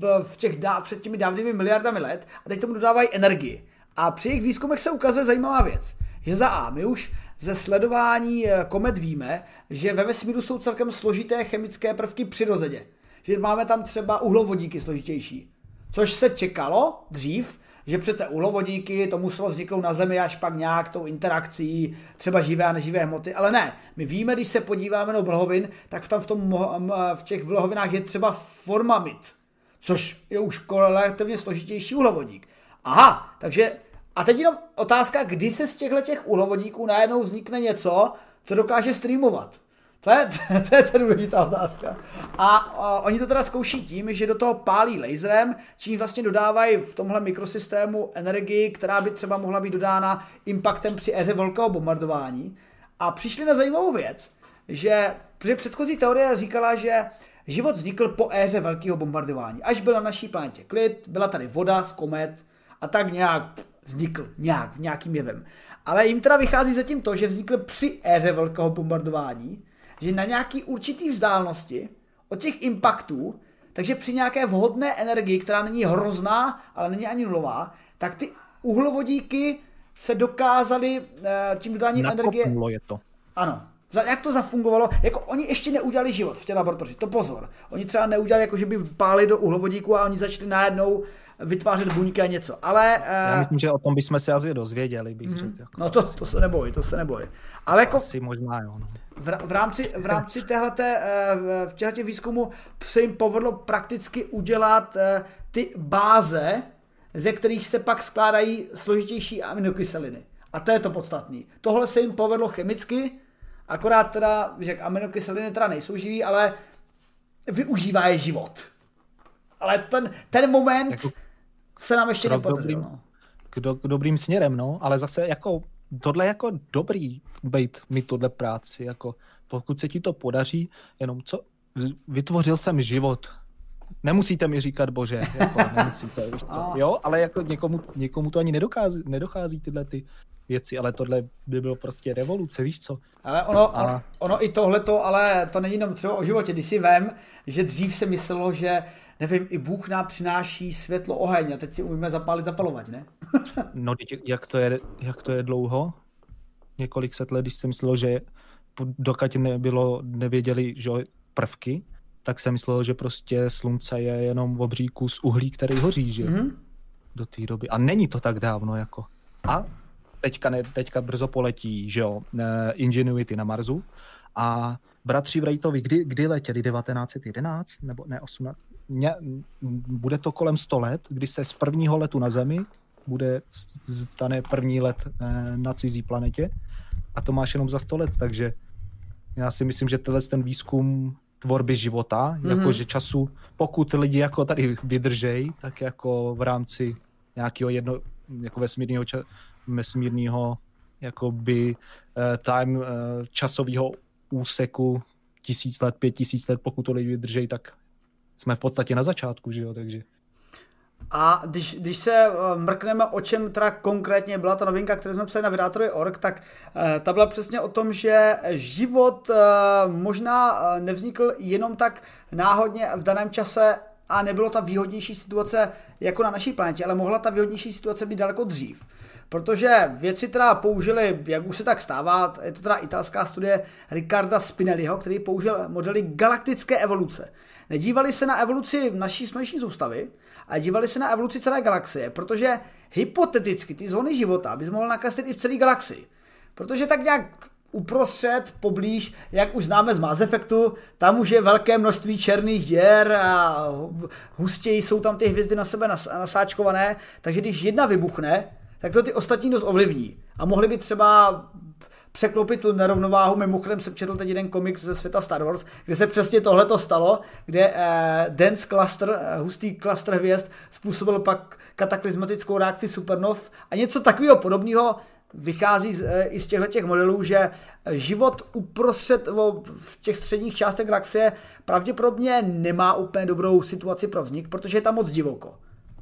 v, v těch dá, před těmi dávnými miliardami let a teď tomu dodávají energii. A při jejich výzkumech se ukazuje zajímavá věc, že za A, my už ze sledování eh, komet víme, že ve vesmíru jsou celkem složité chemické prvky přirozeně. Že máme tam třeba uhlovodíky složitější. Což se čekalo dřív, že přece uhlovodíky to muselo vzniknout na Zemi až pak nějak tou interakcí třeba živé a neživé hmoty, ale ne. My víme, když se podíváme do vlhovin, tak tam v, tom, v těch vlhovinách je třeba formamid, což je už relativně složitější uhlovodík. Aha, takže a teď jenom otázka, kdy se z těchto těch uhlovodíků najednou vznikne něco, co dokáže streamovat. To je, to je ta důležitá otázka. A, a oni to teda zkouší tím, že do toho pálí laserem, čím vlastně dodávají v tomhle mikrosystému energii, která by třeba mohla být dodána impactem při éře velkého bombardování. A přišli na zajímavou věc, že předchozí teorie říkala, že život vznikl po éře velkého bombardování. Až byla na naší planetě klid, byla tady voda z komet a tak nějak vznikl nějak, nějakým jevem. Ale jim teda vychází zatím to, že vznikl při éře velkého bombardování, že na nějaký určitý vzdálenosti od těch impaktů, takže při nějaké vhodné energii, která není hrozná, ale není ani nulová, tak ty uhlovodíky se dokázaly eh, tím dodáním energie... je to. Ano. Jak to zafungovalo? Jako oni ještě neudělali život v té laboratoři, to pozor. Oni třeba neudělali, jako že by páli do uhlovodíku a oni začali najednou vytvářet buňky a něco. Ale, Já uh, myslím, že o tom bychom se asi dozvěděli, bych mm, řekl. Jako no to, to se neboj, to se neboj. Ale jako, asi možná jo. No. V, v rámci, v rámci téhleté, uh, v těchto výzkumu se jim povedlo prakticky udělat uh, ty báze, ze kterých se pak skládají složitější aminokyseliny. A to je to podstatné. Tohle se jim povedlo chemicky, akorát teda, že aminokyseliny teda nejsou živý, ale využívá je život. Ale ten, ten moment, jako se nám ještě nepodařilo. No. K, do, k dobrým směrem, no, ale zase jako tohle jako dobrý být mít tohle práci, jako pokud se ti to podaří, jenom co, vytvořil jsem život, Nemusíte mi říkat bože, jako, nemusíte, víš co. Jo, ale jako někomu, někomu to ani nedochází, nedochází tyhle ty věci, ale tohle by bylo prostě revoluce, víš co. Ale ono, a... ono i tohle to, ale to není jenom třeba o životě, když si vem, že dřív se myslelo, že nevím, i Bůh nám přináší světlo oheň a teď si umíme zapálit zapalovat, ne? no, jak to, je, jak to je dlouho? Několik set let, když jsem myslel, že dokud nebylo, nevěděli, že prvky, tak jsem myslel, že prostě slunce je jenom obří kus uhlí, který hoří, že mm-hmm. do té doby. A není to tak dávno jako. A teďka, ne, teďka brzo poletí, že jo, eh, Ingenuity na Marsu a bratři Wrightovi, kdy, kdy letěli 1911 nebo ne 18, Ně, bude to kolem 100 let, kdy se z prvního letu na Zemi bude stane první let eh, na cizí planetě a to máš jenom za 100 let, takže já si myslím, že tenhle ten výzkum tvorby života, mm-hmm. jakože času, pokud lidi jako tady vydržej, tak jako v rámci nějakého jedno, jako vesmírného, ča, vesmírného jakoby uh, time uh, časového úseku tisíc let, pět tisíc let, pokud to lidi vydržej, tak jsme v podstatě na začátku, že jo, takže. A když, když se eh, mrkneme, o čem teda konkrétně byla ta novinka, kterou jsme psali na Vydátory.org, tak uh, ta byla přesně o tom, že život uh, možná nevznikl jenom tak náhodně v daném čase a nebylo ta výhodnější situace jako na naší planetě, ale mohla ta výhodnější situace být daleko dřív. Protože věci teda použili, jak už se tak stává, je to teda italská studie Riccarda Spinelliho, který použil modely galaktické evoluce. Nedívali se na evoluci naší sluneční soustavy, a dívali se na evoluci celé galaxie, protože hypoteticky ty zóny života bys mohl nakreslit i v celé galaxii. Protože tak nějak uprostřed, poblíž, jak už známe z Mass Effectu, tam už je velké množství černých děr a hustěji jsou tam ty hvězdy na sebe nasáčkované, takže když jedna vybuchne, tak to ty ostatní dost ovlivní. A mohli by třeba překlopit tu nerovnováhu. Mimochodem jsem četl teď jeden komiks ze světa Star Wars, kde se přesně tohle to stalo, kde eh, dense cluster, eh, hustý cluster hvězd způsobil pak kataklizmatickou reakci supernov a něco takového podobného vychází z, e, i z těchto těch modelů, že život uprostřed o, v těch středních částech galaxie pravděpodobně nemá úplně dobrou situaci pro vznik, protože je tam moc divoko.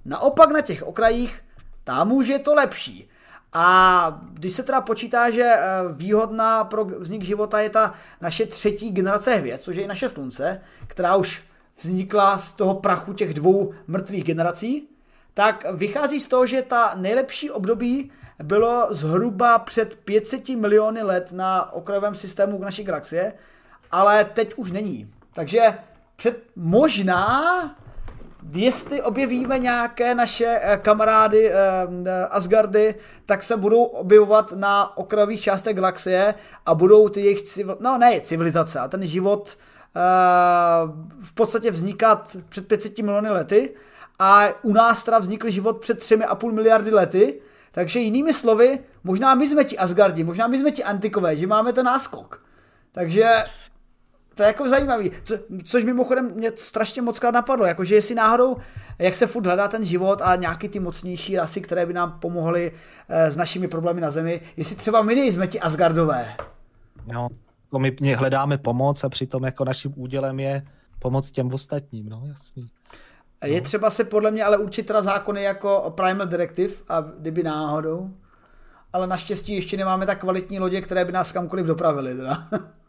Naopak na těch okrajích tam už je to lepší. A když se teda počítá, že eh, výhodná pro vznik života je ta naše třetí generace hvězd, což je i naše slunce, která už vznikla z toho prachu těch dvou mrtvých generací, tak vychází z toho, že ta nejlepší období bylo zhruba před 500 miliony let na okrajovém systému naší galaxie, ale teď už není. Takže před možná jestli objevíme nějaké naše eh, kamarády eh, eh, Asgardy, tak se budou objevovat na okrajových částech galaxie a budou ty jejich, civil, no ne civilizace, a ten život v podstatě vznikat před 500 miliony lety a u nás teda vznikl život před 3,5 miliardy lety, takže jinými slovy, možná my jsme ti Asgardi, možná my jsme ti antikové, že máme ten náskok. Takže to je jako zajímavý, Co, což mimochodem mě strašně moc krát napadlo, jakože jestli náhodou, jak se furt hledá ten život a nějaký ty mocnější rasy, které by nám pomohly eh, s našimi problémy na Zemi, jestli třeba my nejsme ti Asgardové. No, to my hledáme pomoc a přitom jako naším údělem je pomoc těm ostatním, no jasný. Je no. třeba se podle mě ale určit teda zákony jako Primal Directive, a kdyby náhodou, ale naštěstí ještě nemáme tak kvalitní lodě, které by nás kamkoliv dopravily. Teda.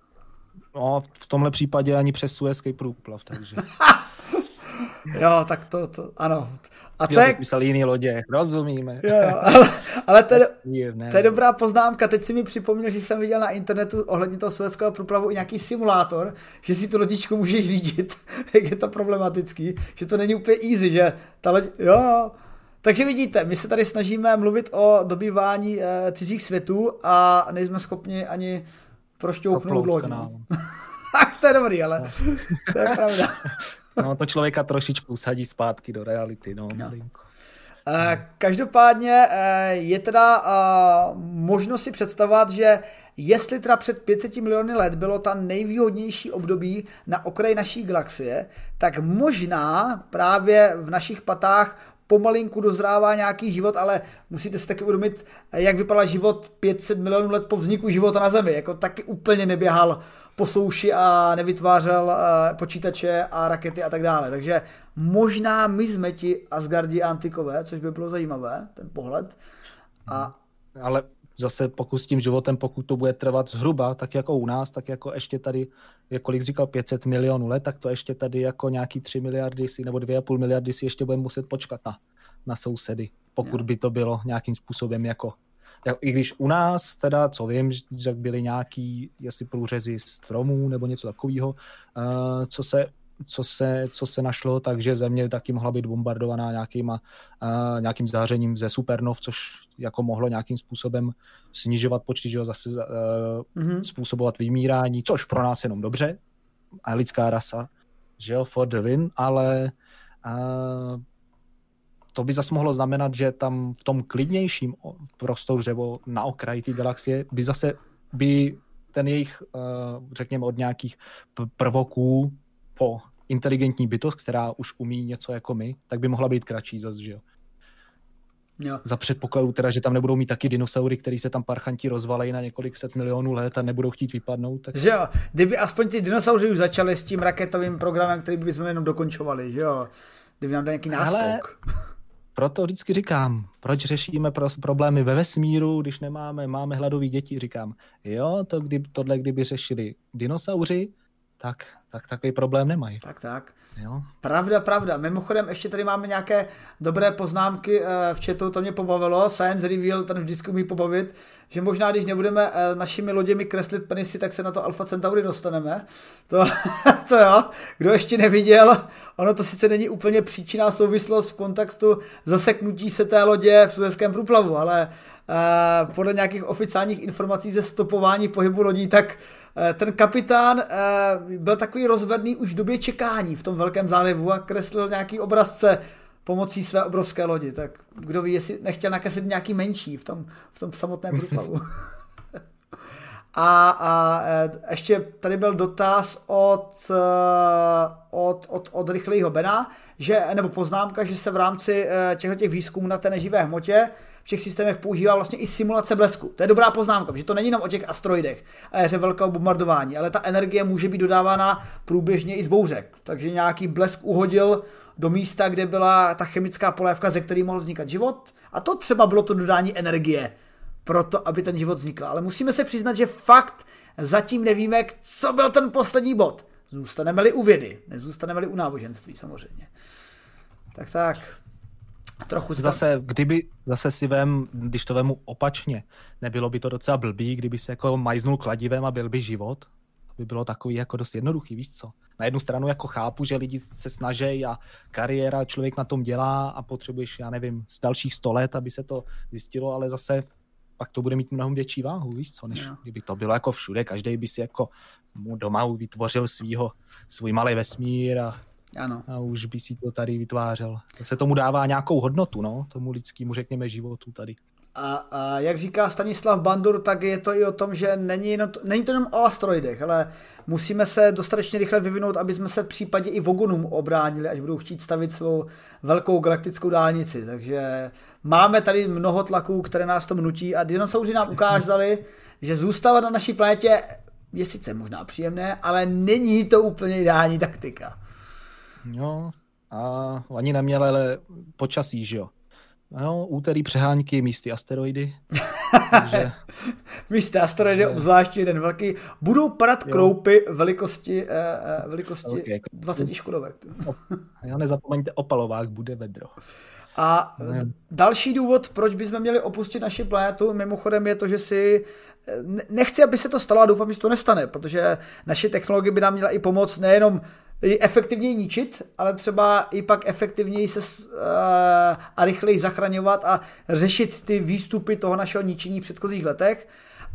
No, v tomhle případě ani přes Suezký průplav, takže... jo, tak to, to ano. A to je... myslel jiný lodě, rozumíme. Jo, jo, ale, ale to, je, to je dobrá poznámka. Teď si mi připomněl, že jsem viděl na internetu ohledně toho Suezkého průplavu i nějaký simulátor, že si tu lodičku můžeš řídit, jak je to problematický, že to není úplně easy, že ta loď... Jo, takže vidíte, my se tady snažíme mluvit o dobývání e, cizích světů a nejsme schopni ani prošťouchnout loď. No. to je dobrý, ale no. to je pravda. no to člověka trošičku usadí zpátky do reality. No, no. Eh, každopádně eh, je teda eh, možno si představovat, že jestli teda před 500 miliony let bylo ta nejvýhodnější období na okraji naší galaxie, tak možná právě v našich patách pomalinku dozrává nějaký život, ale musíte si taky uvědomit, jak vypadal život 500 milionů let po vzniku života na Zemi. Jako taky úplně neběhal po souši a nevytvářel eh, počítače a rakety a tak dále. Takže možná my jsme ti Asgardi antikové, což by bylo zajímavé, ten pohled. A... Ale zase pokud s tím životem, pokud to bude trvat zhruba, tak jako u nás, tak jako ještě tady, jak kolik říkal, 500 milionů let, tak to ještě tady jako nějaký 3 miliardy si, nebo 2,5 miliardy si ještě budeme muset počkat na, na sousedy, pokud by to bylo nějakým způsobem jako i když u nás teda, co vím, že byly nějaký, jestli průřezy stromů nebo něco takového, eh, co se co se, co se našlo, takže země taky mohla být bombardovaná nějakýma, uh, nějakým zářením ze supernov, což jako mohlo nějakým způsobem snižovat počty, že jo, zase uh, mm-hmm. způsobovat vymírání, což pro nás jenom dobře, a lidská rasa, že jo, for the win, ale uh, to by zase mohlo znamenat, že tam v tom klidnějším prostoru, že na okraji té galaxie, by zase by ten jejich, řekněme, od nějakých prvoků po inteligentní bytost, která už umí něco jako my, tak by mohla být kratší zase, že jo. Jo. Za předpokladu teda, že tam nebudou mít taky dinosaury, který se tam parchanti rozvalejí na několik set milionů let a nebudou chtít vypadnout. Tak... Že jo, kdyby aspoň ty dinosauři už začali s tím raketovým programem, který bychom jenom dokončovali, že jo. Kdyby nám dal nějaký náskok. Ale proto vždycky říkám, proč řešíme pro, problémy ve vesmíru, když nemáme, máme hladový děti, říkám, jo, to kdy, tohle kdyby řešili dinosauři, tak, tak takový problém nemají. Tak, tak. Jo. Pravda, pravda. Mimochodem, ještě tady máme nějaké dobré poznámky eh, v chatu, to mě pobavilo. Science Reveal, ten vždycky umí pobavit, že možná, když nebudeme eh, našimi loděmi kreslit penisy, tak se na to Alpha Centauri dostaneme. To, to jo, kdo ještě neviděl, ono to sice není úplně příčinná souvislost v kontextu zaseknutí se té lodě v Suezském průplavu, ale uh, podle nějakých oficiálních informací ze stopování pohybu lodí, tak uh, ten kapitán uh, byl takový rozvedný už v době čekání v tom velkém zálivu a kreslil nějaký obrazce pomocí své obrovské lodi, tak kdo ví, jestli nechtěl nakreslit nějaký menší v tom, v tom samotném průplavu. a, a ještě tady byl dotaz od, od, od, od rychlého Bena, že, nebo poznámka, že se v rámci těchto výzkumů na té neživé hmotě v systémech používá vlastně i simulace blesku. To je dobrá poznámka, že to není jenom o těch asteroidech a éře velkého bombardování, ale ta energie může být dodávána průběžně i z bouřek. Takže nějaký blesk uhodil do místa, kde byla ta chemická polévka, ze které mohl vznikat život. A to třeba bylo to dodání energie pro to, aby ten život vznikl. Ale musíme se přiznat, že fakt zatím nevíme, co byl ten poslední bod. Zůstaneme-li u vědy, nezůstaneme-li u náboženství samozřejmě. Tak tak. Trochu zase, kdyby zase si vem, když to vemu opačně, nebylo by to docela blbý, kdyby se jako majznul kladivem a byl by život? To by bylo takový jako dost jednoduchý, víš co? Na jednu stranu jako chápu, že lidi se snaží a kariéra, člověk na tom dělá a potřebuješ, já nevím, z dalších sto let, aby se to zjistilo, ale zase pak to bude mít mnohem větší váhu, víš co, než no. kdyby to bylo jako všude, každý by si jako doma vytvořil svýho, svůj malý vesmír a ano. A už by si to tady vytvářel. To se tomu dává nějakou hodnotu, no, tomu lidskému, řekněme, životu tady. A, a jak říká Stanislav Bandur, tak je to i o tom, že není, jenom, není to jenom o asteroidech, ale musíme se dostatečně rychle vyvinout, aby jsme se v případě i Vogonům obránili, až budou chtít stavit svou velkou galaktickou dálnici. Takže máme tady mnoho tlaků, které nás to nutí a dinosauři nám ukázali, že zůstávat na naší planetě je sice možná příjemné, ale není to úplně ideální taktika. Jo, a ani neměli ale počasí, že jo. No, úterý přehánky místy asteroidy. takže... místy asteroidy, je... obzvlášť jeden velký. Budou padat jo. kroupy velikosti, eh, eh velikosti okay. 20 škodovek. jo, nezapomeňte, opalovák bude vedro. A další důvod, proč bychom měli opustit naši planetu, mimochodem je to, že si nechci, aby se to stalo a doufám, že se to nestane, protože naše technologie by nám měla i pomoct nejenom efektivněji ničit, ale třeba i pak efektivněji se uh, a rychleji zachraňovat a řešit ty výstupy toho našeho ničení v předchozích letech.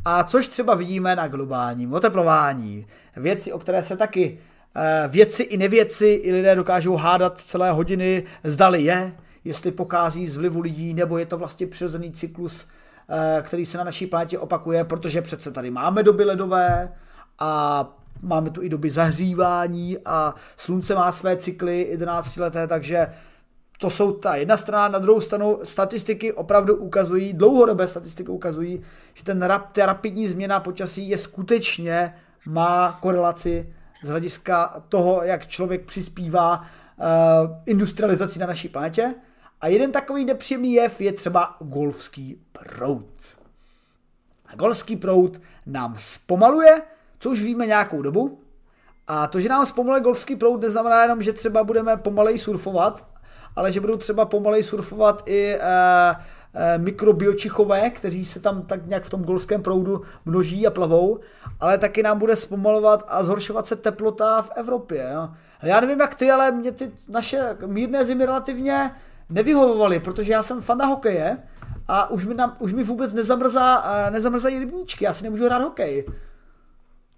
A což třeba vidíme na globálním oteplování. Věci, o které se taky uh, věci i nevěci i lidé dokážou hádat celé hodiny, zdali je, jestli pochází z vlivu lidí, nebo je to vlastně přirozený cyklus, uh, který se na naší planetě opakuje, protože přece tady máme doby ledové a máme tu i doby zahřívání a slunce má své cykly 11 leté, takže to jsou ta jedna strana, na druhou stranu statistiky opravdu ukazují, dlouhodobé statistiky ukazují, že ten rap, ta rapidní změna počasí je skutečně, má korelaci z hlediska toho, jak člověk přispívá uh, industrializaci na naší planetě. A jeden takový nepříjemný jev je třeba golfský proud. A golfský proud nám zpomaluje, co už víme nějakou dobu. A to, že nám zpomaluje golfský proud, neznamená jenom, že třeba budeme pomalej surfovat, ale že budou třeba pomalej surfovat i uh, mikrobiočichové, kteří se tam tak nějak v tom golfském proudu množí a plavou, ale taky nám bude zpomalovat a zhoršovat se teplota v Evropě. Jo. Já nevím jak ty, ale mě ty naše mírné zimy relativně nevyhovovaly, protože já jsem fanda hokeje a už mi, nám, už mi vůbec nezamrzá, nezamrzají rybníčky, já si nemůžu hrát hokej.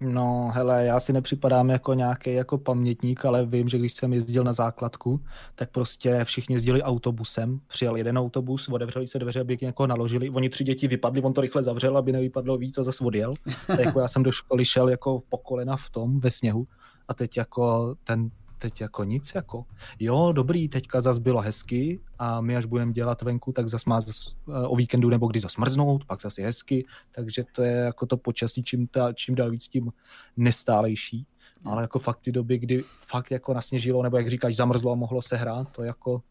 No, hele, já si nepřipadám jako nějaký jako pamětník, ale vím, že když jsem jezdil na základku, tak prostě všichni jezdili autobusem. Přijel jeden autobus, otevřeli se dveře, aby někoho naložili. Oni tři děti vypadli, on to rychle zavřel, aby nevypadlo víc a zase odjel. Tak jako já jsem do školy šel jako po kolena v tom, ve sněhu. A teď jako ten teď jako nic, jako jo, dobrý, teďka zas bylo hezky a my až budeme dělat venku, tak zas má zas, eh, o víkendu nebo kdy zasmrznout, pak zase hezky, takže to je jako to počasí čím, ta, čím dál víc tím nestálejší. Ale jako fakt ty doby, kdy fakt jako nasněžilo, nebo jak říkáš, zamrzlo a mohlo se hrát, to jako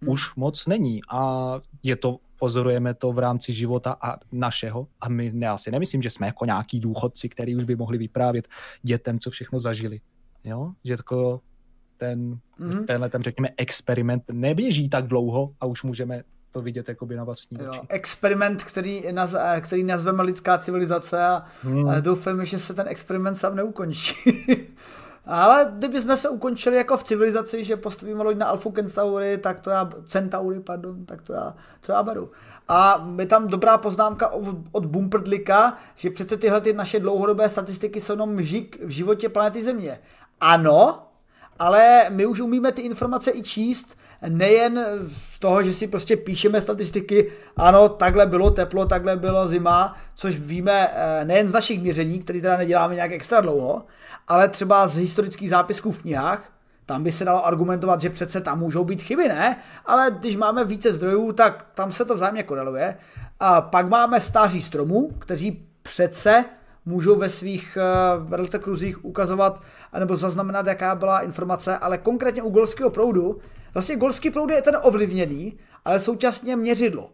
hmm. už moc není. A je to, pozorujeme to v rámci života a našeho. A my, já si nemyslím, že jsme jako nějaký důchodci, který už by mohli vyprávět dětem, co všechno zažili. Jo? Že jako ten, mm-hmm. tenhle ten, řekněme, experiment neběží tak dlouho a už můžeme to vidět jakoby na vlastní oči. Experiment, který, naz, který nazveme lidská civilizace a, mm. a doufáme, že se ten experiment sám neukončí. Ale kdyby jsme se ukončili jako v civilizaci, že postavíme loď na Alfu Centauri, tak to já, Centauri, pardon, tak to já, to já beru. A je tam dobrá poznámka od, Bumperdlika, že přece tyhle ty naše dlouhodobé statistiky jsou jenom žik v životě planety Země. Ano, ale my už umíme ty informace i číst, nejen z toho, že si prostě píšeme statistiky, ano, takhle bylo teplo, takhle bylo zima, což víme eh, nejen z našich měření, které teda neděláme nějak extra dlouho, ale třeba z historických zápisků v knihách, tam by se dalo argumentovat, že přece tam můžou být chyby, ne? Ale když máme více zdrojů, tak tam se to vzájemně koreluje. A pak máme stáří stromů, kteří přece můžou ve svých uh, kruzích ukazovat nebo zaznamenat, jaká byla informace, ale konkrétně u golského proudu, vlastně golský proud je ten ovlivněný, ale současně měřidlo.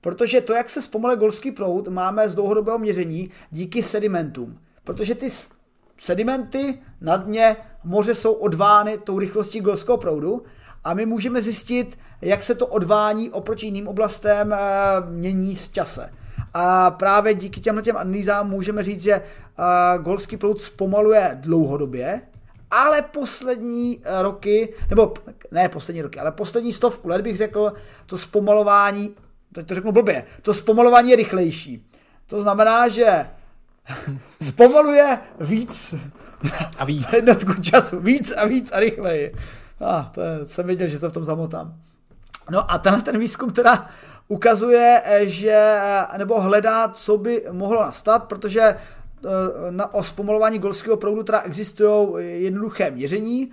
Protože to, jak se zpomale golský proud, máme z dlouhodobého měření díky sedimentům. Protože ty sedimenty na dně moře jsou odvány tou rychlostí golského proudu a my můžeme zjistit, jak se to odvání oproti jiným oblastem e, mění z čase. A právě díky těmhle těm analýzám můžeme říct, že golský proud zpomaluje dlouhodobě, ale poslední uh, roky, nebo ne poslední roky, ale poslední stovku let bych řekl, to zpomalování, teď to řeknu blbě, to zpomalování je rychlejší. To znamená, že zpomaluje víc a víc. jednotku času, víc a víc a rychleji. Ah, to je, jsem věděl, že se v tom zamotám. No a tenhle ten výzkum teda ukazuje, eh, že, eh, nebo hledá, co by mohlo nastat, protože eh, na, o zpomalování golského proudu teda existují jednoduché měření,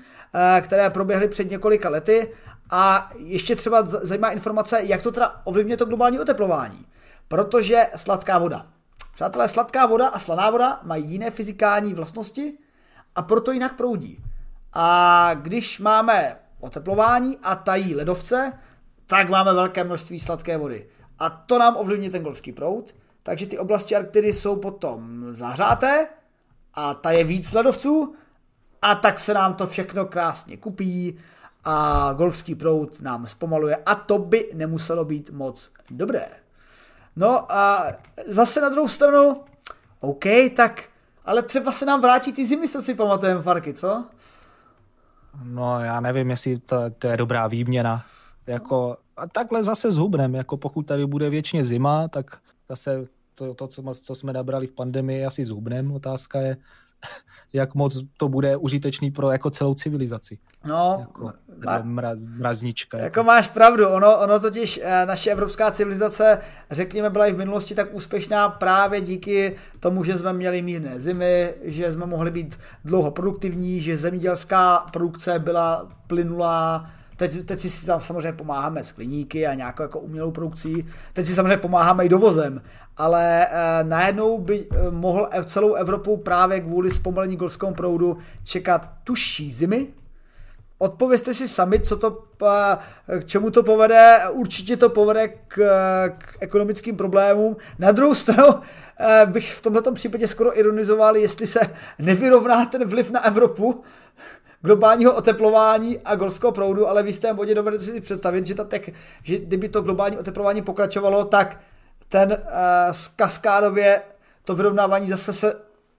které proběhly před několika lety a ještě třeba zajímá informace, jak to teda ovlivňuje to globální oteplování. Protože sladká voda. Přátelé, sladká voda a slaná voda mají jiné fyzikální vlastnosti a proto jinak proudí. A když máme oteplování a tají ledovce, tak máme velké množství sladké vody. A to nám ovlivní ten golský proud, takže ty oblasti Arktidy jsou potom zahřáté a ta je víc ledovců a tak se nám to všechno krásně kupí a golfský proud nám zpomaluje a to by nemuselo být moc dobré. No a zase na druhou stranu, OK, tak ale třeba se nám vrátí ty zimy, co si pamatujeme, Farky, co? No já nevím, jestli to, to je dobrá výměna. Jako, a takhle zase zhubnem, jako pokud tady bude věčně zima, tak zase to, to co, co jsme nabrali v pandemii, asi zhubnem. Otázka je, jak moc to bude užitečný pro jako celou civilizaci. No, jako, má, mraz, mraznička. Jako, jako máš pravdu, ono, ono totiž eh, naše evropská civilizace, řekněme, byla i v minulosti tak úspěšná právě díky tomu, že jsme měli mírné zimy, že jsme mohli být dlouho produktivní, že zemědělská produkce byla plynulá, teď, teď si samozřejmě pomáháme s kliníky a nějakou jako umělou produkcí, teď si samozřejmě pomáháme i dovozem, ale eh, najednou by eh, mohl celou Evropu právě kvůli zpomalení golského proudu čekat tužší zimy, odpovězte si sami, co to, k čemu to povede. Určitě to povede k, k ekonomickým problémům. Na druhou stranu eh, bych v tomto případě skoro ironizoval, jestli se nevyrovná ten vliv na Evropu, globálního oteplování a golského proudu, ale v jistém bodě dovedete si představit, že, ta tek, že kdyby to globální oteplování pokračovalo, tak ten uh, kaskádově to vyrovnávání zase se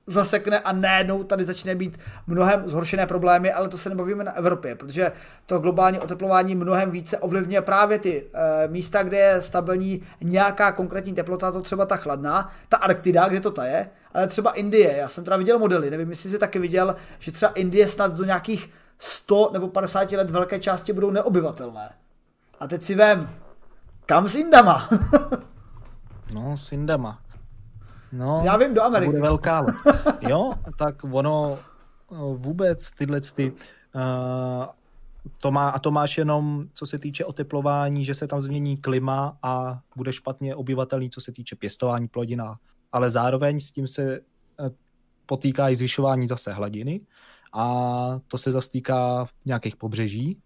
zasekne a najednou tady začne být mnohem zhoršené problémy, ale to se nebavíme na Evropě, protože to globální oteplování mnohem více ovlivňuje právě ty e, místa, kde je stabilní nějaká konkrétní teplota, to třeba ta chladná, ta Arktida, kde to ta je, třeba Indie, já jsem teda viděl modely, nevím, jestli jsi taky viděl, že třeba Indie snad do nějakých 100 nebo 50 let velké části budou neobyvatelné. A teď si vem, kam s Indama? no, s Indama. No, Já vím, do Ameriky. Bude velká. jo, tak ono vůbec tyhle ty, uh, to má, a to máš jenom, co se týče oteplování, že se tam změní klima a bude špatně obyvatelný, co se týče pěstování plodina. Ale zároveň s tím se potýká i zvyšování zase hladiny a to se zastýká v nějakých pobřeží,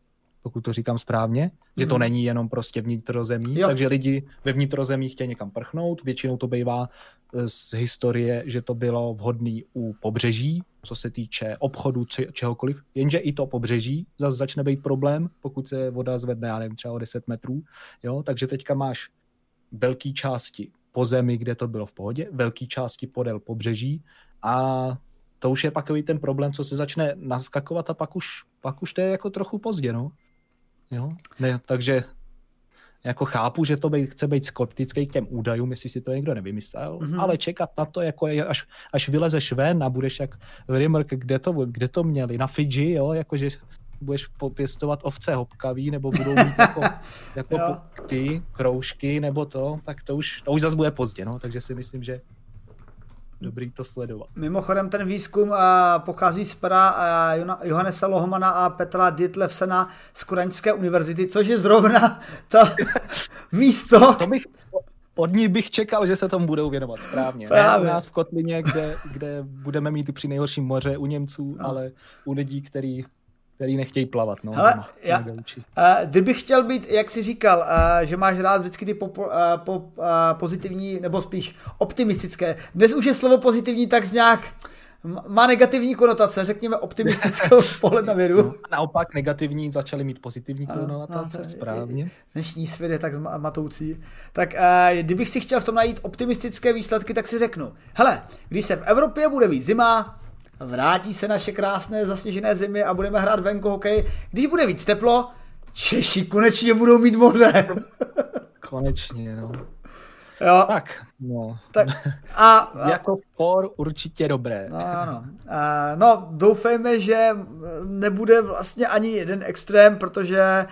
pokud to říkám správně, mm. že to mhm. není jenom prostě vnitrozemí, jo. takže lidi ve vnitrozemí chtějí někam prchnout, většinou to bývá e, z historie, že to bylo vhodné u pobřeží, co se týče obchodu, či, čehokoliv, jenže i to pobřeží zase začne být problém, pokud se voda zvedne, já nevím, třeba o 10 metrů, jo, takže teďka máš velké části po zemi, kde to bylo v pohodě, velké části podél pobřeží a to už je takový ten problém, co se začne naskakovat a pak už, pak už to je jako trochu pozdě, no. Jo? Ne, takže jako chápu, že to bej, chce být skeptický k těm údajům, jestli si to někdo nevymyslel, mm-hmm. ale čekat na to, jako je, až, až vylezeš ven a budeš jak Rimmerk, kde to, kde to měli, na Fidži, jo, jakože budeš popěstovat ovce hopkavý, nebo budou mít jako, jako ty kroužky, nebo to, tak to už, to už zase bude pozdě, no, takže si myslím, že dobrý to sledovat. Mimochodem ten výzkum uh, pochází z pera uh, Johannesa Lohmana a Petra Dietlefsena z Koreňské univerzity, což je zrovna to místo. To bych, od ní bych čekal, že se tomu budou věnovat správně. Právě. Ne u nás v Kotlině, kde, kde budeme mít při nejhorším moře u Němců, no. ale u lidí, který který nechtějí plavat. No, Hele, já, uh, kdybych chtěl být, jak jsi říkal, uh, že máš rád vždycky ty pop, uh, pop, uh, pozitivní, nebo spíš optimistické. Dnes už je slovo pozitivní tak nějak má negativní konotace, řekněme optimistickou pohled na vědu. No, naopak negativní začaly mít pozitivní konotace, no, správně. Dnešní svět je tak matoucí. Tak uh, kdybych si chtěl v tom najít optimistické výsledky, tak si řeknu, hele, když se v Evropě bude víc zima, vrátí se naše krásné zasněžené zimy a budeme hrát venku hokej. Když bude víc teplo, Češi konečně budou mít moře. konečně, no. Jo. Tak, no. Tak, a, a, jako for určitě dobré. No, ano. A, no, doufejme, že nebude vlastně ani jeden extrém, protože e,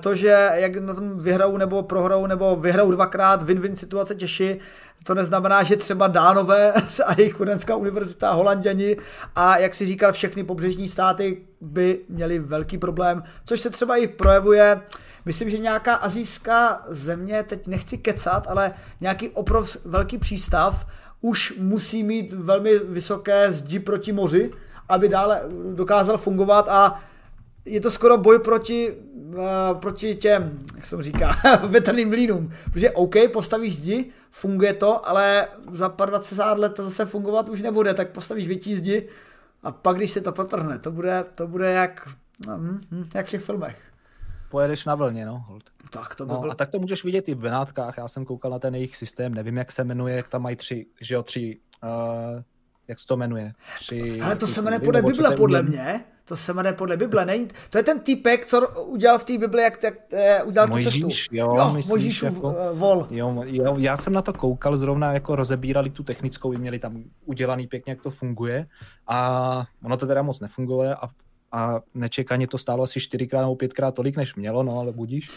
to, že jak na tom vyhrou nebo prohrou, nebo vyhrou dvakrát win-win situace Češi, to neznamená, že třeba Dánové a jejich Kodenská univerzita, Holanděni a jak si říkal, všechny pobřežní státy by měli velký problém, což se třeba i projevuje Myslím, že nějaká azijská země, teď nechci kecat, ale nějaký oprov velký přístav už musí mít velmi vysoké zdi proti moři, aby dále dokázal fungovat a je to skoro boj proti, uh, proti těm, jak jsem říká, větrným mlínům. Protože OK, postavíš zdi, funguje to, ale za pár 20 let to zase fungovat už nebude, tak postavíš větší zdi a pak, když se to potrhne, to bude, to bude jak, no, hm, hm, jak v těch filmech pojedeš na vlně, no. Hold. Tak to by no, byl... A tak to můžeš vidět i v Benátkách, já jsem koukal na ten jejich systém, nevím, jak se jmenuje, jak tam mají tři, že jo, tři, uh, jak se to jmenuje? Tři, Ale to se jmenuje podle Bible, podle mě. To se jmenuje podle Bible, není? To je ten typek, co udělal v té Bibli, jak, jak uh, udělal Mojžíš, tu cestu. Jo, jo Mojžíš jako, uh, vol. Jo, jo, já jsem na to koukal, zrovna jako rozebírali tu technickou, měli tam udělaný pěkně, jak to funguje a ono to teda moc nefunguje a a nečekaně to stálo asi čtyřikrát nebo pětkrát tolik, než mělo, no ale budíš.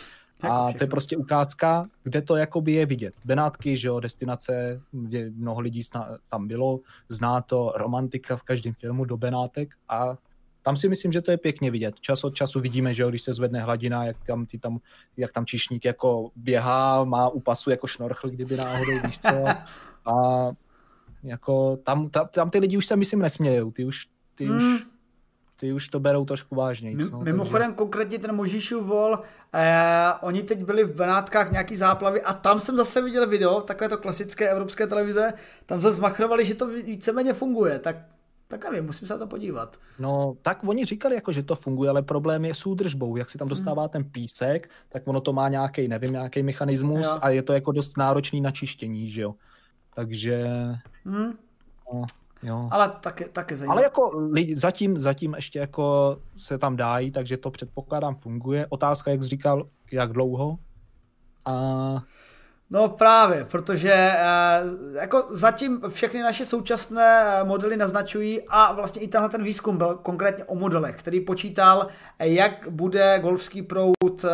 Jako a to je prostě ukázka, kde to jakoby je vidět. Benátky, že jo, destinace, kde mnoho lidí tam bylo, zná to romantika v každém filmu do Benátek a tam si myslím, že to je pěkně vidět. Čas od času vidíme, že když se zvedne hladina, jak tam, ty tam, jak tam čišník jako běhá, má u pasu jako šnorchl, kdyby náhodou, víš co. A jako tam, tam, tam ty lidi už se myslím nesmějou, ty už, ty hmm. už ty už to berou trošku vážně. No, mimochodem takže... konkrétně ten Možíšův vol, eh, oni teď byli v Benátkách nějaký záplavy a tam jsem zase viděl video, takové to klasické evropské televize, tam se zmachrovali, že to víceméně funguje, tak tak nevím, musím se na to podívat. No, tak oni říkali, jako, že to funguje, ale problém je s údržbou. Jak si tam hmm. dostává hmm. ten písek, tak ono to má nějaký, nevím, nějaký mechanismus jo. a je to jako dost náročný na čištění, že jo. Takže... Hmm. No, jo. Ale taky, taky zajímavé. Ale jako lidi, zatím, zatím ještě jako se tam dají, takže to předpokládám funguje. Otázka, jak jsi říkal, jak dlouho. A No právě, protože eh, jako zatím všechny naše současné eh, modely naznačují a vlastně i tenhle ten výzkum byl konkrétně o modelech, který počítal, eh, jak bude golfský proud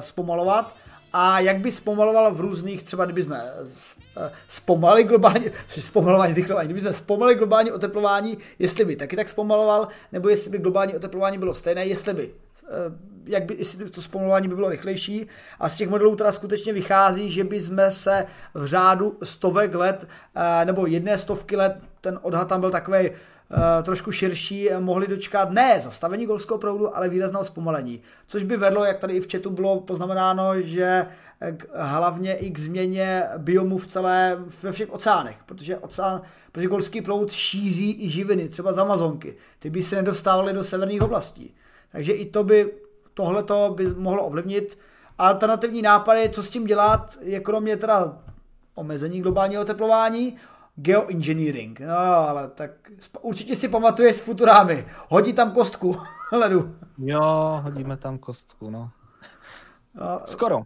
zpomalovat a jak by zpomaloval v různých, třeba kdyby jsme zpomalili globální, zpomalování, zrychlování, kdyby jsme zpomalili globální oteplování, jestli by taky tak zpomaloval, nebo jestli by globální oteplování bylo stejné, jestli by Eh, jak by, jestli to zpomalování by bylo rychlejší. A z těch modelů teda skutečně vychází, že by jsme se v řádu stovek let eh, nebo jedné stovky let, ten odhad tam byl takový trošku širší, mohli dočkat ne zastavení golského proudu, ale výrazného zpomalení. Což by vedlo, jak tady i v chatu bylo poznamenáno, že k, hlavně i k změně biomu v celé, ve všech oceánech, protože, oceán, protože golský proud šíří i živiny, třeba z Amazonky. Ty by se nedostávaly do severních oblastí. Takže i to by, tohleto by mohlo ovlivnit. Alternativní nápady, co s tím dělat, je kromě teda omezení globálního oteplování, geoengineering. No ale tak určitě si pamatuješ z Futurámy. Hodí tam kostku ledu. Jo, hodíme tam kostku, no. no. Skoro.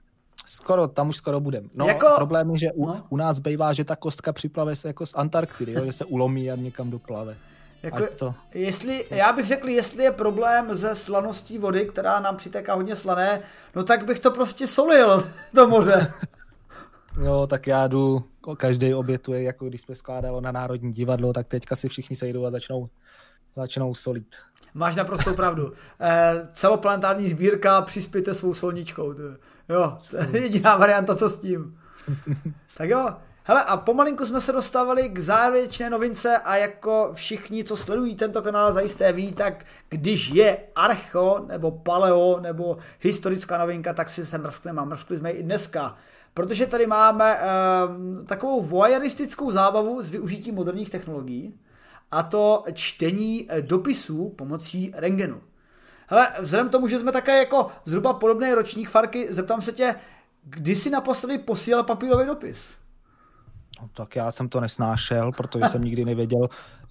Skoro, tam už skoro budeme. No, jako... problém je, že u, no. u nás bývá, že ta kostka připlave se jako z Antarktidy, jo, že se ulomí a někam doplave. Jako, to... jestli, já bych řekl, jestli je problém se slaností vody, která nám přitéká hodně slané, no tak bych to prostě solil, to moře. Jo, tak já jdu, každý obětuje, jako když jsme skládali na Národní divadlo, tak teďka si všichni sejdou a začnou, začnou solit. Máš naprostou pravdu. Eh, celoplanetární sbírka, přispějte svou solničkou. To, jo, to je jediná varianta, co s tím. tak jo, Hele, a pomalinku jsme se dostávali k závěrečné novince a jako všichni, co sledují tento kanál, zajisté ví, tak když je archo, nebo paleo, nebo historická novinka, tak si se mrskneme a mrskli jsme i dneska. Protože tady máme um, takovou voyeuristickou zábavu s využitím moderních technologií, a to čtení eh, dopisů pomocí rengenu. Hele, vzhledem k tomu, že jsme také jako zhruba podobný ročník Farky, zeptám se tě, kdy jsi naposledy posílal papírový dopis? No, tak já jsem to nesnášel, protože jsem nikdy nevěděl,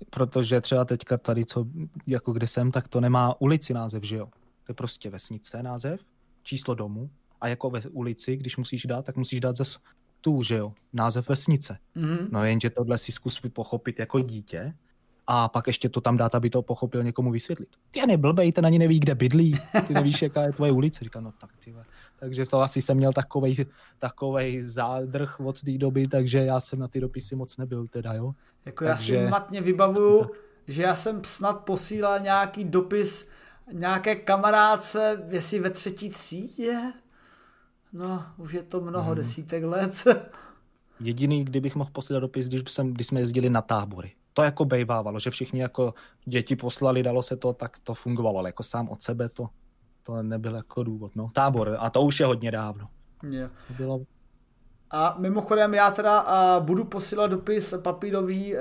protože třeba teďka tady, co, jako kde jsem, tak to nemá ulici název, že jo? To je prostě vesnice název, číslo domu a jako ve ulici, když musíš dát, tak musíš dát zase tu, že jo, název vesnice. Mm-hmm. No jenže tohle si zkus pochopit jako dítě a pak ještě to tam dát, aby to pochopil někomu vysvětlit. Ty neblbej, ten ani neví, kde bydlí, ty nevíš, jaká je tvoje ulice. Říkám, no tak ty takže to asi jsem měl takovej, takovej zádrh od té doby, takže já jsem na ty dopisy moc nebyl teda, jo. Jako takže... já si matně vybavuju, tak. že já jsem snad posílal nějaký dopis nějaké kamarádce, jestli ve třetí třídě, no, už je to mnoho hmm. desítek let. Jediný, kdybych mohl posílat dopis, když, jsem, když jsme jezdili na tábory. To jako bejvávalo, že všichni jako děti poslali, dalo se to, tak to fungovalo, ale jako sám od sebe to to nebyl jako důvod. No. Tábor, a to už je hodně dávno. Yeah. Bylo... A mimochodem já teda uh, budu posílat dopis papírový uh,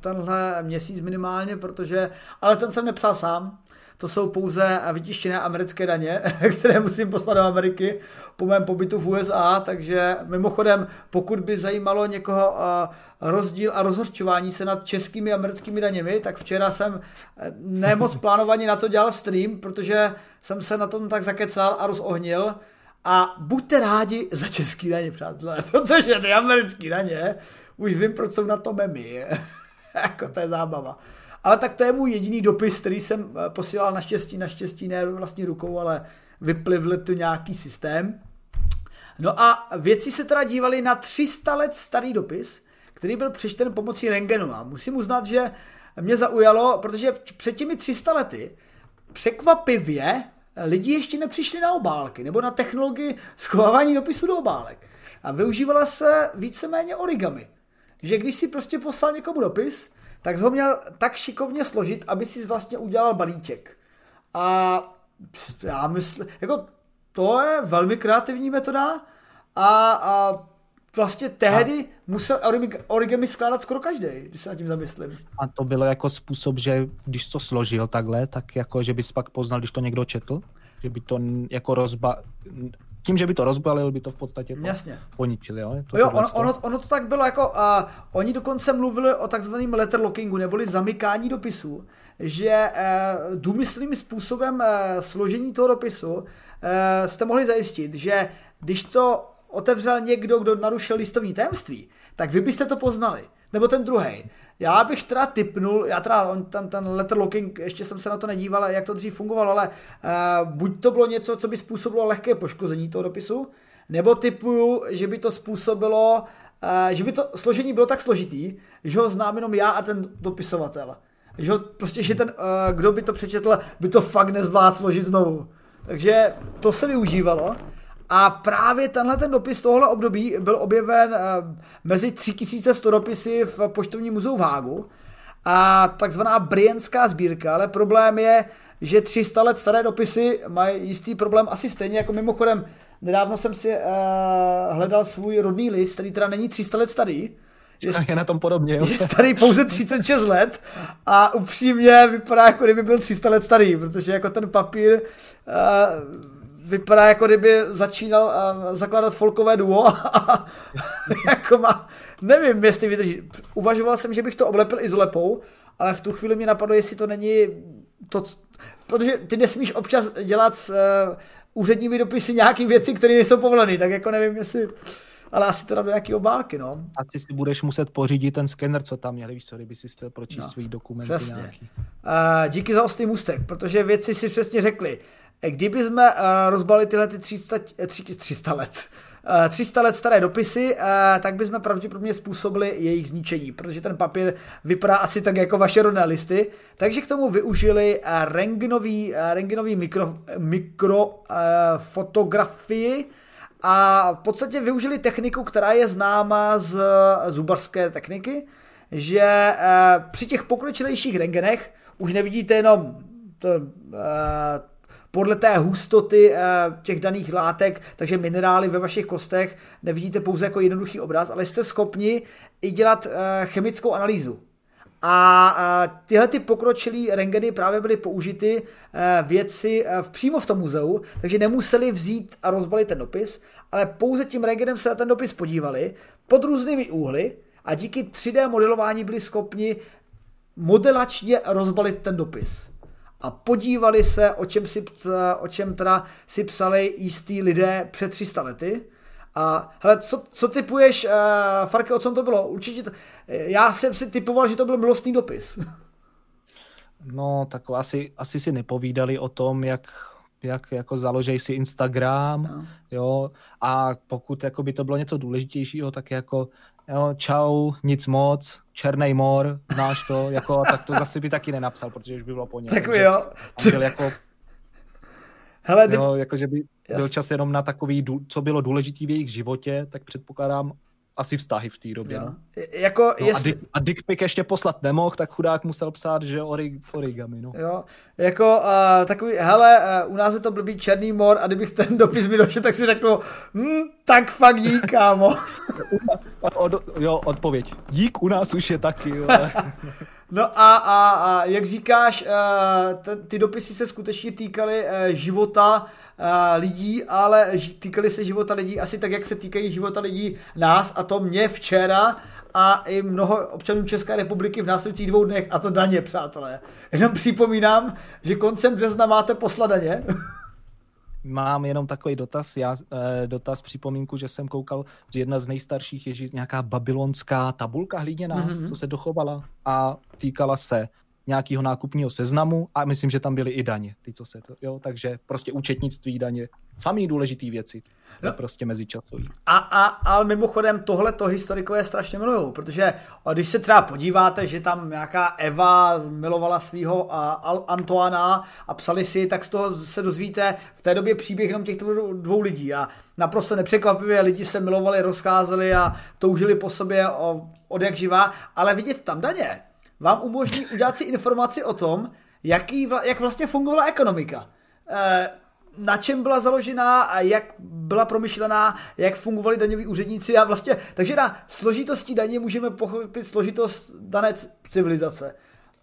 tenhle měsíc minimálně, protože, ale ten jsem nepsal sám, to jsou pouze vytištěné americké daně, které musím poslat do Ameriky po mém pobytu v USA, takže mimochodem, pokud by zajímalo někoho rozdíl a rozhorčování se nad českými a americkými daněmi, tak včera jsem eh, nemoc plánovaně na to dělal stream, protože jsem se na tom tak zakecal a rozohnil a buďte rádi za český daně, přátelé, protože ty americké daně, už vím, proč jsou na to memy. jako to je zábava. Ale tak to je můj jediný dopis, který jsem eh, posílal naštěstí, naštěstí ne vlastní rukou, ale vyplivl tu nějaký systém. No a věci se teda dívali na 300 let starý dopis, který byl přečten pomocí rengenu. A musím uznat, že mě zaujalo, protože před těmi 300 lety překvapivě lidi ještě nepřišli na obálky nebo na technologii schovávání dopisu do obálek. A využívala se víceméně origami. Že když si prostě poslal někomu dopis, tak ho měl tak šikovně složit, aby si vlastně udělal balíček. A já myslím, jako to je velmi kreativní metoda a, a vlastně tehdy a... musel origami skládat skoro každý, když se nad tím zamyslím. A to bylo jako způsob, že když to složil takhle, tak jako, že bys pak poznal, když to někdo četl? Že by to jako rozba tím, že by to rozbalil, by to v podstatě to Jasně. poničil. Jo, to jo ono, ono, ono, to tak bylo jako, uh, oni dokonce mluvili o takzvaném letterlockingu, neboli zamykání dopisů, že uh, důmyslným způsobem uh, složení toho dopisu uh, jste mohli zajistit, že když to otevřel někdo, kdo narušil listovní tajemství, tak vy byste to poznali. Nebo ten druhý. Já bych teda typnul, já teda on, ten, ten letter locking, ještě jsem se na to nedíval, jak to dřív fungovalo, ale uh, buď to bylo něco, co by způsobilo lehké poškození toho dopisu, nebo typuju, že by to způsobilo, uh, že by to složení bylo tak složitý, že ho znám jenom já a ten dopisovatel. Že ho, prostě, že ten, uh, kdo by to přečetl, by to fakt nezvládl složit znovu. Takže to se využívalo. A právě tenhle ten dopis tohle období byl objeven uh, mezi 3100 dopisy v poštovním muzeu v Hágu a takzvaná brienská sbírka, ale problém je, že 300 let staré dopisy mají jistý problém asi stejně, jako mimochodem nedávno jsem si uh, hledal svůj rodný list, který teda není 300 let starý, že, je na tom podobně. Jo? Je starý pouze 36 let a upřímně vypadá, jako kdyby byl 300 let starý, protože jako ten papír uh, vypadá jako kdyby začínal uh, zakládat folkové duo a jako má, nevím, jestli vydrží. Uvažoval jsem, že bych to oblepil izolepou, ale v tu chvíli mě napadlo, jestli to není to, protože ty nesmíš občas dělat s uh, úředními dopisy nějaký věci, které nejsou povolené, tak jako nevím, jestli ale asi to dám do nějaký obálky, no. Asi si budeš muset pořídit ten skener, co tam měli, víš co, kdyby si chtěl pročíst no, svý dokumenty přesně. nějaký. Uh, díky za ostý můstek, protože věci si přesně řekli. Kdyby jsme uh, rozbali tyhle ty 300, 300 let, 300 let staré dopisy, tak bychom pravděpodobně způsobili jejich zničení, protože ten papír vypadá asi tak jako vaše rodné listy, takže k tomu využili rengenový, rengenový mikro, mikrofotografii a v podstatě využili techniku, která je známa z zubarské techniky, že při těch pokročilejších rengenech už nevidíte jenom to, podle té hustoty eh, těch daných látek, takže minerály ve vašich kostech nevidíte pouze jako jednoduchý obraz, ale jste schopni i dělat eh, chemickou analýzu. A eh, tyhle ty pokročilé rengeny právě byly použity věci přímo v tom muzeu, takže nemuseli vzít a rozbalit ten dopis, ale pouze tím rengenem se na ten dopis podívali pod různými úhly a díky 3D modelování byli schopni modelačně rozbalit ten dopis a podívali se, o čem, si, o čem teda si psali jistý lidé před 300 lety. A hele, co, co typuješ, uh, Farke, o čem to bylo? Určitě, to, já jsem si typoval, že to byl milostný dopis. No, tak asi, asi si nepovídali o tom, jak jak jako založej si Instagram, no. jo, a pokud jako by to bylo něco důležitějšího, tak jako jo, čau, nic moc, černý mor, znáš to, jako, tak to zase by taky nenapsal, protože už by bylo po něm. Tak jo. Byl jako, Hele, jo, jako, že by byl čas jenom na takový, co bylo důležitý v jejich životě, tak předpokládám, asi vztahy v té době. Jo. No. Jako no, jestli... a, dick, a dick ještě poslat nemohl, tak chudák musel psát, že orig, origami. No. Jo, jako uh, takový, hele, uh, u nás je to blbý černý mor a kdybych ten dopis mi došel, tak si řeknu, hm, tak fakt dík, kámo. od, jo, odpověď. Dík u nás už je taky. Jo. No a, a, a jak říkáš, uh, ty dopisy se skutečně týkaly uh, života uh, lidí, ale týkaly se života lidí asi tak, jak se týkají života lidí nás a to mě včera a i mnoho občanů České republiky v následujících dvou dnech a to daně, přátelé. Jenom připomínám, že koncem března máte poslat daně. Mám jenom takový dotaz, já, eh, dotaz, připomínku, že jsem koukal, že jedna z nejstarších je nějaká babylonská tabulka hlíněná, mm-hmm. co se dochovala a týkala se nějakého nákupního seznamu a myslím, že tam byly i daně, ty, co se to, jo, takže prostě účetnictví, daně, samý důležitý věci. No. prostě mezičasový. A, a, a mimochodem tohle to historikové strašně milují, protože když se třeba podíváte, že tam nějaká Eva milovala svého Antoana a psali si, tak z toho se dozvíte v té době příběh jenom těchto dvou lidí a naprosto nepřekvapivě lidi se milovali, rozcházeli a toužili po sobě od jak živá, ale vidět tam daně vám umožní udělat si informaci o tom, jaký, jak vlastně fungovala ekonomika. E, na čem byla založená a jak byla promyšlená, jak fungovali daňoví úředníci a vlastně, takže na složitosti daně můžeme pochopit složitost dané civilizace.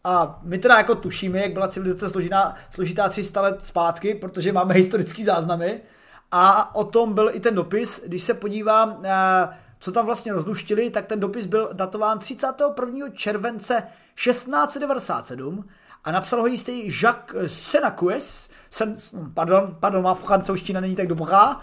A my teda jako tušíme, jak byla civilizace složitá, složitá 300 let zpátky, protože máme historické záznamy. A o tom byl i ten dopis. Když se podívám, eh, co tam vlastně rozluštili, tak ten dopis byl datován 31. července 1697 a napsal ho jistý Jacques Senacues, Sen, pardon, pardon, má francouzština není tak dobrá,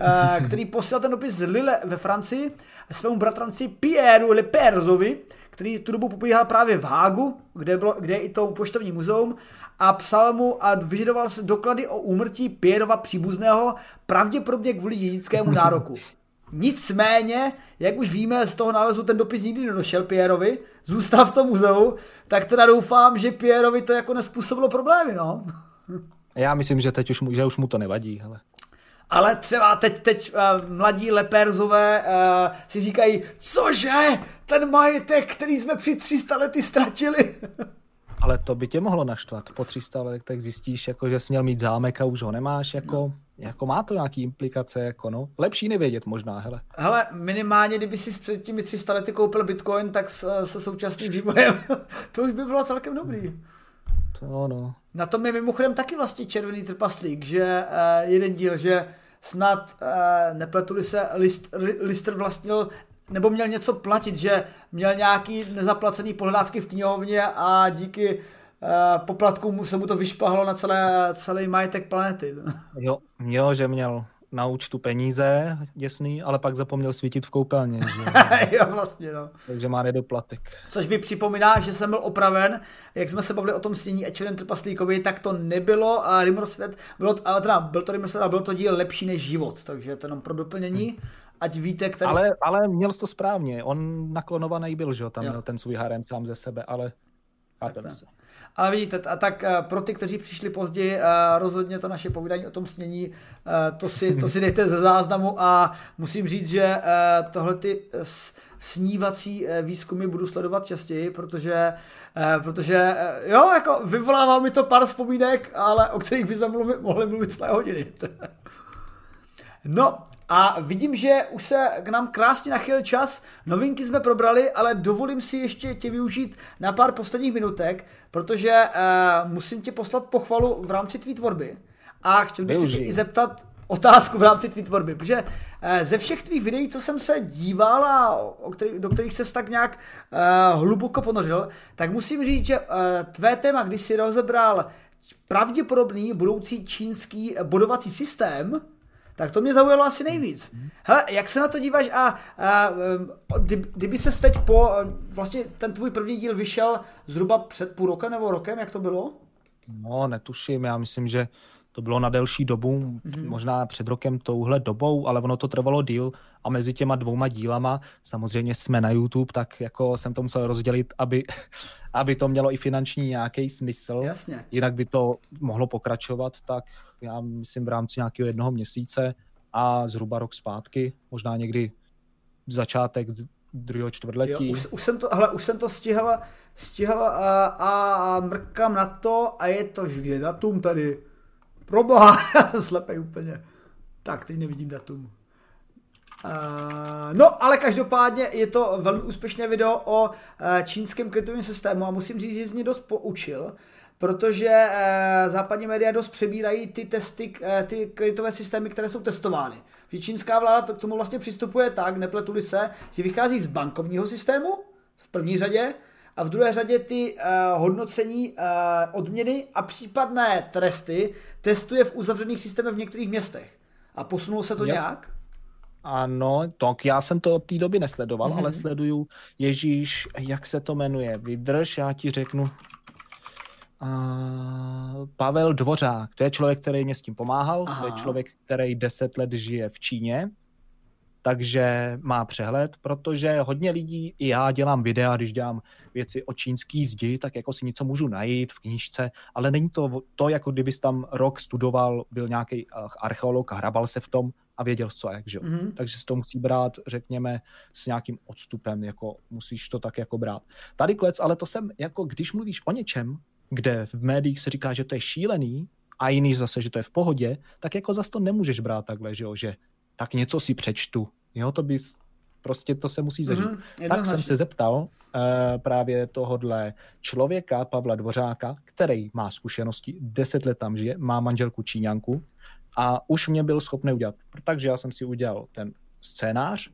eh, který posílal ten dopis z Lille ve Francii svému bratranci Pierre Leperzovi, který tu dobu pobíhal právě v Hágu, kde, bylo, kde je i to poštovní muzeum, a psal mu a vyžadoval se doklady o úmrtí Pierrova příbuzného, pravděpodobně kvůli dědickému nároku. Nicméně, jak už víme, z toho nálezu ten dopis nikdy nedošel Pierovi, zůstal v tom muzeu, tak teda doufám, že Pierovi to jako nespůsobilo problémy, no. Já myslím, že teď už, že už mu to nevadí, ale... Ale třeba teď, teď uh, mladí leperzové uh, si říkají, cože, ten majetek, který jsme při 300 lety ztratili. Ale to by tě mohlo naštvat. Po 300 letech zjistíš, jako, že jsi měl mít zámek a už ho nemáš. Jako, no. jako má to nějaký implikace. Jako, no. Lepší nevědět možná. Hele. hele, minimálně, kdyby si před těmi 300 lety koupil bitcoin, tak se, se současným vývojem to už by bylo celkem dobrý. To no. Na tom je mimochodem taky vlastně červený trpaslík, že uh, jeden díl, že snad uh, nepletuli se, List, Lister vlastnil nebo měl něco platit, že měl nějaký nezaplacený pohledávky v knihovně a díky uh, poplatkům se mu to vyšpahlo na celé, celý majetek planety. Jo, jo, že měl na účtu peníze, děsný, ale pak zapomněl svítit v koupelně. Že? jo, vlastně, no. Takže má nedoplatek. Což mi připomíná, že jsem byl opraven, jak jsme se bavili o tom snění Ečerem Trpaslíkovi, tak to nebylo a Rimmersvět, bylo, a teda byl to Rimmersvět a byl to díl lepší než život, takže to jenom pro doplnění. Hmm ať víte, který... Ale, ale měl jsi to správně, on naklonovaný byl, že jo, tam jo. měl ten svůj harem sám ze sebe, ale chápeme se. Ale vidíte, a tak eh, pro ty, kteří přišli později, eh, rozhodně to naše povídání o tom snění, eh, to si, to si dejte ze záznamu a musím říct, že tohle ty snívací výzkumy budu sledovat častěji, protože, protože jo, jako vyvolává mi to pár vzpomínek, ale o kterých bychom mohli mluvit celé hodiny. No a vidím, že už se k nám krásně nachyl čas. Novinky jsme probrali, ale dovolím si ještě tě využít na pár posledních minutek, protože uh, musím tě poslat pochvalu v rámci tvý tvorby. A chtěl bych se tě i zeptat otázku v rámci tvý tvorby, protože uh, ze všech tvých videí, co jsem se díval a o který, do kterých se tak nějak uh, hluboko ponořil, tak musím říct, že uh, tvé téma, když jsi rozebral pravděpodobný budoucí čínský bodovací systém, tak to mě zaujalo asi nejvíc. Hele, jak se na to díváš a, a kdyby se teď po, vlastně ten tvůj první díl vyšel zhruba před půl rokem nebo rokem, jak to bylo? No, netuším, já myslím, že to bylo na delší dobu, mm-hmm. možná před rokem touhle dobou, ale ono to trvalo díl a mezi těma dvouma dílama, samozřejmě jsme na YouTube, tak jako jsem to musel rozdělit, aby, aby to mělo i finanční nějaký smysl. Jasně. Jinak by to mohlo pokračovat, tak já myslím v rámci nějakého jednoho měsíce a zhruba rok zpátky, možná někdy začátek druhého čtvrtletí. Jo, už, už, jsem to, hele, už jsem to stihl, stihl a, a mrkám na to a je to že datum tady. Proboha, slepej úplně. Tak, teď nevidím datum. Uh, no, ale každopádně je to velmi úspěšné video o uh, čínském kreditovém systému a musím říct, že z něj dost poučil, protože uh, západní média dost přebírají ty testy, uh, ty kreditové systémy, které jsou testovány. Že čínská vláda k tomu vlastně přistupuje tak, nepletuli se, že vychází z bankovního systému v první řadě a v druhé řadě ty uh, hodnocení odměny a případné tresty testuje v uzavřených systémech v některých městech. A posunulo se to yep. nějak? Ano, tak já jsem to od té doby nesledoval, mm-hmm. ale sleduju Ježíš, jak se to jmenuje, vydrž, já ti řeknu. Uh, Pavel Dvořák, to je člověk, který mě s tím pomáhal, Aha. to je člověk, který deset let žije v Číně, takže má přehled, protože hodně lidí, i já dělám videa, když dělám věci o čínský zdi, tak jako si něco můžu najít v knížce, ale není to to, jako kdybys tam rok studoval, byl nějaký eh, archeolog, hrabal se v tom a věděl co a jak, že? Mm-hmm. Takže si to musí brát, řekněme, s nějakým odstupem, jako musíš to tak jako brát. Tady klec, ale to jsem, jako když mluvíš o něčem, kde v médiích se říká, že to je šílený, a jiný zase, že to je v pohodě, tak jako zase to nemůžeš brát takhle, že jo, že tak něco si přečtu. Jo, to bys, prostě to se musí zažít. Mm-hmm, tak jsem se zeptal uh, právě tohodle člověka, Pavla Dvořáka, který má zkušenosti, deset let tam žije, má manželku Číňanku a už mě byl schopný udělat. Takže já jsem si udělal ten scénář,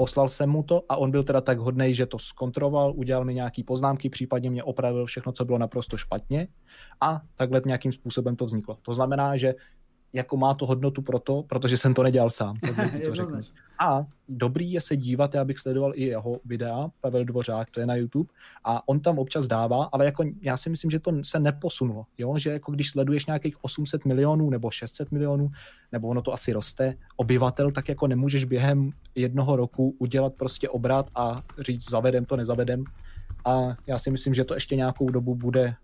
poslal jsem mu to a on byl teda tak hodný, že to zkontroloval, udělal mi nějaký poznámky, případně mě opravil všechno, co bylo naprosto špatně a takhle nějakým způsobem to vzniklo. To znamená, že jako má to hodnotu proto, protože jsem to nedělal sám. to řeknu. A dobrý je se dívat, já bych sledoval i jeho videa, Pavel Dvořák, to je na YouTube, a on tam občas dává, ale jako já si myslím, že to se neposunulo, jo? že jako když sleduješ nějakých 800 milionů nebo 600 milionů, nebo ono to asi roste, obyvatel, tak jako nemůžeš během jednoho roku udělat prostě obrat a říct zavedem to, nezavedem. A já si myslím, že to ještě nějakou dobu bude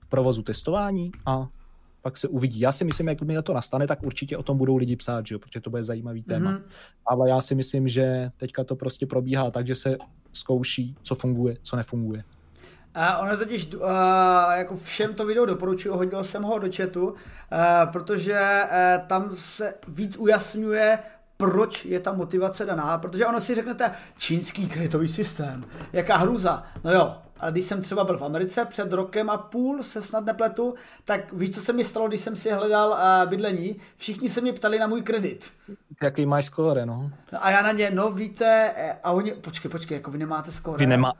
v provozu testování a pak se uvidí. Já si myslím, jak mi to nastane, tak určitě o tom budou lidi psát, že jo? protože to bude zajímavý téma. Mm-hmm. Ale já si myslím, že teďka to prostě probíhá tak, že se zkouší, co funguje, co nefunguje. A ono totiž, uh, jako všem to video doporučuji, hodil jsem ho do chatu, uh, protože uh, tam se víc ujasňuje, proč je ta motivace daná, protože ono si řeknete, čínský kreditový systém, jaká hruza. No jo, ale když jsem třeba byl v Americe před rokem a půl, se snad nepletu, tak víš, co se mi stalo, když jsem si hledal uh, bydlení? Všichni se mě ptali na můj kredit. Jaký máš skóre, no? A já na ně, no víte, eh, a oni, počkej, počkej, jako vy nemáte skóre. Vy nemá,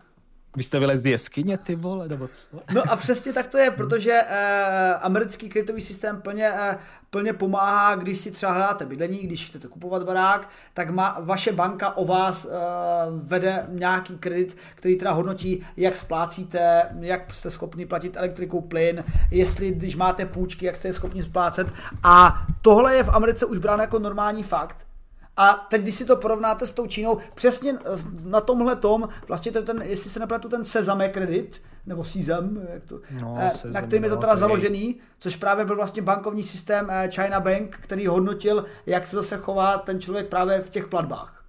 vy jste vylezli z jeskyně, ty vole, nebo co? No a přesně tak to je, protože eh, americký kreditový systém plně, eh, plně pomáhá, když si třeba hledáte bydlení, když chcete kupovat barák, tak má, vaše banka o vás eh, vede nějaký kredit, který teda hodnotí, jak splácíte, jak jste schopni platit elektriku, plyn, jestli když máte půjčky, jak jste schopni splácet. A tohle je v Americe už bráno jako normální fakt a teď, když si to porovnáte s tou Čínou, přesně na tomhle tom, vlastně ten, jestli se nepletu, ten Sezame kredit, nebo Sezam, jak to, no, eh, na kterým je to teda založený, což právě byl vlastně bankovní systém eh, China Bank, který hodnotil, jak se zase chová ten člověk právě v těch platbách.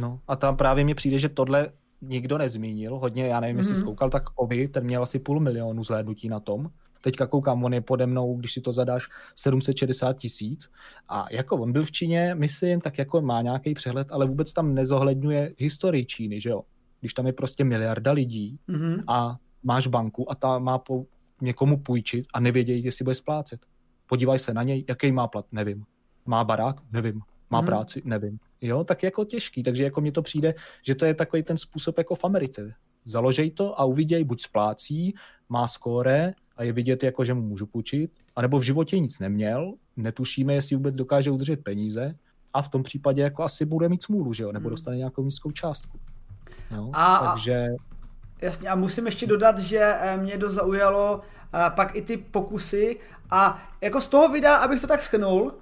No a tam právě mi přijde, že tohle nikdo nezmínil, hodně, já nevím, mm-hmm. jestli zkoukal, tak Ovi, ten měl asi půl milionu zhlédnutí na tom, Teďka koukám, on je pode mnou, když si to zadáš, 760 tisíc. A jako on byl v Číně, myslím, tak jako má nějaký přehled, ale vůbec tam nezohledňuje historii Číny, že jo? Když tam je prostě miliarda lidí mm-hmm. a máš banku a ta má po někomu půjčit a nevědějí, jestli bude splácet. Podívaj se na něj, jaký má plat, nevím. Má barák, nevím. Má mm. práci, nevím. Jo, tak jako těžký, takže jako mně to přijde, že to je takový ten způsob jako v Americe. Založej to a uviděj, buď splácí, má skóre a je vidět, jako, že mu můžu půjčit, anebo v životě nic neměl, netušíme, jestli vůbec dokáže udržet peníze a v tom případě jako asi bude mít smůlu, že jo? nebo hmm. dostane nějakou nízkou částku. No, a, takže... Jasně, a musím ještě dodat, že eh, mě to zaujalo eh, pak i ty pokusy a jako z toho videa, abych to tak schnul,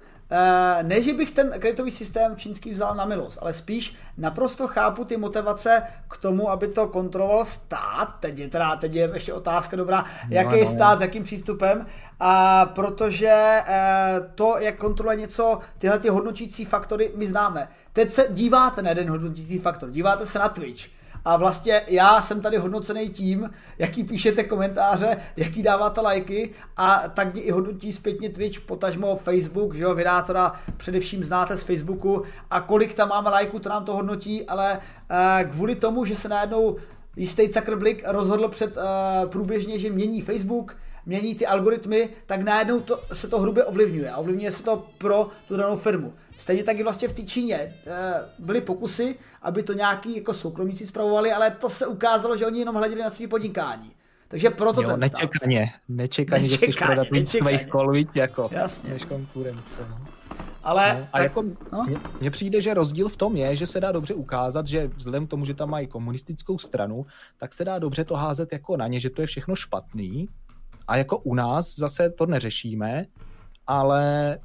ne, že bych ten kreditový systém čínský vzal na milost, ale spíš naprosto chápu ty motivace k tomu, aby to kontroloval stát. Teď je, teda, teď je ještě otázka dobrá, jaký je stát, s jakým přístupem, a protože eh, to, jak kontroluje něco, tyhle ty hodnotící faktory, my známe. Teď se díváte na jeden hodnotící faktor, díváte se na Twitch, a vlastně já jsem tady hodnocený tím, jaký píšete komentáře, jaký dáváte lajky a tak mě i hodnotí zpětně Twitch, potažmo Facebook, že jo, vydátora především znáte z Facebooku. A kolik tam máme lajků, to nám to hodnotí, ale uh, kvůli tomu, že se najednou jistý Zuckerberg rozhodl před uh, průběžně, že mění Facebook, mění ty algoritmy, tak najednou to, se to hrubě ovlivňuje a ovlivňuje se to pro tu danou firmu. Stejně taky vlastně v té Číně eh, byly pokusy, aby to nějaký jako soukromníci zpravovali, ale to se ukázalo, že oni jenom hleděli na své podnikání. Takže proto jo, ten nečekaně, stát. nečekaně, že chceš prodat víc svých kol, jako Jasně. než konkurence. No. Ale no, a tak, jako no? mně přijde, že rozdíl v tom je, že se dá dobře ukázat, že vzhledem k tomu, že tam mají komunistickou stranu, tak se dá dobře to házet jako na ně, že to je všechno špatný, A jako u nás zase to neřešíme, ale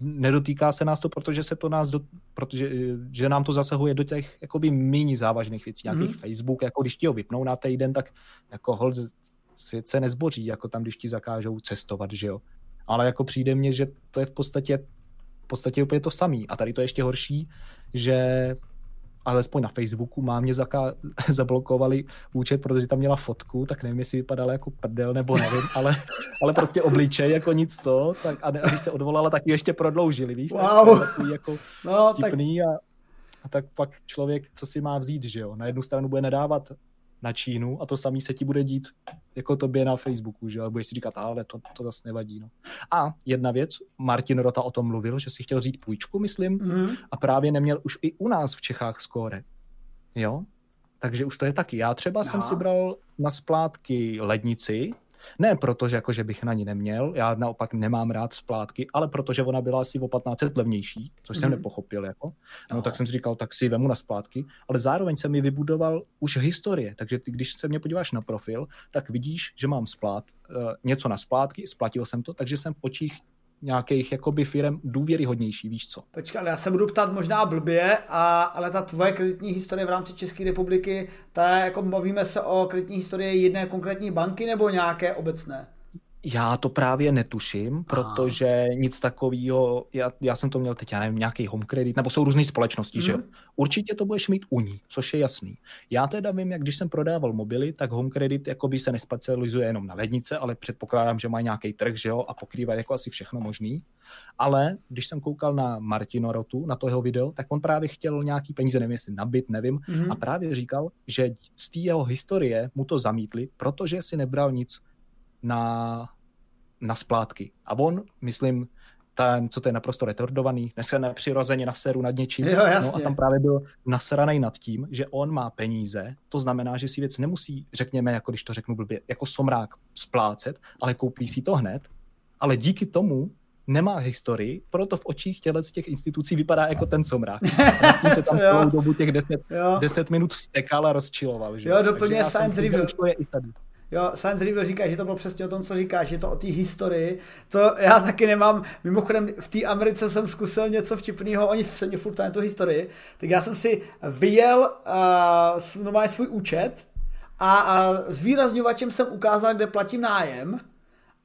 nedotýká se nás to, protože se to nás, do, protože že nám to zasahuje do těch jakoby méně závažných věcí, nějakých mm-hmm. Facebook, jako když ti ho vypnou na týden, tak jako hold svět se nezboří, jako tam, když ti zakážou cestovat, že jo. Ale jako přijde mně, že to je v podstatě v podstatě úplně to samý. A tady to je ještě horší, že alespoň na Facebooku má mě zaka- zablokovali účet, protože tam měla fotku, tak nevím, jestli vypadala jako prdel nebo nevím, ale, ale prostě obličej jako nic to, tak a, a když se odvolala, tak ji ještě prodloužili, víš? Wow. Tak takový jako no, vtipný tak... a, a tak pak člověk, co si má vzít, že jo? Na jednu stranu bude nedávat na Čínu a to samý se ti bude dít jako tobě na Facebooku, že? A budeš si říkat, ale to, to zase nevadí. No. A jedna věc, Martin Rota o tom mluvil, že si chtěl říct půjčku, myslím, mm. a právě neměl už i u nás v Čechách skóre. Jo? Takže už to je taky. Já třeba no. jsem si bral na splátky lednici, ne proto, že, jako, že bych na ní neměl, já naopak nemám rád splátky, ale protože ona byla asi o 15 let levnější, což mm. jsem mhm. nepochopil. Jako. No, no, tak jsem si říkal, tak si vemu na splátky, ale zároveň jsem mi vybudoval už historie, takže ty, když se mě podíváš na profil, tak vidíš, že mám splát, uh, něco na splátky, splatil jsem to, takže jsem v očích nějakých jakoby firm důvěryhodnější, víš co? Počkej, ale já se budu ptát možná blbě, a, ale ta tvoje kreditní historie v rámci České republiky, ta je, jako bavíme se o kreditní historii jedné konkrétní banky nebo nějaké obecné? Já to právě netuším, protože Aha. nic takového, já, já jsem to měl teď, já nevím, nějaký home credit, nebo jsou různé společnosti, mm. že jo. Mhm. Určitě to budeš mít u ní, což je jasný. Já teda vím, jak když jsem prodával mobily, tak home credit jakoby se nespecializuje jenom na lednice, ale předpokládám, že má nějaký trh, že jo, a pokrývá jako asi všechno možný. Ale když jsem koukal na Martino Rotu, na to jeho video, tak on právě chtěl nějaký peníze, nevím jestli nabit, nevím, mm. a právě říkal, že z té jeho historie mu to zamítli, protože si nebral nic na, na splátky. A on, myslím, ten, co to je naprosto retardovaný, dneska nepřirozeně na seru nad něčím. Jo, no a tam právě byl nasraný nad tím, že on má peníze, to znamená, že si věc nemusí, řekněme, jako když to řeknu blbě, jako somrák splácet, ale koupí si to hned, ale díky tomu nemá historii, proto v očích těle z těch institucí vypadá jako ten somrák. A tím se tam celou dobu těch 10, 10 minut vstekal a rozčiloval. Že? Jo, doplně Science Review. To je i tady. Jo, Science Review říká, že to bylo přesně o tom, co říkáš, že to o té historii. To já taky nemám, mimochodem v té Americe jsem zkusil něco vtipného, oni se mě furt tu historii, tak já jsem si vyjel uh, normálně svůj účet a, a s výrazňovačem jsem ukázal, kde platím nájem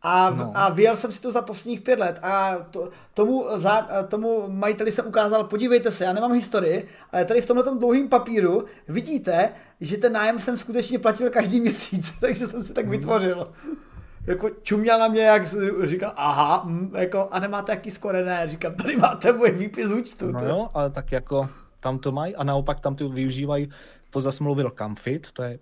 a, no. a vyjel jsem si to za posledních pět let a to, tomu, za, tomu majiteli jsem ukázal, podívejte se, já nemám historii, ale tady v tomhle dlouhém papíru vidíte, že ten nájem jsem skutečně platil každý měsíc, takže jsem si tak mm. vytvořil. Jako čuměl na mě, jak říkal, aha, mm, jako, a nemáte jaký skore, ne, říkám, tady máte můj výpis účtu. No jo, ale tak jako tam to mají a naopak tam to využívají, to zase mluvil Comfit, to je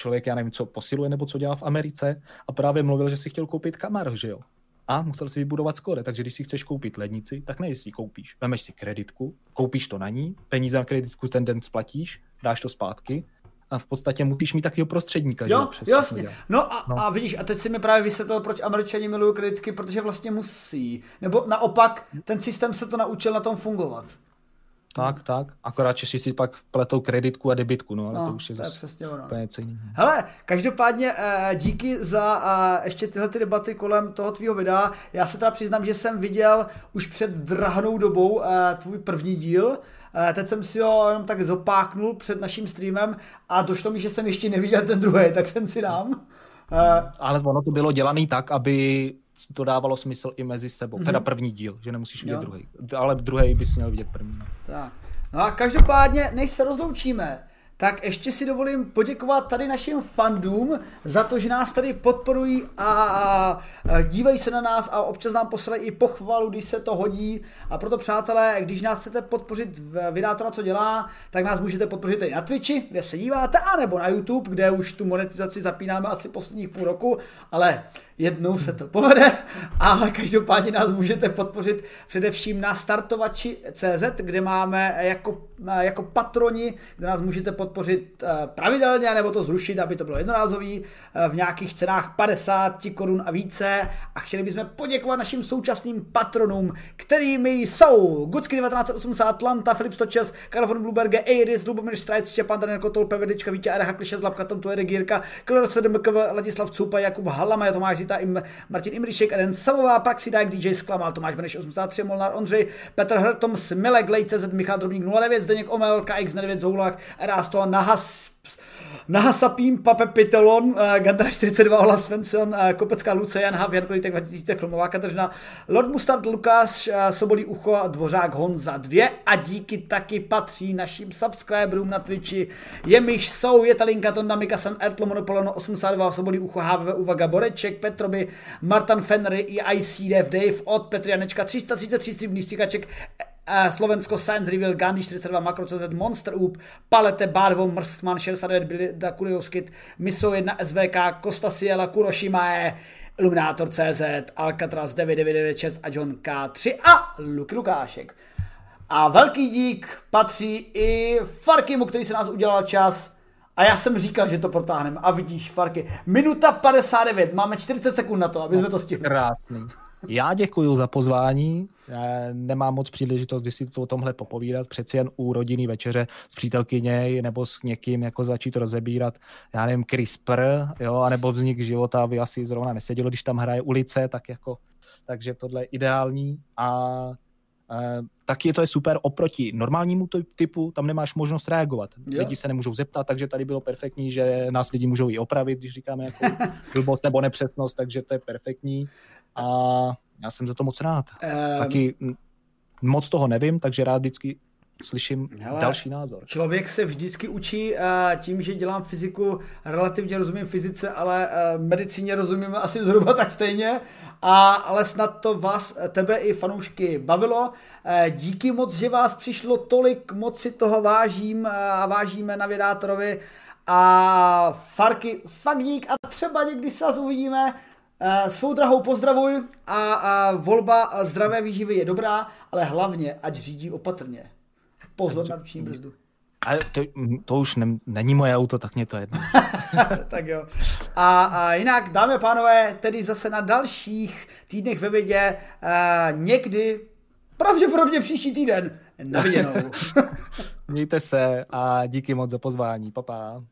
člověk, já nevím, co posiluje nebo co dělá v Americe a právě mluvil, že si chtěl koupit kamar, že jo. A musel si vybudovat skóre, takže když si chceš koupit lednici, tak ne, si koupíš. Vemeš si kreditku, koupíš to na ní, peníze na kreditku ten den splatíš, dáš to zpátky a v podstatě musíš mít takového prostředníka. Jo, že? jasně. No a, no a vidíš, a teď si mi právě vysvětlil, proč američani milují kreditky, protože vlastně musí. Nebo naopak, ten systém se to naučil na tom fungovat. Tak, tak. Akorát Češi si pak pletou kreditku a debitku, no ale no, to už je to zase je přesně ono. něco jiného. Hele, každopádně eh, díky za eh, ještě tyhle ty debaty kolem toho tvýho videa. Já se teda přiznám, že jsem viděl už před drahnou dobou eh, tvůj první díl, Teď jsem si ho jenom tak zopáknul před naším streamem a došlo mi, že jsem ještě neviděl ten druhý, tak ten si dám. Ale ono to bylo dělané tak, aby to dávalo smysl i mezi sebou. Mm-hmm. Teda první díl, že nemusíš vidět jo. druhý. Ale druhý bys měl vidět první. Tak. No a každopádně, než se rozloučíme, tak ještě si dovolím poděkovat tady našim fandům za to, že nás tady podporují a, dívají se na nás a občas nám posílají i pochvalu, když se to hodí. A proto přátelé, když nás chcete podpořit v Vydátora, co dělá, tak nás můžete podpořit i na Twitchi, kde se díváte, anebo na YouTube, kde už tu monetizaci zapínáme asi posledních půl roku, ale jednou se to povede, ale každopádně nás můžete podpořit především na startovači CZ, kde máme jako, jako patroni, kde nás můžete podpořit uh, pravidelně, nebo to zrušit, aby to bylo jednorázový, uh, v nějakých cenách 50 korun a více. A chtěli bychom poděkovat našim současným patronům, kterými jsou Gucky 1980, Atlanta, Filip 106, Karl von Bluberge, Iris, Lubomír Strajc, Štěpán Daniel Kotol, Pevedička, Vítě RH, Kliše, Zlapka, Tom Tuere, Gírka, Klor 7, Ladislav Cupa, Jakub Halama, Tomáš Zita, Im, Martin Imrišek, Eden Samová, Praxidák, DJ Sklamal, Tomáš Beneš 83, Molnár Ondřej, Petr Hrtom, Smilek, Lejce, Michal Drobník 09, Zdeněk Omel, KX 9 Zoulák, Erásto, Nahas, Nahasapím, Pape Pitelon, Gandra 42, Ola Svensson, uh, Kopecká Luce, Jan Hav, Jan Kolítek 2000, Chlomová Kateřina, Lord Mustard, Lukáš, uh, Sobolí Ucho, Dvořák Honza 2 a díky taky patří našim subscriberům na Twitchi, jimiž jsou Jetalinka, Tonda, Mikasan, Ertlo, Monopolono 82, Sobolí Ucho, HVV, Uvaga, Boreček, Petroby, Martin Fenry i ICDF Dave od Petry Janečka 333 stříbrný stříkaček, Slovensko Science Reveal, Gandhi 42, Makro.cz, Monster Up, Palete, Barvo, Mrstman 69, Billy Kuriovskit, Miso 1, SVK, Costa Siela, Kuroshima, Illuminator CZ, Alcatraz 9996 a John K3 a Luky Lukášek. A velký dík patří i Farkimu, který se nás udělal čas. A já jsem říkal, že to protáhneme. A vidíš, Farky, minuta 59, máme 40 sekund na to, aby jsme to stihli. Krásný. Já děkuji za pozvání. Nemám moc příležitost, když si o tomhle popovídat. Přeci jen u rodinný večeře s přítelkyněj nebo s někým jako začít rozebírat, já nevím, CRISPR, jo, anebo vznik života by asi zrovna nesedělo, když tam hraje ulice, tak jako, takže tohle je ideální a e, taky to je super oproti normálnímu typu, tam nemáš možnost reagovat. Jo. Lidi se nemůžou zeptat, takže tady bylo perfektní, že nás lidi můžou i opravit, když říkáme jako blbost nebo nepřesnost, takže to je perfektní a já jsem za to moc rád. Um, Taky moc toho nevím, takže rád vždycky slyším hele, další názor. Člověk se vždycky učí uh, tím, že dělám fyziku, relativně rozumím fyzice, ale uh, medicíně rozumím asi zhruba tak stejně, a, ale snad to vás, tebe i fanoušky bavilo. Díky moc, že vás přišlo tolik, moc si toho vážím a vážíme na Vědátorovi a Farky, fakt dík a třeba někdy se uvidíme svou drahou pozdravuj a, a volba zdravé výživy je dobrá, ale hlavně ať řídí opatrně. Pozor na ruční brzdu. A to, to už ne, není moje auto, tak mě to jedno. tak jo. A, a jinak, dámy a pánové, tedy zase na dalších týdnech ve vědě, uh, někdy, pravděpodobně příští týden, na viděnou. Mějte se a díky moc za pozvání. Pa, pa.